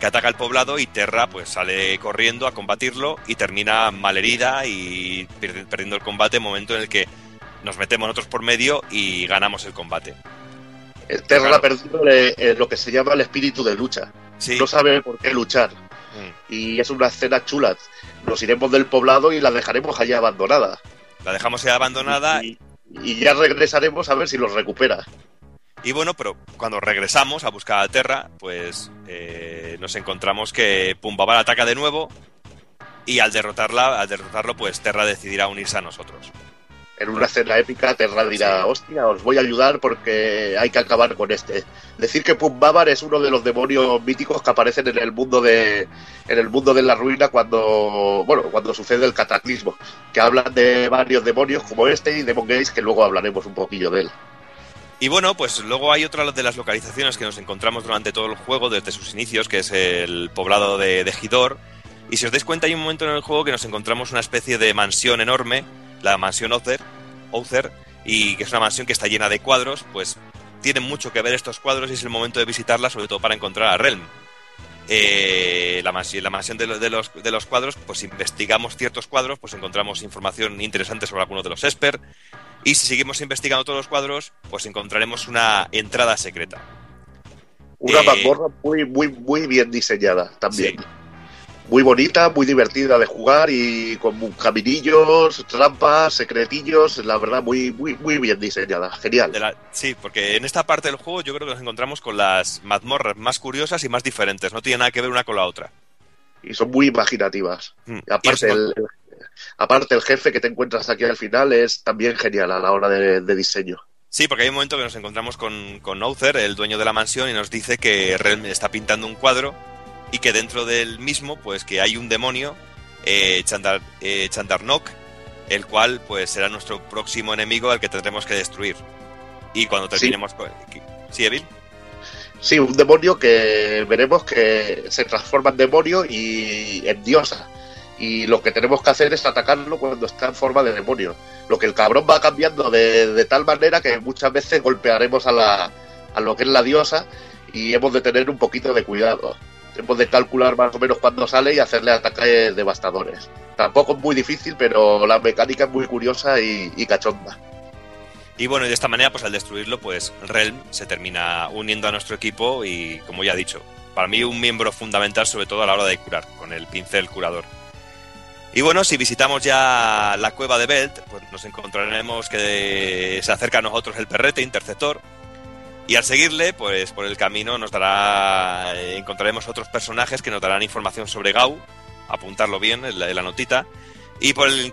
que ataca el poblado y Terra pues sale corriendo a combatirlo y termina malherida y perdiendo el combate, momento en el que nos metemos nosotros por medio y ganamos el combate. El Terra Claro. ha perdido eh, eh, lo que se llama el espíritu de lucha. Sí. No sabe por qué luchar. Y es una escena chula. Nos iremos del poblado y la dejaremos allá abandonada. La dejamos ya abandonada Y, y ya regresaremos a ver si los recupera. Y bueno, pero cuando regresamos a buscar a Terra, pues eh, nos encontramos que Pumbabar ataca de nuevo y al derrotarla, al derrotarlo, pues Terra decidirá unirse a nosotros. En una escena épica, Terra dirá, hostia, os voy a ayudar porque hay que acabar con este. Decir que Pumbabar es uno de los demonios míticos que aparecen en el mundo de en el mundo de la ruina cuando bueno cuando sucede el cataclismo. Que hablan de varios demonios como este y Demon Gaze, que luego hablaremos un poquillo de él. Y bueno, pues luego hay otra de las localizaciones que nos encontramos durante todo el juego, desde sus inicios, que es el poblado de, de Gidor. Y si os dais cuenta, hay un momento en el juego que nos encontramos una especie de mansión enorme, la mansión Outher, y que es una mansión que está llena de cuadros, pues tienen mucho que ver estos cuadros y es el momento de visitarla, sobre todo para encontrar a Realm. Eh, la mansión, la mansión de, de los, de los cuadros, pues investigamos ciertos cuadros, pues encontramos información interesante sobre algunos de los Esper. Y si seguimos investigando todos los cuadros, pues encontraremos una entrada secreta. Una Eh, mazmorra muy, muy, muy bien diseñada también. Muy bonita, muy divertida de jugar y con caminillos, trampas, secretillos, la verdad, muy, muy, muy bien diseñada. Genial. La- sí, porque en esta parte del juego yo creo que nos encontramos con las mazmorras más curiosas y más diferentes. No tiene nada que ver una con la otra. Y son muy imaginativas. Mm. Aparte, el, el- aparte, el jefe que te encuentras aquí al final es también genial a la hora de, de diseño. Sí, porque hay un momento que nos encontramos con, con Outher, el dueño de la mansión, y nos dice que está pintando un cuadro y que dentro del mismo, pues que hay un demonio, eh, Chandar, eh, Chandarnok, el cual pues será nuestro próximo enemigo al que tendremos que destruir. Y cuando terminemos con... ¿Sí, Evil? Sí, un demonio que veremos que se transforma en demonio y en diosa. Y lo que tenemos que hacer es atacarlo cuando está en forma de demonio. Lo que el cabrón va cambiando de, de tal manera que muchas veces golpearemos a, la, a lo que es la diosa y hemos de tener un poquito de cuidado. Hemos de calcular más o menos cuándo sale y hacerle ataques devastadores. Tampoco es muy difícil, pero la mecánica es muy curiosa y, cachonda. Y bueno, de esta manera, pues al destruirlo, pues Realm se termina uniendo a nuestro equipo y, como ya he dicho, para mí un miembro fundamental, sobre todo a la hora de curar, con el pincel curador. Y bueno, si visitamos ya la cueva de Belt, pues nos encontraremos que se acerca a nosotros el perrete interceptor. Y al seguirle, pues por el camino nos dará. eh, encontraremos otros personajes que nos darán información sobre Gau, apuntarlo bien en la, en la notita. Y por el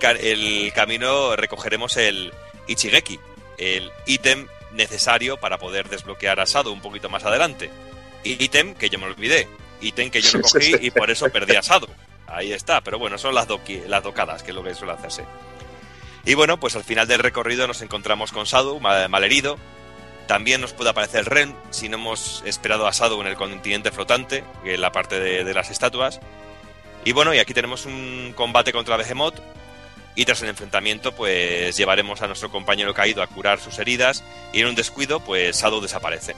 camino recogeremos el Ichigeki, el ítem necesario para poder desbloquear a Sado un poquito más adelante. Ítem que yo me olvidé, ítem que yo no cogí y por eso perdí a Sado. Ahí está, pero bueno, son las, doqui- docadas, que es lo que suele hacerse. Y bueno, pues al final del recorrido nos encontramos con Sadu, mal, malherido. También nos puede aparecer Ren si no hemos esperado a Sadu en el continente flotante, es la parte de, de las estatuas. Y bueno, y aquí tenemos un combate contra Behemoth. Y tras el enfrentamiento, pues llevaremos a nuestro compañero caído a curar sus heridas. Y en un descuido, pues Sadu desaparece.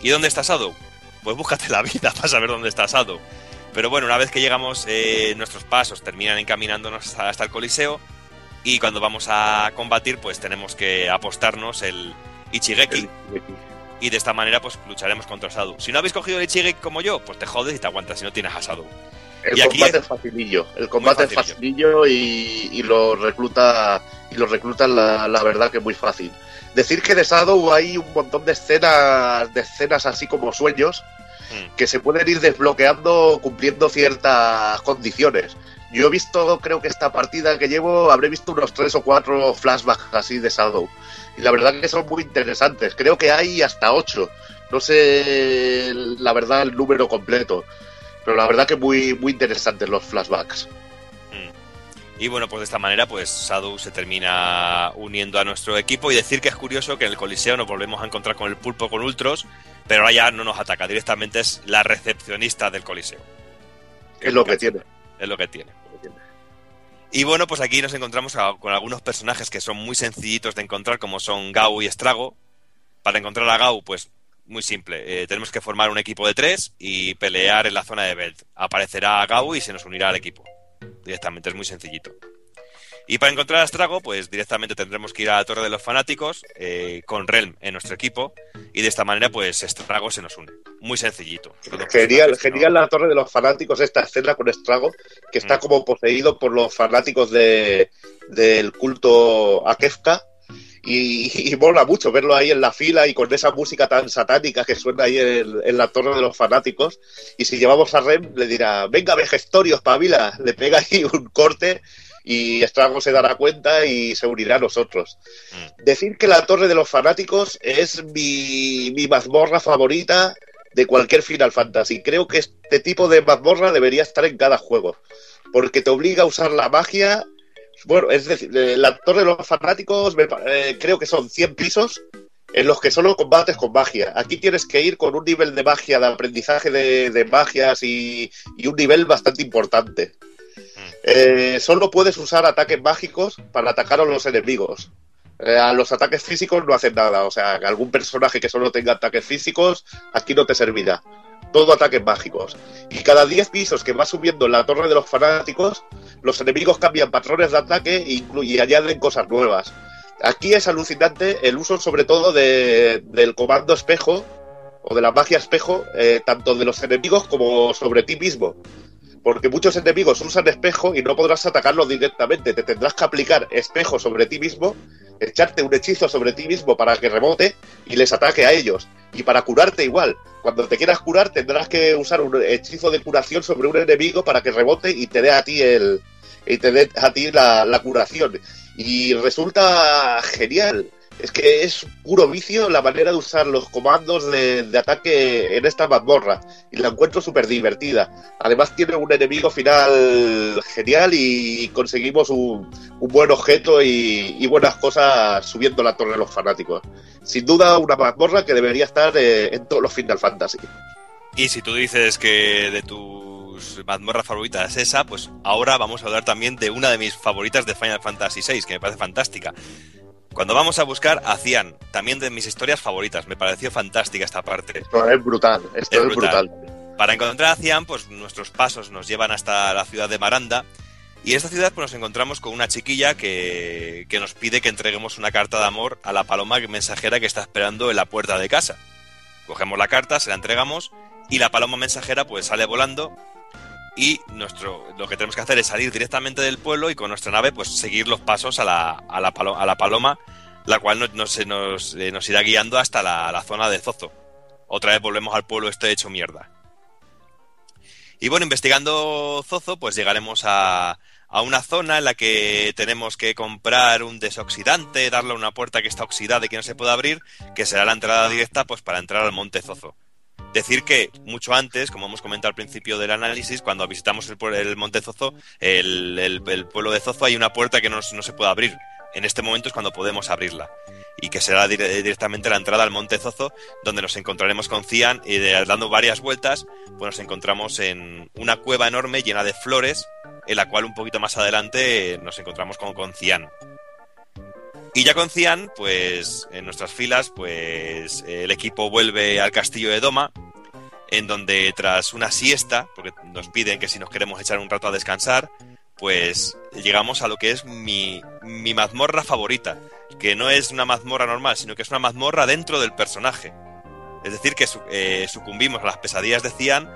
¿Y dónde está Sadu? Pues búscate la vida para saber dónde está Sadu. Pero bueno, una vez que llegamos, eh, nuestros pasos terminan encaminándonos hasta, hasta el Coliseo. Y cuando vamos a combatir, pues tenemos que apostarnos el Ichigeki. Y de esta manera, pues lucharemos contra Sadu. Si no habéis cogido el Ichigeki como yo, pues te jodes y te aguantas si no tienes a Sadu. El Y combate es- facilillo. El combate es facilillo y, y lo recluta y lo reclutan la, la verdad que es muy fácil. Decir que de Shadow hay un montón de escenas, de escenas así como sueños que se pueden ir desbloqueando cumpliendo ciertas condiciones. Yo he visto, creo que esta partida que llevo, habré visto unos tres o cuatro flashbacks así de Shadow. Y la verdad que son muy interesantes. Creo que hay hasta ocho. No sé la verdad el número completo. Pero la verdad que muy, muy interesantes los flashbacks. Y bueno, pues de esta manera, pues Sadu se termina uniendo a nuestro equipo. Y decir que es curioso que en el Coliseo nos volvemos a encontrar con el pulpo con Ultros, pero ahora ya no nos ataca, directamente es la recepcionista del Coliseo. Es lo que tiene. Es lo que tiene. Y bueno, pues aquí nos encontramos a- con algunos personajes que son muy sencillitos de encontrar, como son Gau y Estrago. Para encontrar a Gau, pues muy simple. eh, tenemos que formar un equipo de tres y pelear en la zona de Belt. Aparecerá Gau y se nos unirá al equipo. Directamente, es muy sencillito. Y para encontrar a Estrago, pues directamente tendremos que ir a la Torre de los Fanáticos eh, con Realm en nuestro equipo. Y de esta manera, pues Estrago se nos une. Muy sencillito. Genial, no- genial la torre de los fanáticos, esta escena con Estrago, que está Mm. como poseído por los fanáticos de, del culto a Kefka. Y, y mola mucho verlo ahí en la fila y con esa música tan satánica que suena ahí en, en la torre de los fanáticos. Y si llevamos a Rem, le dirá: Venga, Vegestorio, espabila. Le pega ahí un corte y Estrago se dará cuenta y se unirá a nosotros. Decir que la Torre de los Fanáticos es mi, mi mazmorra favorita de cualquier Final Fantasy. Creo que este tipo de mazmorra debería estar en cada juego, porque te obliga a usar la magia. Bueno, es decir, la Torre de los Fanáticos me eh, creo que son 100 pisos en los que solo combates con magia. Aquí tienes que ir con un nivel de magia, de aprendizaje de, de magias y, y un nivel bastante importante. Eh, solo puedes usar ataques mágicos para atacar a los enemigos. Eh, a los ataques físicos no hacen nada. O sea, algún personaje que solo tenga ataques físicos, aquí no te servirá. Todo ataques mágicos. Y cada 10 pisos que vas subiendo en la torre de los fanáticos, los enemigos cambian patrones de ataque e y añaden cosas nuevas. Aquí es alucinante el uso sobre todo de- del comando espejo o de la magia espejo, eh, tanto de los enemigos como sobre ti mismo porque muchos enemigos usan espejo y no podrás atacarlos directamente. Te tendrás que aplicar espejo sobre ti mismo, echarte un hechizo sobre ti mismo para que rebote y les ataque a ellos. Y para curarte igual. Cuando te quieras curar tendrás que usar un hechizo de curación sobre un enemigo para que rebote y te dé a ti el y te dé a ti la, la curación. Y resulta genial es que es puro vicio la manera de usar los comandos de, de ataque en esta mazmorra. Y la encuentro súper divertida. Además tiene un enemigo final genial y conseguimos un, un buen objeto y, y buenas cosas subiendo la torre de los fanáticos. Sin duda una mazmorra que debería estar eh, en todos los Final Fantasy. Y si tú dices que de tus mazmorras favoritas es esa, pues ahora vamos a hablar también de una de mis favoritas de Final Fantasy VI, que me parece fantástica. Cuando vamos a buscar a Cian, también de mis historias favoritas, me pareció fantástica esta parte. Esto es brutal, esto es, brutal. Para encontrar a Cian, pues nuestros pasos nos llevan hasta la ciudad de Maranda. Y en esta ciudad pues, nos encontramos con una chiquilla que, que nos pide que entreguemos una carta de amor a la paloma mensajera que está esperando en la puerta de casa. Cogemos la carta, se la entregamos y la paloma mensajera pues sale volando y nuestro lo que tenemos que hacer es salir directamente del pueblo y con nuestra nave pues seguir los pasos a la, a la, palo- a la paloma, la cual nos, nos, eh, nos irá guiando hasta la, la zona de Zozo. Otra vez volvemos al pueblo este hecho mierda. Y bueno, investigando Zozo, pues llegaremos a, a una zona en la que tenemos que comprar un desoxidante, darle a una puerta que está oxidada y que no se puede abrir, que será la entrada directa pues para entrar al monte Zozo. Decir que mucho antes, como hemos comentado al principio del análisis, cuando visitamos el, el monte Zozo, el, pueblo de Zozo, hay una puerta que no, se puede abrir. En este momento es cuando podemos abrirla. Y que será dire- directamente la entrada al monte Zozo, donde nos encontraremos con Cian y dando varias vueltas, pues nos encontramos en una cueva enorme llena de flores, en la cual un poquito más adelante nos encontramos con, con Cian. Y ya con Cian, pues en nuestras filas, pues el equipo vuelve al castillo de Doma, en donde tras una siesta, porque nos piden que si nos queremos echar un rato a descansar, pues llegamos a lo que es mi, mi mazmorra favorita, que no es una mazmorra normal, sino que es una mazmorra dentro del personaje. Es decir, que eh, sucumbimos a las pesadillas de Cian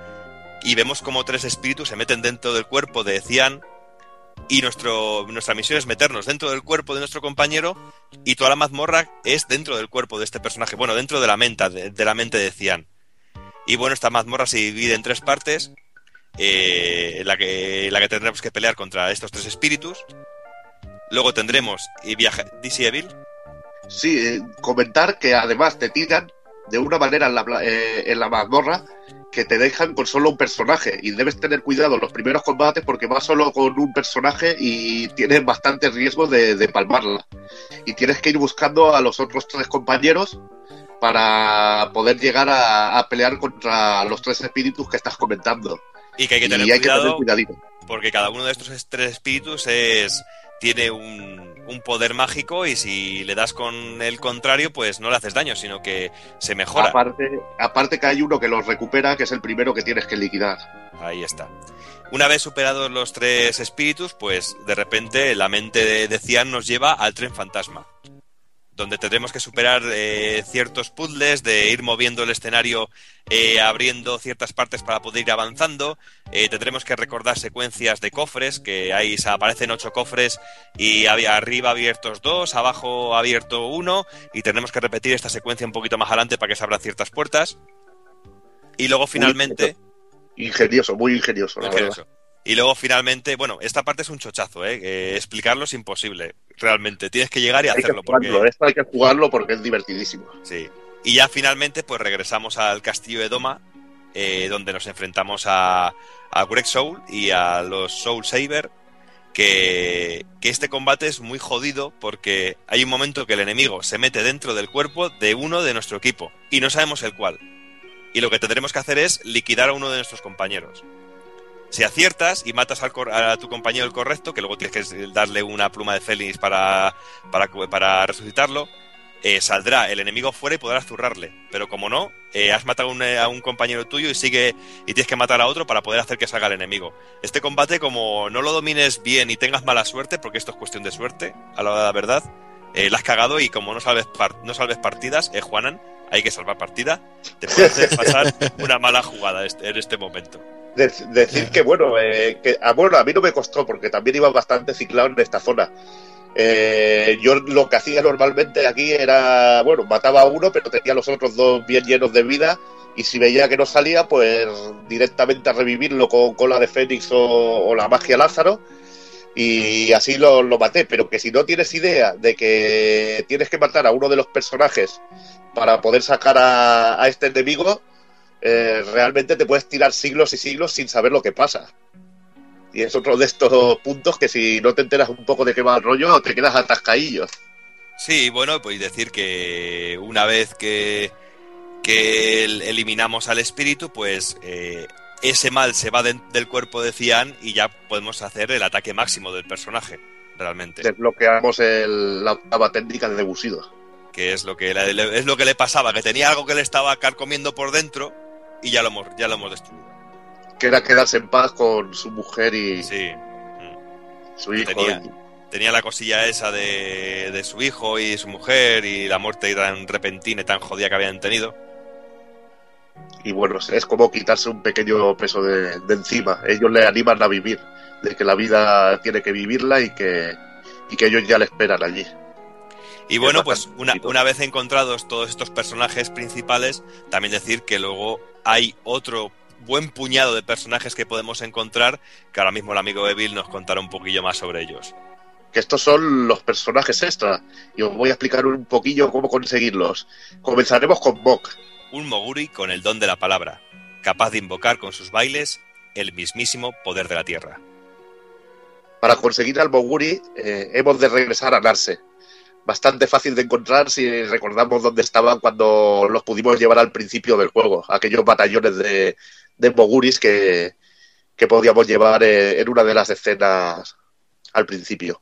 y vemos como tres espíritus se meten dentro del cuerpo de Cian y nuestro, nuestra misión es meternos dentro del cuerpo de nuestro compañero y toda la mazmorra es dentro del cuerpo de este personaje, bueno, dentro de la mente de, la mente de Cian. Y bueno, esta mazmorra se divide en tres partes, eh, la, que, la que tendremos que pelear contra estos tres espíritus. Luego tendremos y viaja DC Evil. Sí, eh, comentar que además te tiran de una manera en la, eh, en la mazmorra que te dejan con solo un personaje y debes tener cuidado en los primeros combates porque vas solo con un personaje y tienes bastante riesgo de, de palmarla. Y tienes que ir buscando a los otros tres compañeros para poder llegar a, a pelear contra los tres espíritus que estás comentando. Y que hay que Y tener hay que tener cuidado cuidadito. porque cada uno de estos es- tres espíritus es tiene un, un poder mágico y si le das con el contrario, pues no le haces daño, sino que se mejora. Aparte, aparte que hay uno que los recupera, que es el primero que tienes que liquidar. Ahí está. Una vez superados los tres espíritus, pues de repente la mente de, de Cian nos lleva al tren fantasma, donde tendremos que superar eh, ciertos puzzles, de ir moviendo el escenario, eh, abriendo ciertas partes para poder ir avanzando. Eh, tendremos que recordar secuencias de cofres, que ahí aparecen ocho cofres y había arriba abiertos dos, abajo abierto uno, y tendremos que repetir esta secuencia un poquito más adelante para que se abran ciertas puertas. Y luego finalmente... Ingenioso, muy ingenioso, la verdad. Y luego finalmente, bueno, esta parte es un chochazo, ¿eh? Eh, explicarlo es imposible, realmente. Tienes que llegar y Hay que hacerlo. jugarlo, porque... esto hay que jugarlo porque es divertidísimo. Sí. Y ya finalmente, pues regresamos al castillo de Doma, eh, donde nos enfrentamos a, a Greg Soul y a los Soul Saber. Que, que este combate es muy jodido porque hay un momento que el enemigo se mete dentro del cuerpo de uno de nuestro equipo y no sabemos el cuál. Y lo que tendremos que hacer es liquidar a uno de nuestros compañeros. Si aciertas y matas al cor- a tu compañero el correcto, que luego tienes que darle una pluma de Félix para, para, para resucitarlo, eh, saldrá el enemigo fuera y podrás zurrarle. Pero como no, eh, has matado a un, a un compañero tuyo y sigue y tienes que matar a otro para poder hacer que salga el enemigo. Este combate, como no lo domines bien y tengas mala suerte, porque esto es cuestión de suerte, a la hora de la verdad, eh, la has cagado y como no salves, par- no salves partidas, eh, Juanan, hay que salvar partida, te puede hacer pasar una mala jugada este- en este momento. De- decir que, bueno, eh, que a, bueno, a mí no me costó porque también iba bastante ciclado en esta zona. Eh, yo lo que hacía normalmente aquí era, bueno, mataba a uno, pero tenía los otros dos bien llenos de vida. Y si veía que no salía, pues directamente a revivirlo con cola de Fénix o, o la magia Lázaro. y así lo, lo maté. Pero que si no tienes idea de que tienes que matar a uno de los personajes para poder sacar a, a este enemigo, eh, realmente te puedes tirar siglos y siglos sin saber lo que pasa. Y es otro de estos puntos que si no te enteras un poco de qué va el rollo, te quedas atascadillo. Sí, bueno, pues decir que una vez que, que el- eliminamos al espíritu, pues eh, ese mal se va de- del cuerpo de Cian y ya podemos hacer el ataque máximo del personaje, realmente. Desbloqueamos el- la octava técnica de Busido. Que es lo que, le, es lo que le pasaba, que tenía algo que le estaba carcomiendo por dentro y ya lo hemos, ya lo hemos destruido. Que era quedarse en paz con su mujer y Sí. su hijo. Tenía, tenía la cosilla esa de, de su hijo y su mujer y la muerte tan repentina y tan jodida que habían tenido. Y bueno, es como quitarse un pequeño peso de, de encima. Ellos le animan a vivir, de que la vida tiene que vivirla y que, y que ellos ya le esperan allí. Y bueno, pues una, una vez encontrados todos estos personajes principales, también decir que luego hay otro buen puñado de personajes que podemos encontrar, que ahora mismo el amigo Evil nos contará un poquillo más sobre ellos. Que estos son los personajes extra. Y os voy a explicar un poquillo cómo conseguirlos. Comenzaremos con Mok. Un Moguri con el don de la palabra, capaz de invocar con sus bailes el mismísimo poder de la tierra. Para conseguir al Moguri eh, hemos de regresar a Narse. Bastante fácil de encontrar si recordamos dónde estaban cuando los pudimos llevar al principio del juego. Aquellos batallones de, de Moguris que, que podíamos llevar eh, en una de las escenas al principio.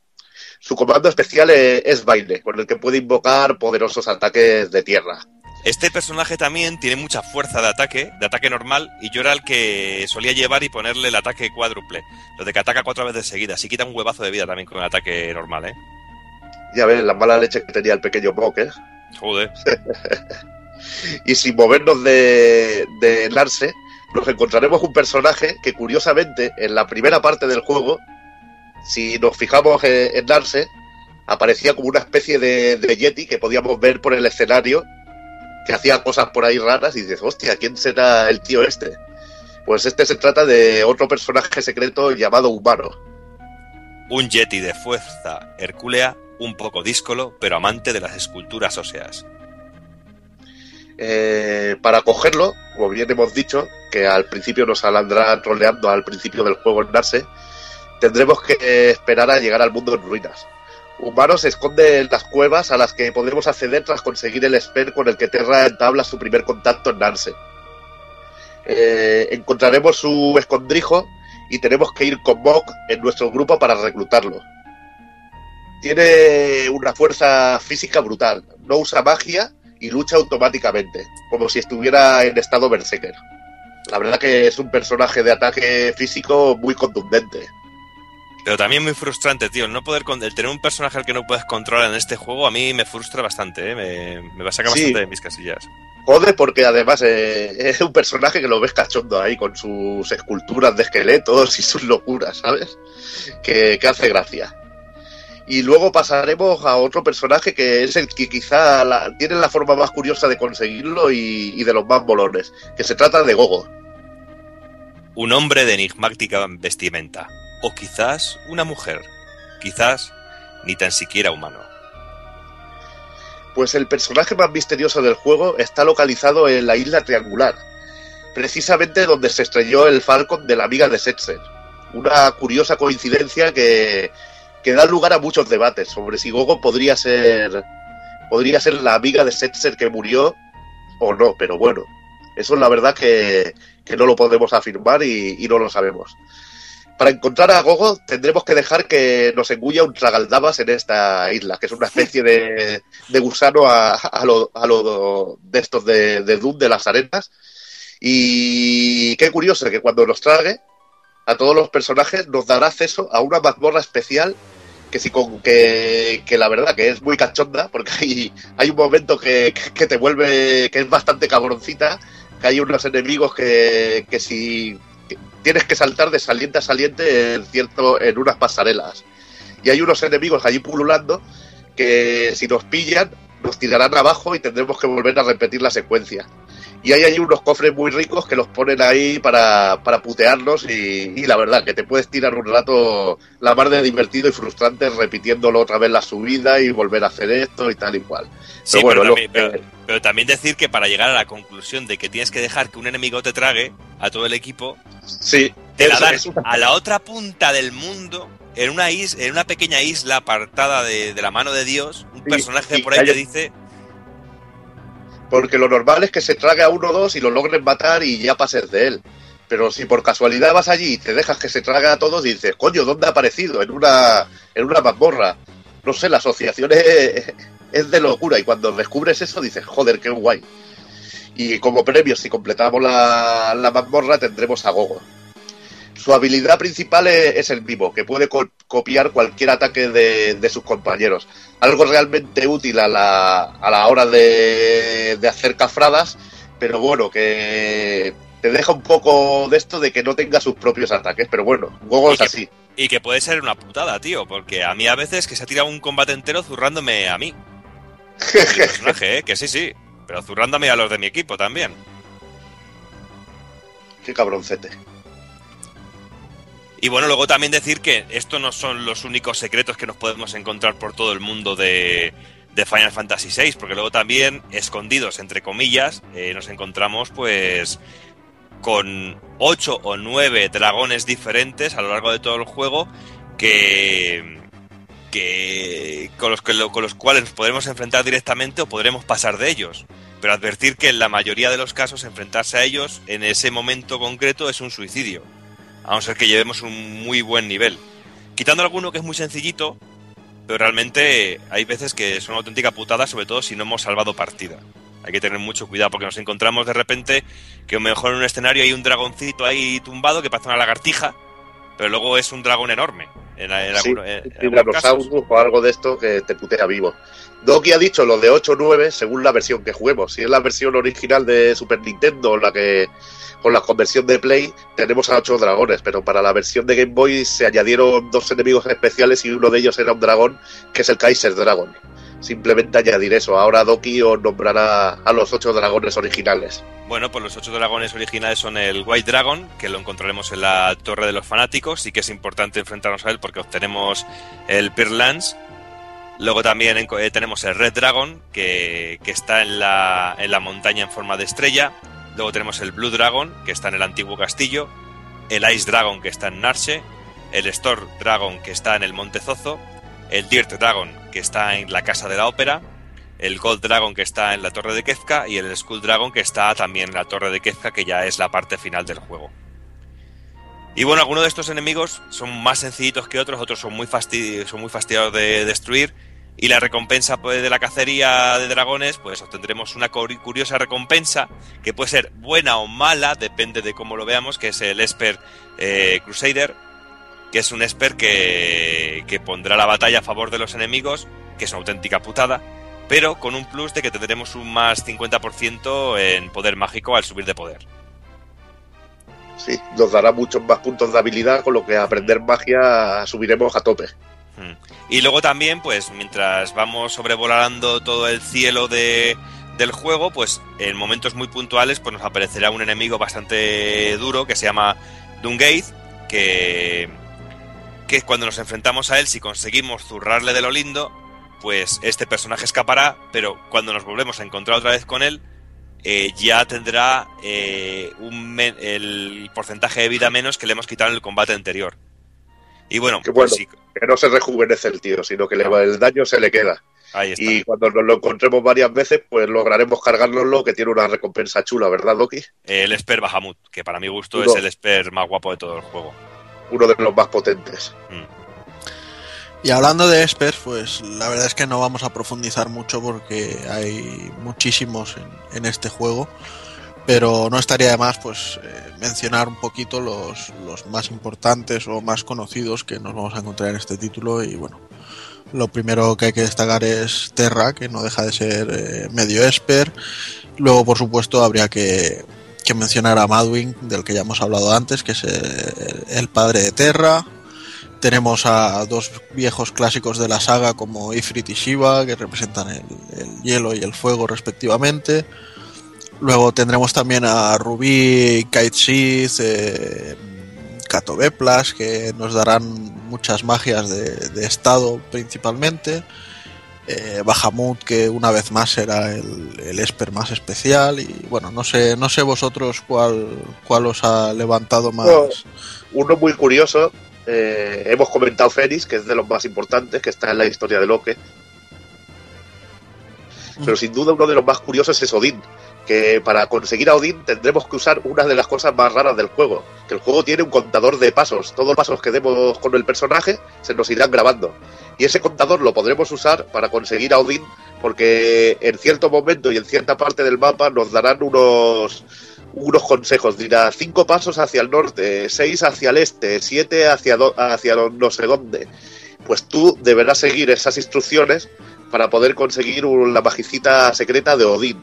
Su comando especial eh, es baile, con el que puede invocar poderosos ataques de tierra. Este personaje también tiene mucha fuerza de ataque, de ataque normal, y yo era el que solía llevar y ponerle el ataque cuádruple. Lo de que ataca cuatro veces seguidas. Y quita un huevazo de vida también con el ataque normal, ¿eh? Ya ves la mala leche que tenía el pequeño Mok, ¿eh? Joder. y sin movernos de, de Narse, nos encontraremos un personaje que curiosamente en la primera parte del juego, si nos fijamos en, en aparecía como una especie de, de Yeti que podíamos ver por el escenario, que hacía cosas por ahí raras y dices, hostia, ¿quién será el tío este? Pues este se trata de otro personaje secreto llamado Humano. Un yeti de fuerza hercúlea, un poco díscolo, pero amante de las esculturas óseas. Eh, para cogerlo, como bien hemos dicho, que al principio nos saldrá troleando al principio del juego en Narse, tendremos que esperar a llegar al mundo en ruinas. Humano se esconde en las cuevas a las que podremos acceder tras conseguir el esper con el que Terra entabla su primer contacto en Narse. Eh, encontraremos su escondrijo y tenemos que ir con Mok en nuestro grupo para reclutarlo. Tiene una fuerza física brutal, no usa magia y lucha automáticamente, como si estuviera en estado berserker. La verdad que es un personaje de ataque físico muy contundente. Pero también muy frustrante, tío. El no poder con- el tener un personaje al que no puedes controlar en este juego a mí me frustra bastante, ¿eh? me, me va a sacar Sí. bastante de mis casillas. Jode porque además eh, es un personaje que lo ves cachondo ahí con sus esculturas de esqueletos y sus locuras, ¿sabes? Que, que hace gracia. Y luego pasaremos a otro personaje que es el que quizá la- tiene la forma más curiosa de conseguirlo y, y de los más molones, que se trata de Gogo. Un hombre de enigmática vestimenta. O quizás una mujer. Quizás ni tan siquiera humano. Pues el personaje más misterioso del juego está localizado en la isla triangular, precisamente donde se estrelló el Falcon de la amiga de Setzer. Una curiosa coincidencia que, que da lugar a muchos debates sobre si Gogo podría ser podría ser la amiga de Setzer que murió o no, pero bueno, eso es la verdad que, que no lo podemos afirmar y, no lo sabemos. Para encontrar a Gogo tendremos que dejar que nos engulla un tragaldabas en esta isla, que es una especie de, de gusano a, a lo de estos de, de Doom de las arenas. Y qué curioso que cuando nos trague a todos los personajes nos dará acceso a una mazmorra especial que sí con que, que la verdad que es muy cachonda porque hay, hay un momento que, que te vuelve que es bastante cabroncita que hay unos enemigos que, que si tienes que saltar de saliente a saliente en cierto en unas pasarelas. Y hay unos enemigos allí pululando que si nos pillan nos tirarán abajo y tendremos que volver a repetir la secuencia Y hay ahí unos cofres muy ricos que los ponen ahí para, para putearnos y, y la verdad que te puedes tirar un rato la mar de divertido y frustrante repitiéndolo otra vez la subida y volver a hacer esto y tal y cual. Sí, Pero bueno, pero, lo también, que- pero- pero también decir que para llegar a la conclusión de que tienes que dejar que un enemigo te trague a todo el equipo, sí, te la dan a la otra punta del mundo, en una, is en una pequeña isla apartada de, de la mano de Dios, un Sí, personaje sí, por ahí hay- te dice, Porque lo normal es que se trague a uno o dos y lo logren matar y ya pases de él. Pero si por casualidad vas allí y te dejas que se trague a todos, dices, coño, ¿dónde ha aparecido? En una, en una mazmorra. No sé, la asociación es, es de locura. Y cuando descubres eso, dices, joder, qué guay. Y como premio, si completamos la, la mazmorra, tendremos a Gogo. Su habilidad principal es, es el mimo, que puede co- copiar cualquier ataque de, de sus compañeros. Algo realmente útil a la, a la hora de, de hacer cafradas, pero bueno, que te deja un poco de esto de que no tenga sus propios ataques. Pero bueno, Y es así. y que puede ser una putada, tío, porque a mí a veces que se ha tirado un combate entero zurrándome a mí. Personaje, ¿eh? que sí, sí, pero zurrándome a los de mi equipo también. Qué cabroncete. Y bueno, luego también decir que estos no son los únicos secretos que nos podemos encontrar por todo el mundo de, de Final Fantasy VI, porque luego también, escondidos entre comillas, eh, nos encontramos pues con ocho o nueve dragones diferentes a lo largo de todo el juego que, que con los, que con los cuales nos podremos enfrentar directamente o podremos pasar de ellos. Pero advertir que en la mayoría de los casos enfrentarse a ellos en ese momento concreto es un suicidio. A no ser que llevemos un muy buen nivel. Quitando alguno que es muy sencillito, pero realmente hay veces que es una auténtica putada, sobre todo si no hemos salvado partida. Hay que tener mucho cuidado porque nos encontramos de repente que a lo mejor en un escenario hay un dragoncito ahí tumbado que parece una lagartija, pero luego es un dragón enorme. En, en Sí, en- en o algo de esto que te putea vivo. Doki ha dicho lo de 8 o 9 según la versión que juguemos. Si es la versión original de Super Nintendo, la que con la conversión de Play, tenemos a 8 dragones, pero para la versión de Game Boy se añadieron dos enemigos especiales y uno de ellos era un dragón, que es el Kaiser Dragon. Simplemente añadir eso. Ahora Doki os nombrará a los 8 dragones originales. Bueno, pues los ocho dragones originales son el White Dragon, que lo encontraremos en la Torre de los Fanáticos, sí que es importante enfrentarnos a él porque obtenemos el Pearl Lance. Luego también eh, tenemos el Red Dragon, que, que está en la, en la montaña en forma de estrella. Luego tenemos el Blue Dragon, que está en el antiguo castillo. El Ice Dragon, que está en Narche. El Storm Dragon, que está en el Monte Zozo. El Dirt Dragon, que está en la Casa de la Ópera el Gold Dragon que está en la torre de Kefka y el Skull Dragon que está también en la torre de Kefka, que ya es la parte final del juego. Y bueno, algunos de estos enemigos son más sencillitos que otros, otros son muy, fasti son muy fastidiados de destruir. Y la recompensa pues, de la cacería de dragones, pues obtendremos una curi- curiosa recompensa que puede ser buena o mala, depende de cómo lo veamos, que es el Esper eh, Crusader, que es un Esper que, que pondrá la batalla a favor de los enemigos, que es una auténtica putada, pero con un plus de que tendremos un más 50% en poder mágico al subir de poder. Sí, nos dará muchos más puntos de habilidad, con lo que aprender magia subiremos a tope. Mm. Y luego también, pues mientras vamos sobrevolando todo el cielo de, del juego, pues en momentos muy puntuales pues nos aparecerá un enemigo bastante duro que se llama Dungate, que, que cuando nos enfrentamos a él, si conseguimos zurrarle de lo lindo, pues este personaje escapará, pero cuando nos volvemos a encontrar otra vez con él, eh, ya tendrá eh, un el porcentaje de vida menos que le hemos quitado en el combate anterior. Y bueno, Que bueno, pues sí, que no se rejuvenece el tío, sino que le- el daño se le queda. ahí está. Y cuando nos lo encontremos varias veces, pues lograremos cargárnoslo, que tiene una recompensa chula, ¿verdad, Doki? El Esper Bahamut, que para mi gusto es el Esper más guapo de todo el juego. Uno de los más potentes. Y hablando de Espers, pues la verdad es que no vamos a profundizar mucho porque hay muchísimos en, en este juego. Pero no estaría de más pues eh, mencionar un poquito los, los más importantes o más conocidos que nos vamos a encontrar en este título. Y bueno, lo primero que hay que destacar es Terra, que no deja de ser eh, medio Esper. Luego, por supuesto, habría que, que mencionar a Madwing, del que ya hemos hablado antes, que es el padre de Terra. Tenemos a dos viejos clásicos de la saga como Ifrit y Shiva, que representan el, el hielo y el fuego respectivamente. Luego tendremos también a Rubí, Kite Sith, eh, Kato que nos darán muchas magias de estado principalmente. Eh, Bahamut, que una vez más será el, el Esper más especial. Y bueno, no sé, no sé vosotros cuál, cuál os ha levantado más. Uno, uno muy curioso, eh, hemos comentado Fénix, que es de los más importantes, que está en la historia de Loke. Pero sin duda uno de los más curiosos es Odín, que para conseguir a Odín tendremos que usar una de las cosas más raras del juego, que el juego tiene un contador de pasos, todos los pasos que demos con el personaje se nos irán grabando. Y ese contador lo podremos usar para conseguir a Odín, porque en cierto momento y en cierta parte del mapa nos darán unos unos consejos, dirá cinco pasos hacia el norte, seis hacia el este, siete hacia, do, hacia no sé dónde. Pues tú deberás seguir esas instrucciones para poder conseguir la magicita secreta de Odín.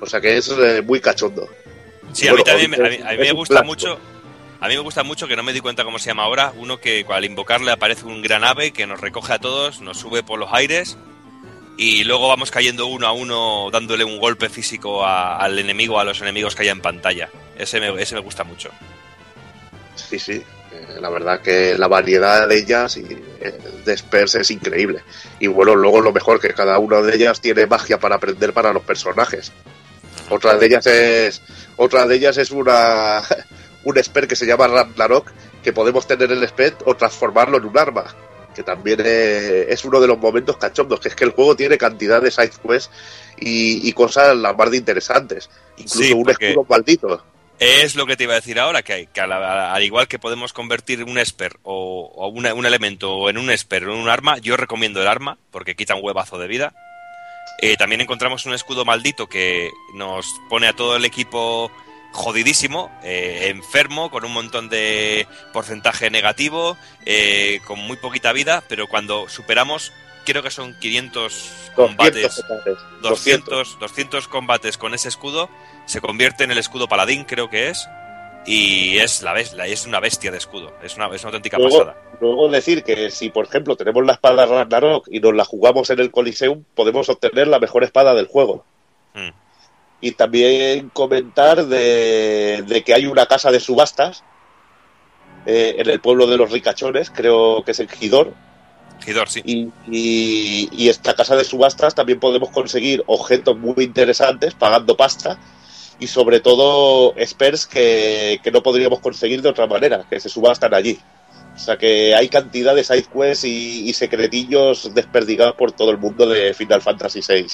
O sea que es eh, muy cachondo. Sí, bueno, a mí también a mí, a mí me gusta mucho. A mí me gusta mucho que no me di cuenta cómo se llama ahora. Uno que al invocarle aparece un gran ave que nos recoge a todos, nos sube por los aires y luego vamos cayendo uno a uno dándole un golpe físico a, al enemigo, a los enemigos que haya en pantalla. Ese me, ese me gusta mucho. Sí, sí. Eh, la verdad que la variedad de ellas y eh, de Spurs es increíble. Y bueno, luego lo mejor que cada una de ellas tiene magia para aprender para los personajes. Otra de ellas es otra de ellas es una un Esper que se llama Ragnarok que podemos tener el Spet o transformarlo en un arma que también es uno de los momentos cachondos, que es que el juego tiene cantidad de side quests y, y cosas las más de interesantes. Incluso Sí, un escudo maldito. Es lo que te iba a decir ahora, que, hay- que al, al igual que podemos convertir un esper o, o una- un elemento en un esper o en un arma, yo recomiendo el arma porque quita un huevazo de vida. Eh, también encontramos un escudo maldito que nos pone a todo el equipo jodidísimo, eh, enfermo, con un montón de porcentaje negativo, eh, con muy poquita vida, pero cuando superamos, creo que son 500 combates, 200, 200, 200 combates con ese escudo, se convierte en el escudo paladín, creo que es, y es la bes- la- es una bestia de escudo, es una, es una auténtica Luego, pasada. luego decir que si, por ejemplo, tenemos la espada Ragnarok y nos la jugamos en el Coliseum, podemos obtener la mejor espada del juego. Mm. Y también comentar de, de que hay una casa de subastas eh, en el pueblo de los ricachones, creo que es en Gidor. Gidor, sí. Y, y, y esta casa de subastas también podemos conseguir objetos muy interesantes pagando pasta y sobre todo spers que, que no podríamos conseguir de otra manera, que se subastan allí. O sea que hay cantidad de side quests y, y secretillos desperdigados por todo el mundo de Final Fantasy VI.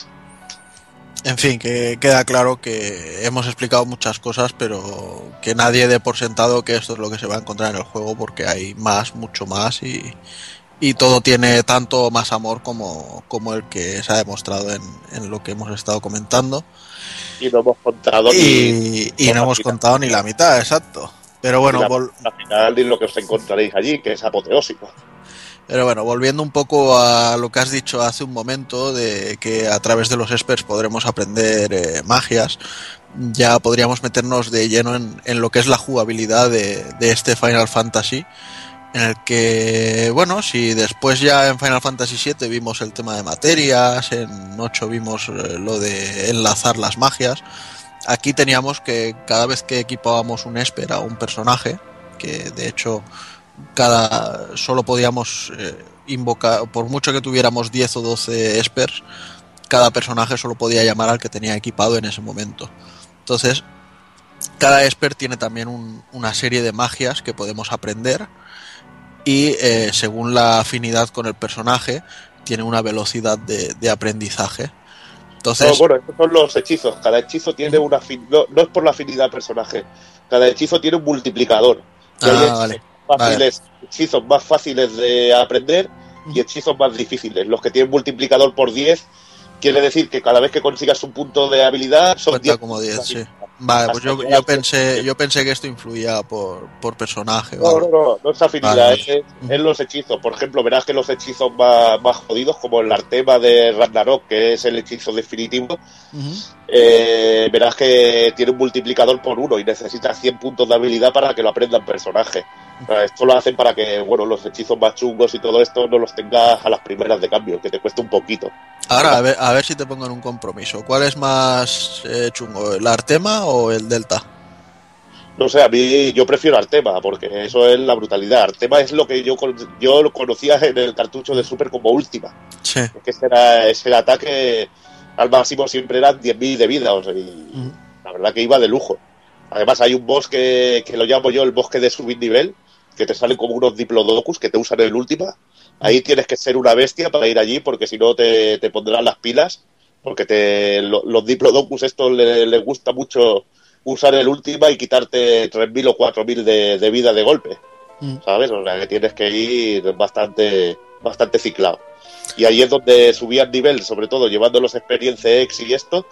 En fin, que queda claro que hemos explicado muchas cosas, pero que nadie dé por sentado que esto es lo que se va a encontrar en el juego, porque hay más, mucho más, y, y todo tiene tanto más amor como, como el que se ha demostrado en, en lo que hemos estado comentando. Y no hemos contado Y, y no hemos contado ni la mitad, exacto. Pero bueno, ni la, la final ni lo que os encontraréis allí, que es apoteósico. Pero bueno, volviendo un poco a lo que has dicho hace un momento, de que a través de los experts podremos aprender eh, magias, ya podríamos meternos de lleno en, en lo que es la jugabilidad de, de este Final Fantasy, en el que, bueno, si después ya en Final Fantasy VII vimos el tema de materias, en 8 vimos eh, lo de enlazar las magias, aquí teníamos que cada vez que equipábamos un esper a un personaje, que de hecho cada solo podíamos eh, invocar, por mucho que tuviéramos 10 o 12 espers, cada personaje solo podía llamar al que tenía equipado en ese momento. Entonces, cada esper tiene también un- una serie de magias que podemos aprender y eh, según la afinidad con el personaje, tiene una velocidad de, de aprendizaje. Entonces, No, bueno, estos son los hechizos. Cada hechizo tiene una no, no es por la afinidad del personaje. Cada hechizo tiene un multiplicador. Y hay Ah, hechizos vale. fáciles, hechizos más fáciles de aprender y hechizos más difíciles. Los que tienen multiplicador por 10 quiere decir que cada vez que consigas un punto de habilidad son cuenta 10 como 10, puntos de sí. Vale, pues yo, yo pensé, yo pensé que esto influía por, por personaje. No, no, no, no es afinidad, Vale. es, es los hechizos. Por ejemplo, verás que los hechizos más, más jodidos, como el Artema de Ragnarok, que es el hechizo definitivo, eh, verás que tiene un multiplicador por uno y necesitas 100 puntos de habilidad para que lo aprenda el personaje. Esto lo hacen para que bueno los hechizos más chungos y todo esto no los tengas a las primeras de cambio, que te cueste un poquito. Ahora, a ver, a ver si te pongo en un compromiso. ¿Cuál es más eh, chungo, el Artema o el Delta? No sé, a mí yo prefiero Artema, porque eso es la brutalidad. Artema es lo que yo, yo lo conocía en el cartucho de Super como última. Sí. Que ese, era, ese ataque al máximo siempre eran 10.000 de vida, o sea, y la verdad que iba de lujo. Además hay un boss que, que lo llamo yo el bosque de subir nivel, que te salen como unos diplodocus que te usan en el última. Ahí tienes que ser una bestia para ir allí, porque si no te, te pondrán las pilas, porque te, lo- los diplodocus estos les le gusta mucho usar el última y quitarte 3.000 o 4.000 de, de vida de golpe. ¿Sabes? O sea que tienes que ir bastante, bastante ciclado. Y ahí es donde subías nivel, sobre todo llevando los experiencia X y esto,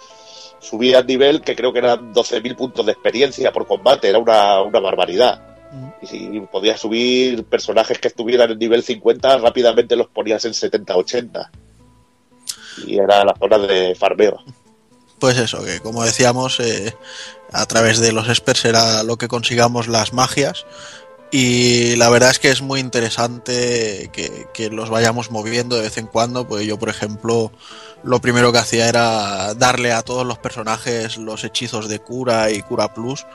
subías nivel que creo que eran 12.000 puntos de experiencia por combate, era una, una barbaridad. Y si podías subir personajes que estuvieran en nivel 50, rápidamente los ponías en 70-80. Y era la zona de farmeo. Pues eso, que como decíamos, eh, a través de los experts era lo que consigamos las magias. Y la verdad es que es muy interesante que, que los vayamos moviendo de vez en cuando. Pues yo, por ejemplo, lo primero que hacía era darle a todos los personajes los hechizos de cura y cura plus.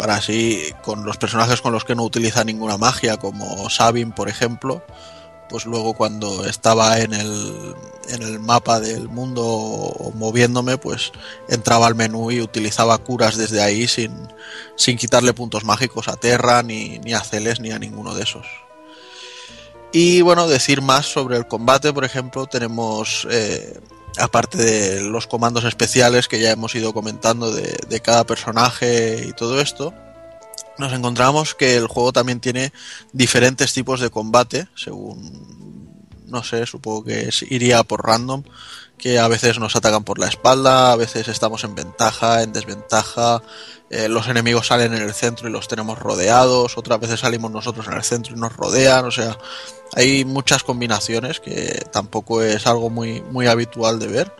Para así, con los personajes con los que no utiliza ninguna magia, como Sabin, por ejemplo, pues luego cuando estaba en el, en el mapa del mundo moviéndome, pues entraba al menú y utilizaba curas desde ahí sin, sin quitarle puntos mágicos a Terra, ni, ni a Celes, ni a ninguno de esos. Y bueno, decir más sobre el combate, por ejemplo, tenemos, eh, aparte de los comandos especiales que ya hemos ido comentando de, cada personaje y todo esto, nos encontramos que el juego también tiene diferentes tipos de combate, según, no sé, supongo que iría por random, que a veces nos atacan por la espalda, a veces estamos en ventaja, en desventaja, eh, los enemigos salen en el centro y los tenemos rodeados, otras veces salimos nosotros en el centro y nos rodean, o sea, hay muchas combinaciones que tampoco es algo muy, muy habitual de ver,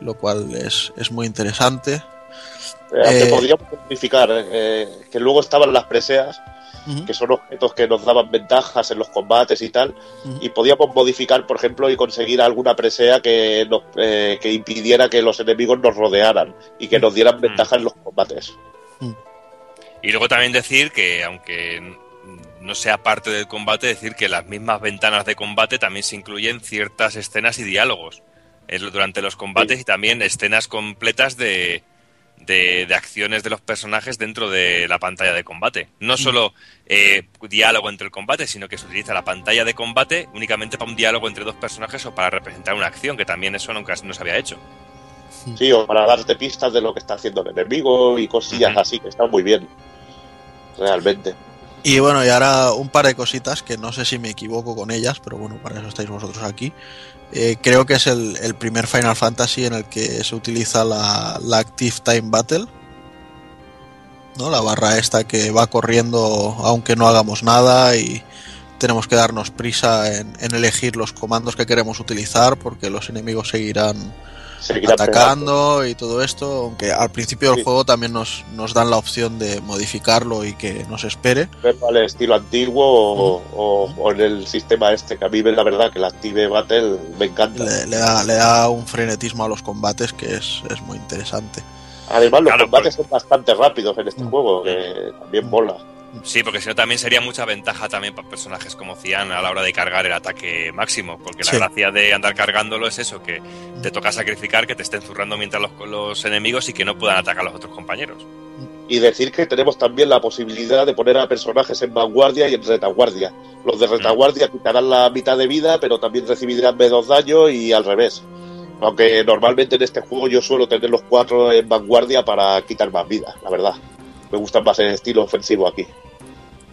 lo cual es, es muy interesante. Eh, Eh, podríamos simplificar, eh, que luego estaban las preseas, que son objetos que nos daban ventajas en los combates y tal, y podíamos modificar, por ejemplo, y conseguir alguna presea que, nos, eh, que impidiera que los enemigos nos rodearan y que nos dieran ventaja en los combates. Y luego también decir que, aunque no sea parte del combate, decir que las mismas ventanas de combate también se incluyen ciertas escenas y diálogos eh, durante los combates y también escenas completas de, de, de acciones de los personajes dentro de la pantalla de combate. No solo eh, diálogo entre el combate, sino que se utiliza la pantalla de combate únicamente para un diálogo entre dos personajes o para representar una acción, que también eso nunca no se había hecho. Sí, o para darte pistas de lo que está haciendo el enemigo y cosillas así, que están muy bien. Realmente. Y bueno, y ahora un par de cositas que no sé si me equivoco con ellas, pero bueno, para eso estáis vosotros aquí. Eh, creo que es el, el primer Final Fantasy en el que se utiliza la, la Active Time Battle. ¿no? La barra esta que va corriendo aunque no hagamos nada y tenemos que darnos prisa en, elegir los comandos que queremos utilizar porque los enemigos Seguirán atacando y todo esto, aunque al principio del juego también nos, nos dan la opción de modificarlo y que nos espere. Verlo al estilo antiguo o, o- o en el sistema este, que a mí la verdad que la Active Battle me encanta. Le, le da, le da un frenetismo a los combates que es, es muy interesante. Además, los Claro, combates son bastante rápidos en este juego, que también mola. Sí, porque si no también sería mucha ventaja también para personajes como Cian a la hora de cargar el ataque máximo, porque Sí. la gracia de andar cargándolo es eso, que te toca sacrificar, que te estén zurrando mientras los, los enemigos y que no puedan atacar a los otros compañeros. Y decir que tenemos también la posibilidad de poner a personajes en vanguardia y en retaguardia. Los de retaguardia quitarán la mitad de vida, pero también recibirán menos daño y al revés. Aunque normalmente en este juego yo suelo tener los cuatro en vanguardia para quitar más vida, la verdad. Me gusta más el estilo ofensivo aquí.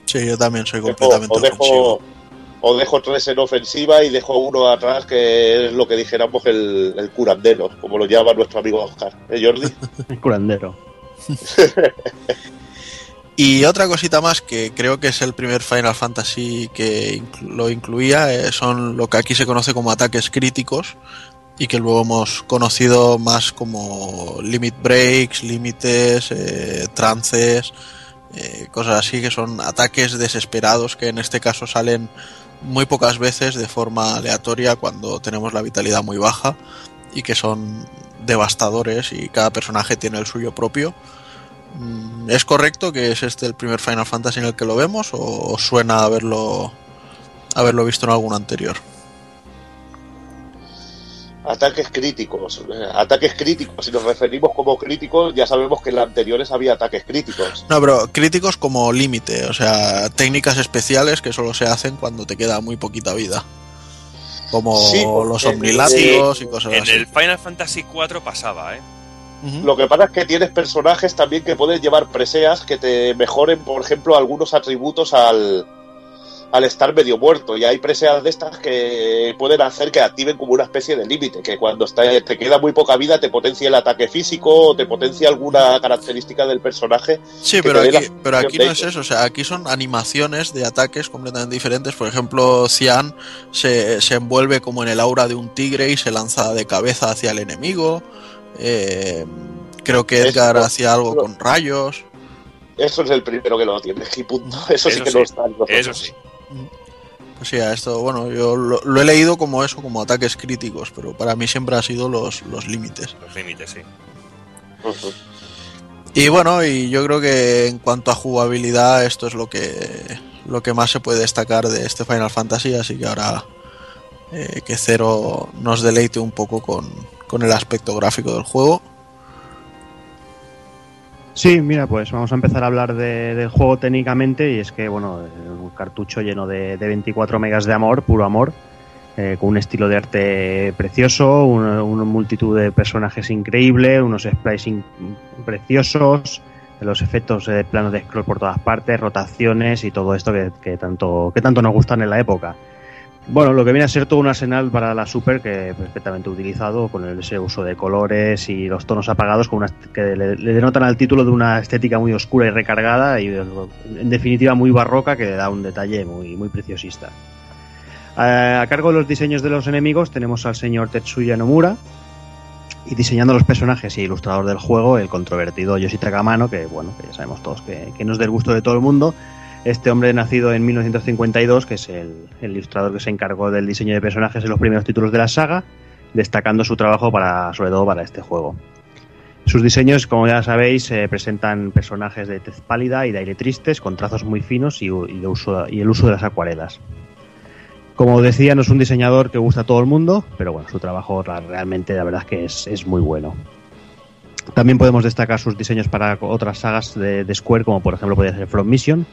Sí, yo también soy completamente o dejo, ofensivo. o dejo tres en ofensiva y dejo uno atrás, que es lo que dijéramos el, el curandero, como lo llama nuestro amigo Oscar. ¿Eh, Jordi? El curandero. Y otra cosita más que creo que es el primer Final Fantasy que inclu- lo incluía eh, son lo que aquí se conoce como ataques críticos y que luego hemos conocido más como limit breaks, límites, eh, trances, eh, cosas así que son ataques desesperados que en este caso salen muy pocas veces de forma aleatoria cuando tenemos la vitalidad muy baja y que son devastadores y cada personaje tiene el suyo propio. Mm, ¿Es correcto que es este el primer Final Fantasy en el que lo vemos o suena haberlo, haberlo visto en algún anterior? Ataques críticos. Ataques críticos. Si nos referimos como críticos, ya sabemos que en las anteriores había ataques críticos. No, pero críticos como límite, o sea, técnicas especiales que solo se hacen cuando te queda muy poquita vida. Como Sí, los omnilátigos y cosas En así. el Final Fantasy IV pasaba, ¿eh? Lo que pasa es que tienes personajes también que pueden llevar preseas que te mejoren, por ejemplo, algunos atributos al, al estar medio muerto. Y hay preseas de estas que pueden hacer que activen como una especie de límite, que cuando está, te queda muy poca vida te potencia el ataque físico o te potencia alguna característica del personaje. Sí, pero aquí, pero aquí no es eso, o sea, aquí son animaciones de ataques completamente diferentes. Por ejemplo, Cian se, se envuelve como en el aura de un tigre y se lanza de cabeza hacia el enemigo. Eh, creo que Edgar Eso- hacía algo con rayos. Eso es el primero que lo tiene, y punto. Eso, sí Eso que sí, no está en los Eso otros. sí. Pues sí, a esto, bueno, yo lo, lo he leído como eso, como ataques críticos, pero para mí siempre han sido los, los límites. Los límites, sí. Y bueno, y yo creo que en cuanto a jugabilidad, esto es lo que lo que más se puede destacar de este Final Fantasy, así que ahora eh, que Cero nos deleite un poco con, con el aspecto gráfico del juego. Sí, mira, pues vamos a empezar a hablar de- del juego técnicamente y es que, bueno, un cartucho lleno de, de 24 megas de amor, puro amor, eh, con un estilo de arte precioso, una, multitud de personajes increíble, unos sprites preciosos, los efectos de planos de scroll por todas partes, rotaciones y todo esto que tanto, que tanto nos gustan en la época. Bueno, lo que viene a ser todo un arsenal para la Super que perfectamente utilizado con ese uso de colores y los tonos apagados con una, que le, denotan al título de una estética muy oscura y recargada y en definitiva muy barroca que le da un detalle muy, muy preciosista. A, cargo de los diseños de los enemigos tenemos al señor Tetsuya Nomura y diseñando los personajes y ilustrador del juego el controvertido Yoshitaka Amano que bueno, que ya sabemos todos que, que no es del gusto de todo el mundo este hombre nacido en 1952, que es el, ilustrador que se encargó del diseño de personajes en los primeros títulos de la saga, destacando su trabajo para, sobre todo para este juego. Sus diseños, como ya sabéis, eh, presentan personajes de tez pálida y de aire tristes, con trazos muy finos y, el uso de las acuarelas. Como decía, no es un diseñador que gusta a todo el mundo, pero bueno, su trabajo realmente, la verdad es que es, es muy bueno. También podemos destacar sus diseños para otras sagas de, de Square, como por ejemplo podría ser From Mission,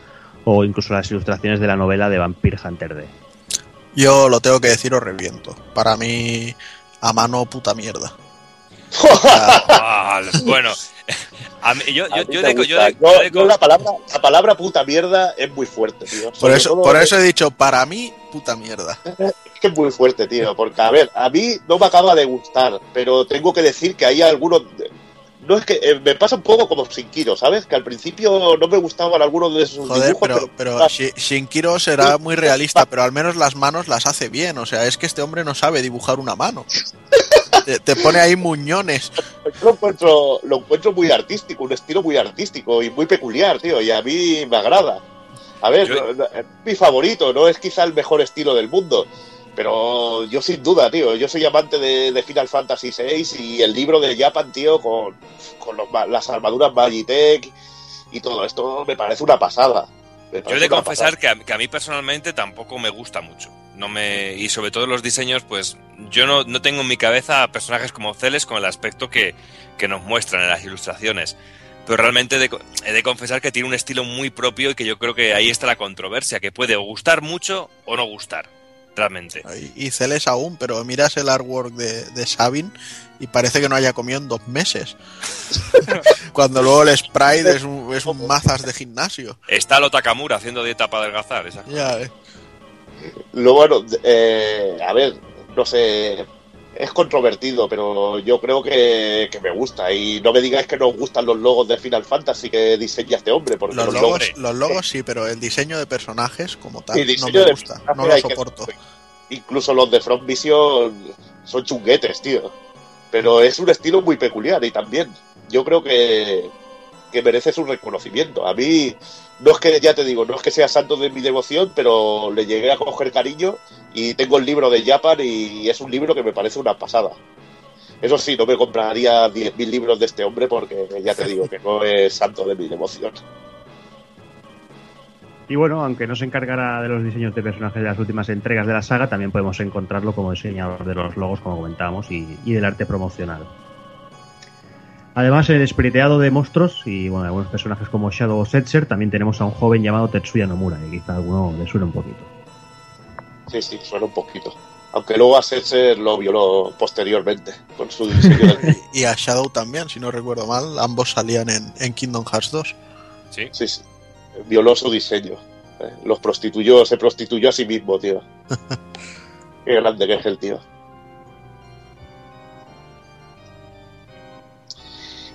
o incluso las ilustraciones de la novela de Vampire Hunter D. Yo lo tengo que decir, os reviento. Para mí, a mano puta mierda. Bueno, a mí- yo, A yo, mí yo me de- yo gusta. de- Yo- yo de- yo la, palabra, la palabra puta mierda es muy fuerte, tío. Por eso, por eso he dicho, para mí, puta mierda. Es que es muy fuerte, tío. Porque, a ver, a mí no me acaba de gustar, pero tengo que decir que hay algunos. No es que eh, me pasa un poco como Sinkiro, ¿sabes? Que al principio no me gustaban algunos de sus Joder, dibujos, pero, pero Shi- Shinkiro será muy realista, pero al menos las manos las hace bien. O sea, es que este hombre no sabe dibujar una mano. Te, te pone ahí muñones. yo lo encuentro, lo encuentro muy artístico, un estilo muy artístico y muy peculiar, tío, y a mí me agrada. A ver, no- no- es mi favorito, no es quizá el mejor estilo del mundo, pero yo sin duda, tío, yo soy amante de, de Final Fantasy VI y el libro de Japan, tío, con, con los las armaduras Magitech y todo esto me parece una pasada. Yo he de confesar que a, que a mí personalmente tampoco me gusta mucho. No me y sobre todo los diseños, pues yo no, no tengo en mi cabeza a personajes como Celes con el aspecto que, que nos muestran en las ilustraciones. Pero realmente he de, he de confesar que tiene un estilo muy propio y que yo creo que ahí está la controversia, que puede gustar mucho o no gustar, realmente. Y Celes aún, pero miras el artwork de, de Sabin y parece que no haya comido en dos meses. Cuando luego el sprite es un, es un mazas de gimnasio. Está lo Takamura haciendo dieta para adelgazar, esa Ya, eh. Lo bueno, eh, a ver, no sé, es controvertido, pero yo creo que, que me gusta. Y no me digáis que no os gustan los logos de Final Fantasy que diseña este hombre, porque Los los, logos, los logos sí, pero el diseño de personajes como tal no me gusta, no lo que- soporto. incluso los de Front Vision son chunguetes, tío. Pero es un estilo muy peculiar y también yo creo que, que merece su reconocimiento. A mí, no es que, ya te digo, no es que sea santo de mi devoción, pero le llegué a coger cariño y tengo el libro de Japan y es un libro que me parece una pasada. Eso sí, no me compraría 10.000 libros de este hombre porque ya te digo que no es santo de mi devoción. Y bueno, aunque no se encargará de los diseños de personajes de las últimas entregas de la saga, también podemos encontrarlo como diseñador de los logos, como comentábamos, y, del arte promocional. Además, el espiriteado de monstruos y bueno, algunos personajes como Shadow Setzer, también tenemos a un joven llamado Tetsuya Nomura, que quizá alguno le suene un poquito. Sí, sí, suena un poquito. Aunque luego a Setzer lo violó posteriormente con su diseño de... Y a Shadow también, si no recuerdo mal, ambos salían en, en Kingdom Hearts 2. Sí. Sí, sí. Violó su diseño. Eh, Los prostituyó, se prostituyó a sí mismo, tío. Qué grande que es el tío.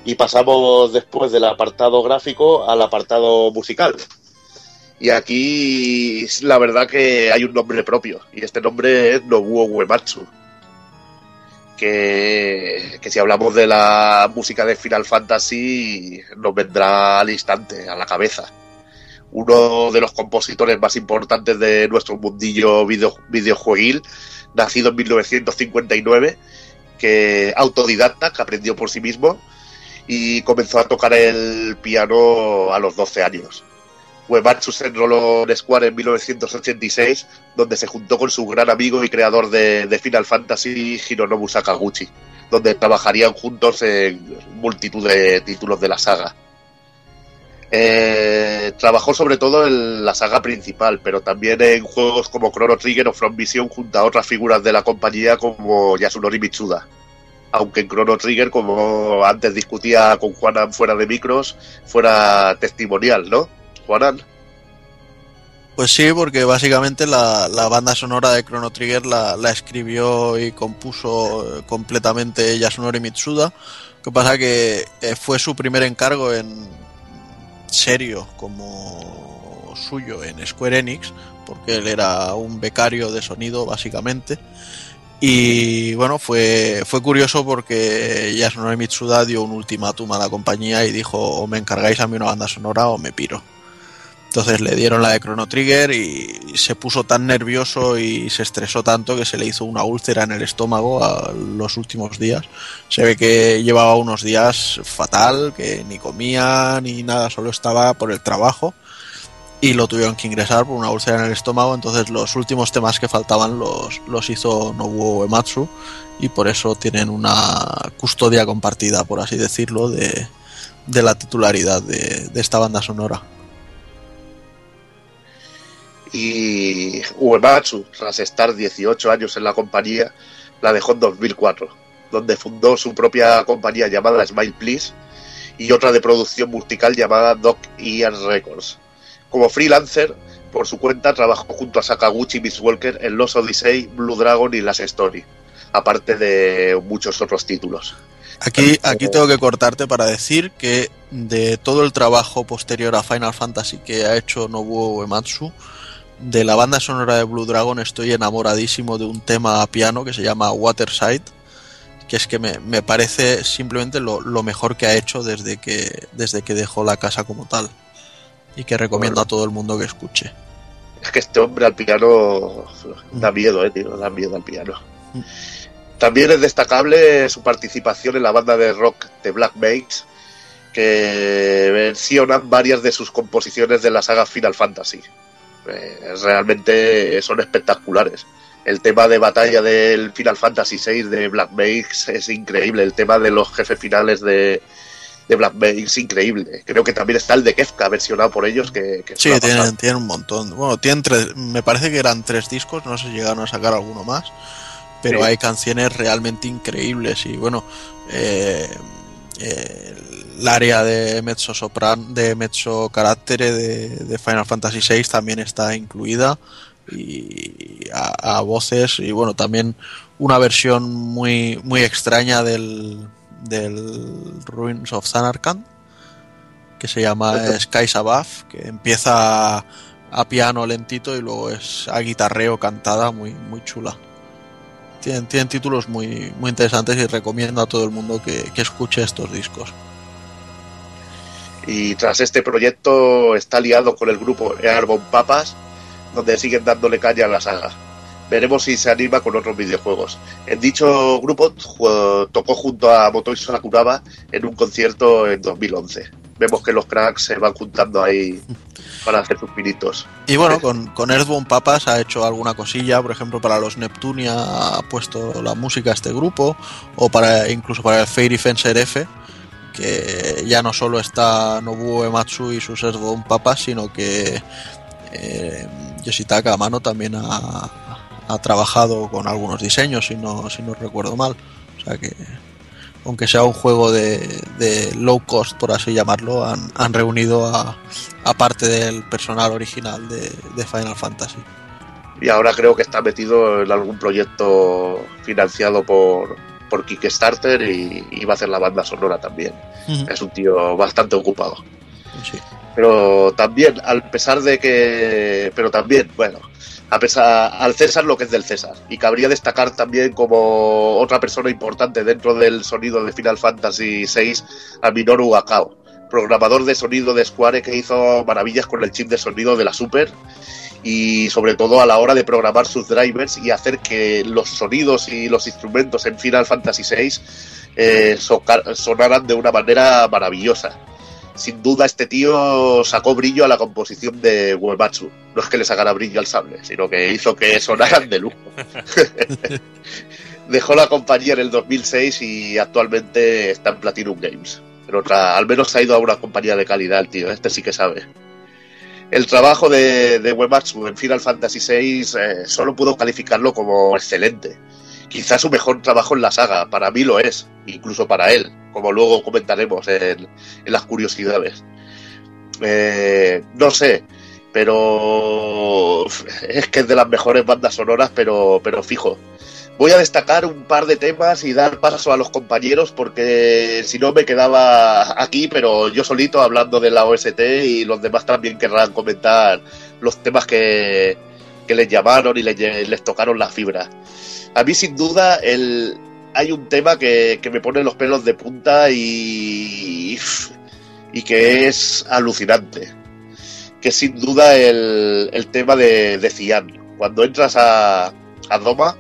Y pasamos después del apartado gráfico al apartado musical. Y aquí la verdad que hay un nombre propio. Y este nombre es Nobuo Uematsu. Que, que si hablamos de la música de Final Fantasy nos vendrá al instante, a la cabeza. Uno de los compositores más importantes de nuestro mundillo video, videojueguil, nacido en 1959, que autodidacta, que aprendió por sí mismo y comenzó a tocar el piano a los 12 años. Uematsu se enroló en Square en 1986, donde se juntó con su gran amigo y creador de, Final Fantasy, Hironobu Sakaguchi, donde trabajarían juntos en multitud de títulos de la saga. Eh, trabajó sobre todo en la saga principal, pero también en juegos como Chrono Trigger o From Vision junto a otras figuras de la compañía como Yasunori Mitsuda aunque en Chrono Trigger, como antes discutía con Juanan fuera de micros, fuera testimonial, ¿no? Pues sí, porque básicamente la, la banda sonora de Chrono Trigger la, escribió y compuso completamente Yasunori Mitsuda. Lo que pasa que eh, fue su primer encargo en serio como suyo en Square Enix, porque él era un becario de sonido básicamente. Y bueno, fue, fue curioso porque Yasunori Mitsuda dio un ultimátum a la compañía y dijo o me encargáis a mí una banda sonora o me piro. Entonces le dieron la de Chrono Trigger y se puso tan nervioso y se estresó tanto que se le hizo una úlcera en el estómago a los últimos días. Se ve que llevaba unos días fatal, que ni comía ni nada, solo estaba por el trabajo y lo tuvieron que ingresar por una úlcera en el estómago. Entonces los últimos temas que faltaban los, los hizo Nobuo Uematsu y por eso tienen una custodia compartida, por así decirlo, de, de la titularidad de, de, esta banda sonora. Y Uematsu, tras estar 18 años en la compañía, la dejó en 2004, donde fundó su propia compañía llamada Smile Please y otra de producción musical llamada Doc Ear Records como freelancer, por su cuenta, trabajó junto a Sakaguchi y Miss Walker en Los Odyssey, Blue Dragon y Las Story, aparte de muchos otros títulos. Aquí, aquí tengo que cortarte para decir que de todo el trabajo posterior a Final Fantasy que ha hecho Nobuo Uematsu, de la banda sonora de Blue Dragon estoy enamoradísimo de un tema a piano que se llama Waterside, que es que me, me parece simplemente lo, lo, mejor que ha hecho desde que, desde que dejó la casa como tal y que recomiendo bueno. a todo el mundo que escuche. Es que este hombre al piano da miedo, eh, tío, da miedo al piano. Mm. También es destacable su participación en la banda de rock de Black Mates, que versionan varias de sus composiciones de la saga Final Fantasy. Eh, realmente son espectaculares. El tema de batalla del Final Fantasy VI de Black es increíble. El tema de los jefes finales de, de Black es increíble. Creo que también está el de Kefka versionado por ellos. Que, que sí, tienen, tienen, un montón. Bueno, tienen tres, me parece que eran tres discos, no sé si llegaron a sacar alguno más, pero sí. hay canciones realmente increíbles y bueno, eh, eh, el área de mezzo sopran, de mezzo carácter de, de, Final Fantasy VI también está incluida y a, a voces y bueno también una versión muy muy extraña del del Ruins of Zanarkand que se llama Skies Above que empieza a piano lentito y luego es a guitarreo cantada muy muy chula. Tienen, tienen títulos muy muy interesantes y recomiendo a todo el mundo que, que escuche estos discos Y tras este proyecto está liado con el grupo Airborne Papas, donde siguen dándole caña a la saga. Veremos si se anima con otros videojuegos. En dicho grupo tocó junto a Motoi Sakuraba en un concierto en 2011. Vemos que los cracks se van juntando ahí para hacer sus pinitos. Y bueno, con, con Earthbound Papas ha hecho alguna cosilla, por ejemplo, para los Neptunia ha puesto la música a este grupo, o para incluso para el Fairy Fencer F, que ya no solo está Nobuo Ematsu y sus Earthbound Papas, sino que eh, Yoshitaka Amano también ha, trabajado con algunos diseños, si no, si no recuerdo mal. O sea que, aunque sea un juego de, low cost, por así llamarlo, han, reunido a, parte del personal original de Final Fantasy. Y ahora creo que está metido en algún proyecto financiado por, por Kickstarter y, y va a hacer la banda sonora también. Es un tío bastante ocupado. Sí. Pero también, al pesar de que. Pero también, bueno, a pesar, al César lo que es del César. Y cabría destacar también como otra persona importante dentro del sonido de Final Fantasy VI a Minoru Akao, programador de sonido de Square que hizo maravillas con el chip de sonido de la Super y sobre todo a la hora de programar sus drivers y hacer que los sonidos y los instrumentos en Final Fantasy VI eh, sonaran de una manera maravillosa. Sin duda este tío sacó brillo a la composición de Uematsu. No es que le sacara brillo al sable, sino que hizo que sonaran de lujo. Dejó la compañía en el 2006 y actualmente está en Platinum Games. Pero otra, al menos ha ido a una compañía de calidad tío, este sí que sabe. El trabajo de, de en Final Fantasy VI eh, solo puedo calificarlo como excelente. Quizás su mejor trabajo en la saga, para mí lo es, incluso para él, como luego comentaremos en, en las curiosidades. Eh, no sé, pero es que es de las mejores bandas sonoras, pero, pero fijo. Voy a destacar un par de temas y dar paso a los compañeros porque si no me quedaba aquí, pero yo solito hablando de la OST y los demás también querrán comentar los temas que, que les llamaron y les, tocaron la fibra. A mí sin duda el, hay un tema que, que me pone los pelos de punta y, y que es alucinante, que es sin duda el, el tema de, de Cian. Cuando entras a, a Doma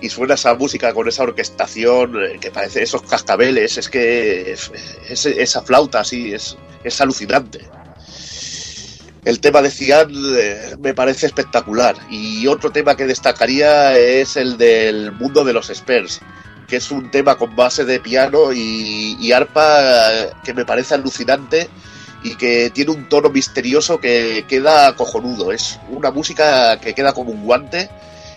y suena esa música con esa orquestación eh, que parece esos cascabeles, es que es, es- esa flauta así es, es alucinante. El tema de Cian eh, me parece espectacular. Y otro tema que destacaría es el del mundo de los Spurs, que es un tema con base de piano y, y arpa eh, que me parece alucinante y que tiene un tono misterioso que queda cojonudo. Es una música que queda como un guante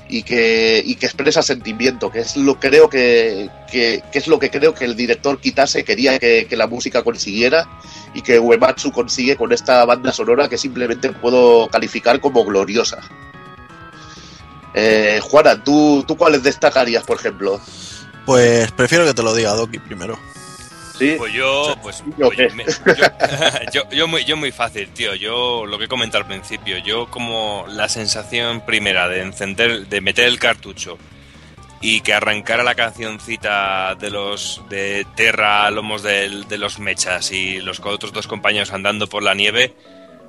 y que, y que expresa sentimiento, que es lo creo que, que, es lo que creo que el director Kitase quería que, que la música consiguiera y que Uematsu consigue con esta banda sonora que simplemente puedo calificar como gloriosa. Eh, Juana, ¿tú, ¿tú cuáles destacarías, por ejemplo? Pues prefiero que te lo diga Doki primero. Sí. Pues yo, pues, ¿Yo pues, qué? me- yo, yo, yo muy, yo muy fácil, tío. Yo lo que comenté al principio, yo como la sensación primera de encender, de meter el cartucho y que arrancara la cancioncita de los de Terra a lomos del- de los mechas y los otros dos compañeros andando por la nieve,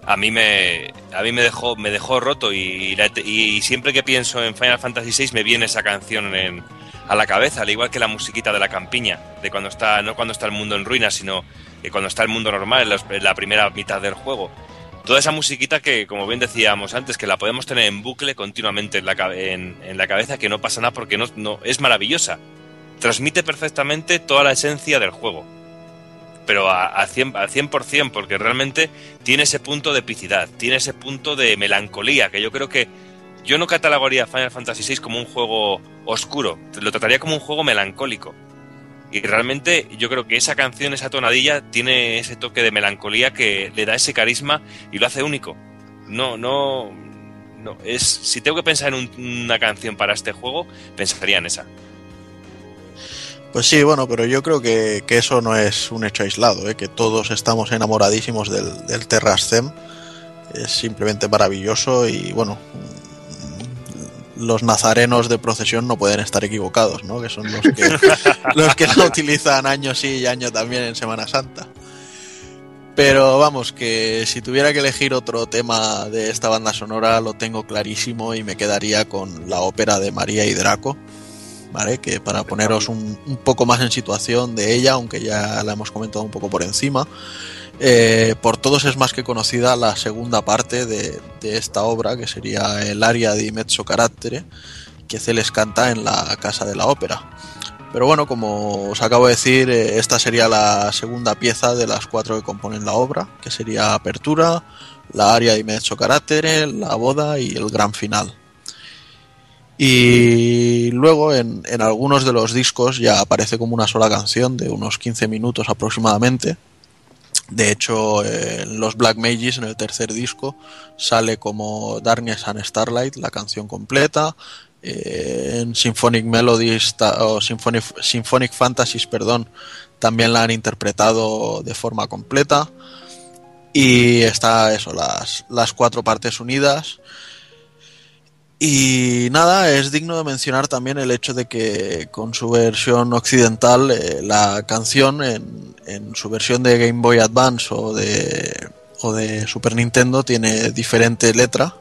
a mí me a mí me dejó me dejó roto y, la- y siempre que pienso en Final Fantasy VI me viene esa canción en, a la cabeza, al igual que la musiquita de la campiña, de cuando está no cuando está el mundo en ruinas, sino que cuando está el mundo normal en, la primera mitad del juego. Toda esa musiquita que, como bien decíamos antes, que la podemos tener en bucle continuamente en la, en, la cabeza, que no pasa nada porque no, es maravillosa. Transmite perfectamente toda la esencia del juego pero a, a 100%, al 100%, porque realmente tiene ese punto de epicidad, tiene ese punto de melancolía, que yo creo que yo no catalogaría Final Fantasy VI como un juego oscuro, lo trataría como un juego melancólico. Y realmente yo creo que esa canción, esa tonadilla, tiene ese toque de melancolía que le da ese carisma y lo hace único. No, no, no, es, si tengo que pensar en un- una canción para este juego, pensaría en esa. Pues sí, bueno, pero yo creo que, que eso no es un hecho aislado, ¿eh? que todos estamos enamoradísimos del, del Terrascem. Es simplemente maravilloso y bueno, los nazarenos de procesión no pueden estar equivocados, ¿no? Que son los que, los que lo utilizan año sí y año también en Semana Santa. Pero vamos, que si tuviera que elegir otro tema de esta banda sonora lo tengo clarísimo y me quedaría con la ópera de María y Draco, ¿vale? Que para poneros un, un poco más en situación de ella, aunque ya la hemos comentado un poco por encima, eh, por todos es más que conocida la segunda parte de, esta obra, que sería el aria di mezzo carattere, que Celes canta en la Casa de la Ópera. Pero bueno, como os acabo de decir, eh, esta sería la segunda pieza de las cuatro que componen la obra, que sería Apertura, la aria di mezzo carattere, la boda y el gran final. Y luego en, en algunos de los discos ya aparece como una sola canción de unos 15 minutos aproximadamente. De hecho, eh, los Black Mages, en el tercer disco, sale como Darkness and Starlight, la canción completa. Eh, en Symphonic Melodies o Symphonic, Symphonic Fantasies, perdón, también la han interpretado de forma completa. Y está eso, las, las cuatro partes unidas. Y nada, es digno de mencionar también el hecho de que con su versión occidental, eh, la canción en, en su versión de Game Boy Advance o de, o de Super Nintendo tiene diferente letra,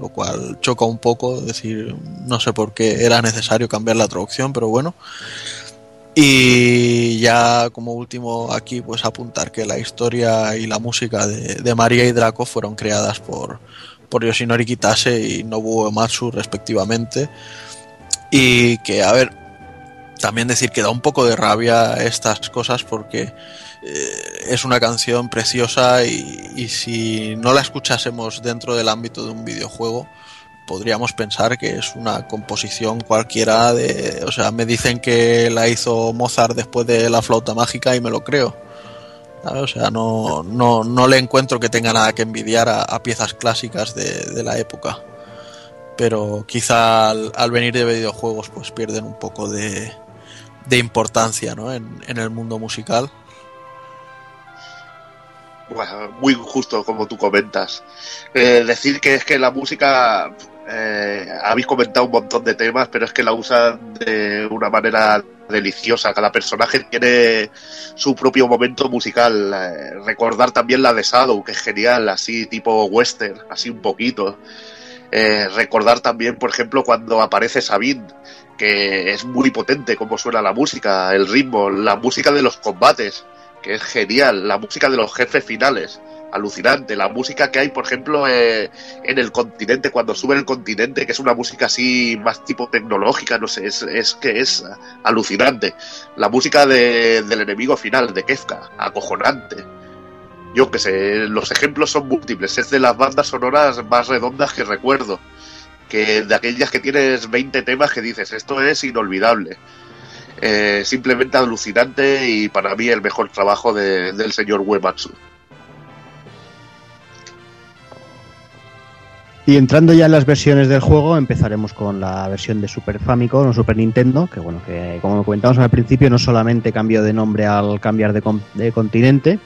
lo cual choca un poco, es decir, no sé por qué era necesario cambiar la traducción, pero bueno. Y ya como último aquí pues apuntar que la historia y la música de, de María y Draco fueron creadas por, por Yoshinori Kitase y Nobuo Ematsu respectivamente. Y que, a ver, también decir que da un poco de rabia estas cosas porque eh, es una canción preciosa y, y si no la escuchásemos dentro del ámbito de un videojuego, podríamos pensar que es una composición cualquiera de... O sea, me dicen que la hizo Mozart después de la flauta mágica y me lo creo. O sea, no, no, no le encuentro que tenga nada que envidiar a, piezas clásicas de, de la época. Pero quizá al, venir de videojuegos pues pierden un poco de, de importancia ¿no? en, en el mundo musical. Bueno, muy justo como tú comentas. Eh, decir que es que la música, eh, habéis comentado un montón de temas, pero es que la usan de una manera deliciosa. Cada personaje tiene su propio momento musical. Eh, recordar también la de Shadow, que es genial, así tipo western, así un poquito. Eh, recordar también, por ejemplo, cuando aparece Sabine, que es muy potente como suena la música, el ritmo, la música de los combates que es genial, la música de los jefes finales, alucinante, la música que hay, por ejemplo, eh, en el continente, cuando sube el continente, que es una música así más tipo tecnológica, no sé, es, es que es alucinante. La música de, del enemigo final, de Kefka, acojonante. Yo que sé, los ejemplos son múltiples, es de las bandas sonoras más redondas que recuerdo, que de aquellas que tienes 20 temas que dices, esto es inolvidable. Eh, simplemente alucinante y para mí el mejor trabajo de, del señor Uematsu. Y entrando ya en las versiones del juego, empezaremos con la versión de Super Famicom o Super Nintendo, que bueno, que como comentamos al principio, no solamente cambió de nombre al cambiar de, de continente,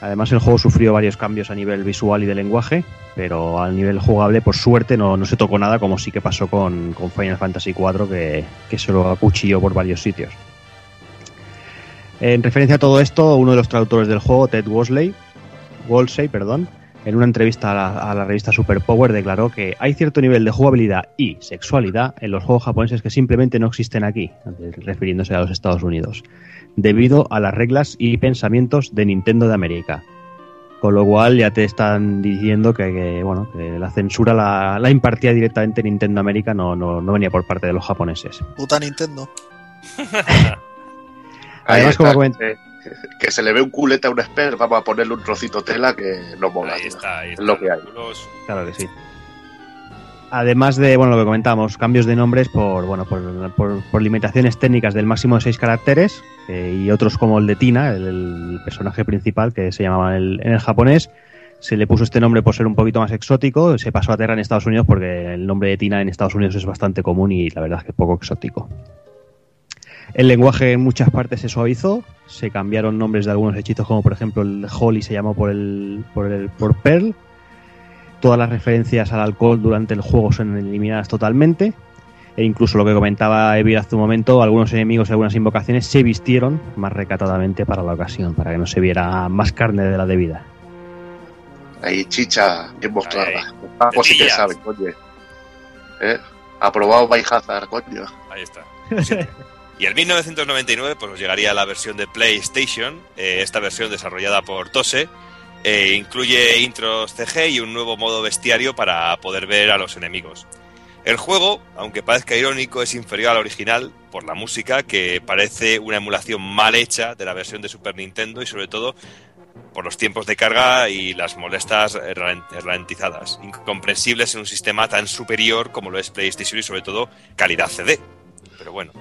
además el juego sufrió varios cambios a nivel visual y de lenguaje, pero al nivel jugable, por suerte, no, no se tocó nada, como sí que pasó con, con Final Fantasy IV, que, que se lo acuchilló por varios sitios. En referencia a todo esto, uno de los traductores del juego, Ted Wosley, Wolsey, perdón, en una entrevista a la, a la revista Superpower declaró que hay cierto nivel de jugabilidad y sexualidad en los juegos japoneses que simplemente no existen aquí, refiriéndose a los Estados Unidos, debido a las reglas y pensamientos de Nintendo de América. Con lo cual ya te están diciendo que, que, bueno, que la censura la, la impartía directamente Nintendo América, no, no, no venía por parte de los japoneses. Puta Nintendo. Además, como está, coment- eh, que se le ve un culete a un expert, vamos a ponerle un trocito de tela que no mola. Ahí está, ahí Es está. lo que hay. Culos. Claro que sí. Además de, bueno, lo que comentábamos, cambios de nombres por, bueno, por, por- limitaciones técnicas del máximo de seis caracteres eh, y otros como el de Tina, el, el personaje principal que se llamaba en el, en el japonés. Se le puso este nombre por ser un poquito más exótico, se pasó a Terra en Estados Unidos porque el nombre de Tina en Estados Unidos es bastante común y la verdad es que es poco exótico. El lenguaje en muchas partes se suavizó, se cambiaron nombres de algunos hechizos, como por ejemplo el Holly se llamó por el, por el por Pearl. Todas las referencias al alcohol durante el juego son eliminadas totalmente. E incluso lo que comentaba Evil hace un momento, algunos enemigos y algunas invocaciones se vistieron más recatadamente para la ocasión, para que no se viera más carne de la debida. Ahí chicha bien mostrada. Ahí. Paco sí que sabe, coño. ¿Eh? Aprobado by Hazard, coño. Ahí está. Y en 1999 pues nos llegaría la versión de PlayStation, eh, esta versión desarrollada por Tose, eh, incluye intros CG y un nuevo modo bestiario para poder ver a los enemigos. El juego, aunque parezca irónico, es inferior al original por la música, que parece una emulación mal hecha de la versión de Super Nintendo y sobre todo por los tiempos de carga y las molestas ralen- ralentizadas, incomprensibles en un sistema tan superior como lo es PlayStation y sobre todo calidad CD. Pero bueno.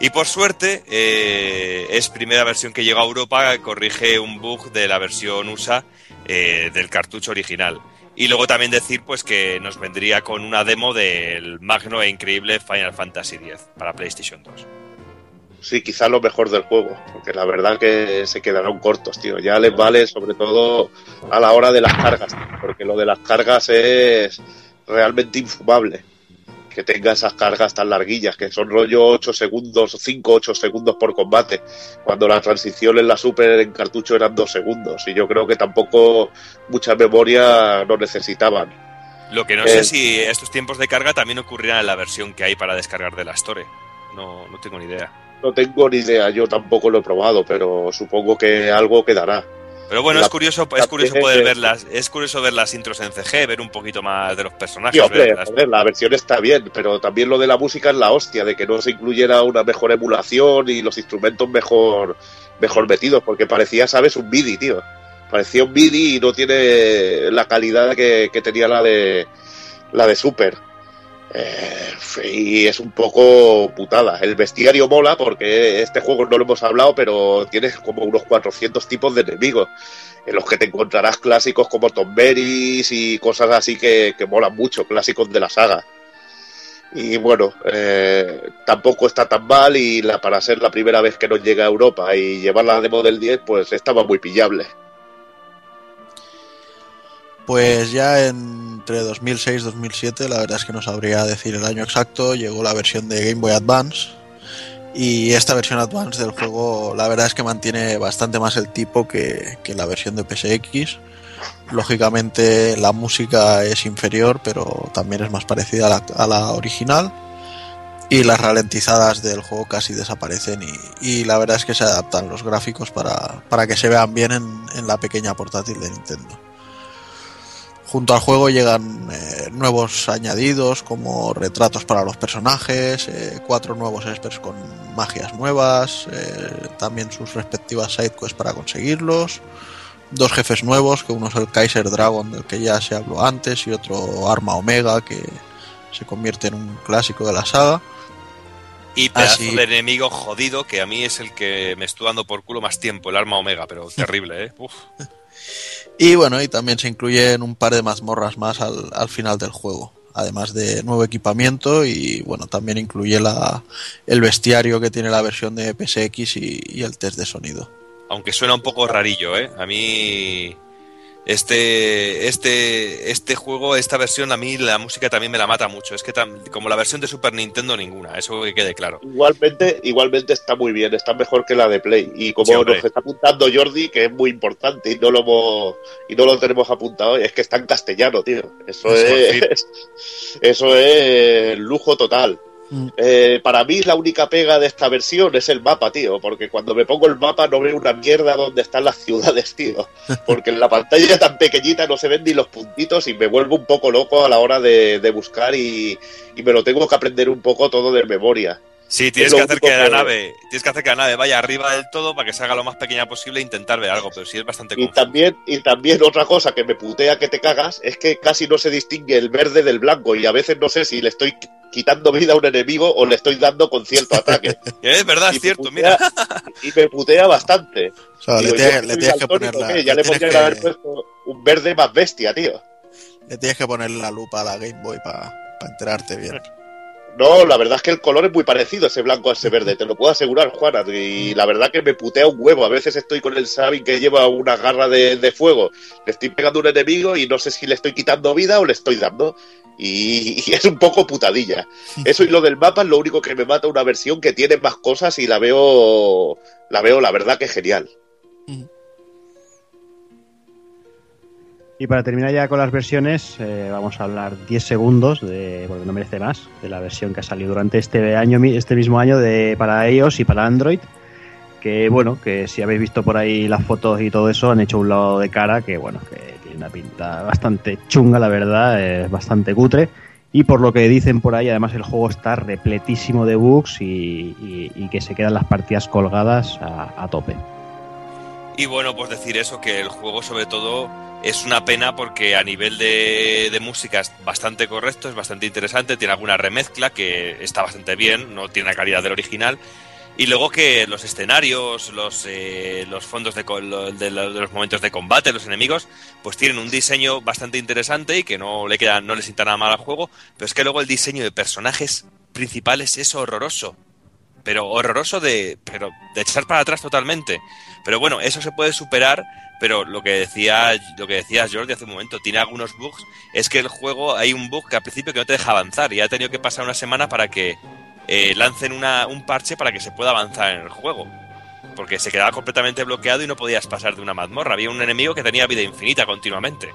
Y por suerte, eh, es primera versión que llega a Europa, corrige un bug de la versión USA eh, del cartucho original. Y luego también decir pues que nos vendría con una demo del magno e increíble Final Fantasy X para PlayStation 2. Sí, quizás lo mejor del juego, porque la verdad que se quedarán cortos, tío. Ya les vale sobre todo a la hora de las cargas, porque lo de las cargas es realmente infumable. Que tenga esas cargas tan larguillas, que son rollo 8 segundos, 5 8 segundos por combate, cuando la transición en la Super en cartucho eran 2 segundos. Y yo creo que tampoco mucha memoria no necesitaban. Lo que no Eh. sé si estos tiempos de carga también ocurrirán en la versión que hay para descargar de la Store. No, no tengo ni idea. No tengo ni idea, yo tampoco lo he probado, pero supongo que algo quedará. Pero bueno, La- es curioso, es curioso poder ver las, es curioso ver las intros en CG, ver un poquito más de los personajes. Sí, hombre, ver las- joder, la versión está bien, pero también lo de la música es la hostia, de que no se incluyera una mejor emulación y los instrumentos mejor, mejor metidos, porque parecía, ¿sabes? Un MIDI, tío. Parecía un MIDI y no tiene la calidad que, que tenía la de la de Super. Eh, y es un poco putada. El bestiario mola porque este juego no lo hemos hablado, pero tienes como unos 400 tipos de enemigos en los que te encontrarás clásicos como Tomberries y cosas así que, que molan mucho, clásicos de la saga. Y bueno, eh, tampoco está tan mal y la, para ser la primera vez que nos llega a Europa y llevar la demo del 10, pues estaba muy pillable. Pues ya entre 2006 y 2007, la verdad es que no sabría decir el año exacto, llegó la versión de Game Boy Advance. Y esta versión Advance del juego, la verdad es que mantiene bastante más el tipo que, que la versión de PSX. Lógicamente, la música es inferior, pero también es más parecida a la, a la original. Y las ralentizadas del juego casi desaparecen. Y, y la verdad es que se adaptan los gráficos para, para que se vean bien en, en la pequeña portátil de Nintendo. Junto al juego llegan eh, nuevos añadidos como retratos para los personajes, eh, cuatro nuevos experts con magias nuevas, eh, también sus respectivas sidequests para conseguirlos, dos jefes nuevos, que uno es el Kaiser Dragon del que ya se habló antes y otro Arma Omega que se convierte en un clásico de la saga. Y pedazo Así- de enemigo jodido que a mí es el que me estoy dando por culo más tiempo, el arma omega, pero terrible, ¿eh? Uf. Y bueno, y también se incluyen un par de mazmorras más al, al final del juego. Además de nuevo equipamiento y bueno, también incluye la, el bestiario que tiene la versión de PSX y, y el test de sonido. Aunque suena un poco rarillo, ¿eh? A mí este este este juego, esta versión a mí la música también me la mata mucho. Es que tam- como la versión de Super Nintendo ninguna, eso que quede claro. Igualmente, igualmente está muy bien, está mejor que la de Play. Y como Sí, nos está apuntando Jordi, que es muy importante y no lo hemos, y no lo tenemos apuntado, es que está en castellano, tío. Eso es, eso es lujo total. Mm. Eh, para mí la única pega de esta versión es el mapa, tío, porque cuando me pongo el mapa no veo una mierda donde están las ciudades, tío, porque en la pantalla tan pequeñita no se ven ni los puntitos y me vuelvo un poco loco a la hora de, de buscar y, y me lo tengo que aprender un poco todo de memoria. Sí, tienes Es que hacer que la que- nave, tienes que hacer que la nave vaya arriba del todo para que se haga lo más pequeña posible e intentar ver algo, pero sí es bastante Y también, y también otra cosa que me putea que te cagas es que casi no se distingue el verde del blanco y a veces no sé si le estoy quitando vida a un enemigo o le estoy dando con cierto ataque. Es verdad, Y es cierto, putea- mira. Y me putea bastante. O sea, le tienes- yo le soy tienes que poner la-. Ya le le podrían que- haber puesto un verde más bestia, tío. Le tienes que poner la lupa a la Game Boy para enterarte bien. No, la verdad es que el color es muy parecido, ese blanco a ese verde, te lo puedo asegurar, Juana. Y la verdad que me putea un huevo. A veces estoy con el Sabin que lleva una garra de, de fuego. Le estoy pegando a un enemigo y no sé si le estoy quitando vida o le estoy dando. Y, es un poco putadilla. Eso y lo del mapa es lo único que me mata una versión que tiene más cosas y la veo, la veo, la verdad que genial. Y para terminar ya con las versiones, eh, vamos a hablar 10 segundos, de, porque no merece más, de la versión que ha salido durante este año, este mismo año de, para iOS y para Android. Que bueno, que si habéis visto por ahí las fotos y todo eso, han hecho un lado de cara que bueno, que una pinta bastante chunga, la verdad, es bastante cutre. Y por lo que dicen por ahí, además el juego está repletísimo de bugs y, que se quedan las partidas colgadas a, a tope. Y bueno, pues decir eso, que el juego sobre todo es una pena porque a nivel de, de música es bastante correcto, es bastante interesante, tiene alguna remezcla que está bastante bien, no tiene la calidad del original. Y luego que los escenarios, los, eh, los fondos de, de los momentos de combate, los enemigos, pues tienen un diseño bastante interesante y que no le queda, no le sienta nada mal al juego, pero es que luego el diseño de personajes principales es horroroso. Pero horroroso de pero de echar para atrás totalmente. Pero bueno eso se puede superar pero lo que decía lo que decías Jordi hace un momento tiene algunos bugs. Es que el juego hay un bug que al principio que no te deja avanzar y ha tenido que pasar una semana para que eh, lancen un parche para que se pueda avanzar en el juego. Porque se quedaba completamente bloqueado y no podías pasar de una mazmorra. Había un enemigo que tenía vida infinita continuamente.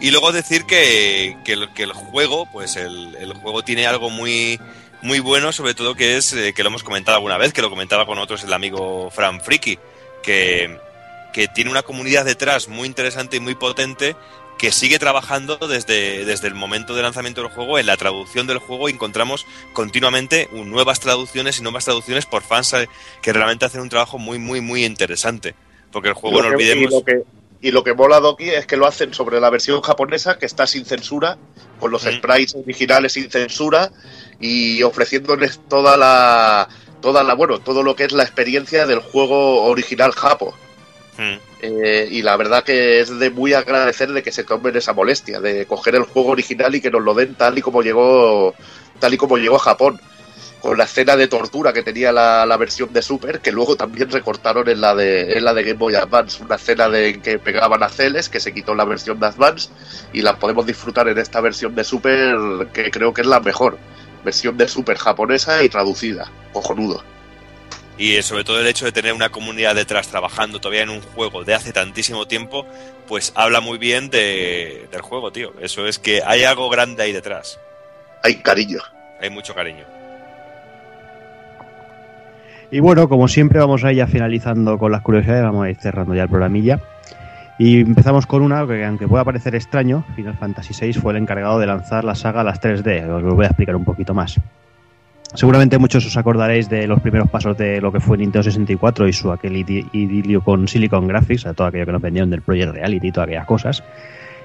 Y luego decir que, que el juego, pues el, el juego tiene algo muy, muy bueno, sobre todo que es, eh, que lo hemos comentado alguna vez, que lo comentaba con otros el amigo Fran Friki, que, que tiene una comunidad detrás muy interesante y muy potente que sigue trabajando desde, desde el momento de lanzamiento del juego en la traducción del juego y encontramos continuamente nuevas traducciones y nuevas traducciones por fans eh, que realmente hacen un trabajo muy, muy, muy interesante. Porque el juego, Lo no que- olvidemos... Y lo, que, y lo que mola Doki es que lo hacen sobre la versión japonesa, que está sin censura, con los sprites originales sin censura y ofreciéndoles toda la, toda la, bueno, todo lo que es la experiencia del juego original japo. Hmm. Eh, y la verdad que es de muy agradecer de que se tomen esa molestia de coger el juego original y que nos lo den tal y como llegó tal y como llegó a Japón. Con la escena de tortura que tenía la, versión de Super que luego también recortaron en la de en la de Game Boy Advance. Una escena de en que pegaban a Celes que se quitó la versión de Advance y la podemos disfrutar en esta versión de Super que creo que es la mejor versión de Super japonesa y traducida. Cojonudo Y eh, sobre todo el hecho de tener una comunidad detrás trabajando todavía en un juego de hace tantísimo tiempo, pues habla muy bien de, del juego, tío. Eso es que hay algo grande ahí detrás. Hay cariño. Hay mucho cariño. Y bueno, como siempre, vamos a ir ya finalizando con las curiosidades, vamos a ir cerrando ya el programilla. Y empezamos con una que, aunque pueda parecer extraño, Final Fantasy VI fue el encargado de lanzar la saga a las 3D. Os lo voy a explicar un poquito más. Seguramente muchos os acordaréis de los primeros pasos de lo que fue Nintendo 64 y su aquel idi- idilio con Silicon Graphics, todo aquello que nos vendieron del Project Reality y todas aquellas cosas.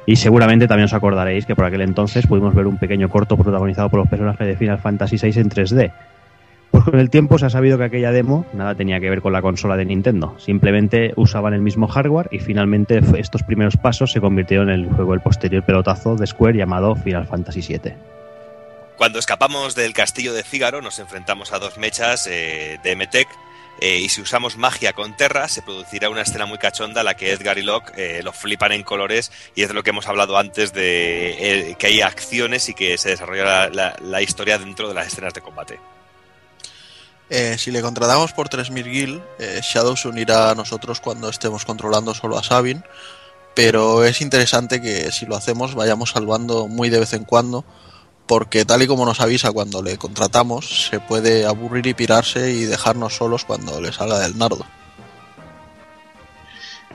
Y seguramente también os acordaréis que por aquel entonces pudimos ver un pequeño corto protagonizado por los personajes de Final Fantasy VI en 3D. Pues con el tiempo se ha sabido que aquella demo nada tenía que ver con la consola de Nintendo. Simplemente usaban el mismo hardware y finalmente estos primeros pasos se convirtieron en el juego el posterior pelotazo de Square llamado Final Fantasy VII. Cuando escapamos del castillo de Fígaro nos enfrentamos a dos mechas eh, de Metec eh, y si usamos magia con Terra se producirá una escena muy cachonda la que Edgar y Locke eh, lo flipan en colores y es de lo que hemos hablado antes de eh, que hay acciones y que se desarrolla la, historia dentro de las escenas de combate. Si le contratamos por 3000 gil, Shadow se unirá a nosotros cuando estemos controlando solo a Sabin, pero es interesante que si lo hacemos vayamos salvando muy de vez en cuando, porque tal y como nos avisa cuando le contratamos, se puede aburrir y pirarse y dejarnos solos cuando le salga del nardo.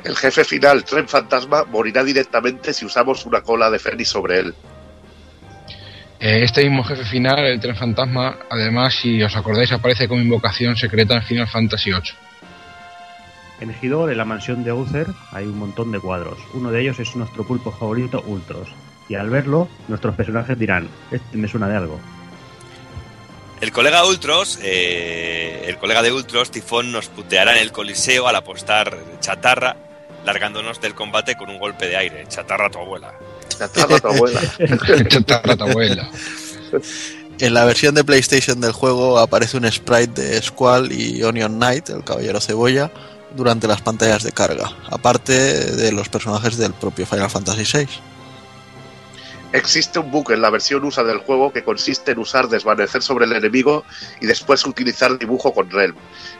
El jefe final, Tren Fantasma, morirá directamente si usamos una cola de Fénix sobre él. Eh, Este mismo jefe final, el tren fantasma, además, si os acordáis, aparece como invocación secreta en Final Fantasy VIII. En Ejidor, en la mansión de Uther, hay un montón de cuadros. Uno de ellos es nuestro pulpo favorito, Ultros. Y al verlo, nuestros personajes dirán, este me suena de algo. El colega Ultros, eh, el colega de Ultros, Tifón, nos puteará en el coliseo al apostar chatarra, largándonos del combate con un golpe de aire. Chatarra a tu abuela. Chatarra a tu abuela. Chatarra a tu abuela. En la versión de PlayStation del juego aparece un sprite de Squall y Onion Knight, el caballero cebolla, durante las pantallas de carga, aparte de los personajes del propio Final Fantasy VI. Existe un bug en la versión USA del juego que consiste en usar desvanecer sobre el enemigo y después utilizar dibujo con Realm.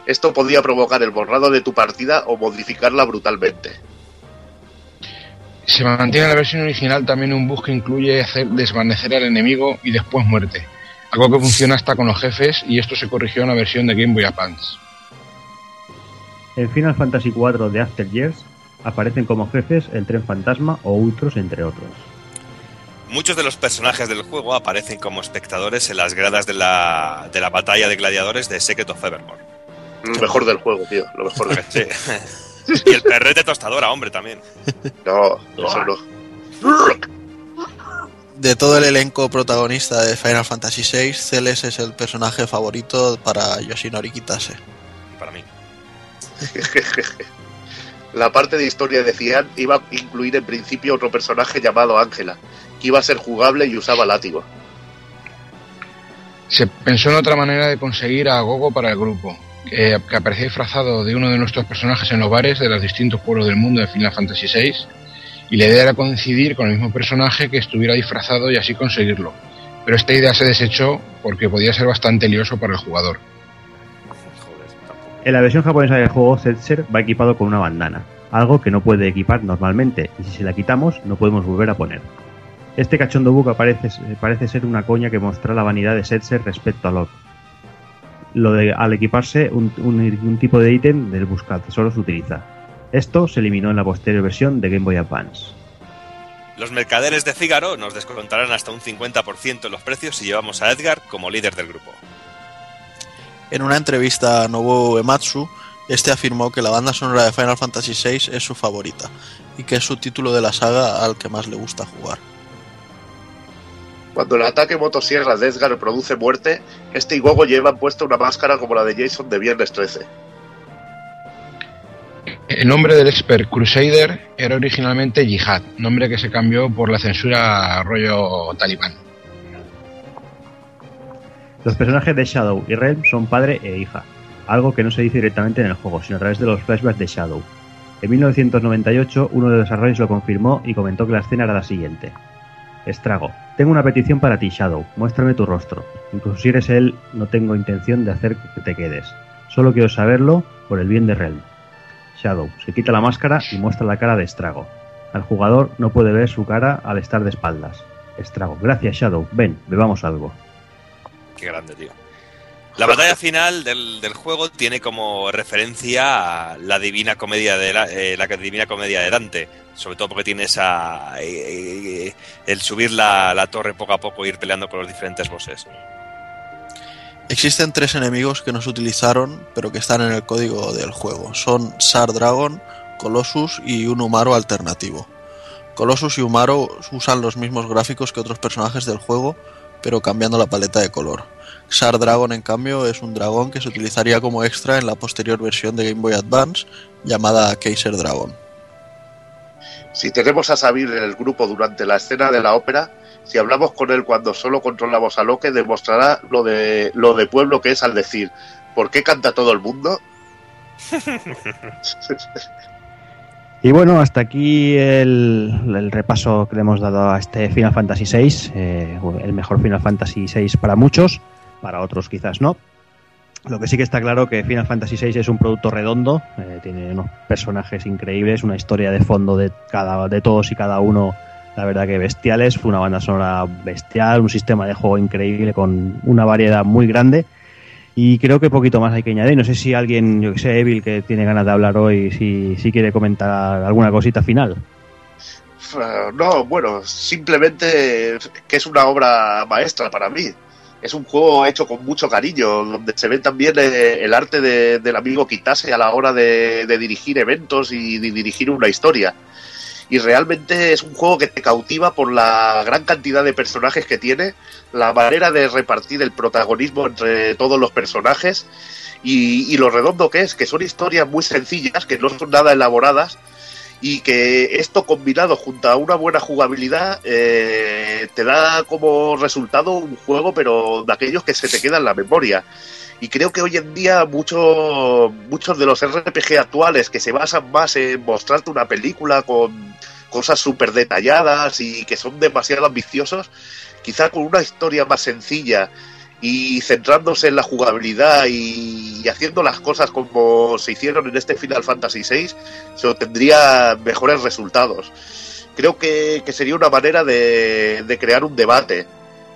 Esto podía provocar el borrado de tu partida o modificarla brutalmente. Se mantiene en la versión original también un bug que incluye hacer desvanecer al enemigo y después muerte. Algo que funciona hasta con los jefes y esto se corrigió en la versión de Game Boy Advance. En Final Fantasy IV de After Years aparecen como jefes el tren fantasma o Ultros, entre otros. Muchos de los personajes del juego aparecen como espectadores en las gradas de la, de la batalla de gladiadores de Secret of Evermore. Lo mejor del juego, tío. Lo mejor del Sí. Y el perrete tostadora, hombre, también. No, eso no. De todo el elenco protagonista de Final Fantasy VI, Celes es el personaje favorito para Yoshinori Kitase. Para mí. La parte de historia de Cian iba a incluir en principio otro personaje llamado Ángela, que iba a ser jugable y usaba látigo. Se pensó en otra manera de conseguir a Gogo para el grupo, que, que aparecía disfrazado de uno de nuestros personajes en los bares de los distintos pueblos del mundo de Final Fantasy VI, y la idea era coincidir con el mismo personaje que estuviera disfrazado y así conseguirlo. Pero esta idea se desechó porque podía ser bastante lioso para el jugador. En la versión japonesa del juego, Setzer va equipado con una bandana, algo que no puede equipar normalmente, y si se la quitamos no podemos volver a poner. Este cachondo bug parece, parece ser una coña que muestra la vanidad de Setzer respecto al otro. Lo de al equiparse un, un- un tipo de ítem del buscatesoro se utiliza. Esto se eliminó en la posterior versión de Game Boy Advance. Los mercaderes de Fígaro nos descontarán hasta un 50% en los precios si llevamos a Edgar como líder del grupo. En una entrevista a Nobuo Uematsu, este afirmó que la banda sonora de Final Fantasy VI es su favorita y que es su título de la saga al que más le gusta jugar. Cuando el ataque motosierra de Edgar produce muerte, este y Gogo llevan puesta una máscara como la de Jason de Viernes 13. El nombre del expert Crusader era originalmente Jihad, nombre que se cambió por la censura rollo talibán. Los personajes de Shadow y Realm son padre e hija, algo que no se dice directamente en el juego, sino a través de los flashbacks de Shadow. En 1998, uno de los desarrolladores lo confirmó y comentó que la escena era la siguiente. Estrago, tengo una petición para ti, Shadow, muéstrame tu rostro. Incluso si eres él, no tengo intención de hacer que te quedes. Solo quiero saberlo por el bien de Realm. Shadow, se quita la máscara y muestra la cara de Estrago. Al jugador no puede ver su cara al estar de espaldas. Estrago, gracias Shadow, ven, bebamos algo. Qué grande, tío. La batalla final del, del juego tiene como referencia a la divina comedia de la, eh, la divina comedia de Dante, sobre todo porque tiene esa eh, eh, el subir la, la torre poco a poco e ir peleando con los diferentes bosses. Existen tres enemigos que no se utilizaron, pero que están en el código del juego. Son Sar Dragon, Colossus y un Umaro alternativo. Colossus y Umaro usan los mismos gráficos que otros personajes del juego, pero cambiando la paleta de color. Sar Dragon, en cambio, es un dragón que se utilizaría como extra en la posterior versión de Game Boy Advance, llamada Kaiser Dragon. Si tenemos a Sabir en el grupo durante la escena de la ópera, si hablamos con él cuando solo controlamos a Loque, demostrará lo de, lo de pueblo que es al decir, ¿por qué canta todo el mundo? Y bueno, hasta aquí el, el repaso que le hemos dado a este Final Fantasy VI, eh, el mejor Final Fantasy VI para muchos, para otros quizás no. Lo que sí que está claro que Final Fantasy VI es un producto redondo, eh, tiene unos personajes increíbles, una historia de fondo de cada de todos y cada uno, la verdad que bestiales, fue una banda sonora bestial, un sistema de juego increíble con una variedad muy grande y creo que poquito más hay que añadir. No sé si alguien, yo que sé, Evil, que tiene ganas de hablar hoy, si, si quiere comentar alguna cosita final. Uh, no, bueno, simplemente que es una obra maestra para mí. Es un juego hecho con mucho cariño, donde se ve también eh, el arte de, del amigo Kitase a la hora de, dirigir eventos y de dirigir una historia. Y realmente es un juego que te cautiva por la gran cantidad de personajes que tiene, la manera de repartir el protagonismo entre todos los personajes y, y lo redondo que es, que son historias muy sencillas, que no son nada elaboradas y que esto combinado junto a una buena jugabilidad eh, te da como resultado un juego pero de aquellos que se te quedan en la memoria. Y creo que hoy en día muchos muchos de los RPG actuales que se basan más en mostrarte una película con cosas súper detalladas y que son demasiado ambiciosos, quizá con una historia más sencilla y centrándose en la jugabilidad y, haciendo las cosas como se hicieron en este Final Fantasy VI, se obtendría mejores resultados. Creo que, sería una manera de, de crear un debate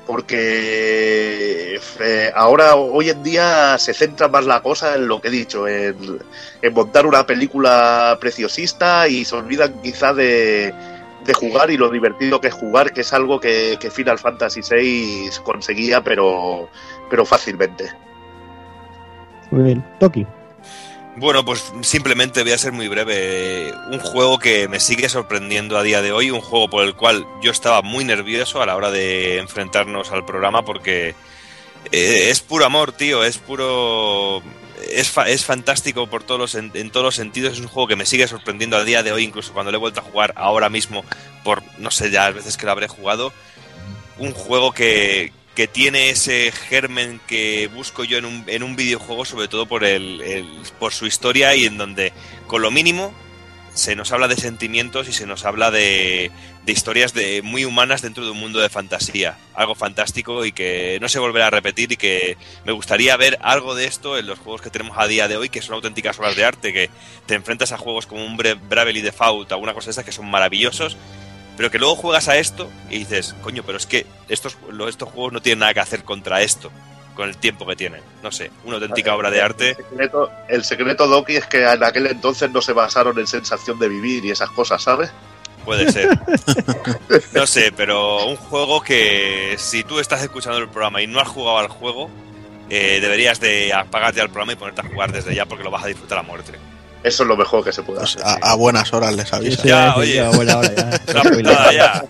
porque eh, ahora, hoy en día, se centra más la cosa en lo que he dicho, en, montar una película preciosista y se olvidan quizá de, jugar y lo divertido que es jugar, que es algo que, que Final Fantasy VI conseguía, pero, pero fácilmente. Muy bien, Toki. Bueno, pues simplemente voy a ser muy breve. Un juego que me sigue sorprendiendo a día de hoy, un juego por el cual yo estaba muy nervioso a la hora de enfrentarnos al programa porque eh, es puro amor, tío, es puro... Es, es fantástico por todos los, en, todos los sentidos, es un juego que me sigue sorprendiendo a día de hoy, incluso cuando le he vuelto a jugar ahora mismo, por no sé ya las veces que lo habré jugado. Un juego que, que tiene ese germen que busco yo en un, en un videojuego, sobre todo por, el, por su historia y en donde con lo mínimo se nos habla de sentimientos y se nos habla de, de historias de, muy humanas dentro de un mundo de fantasía. Algo fantástico y que no se volverá a repetir y que me gustaría ver algo de esto en los juegos que tenemos a día de hoy, que son auténticas obras de arte, que te enfrentas a juegos como un Bravely Default, alguna cosa de esas que son maravillosos pero que luego juegas a esto y dices, coño, pero es que estos, estos juegos no tienen nada que hacer contra esto, con el tiempo que tienen. No sé, una auténtica obra de arte. El secreto, el secreto Doki es que en aquel entonces no se basaron en sensación de vivir y esas cosas, ¿sabes? Puede ser. No sé, pero un juego que si tú estás escuchando el programa y no has jugado al juego, eh, deberías de apagarte al programa y ponerte a jugar desde ya porque lo vas a disfrutar a muerte. Eso es lo mejor que se puede pues hacer. A, buenas horas les avisa. ya, oye. A buena hora ya. ya.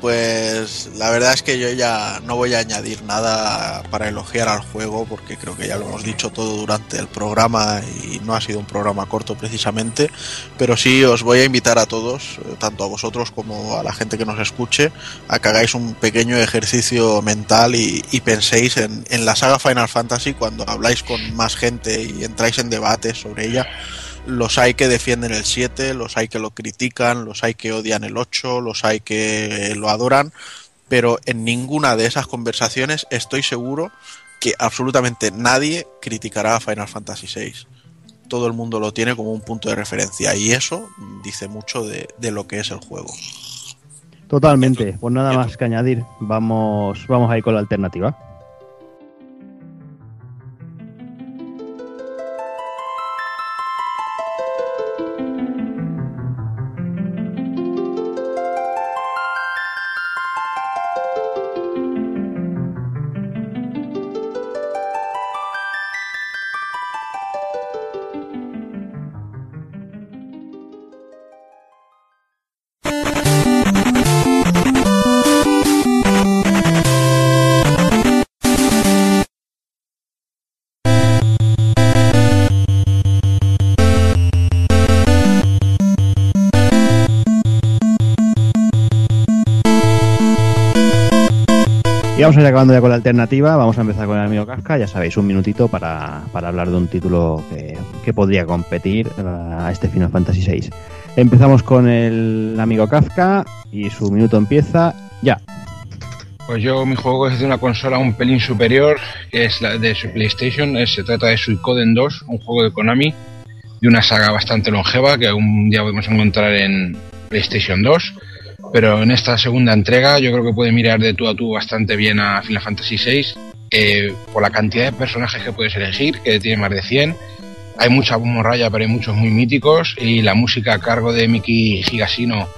Pues la verdad es que yo ya no voy a añadir nada para elogiar al juego porque creo que ya lo hemos dicho todo durante el programa y no ha sido un programa corto precisamente, pero sí os voy a invitar a todos, eh, tanto a vosotros como a la gente que nos escuche, a que hagáis un pequeño ejercicio mental y, penséis en, en la saga Final Fantasy cuando habláis con más gente y entráis en debates sobre ella los hay que defienden el 7, los hay que lo critican, los hay que odian el 8, los hay que lo adoran, pero en ninguna de esas conversaciones estoy seguro que absolutamente nadie criticará a Final Fantasy VI. Todo el mundo lo tiene como un punto de referencia y eso dice mucho de, de lo que es el juego. Totalmente, pues nada más que añadir. Vamos, vamos a ir con la alternativa. Vamos a ir acabando ya con la alternativa. Vamos a empezar con el amigo Kafka. Ya sabéis, un minutito para, hablar de un título que, podría competir a este Final Fantasy VI. Empezamos con el amigo Kafka y su minuto empieza ya. Pues yo, mi juego es de una consola un pelín superior, que es la de su PlayStation. se trata de Suicoden 2, un juego de Konami, de una saga bastante longeva que un día podemos encontrar en PlayStation 2 pero en esta segunda entrega yo creo que puede mirar de tú a tú bastante bien a Final Fantasy VI eh, por la cantidad de personajes que puedes elegir, que tiene más de 100. Hay mucha morralla, pero hay muchos muy míticos y la música a cargo de Miki Higashino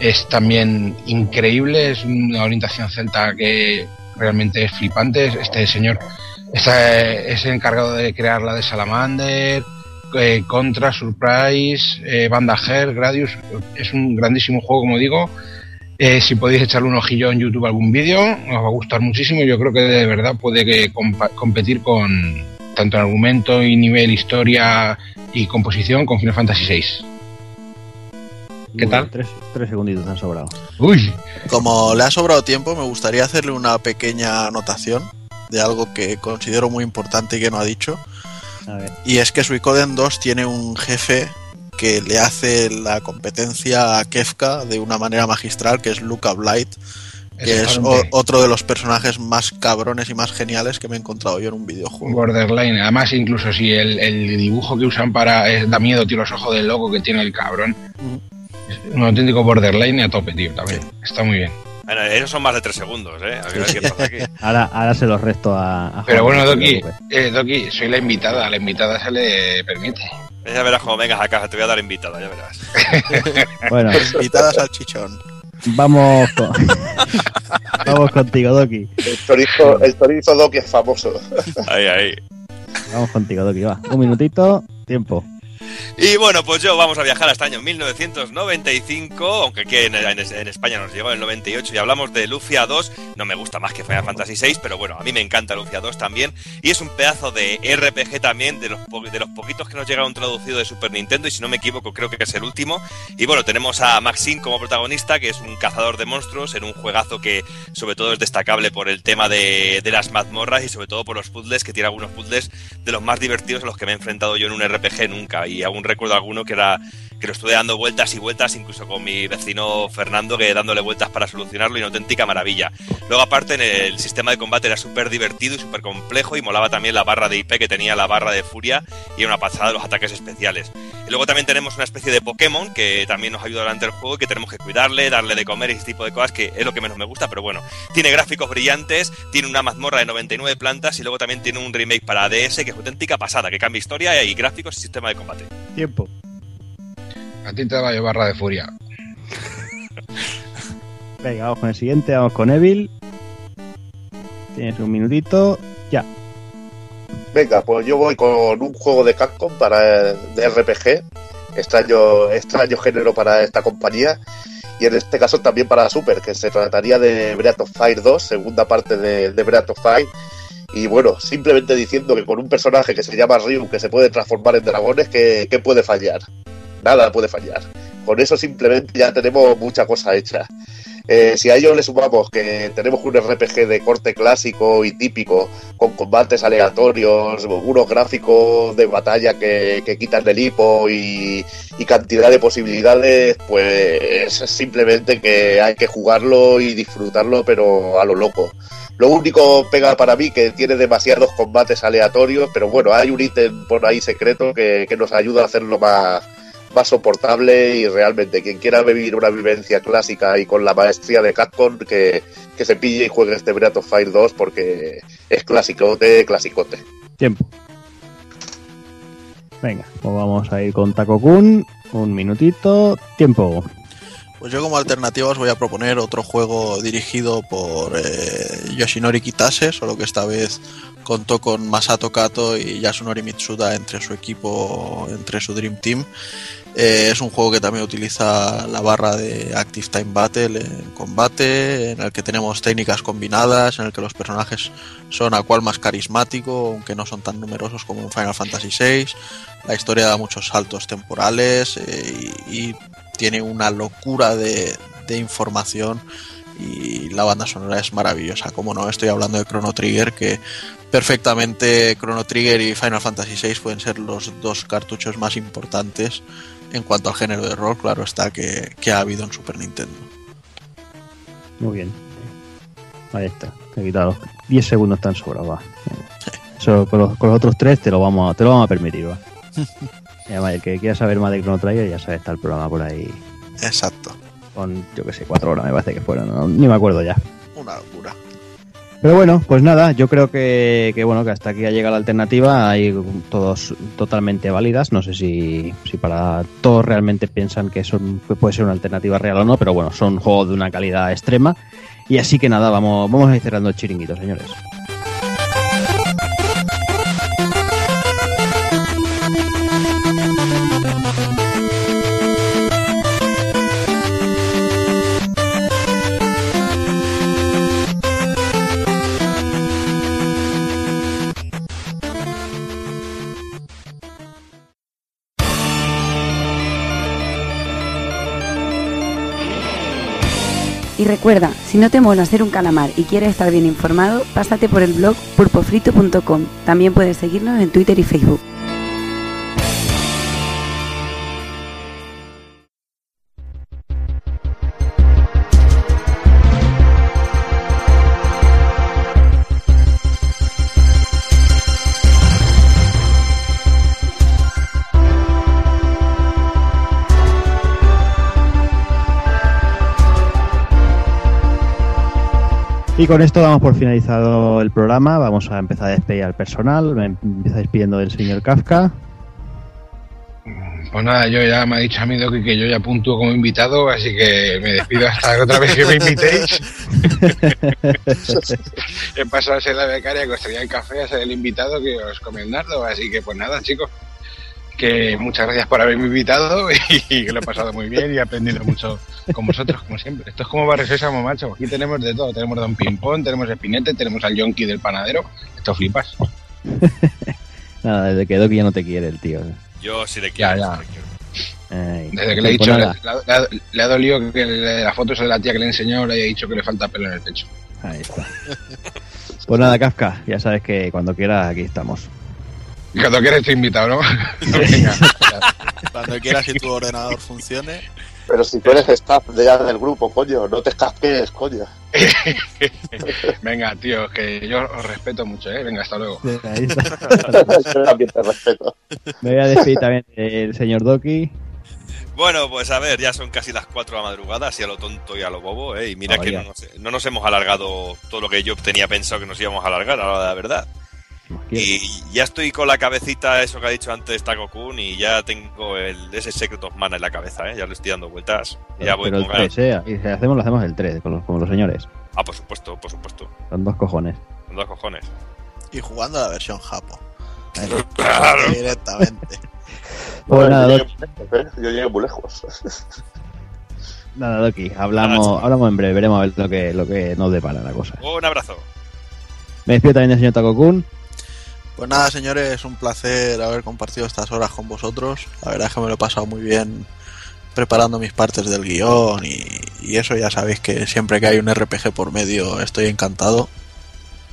es también increíble, es una orientación celta que realmente es flipante. Este señor es el encargado de crear la de Salamander, eh, Contra, Surprise, eh, Banda Her, Gradius. Es un grandísimo juego, como digo, eh, si podéis echarle un ojillo en YouTube a algún vídeo, os va a gustar muchísimo. Yo creo que de verdad puede competir con, tanto en argumento y nivel, historia y composición, con Final Fantasy VI. ¿Qué tal? Tres, tres segunditos han sobrado. Uy, Como le ha sobrado tiempo, me gustaría hacerle una pequeña anotación de algo que considero muy importante y que no ha dicho. A ver. Y es que Suicoden 2 tiene un jefe que le hace la competencia a Kefka de una manera magistral, que es Luca Blight, que es otro de los personajes más cabrones y más geniales que me he encontrado yo en un videojuego. Borderline. Además, incluso si el, el dibujo que usan para. eh, da miedo, tío, los ojos del loco que tiene el cabrón. Es un auténtico borderline a tope, tío, también. Está muy bien. Bueno, esos son más de tres segundos, ¿eh? A ver qué pasa aquí. Ahora, ahora se los resto a, a Pero Juan, bueno, Doki, eh, Doki, soy la invitada. A la invitada se le permite. Ya verás cuando vengas a casa, te voy a dar invitada, ya verás. Bueno, Invitadas al chichón. vamos con... vamos contigo, Doki. El chorizo, el chorizo Doki es famoso. Ahí, ahí. Vamos contigo, Doki, va. Un minutito, tiempo. Y bueno, pues yo vamos a viajar hasta año 1995, aunque aquí en, España nos llegó en el 98 y hablamos de Lufia 2. No me gusta más que Final Fantasy 6, pero bueno, a mí me encanta Lufia 2 también. Y es un pedazo de RPG también, de los, de los poquitos que nos llegaron traducidos de Super Nintendo, y si no me equivoco, creo que es el último. Y bueno, tenemos a Maxine como protagonista, que es un cazador de monstruos en un juegazo que sobre todo es destacable por el tema de, de las mazmorras y sobre todo por los puzzles, que tiene algunos puzzles de los más divertidos a los que me he enfrentado yo en un RPG nunca. Aún recuerdo alguno que era que lo estuve dando vueltas y vueltas, incluso con mi vecino Fernando, que dándole vueltas para solucionarlo y una auténtica maravilla. Luego, aparte, en el sistema de combate era súper divertido y súper complejo y molaba también la barra de IP que tenía la barra de furia y era una pasada de los ataques especiales. Y luego también tenemos una especie de Pokémon que también nos ayuda durante el juego y que tenemos que cuidarle, darle de comer y ese tipo de cosas que es lo que menos me gusta, pero bueno, tiene gráficos brillantes, tiene una mazmorra de 99 plantas y luego también tiene un remake para DS que es auténtica pasada, que cambia historia y gráficos y sistema de combate. Tiempo. A ti te va a llevar barra de furia. Venga, vamos con el siguiente, vamos con Evil. Tienes un minutito, ya. Venga, pues yo voy con un juego de Capcom para de RPG, extraño, extraño género para esta compañía, y en este caso también para Super, que se trataría de Breath of Fire 2, segunda parte de, de Breath of Fire. Y bueno, simplemente diciendo que con un personaje que se llama Ryu, que se puede transformar en dragones, ¿qué, qué puede fallar? Nada puede fallar. Con eso simplemente ya tenemos mucha cosa hecha. Eh, si a ello le sumamos que tenemos un RPG de corte clásico y típico, con combates aleatorios, unos gráficos de batalla que, que quitan el hipo y, cantidad de posibilidades, pues simplemente que hay que jugarlo y disfrutarlo, pero a lo loco. Lo único pega para mí que tiene demasiados combates aleatorios, pero bueno, hay un ítem por ahí secreto que, que nos ayuda a hacerlo más, más soportable y realmente quien quiera vivir una vivencia clásica y con la maestría de Capcom que, que se pille y juegue este Breath of Fire 2 porque es clasicote, clasicote. Tiempo. Venga, pues vamos a ir con Taco Kun. Un minutito, tiempo. Pues yo como alternativa os voy a proponer otro juego dirigido por eh, Yoshinori Kitase, solo que esta vez contó con Masato Kato y Yasunori Mitsuda entre su equipo, entre su Dream Team. Eh, es un juego que también utiliza la barra de Active Time Battle en combate, en el que tenemos técnicas combinadas, en el que los personajes son a cual más carismático, aunque no son tan numerosos como en Final Fantasy VI. La historia da muchos saltos temporales eh, y, tiene una locura de, información y la banda sonora es maravillosa. Como no, estoy hablando de Chrono Trigger, que perfectamente Chrono Trigger y Final Fantasy VI pueden ser los dos cartuchos más importantes en cuanto al género de rol, claro está, que, que ha habido en Super Nintendo. Muy bien. Ahí está, te he quitado 10 segundos tan sobrados, va. Eso, con, los, con los otros tres te lo vamos a, te lo vamos a permitir, va. Y además, el que quiera saber más de Chrono Trigger, ya sabe, está el programa por ahí. Exacto. Con, yo que sé, cuatro horas me parece que fueron, no, ni me acuerdo ya. Una locura. Pero bueno, pues nada, yo creo que, que, bueno que hasta aquí ha llegado la alternativa, hay todos totalmente válidas, no sé si, si para todos realmente piensan que son puede ser una alternativa real o no, pero bueno, son juegos de una calidad extrema y así que nada, vamos, vamos a ir cerrando el chiringuito, señores. Y recuerda, si no te mola ser un calamar y quieres estar bien informado, pásate por el blog pulpofrito.com. También puedes seguirnos en Twitter y Facebook. Y con esto damos por finalizado el programa. Vamos a empezar a despedir al personal. Me empieza despidiendo del señor Kafka. Pues nada, yo ya me ha dicho a mí Doki que yo ya puntúo como invitado, así que me despido hasta otra vez que me invitéis. He pasado a ser la becaria que os traía el café, a ser el invitado que os come el nardo, así que pues nada, chicos, que muchas gracias por haberme invitado y que lo he pasado muy bien y he aprendido mucho con vosotros, como siempre. Esto es como Barrio Sésamo, macho. Aquí tenemos de todo. Tenemos Don Pimpón, tenemos Espinete, tenemos al Yonki del panadero. Esto flipas. Nada, desde que Doki ya no te quiere el tío. Yo sí le quiero. Ya, ya. sí le quiero. Ay, Desde que le he dicho, le, le ha- le ha dolido que le- la foto de la tía que le enseñó le haya dicho que le falta pelo en el pecho. Ahí está. Pues nada, Kafka, ya sabes que cuando quieras aquí estamos. Y cuando quieras estoy invitado, ¿no? Venga. Cuando quieras que tu ordenador funcione. Pero si tú eres staff de ya del grupo, coño, no te casques, coño. Venga, tío, que yo os respeto mucho, ¿eh? Venga, hasta luego. Yo también te respeto. Me voy a despedir también del señor Doki. Bueno, pues a ver, ya son casi las 4 de la madrugada, así a lo tonto y a lo bobo, ¿eh? Y mira que Vaya. no nos, no nos hemos alargado todo lo que yo tenía pensado que nos íbamos a alargar, a la verdad. Y ya estoy con la cabecita, eso que ha dicho antes Taco Kun, y ya tengo el, ese Secret of Mana en la cabeza, ¿eh? Ya le estoy dando vueltas. Ya voy pero el con ganas. 3, ¿eh? Y si hacemos, lo hacemos el 3, con los, como los señores. Ah, por supuesto, por supuesto. Con dos cojones. Con dos cojones. Y jugando a la versión Japo. Claro. Directamente. Pues nada, yo, Doki, llegué muy lejos, ¿eh? yo llegué muy lejos. nada, Doki, hablamos, hablamos en breve, veremos a ver lo que, lo que nos depara la cosa. Un abrazo. Me despido también del señor Taco Kun. Pues nada, señores, un placer haber compartido estas horas con vosotros. La verdad es que me lo he pasado muy bien preparando mis partes del guion y, y eso ya sabéis que siempre que hay un RPG por medio estoy encantado.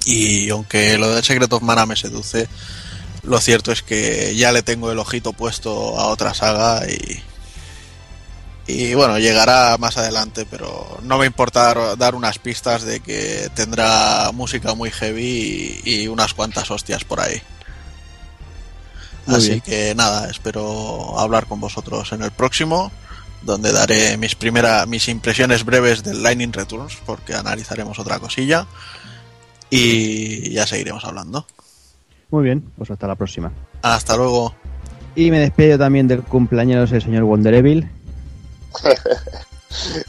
Y aunque lo del Secret of Mana me seduce, lo cierto es que ya le tengo el ojito puesto a otra saga y, y bueno, llegará más adelante, pero no me importa dar- unas pistas de que tendrá música muy heavy y, y unas cuantas hostias por ahí. Muy Así bien. que nada, espero hablar con vosotros en el próximo, donde daré mis primera, mis impresiones breves del Lightning Returns, porque analizaremos otra cosilla y ya seguiremos hablando. Muy bien, pues hasta la próxima. Hasta luego. Y me despido también del cumpleaños del señor Wonder Evil. 嘿嘿嘿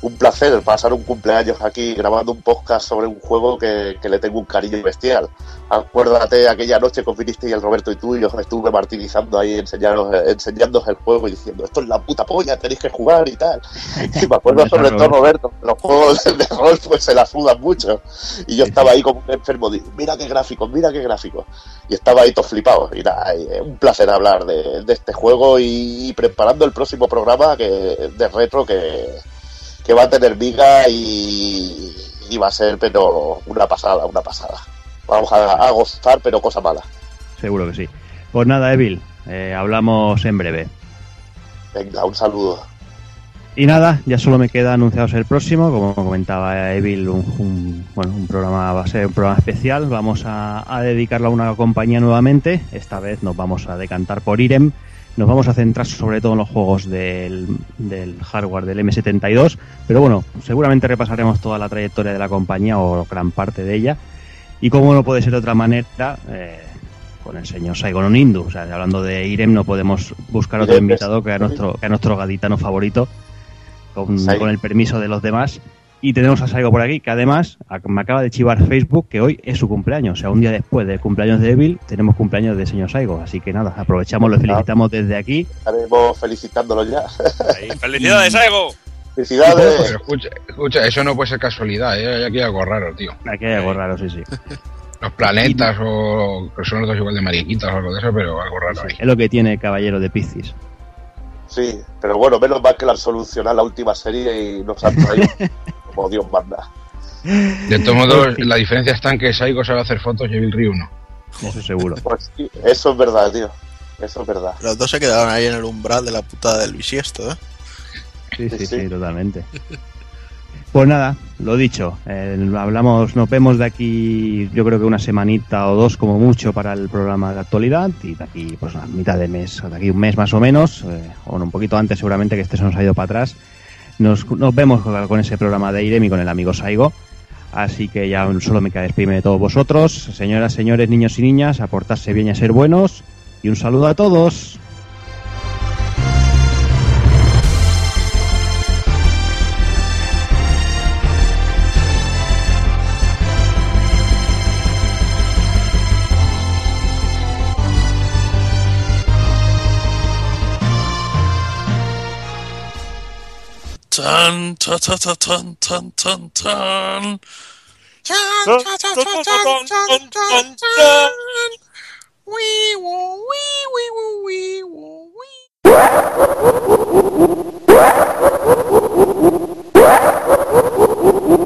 un placer pasar un cumpleaños aquí grabando un podcast sobre un juego que, que le tengo un cariño bestial. Acuérdate aquella noche que os vinisteis el Roberto y tú y yo os estuve martirizando ahí enseñándoos el juego y diciendo esto es la puta polla, tenéis que jugar y tal. Y me acuerdo sobre todo Roberto, los juegos de rol pues se la sudan mucho. Y yo estaba ahí como un enfermo, digo, mira qué gráficos, mira qué gráficos. Y estaba ahí todo flipado. Y nada, y, un placer hablar de, de este juego y, preparando el próximo programa que, de retro que, que va a tener viga y, y va a ser pero una pasada, una pasada. Vamos a, a gozar, pero cosa mala. Seguro que sí. Pues nada, Evil, eh, hablamos en breve. Venga, un saludo. Y nada, ya solo me queda anunciaros el próximo, como comentaba Evil, un, un- bueno, un programa va a ser un programa especial. Vamos a, a dedicarlo a una compañía nuevamente. Esta vez nos vamos a decantar por Irem. Nos vamos a centrar sobre todo en los juegos del, del hardware del M72, pero bueno, seguramente repasaremos toda la trayectoria de la compañía o gran parte de ella. Y como no puede ser de otra manera, eh, con el señor Saigon Onindu. O sea, hablando de Irem, no podemos buscar otro invitado que a nuestro, que a nuestro gaditano favorito, con el permiso de los demás. Y tenemos a Saigo por aquí, que además me acaba de chivar Facebook que hoy es su cumpleaños. O sea, un día después del cumpleaños de Evil, tenemos cumpleaños de señor Saigo. Así que nada, aprovechamos, lo felicitamos desde aquí. Estaremos felicitándolo ya. ¡Felicidades, Saigo! Felicidades. Pero escucha, escucha, eso no puede ser casualidad, ¿eh? aquí hay algo raro, tío. Aquí hay algo raro, sí, sí. Los planetas o que son los dos igual de mariquitas o algo de eso, pero algo raro ahí. Es lo que tiene Caballero de Piscis. Sí, pero bueno, menos mal que la han solucionado la última serie y nos han traído como Dios manda. De todos modos, la diferencia está en que Saigo sabe hacer fotos y Evil Ryu no. Eso seguro. Pues sí, eso es verdad, tío. Eso es verdad. Los dos se quedaron ahí en el umbral de la putada del bisiesto, ¿eh? Sí, sí, Sí, sí, sí. totalmente. Pues nada, lo dicho, eh, hablamos, nos vemos de aquí, yo creo que una semanita o dos como mucho para el programa de actualidad y de aquí, pues a mitad de mes, o de aquí un mes más o menos, eh, o un poquito antes seguramente que este se nos ha ido para atrás. Nos, nos vemos con, ese programa de Irem y con el amigo Saigo. Así que ya solo me queda despedirme de todos vosotros. Señoras, señores, niños y niñas, a portarse bien y a ser buenos. Y un saludo a todos. Dun, ta, ta, ta, dun, dun, dun, dun. Wee woo wee wee woo wee woo wee.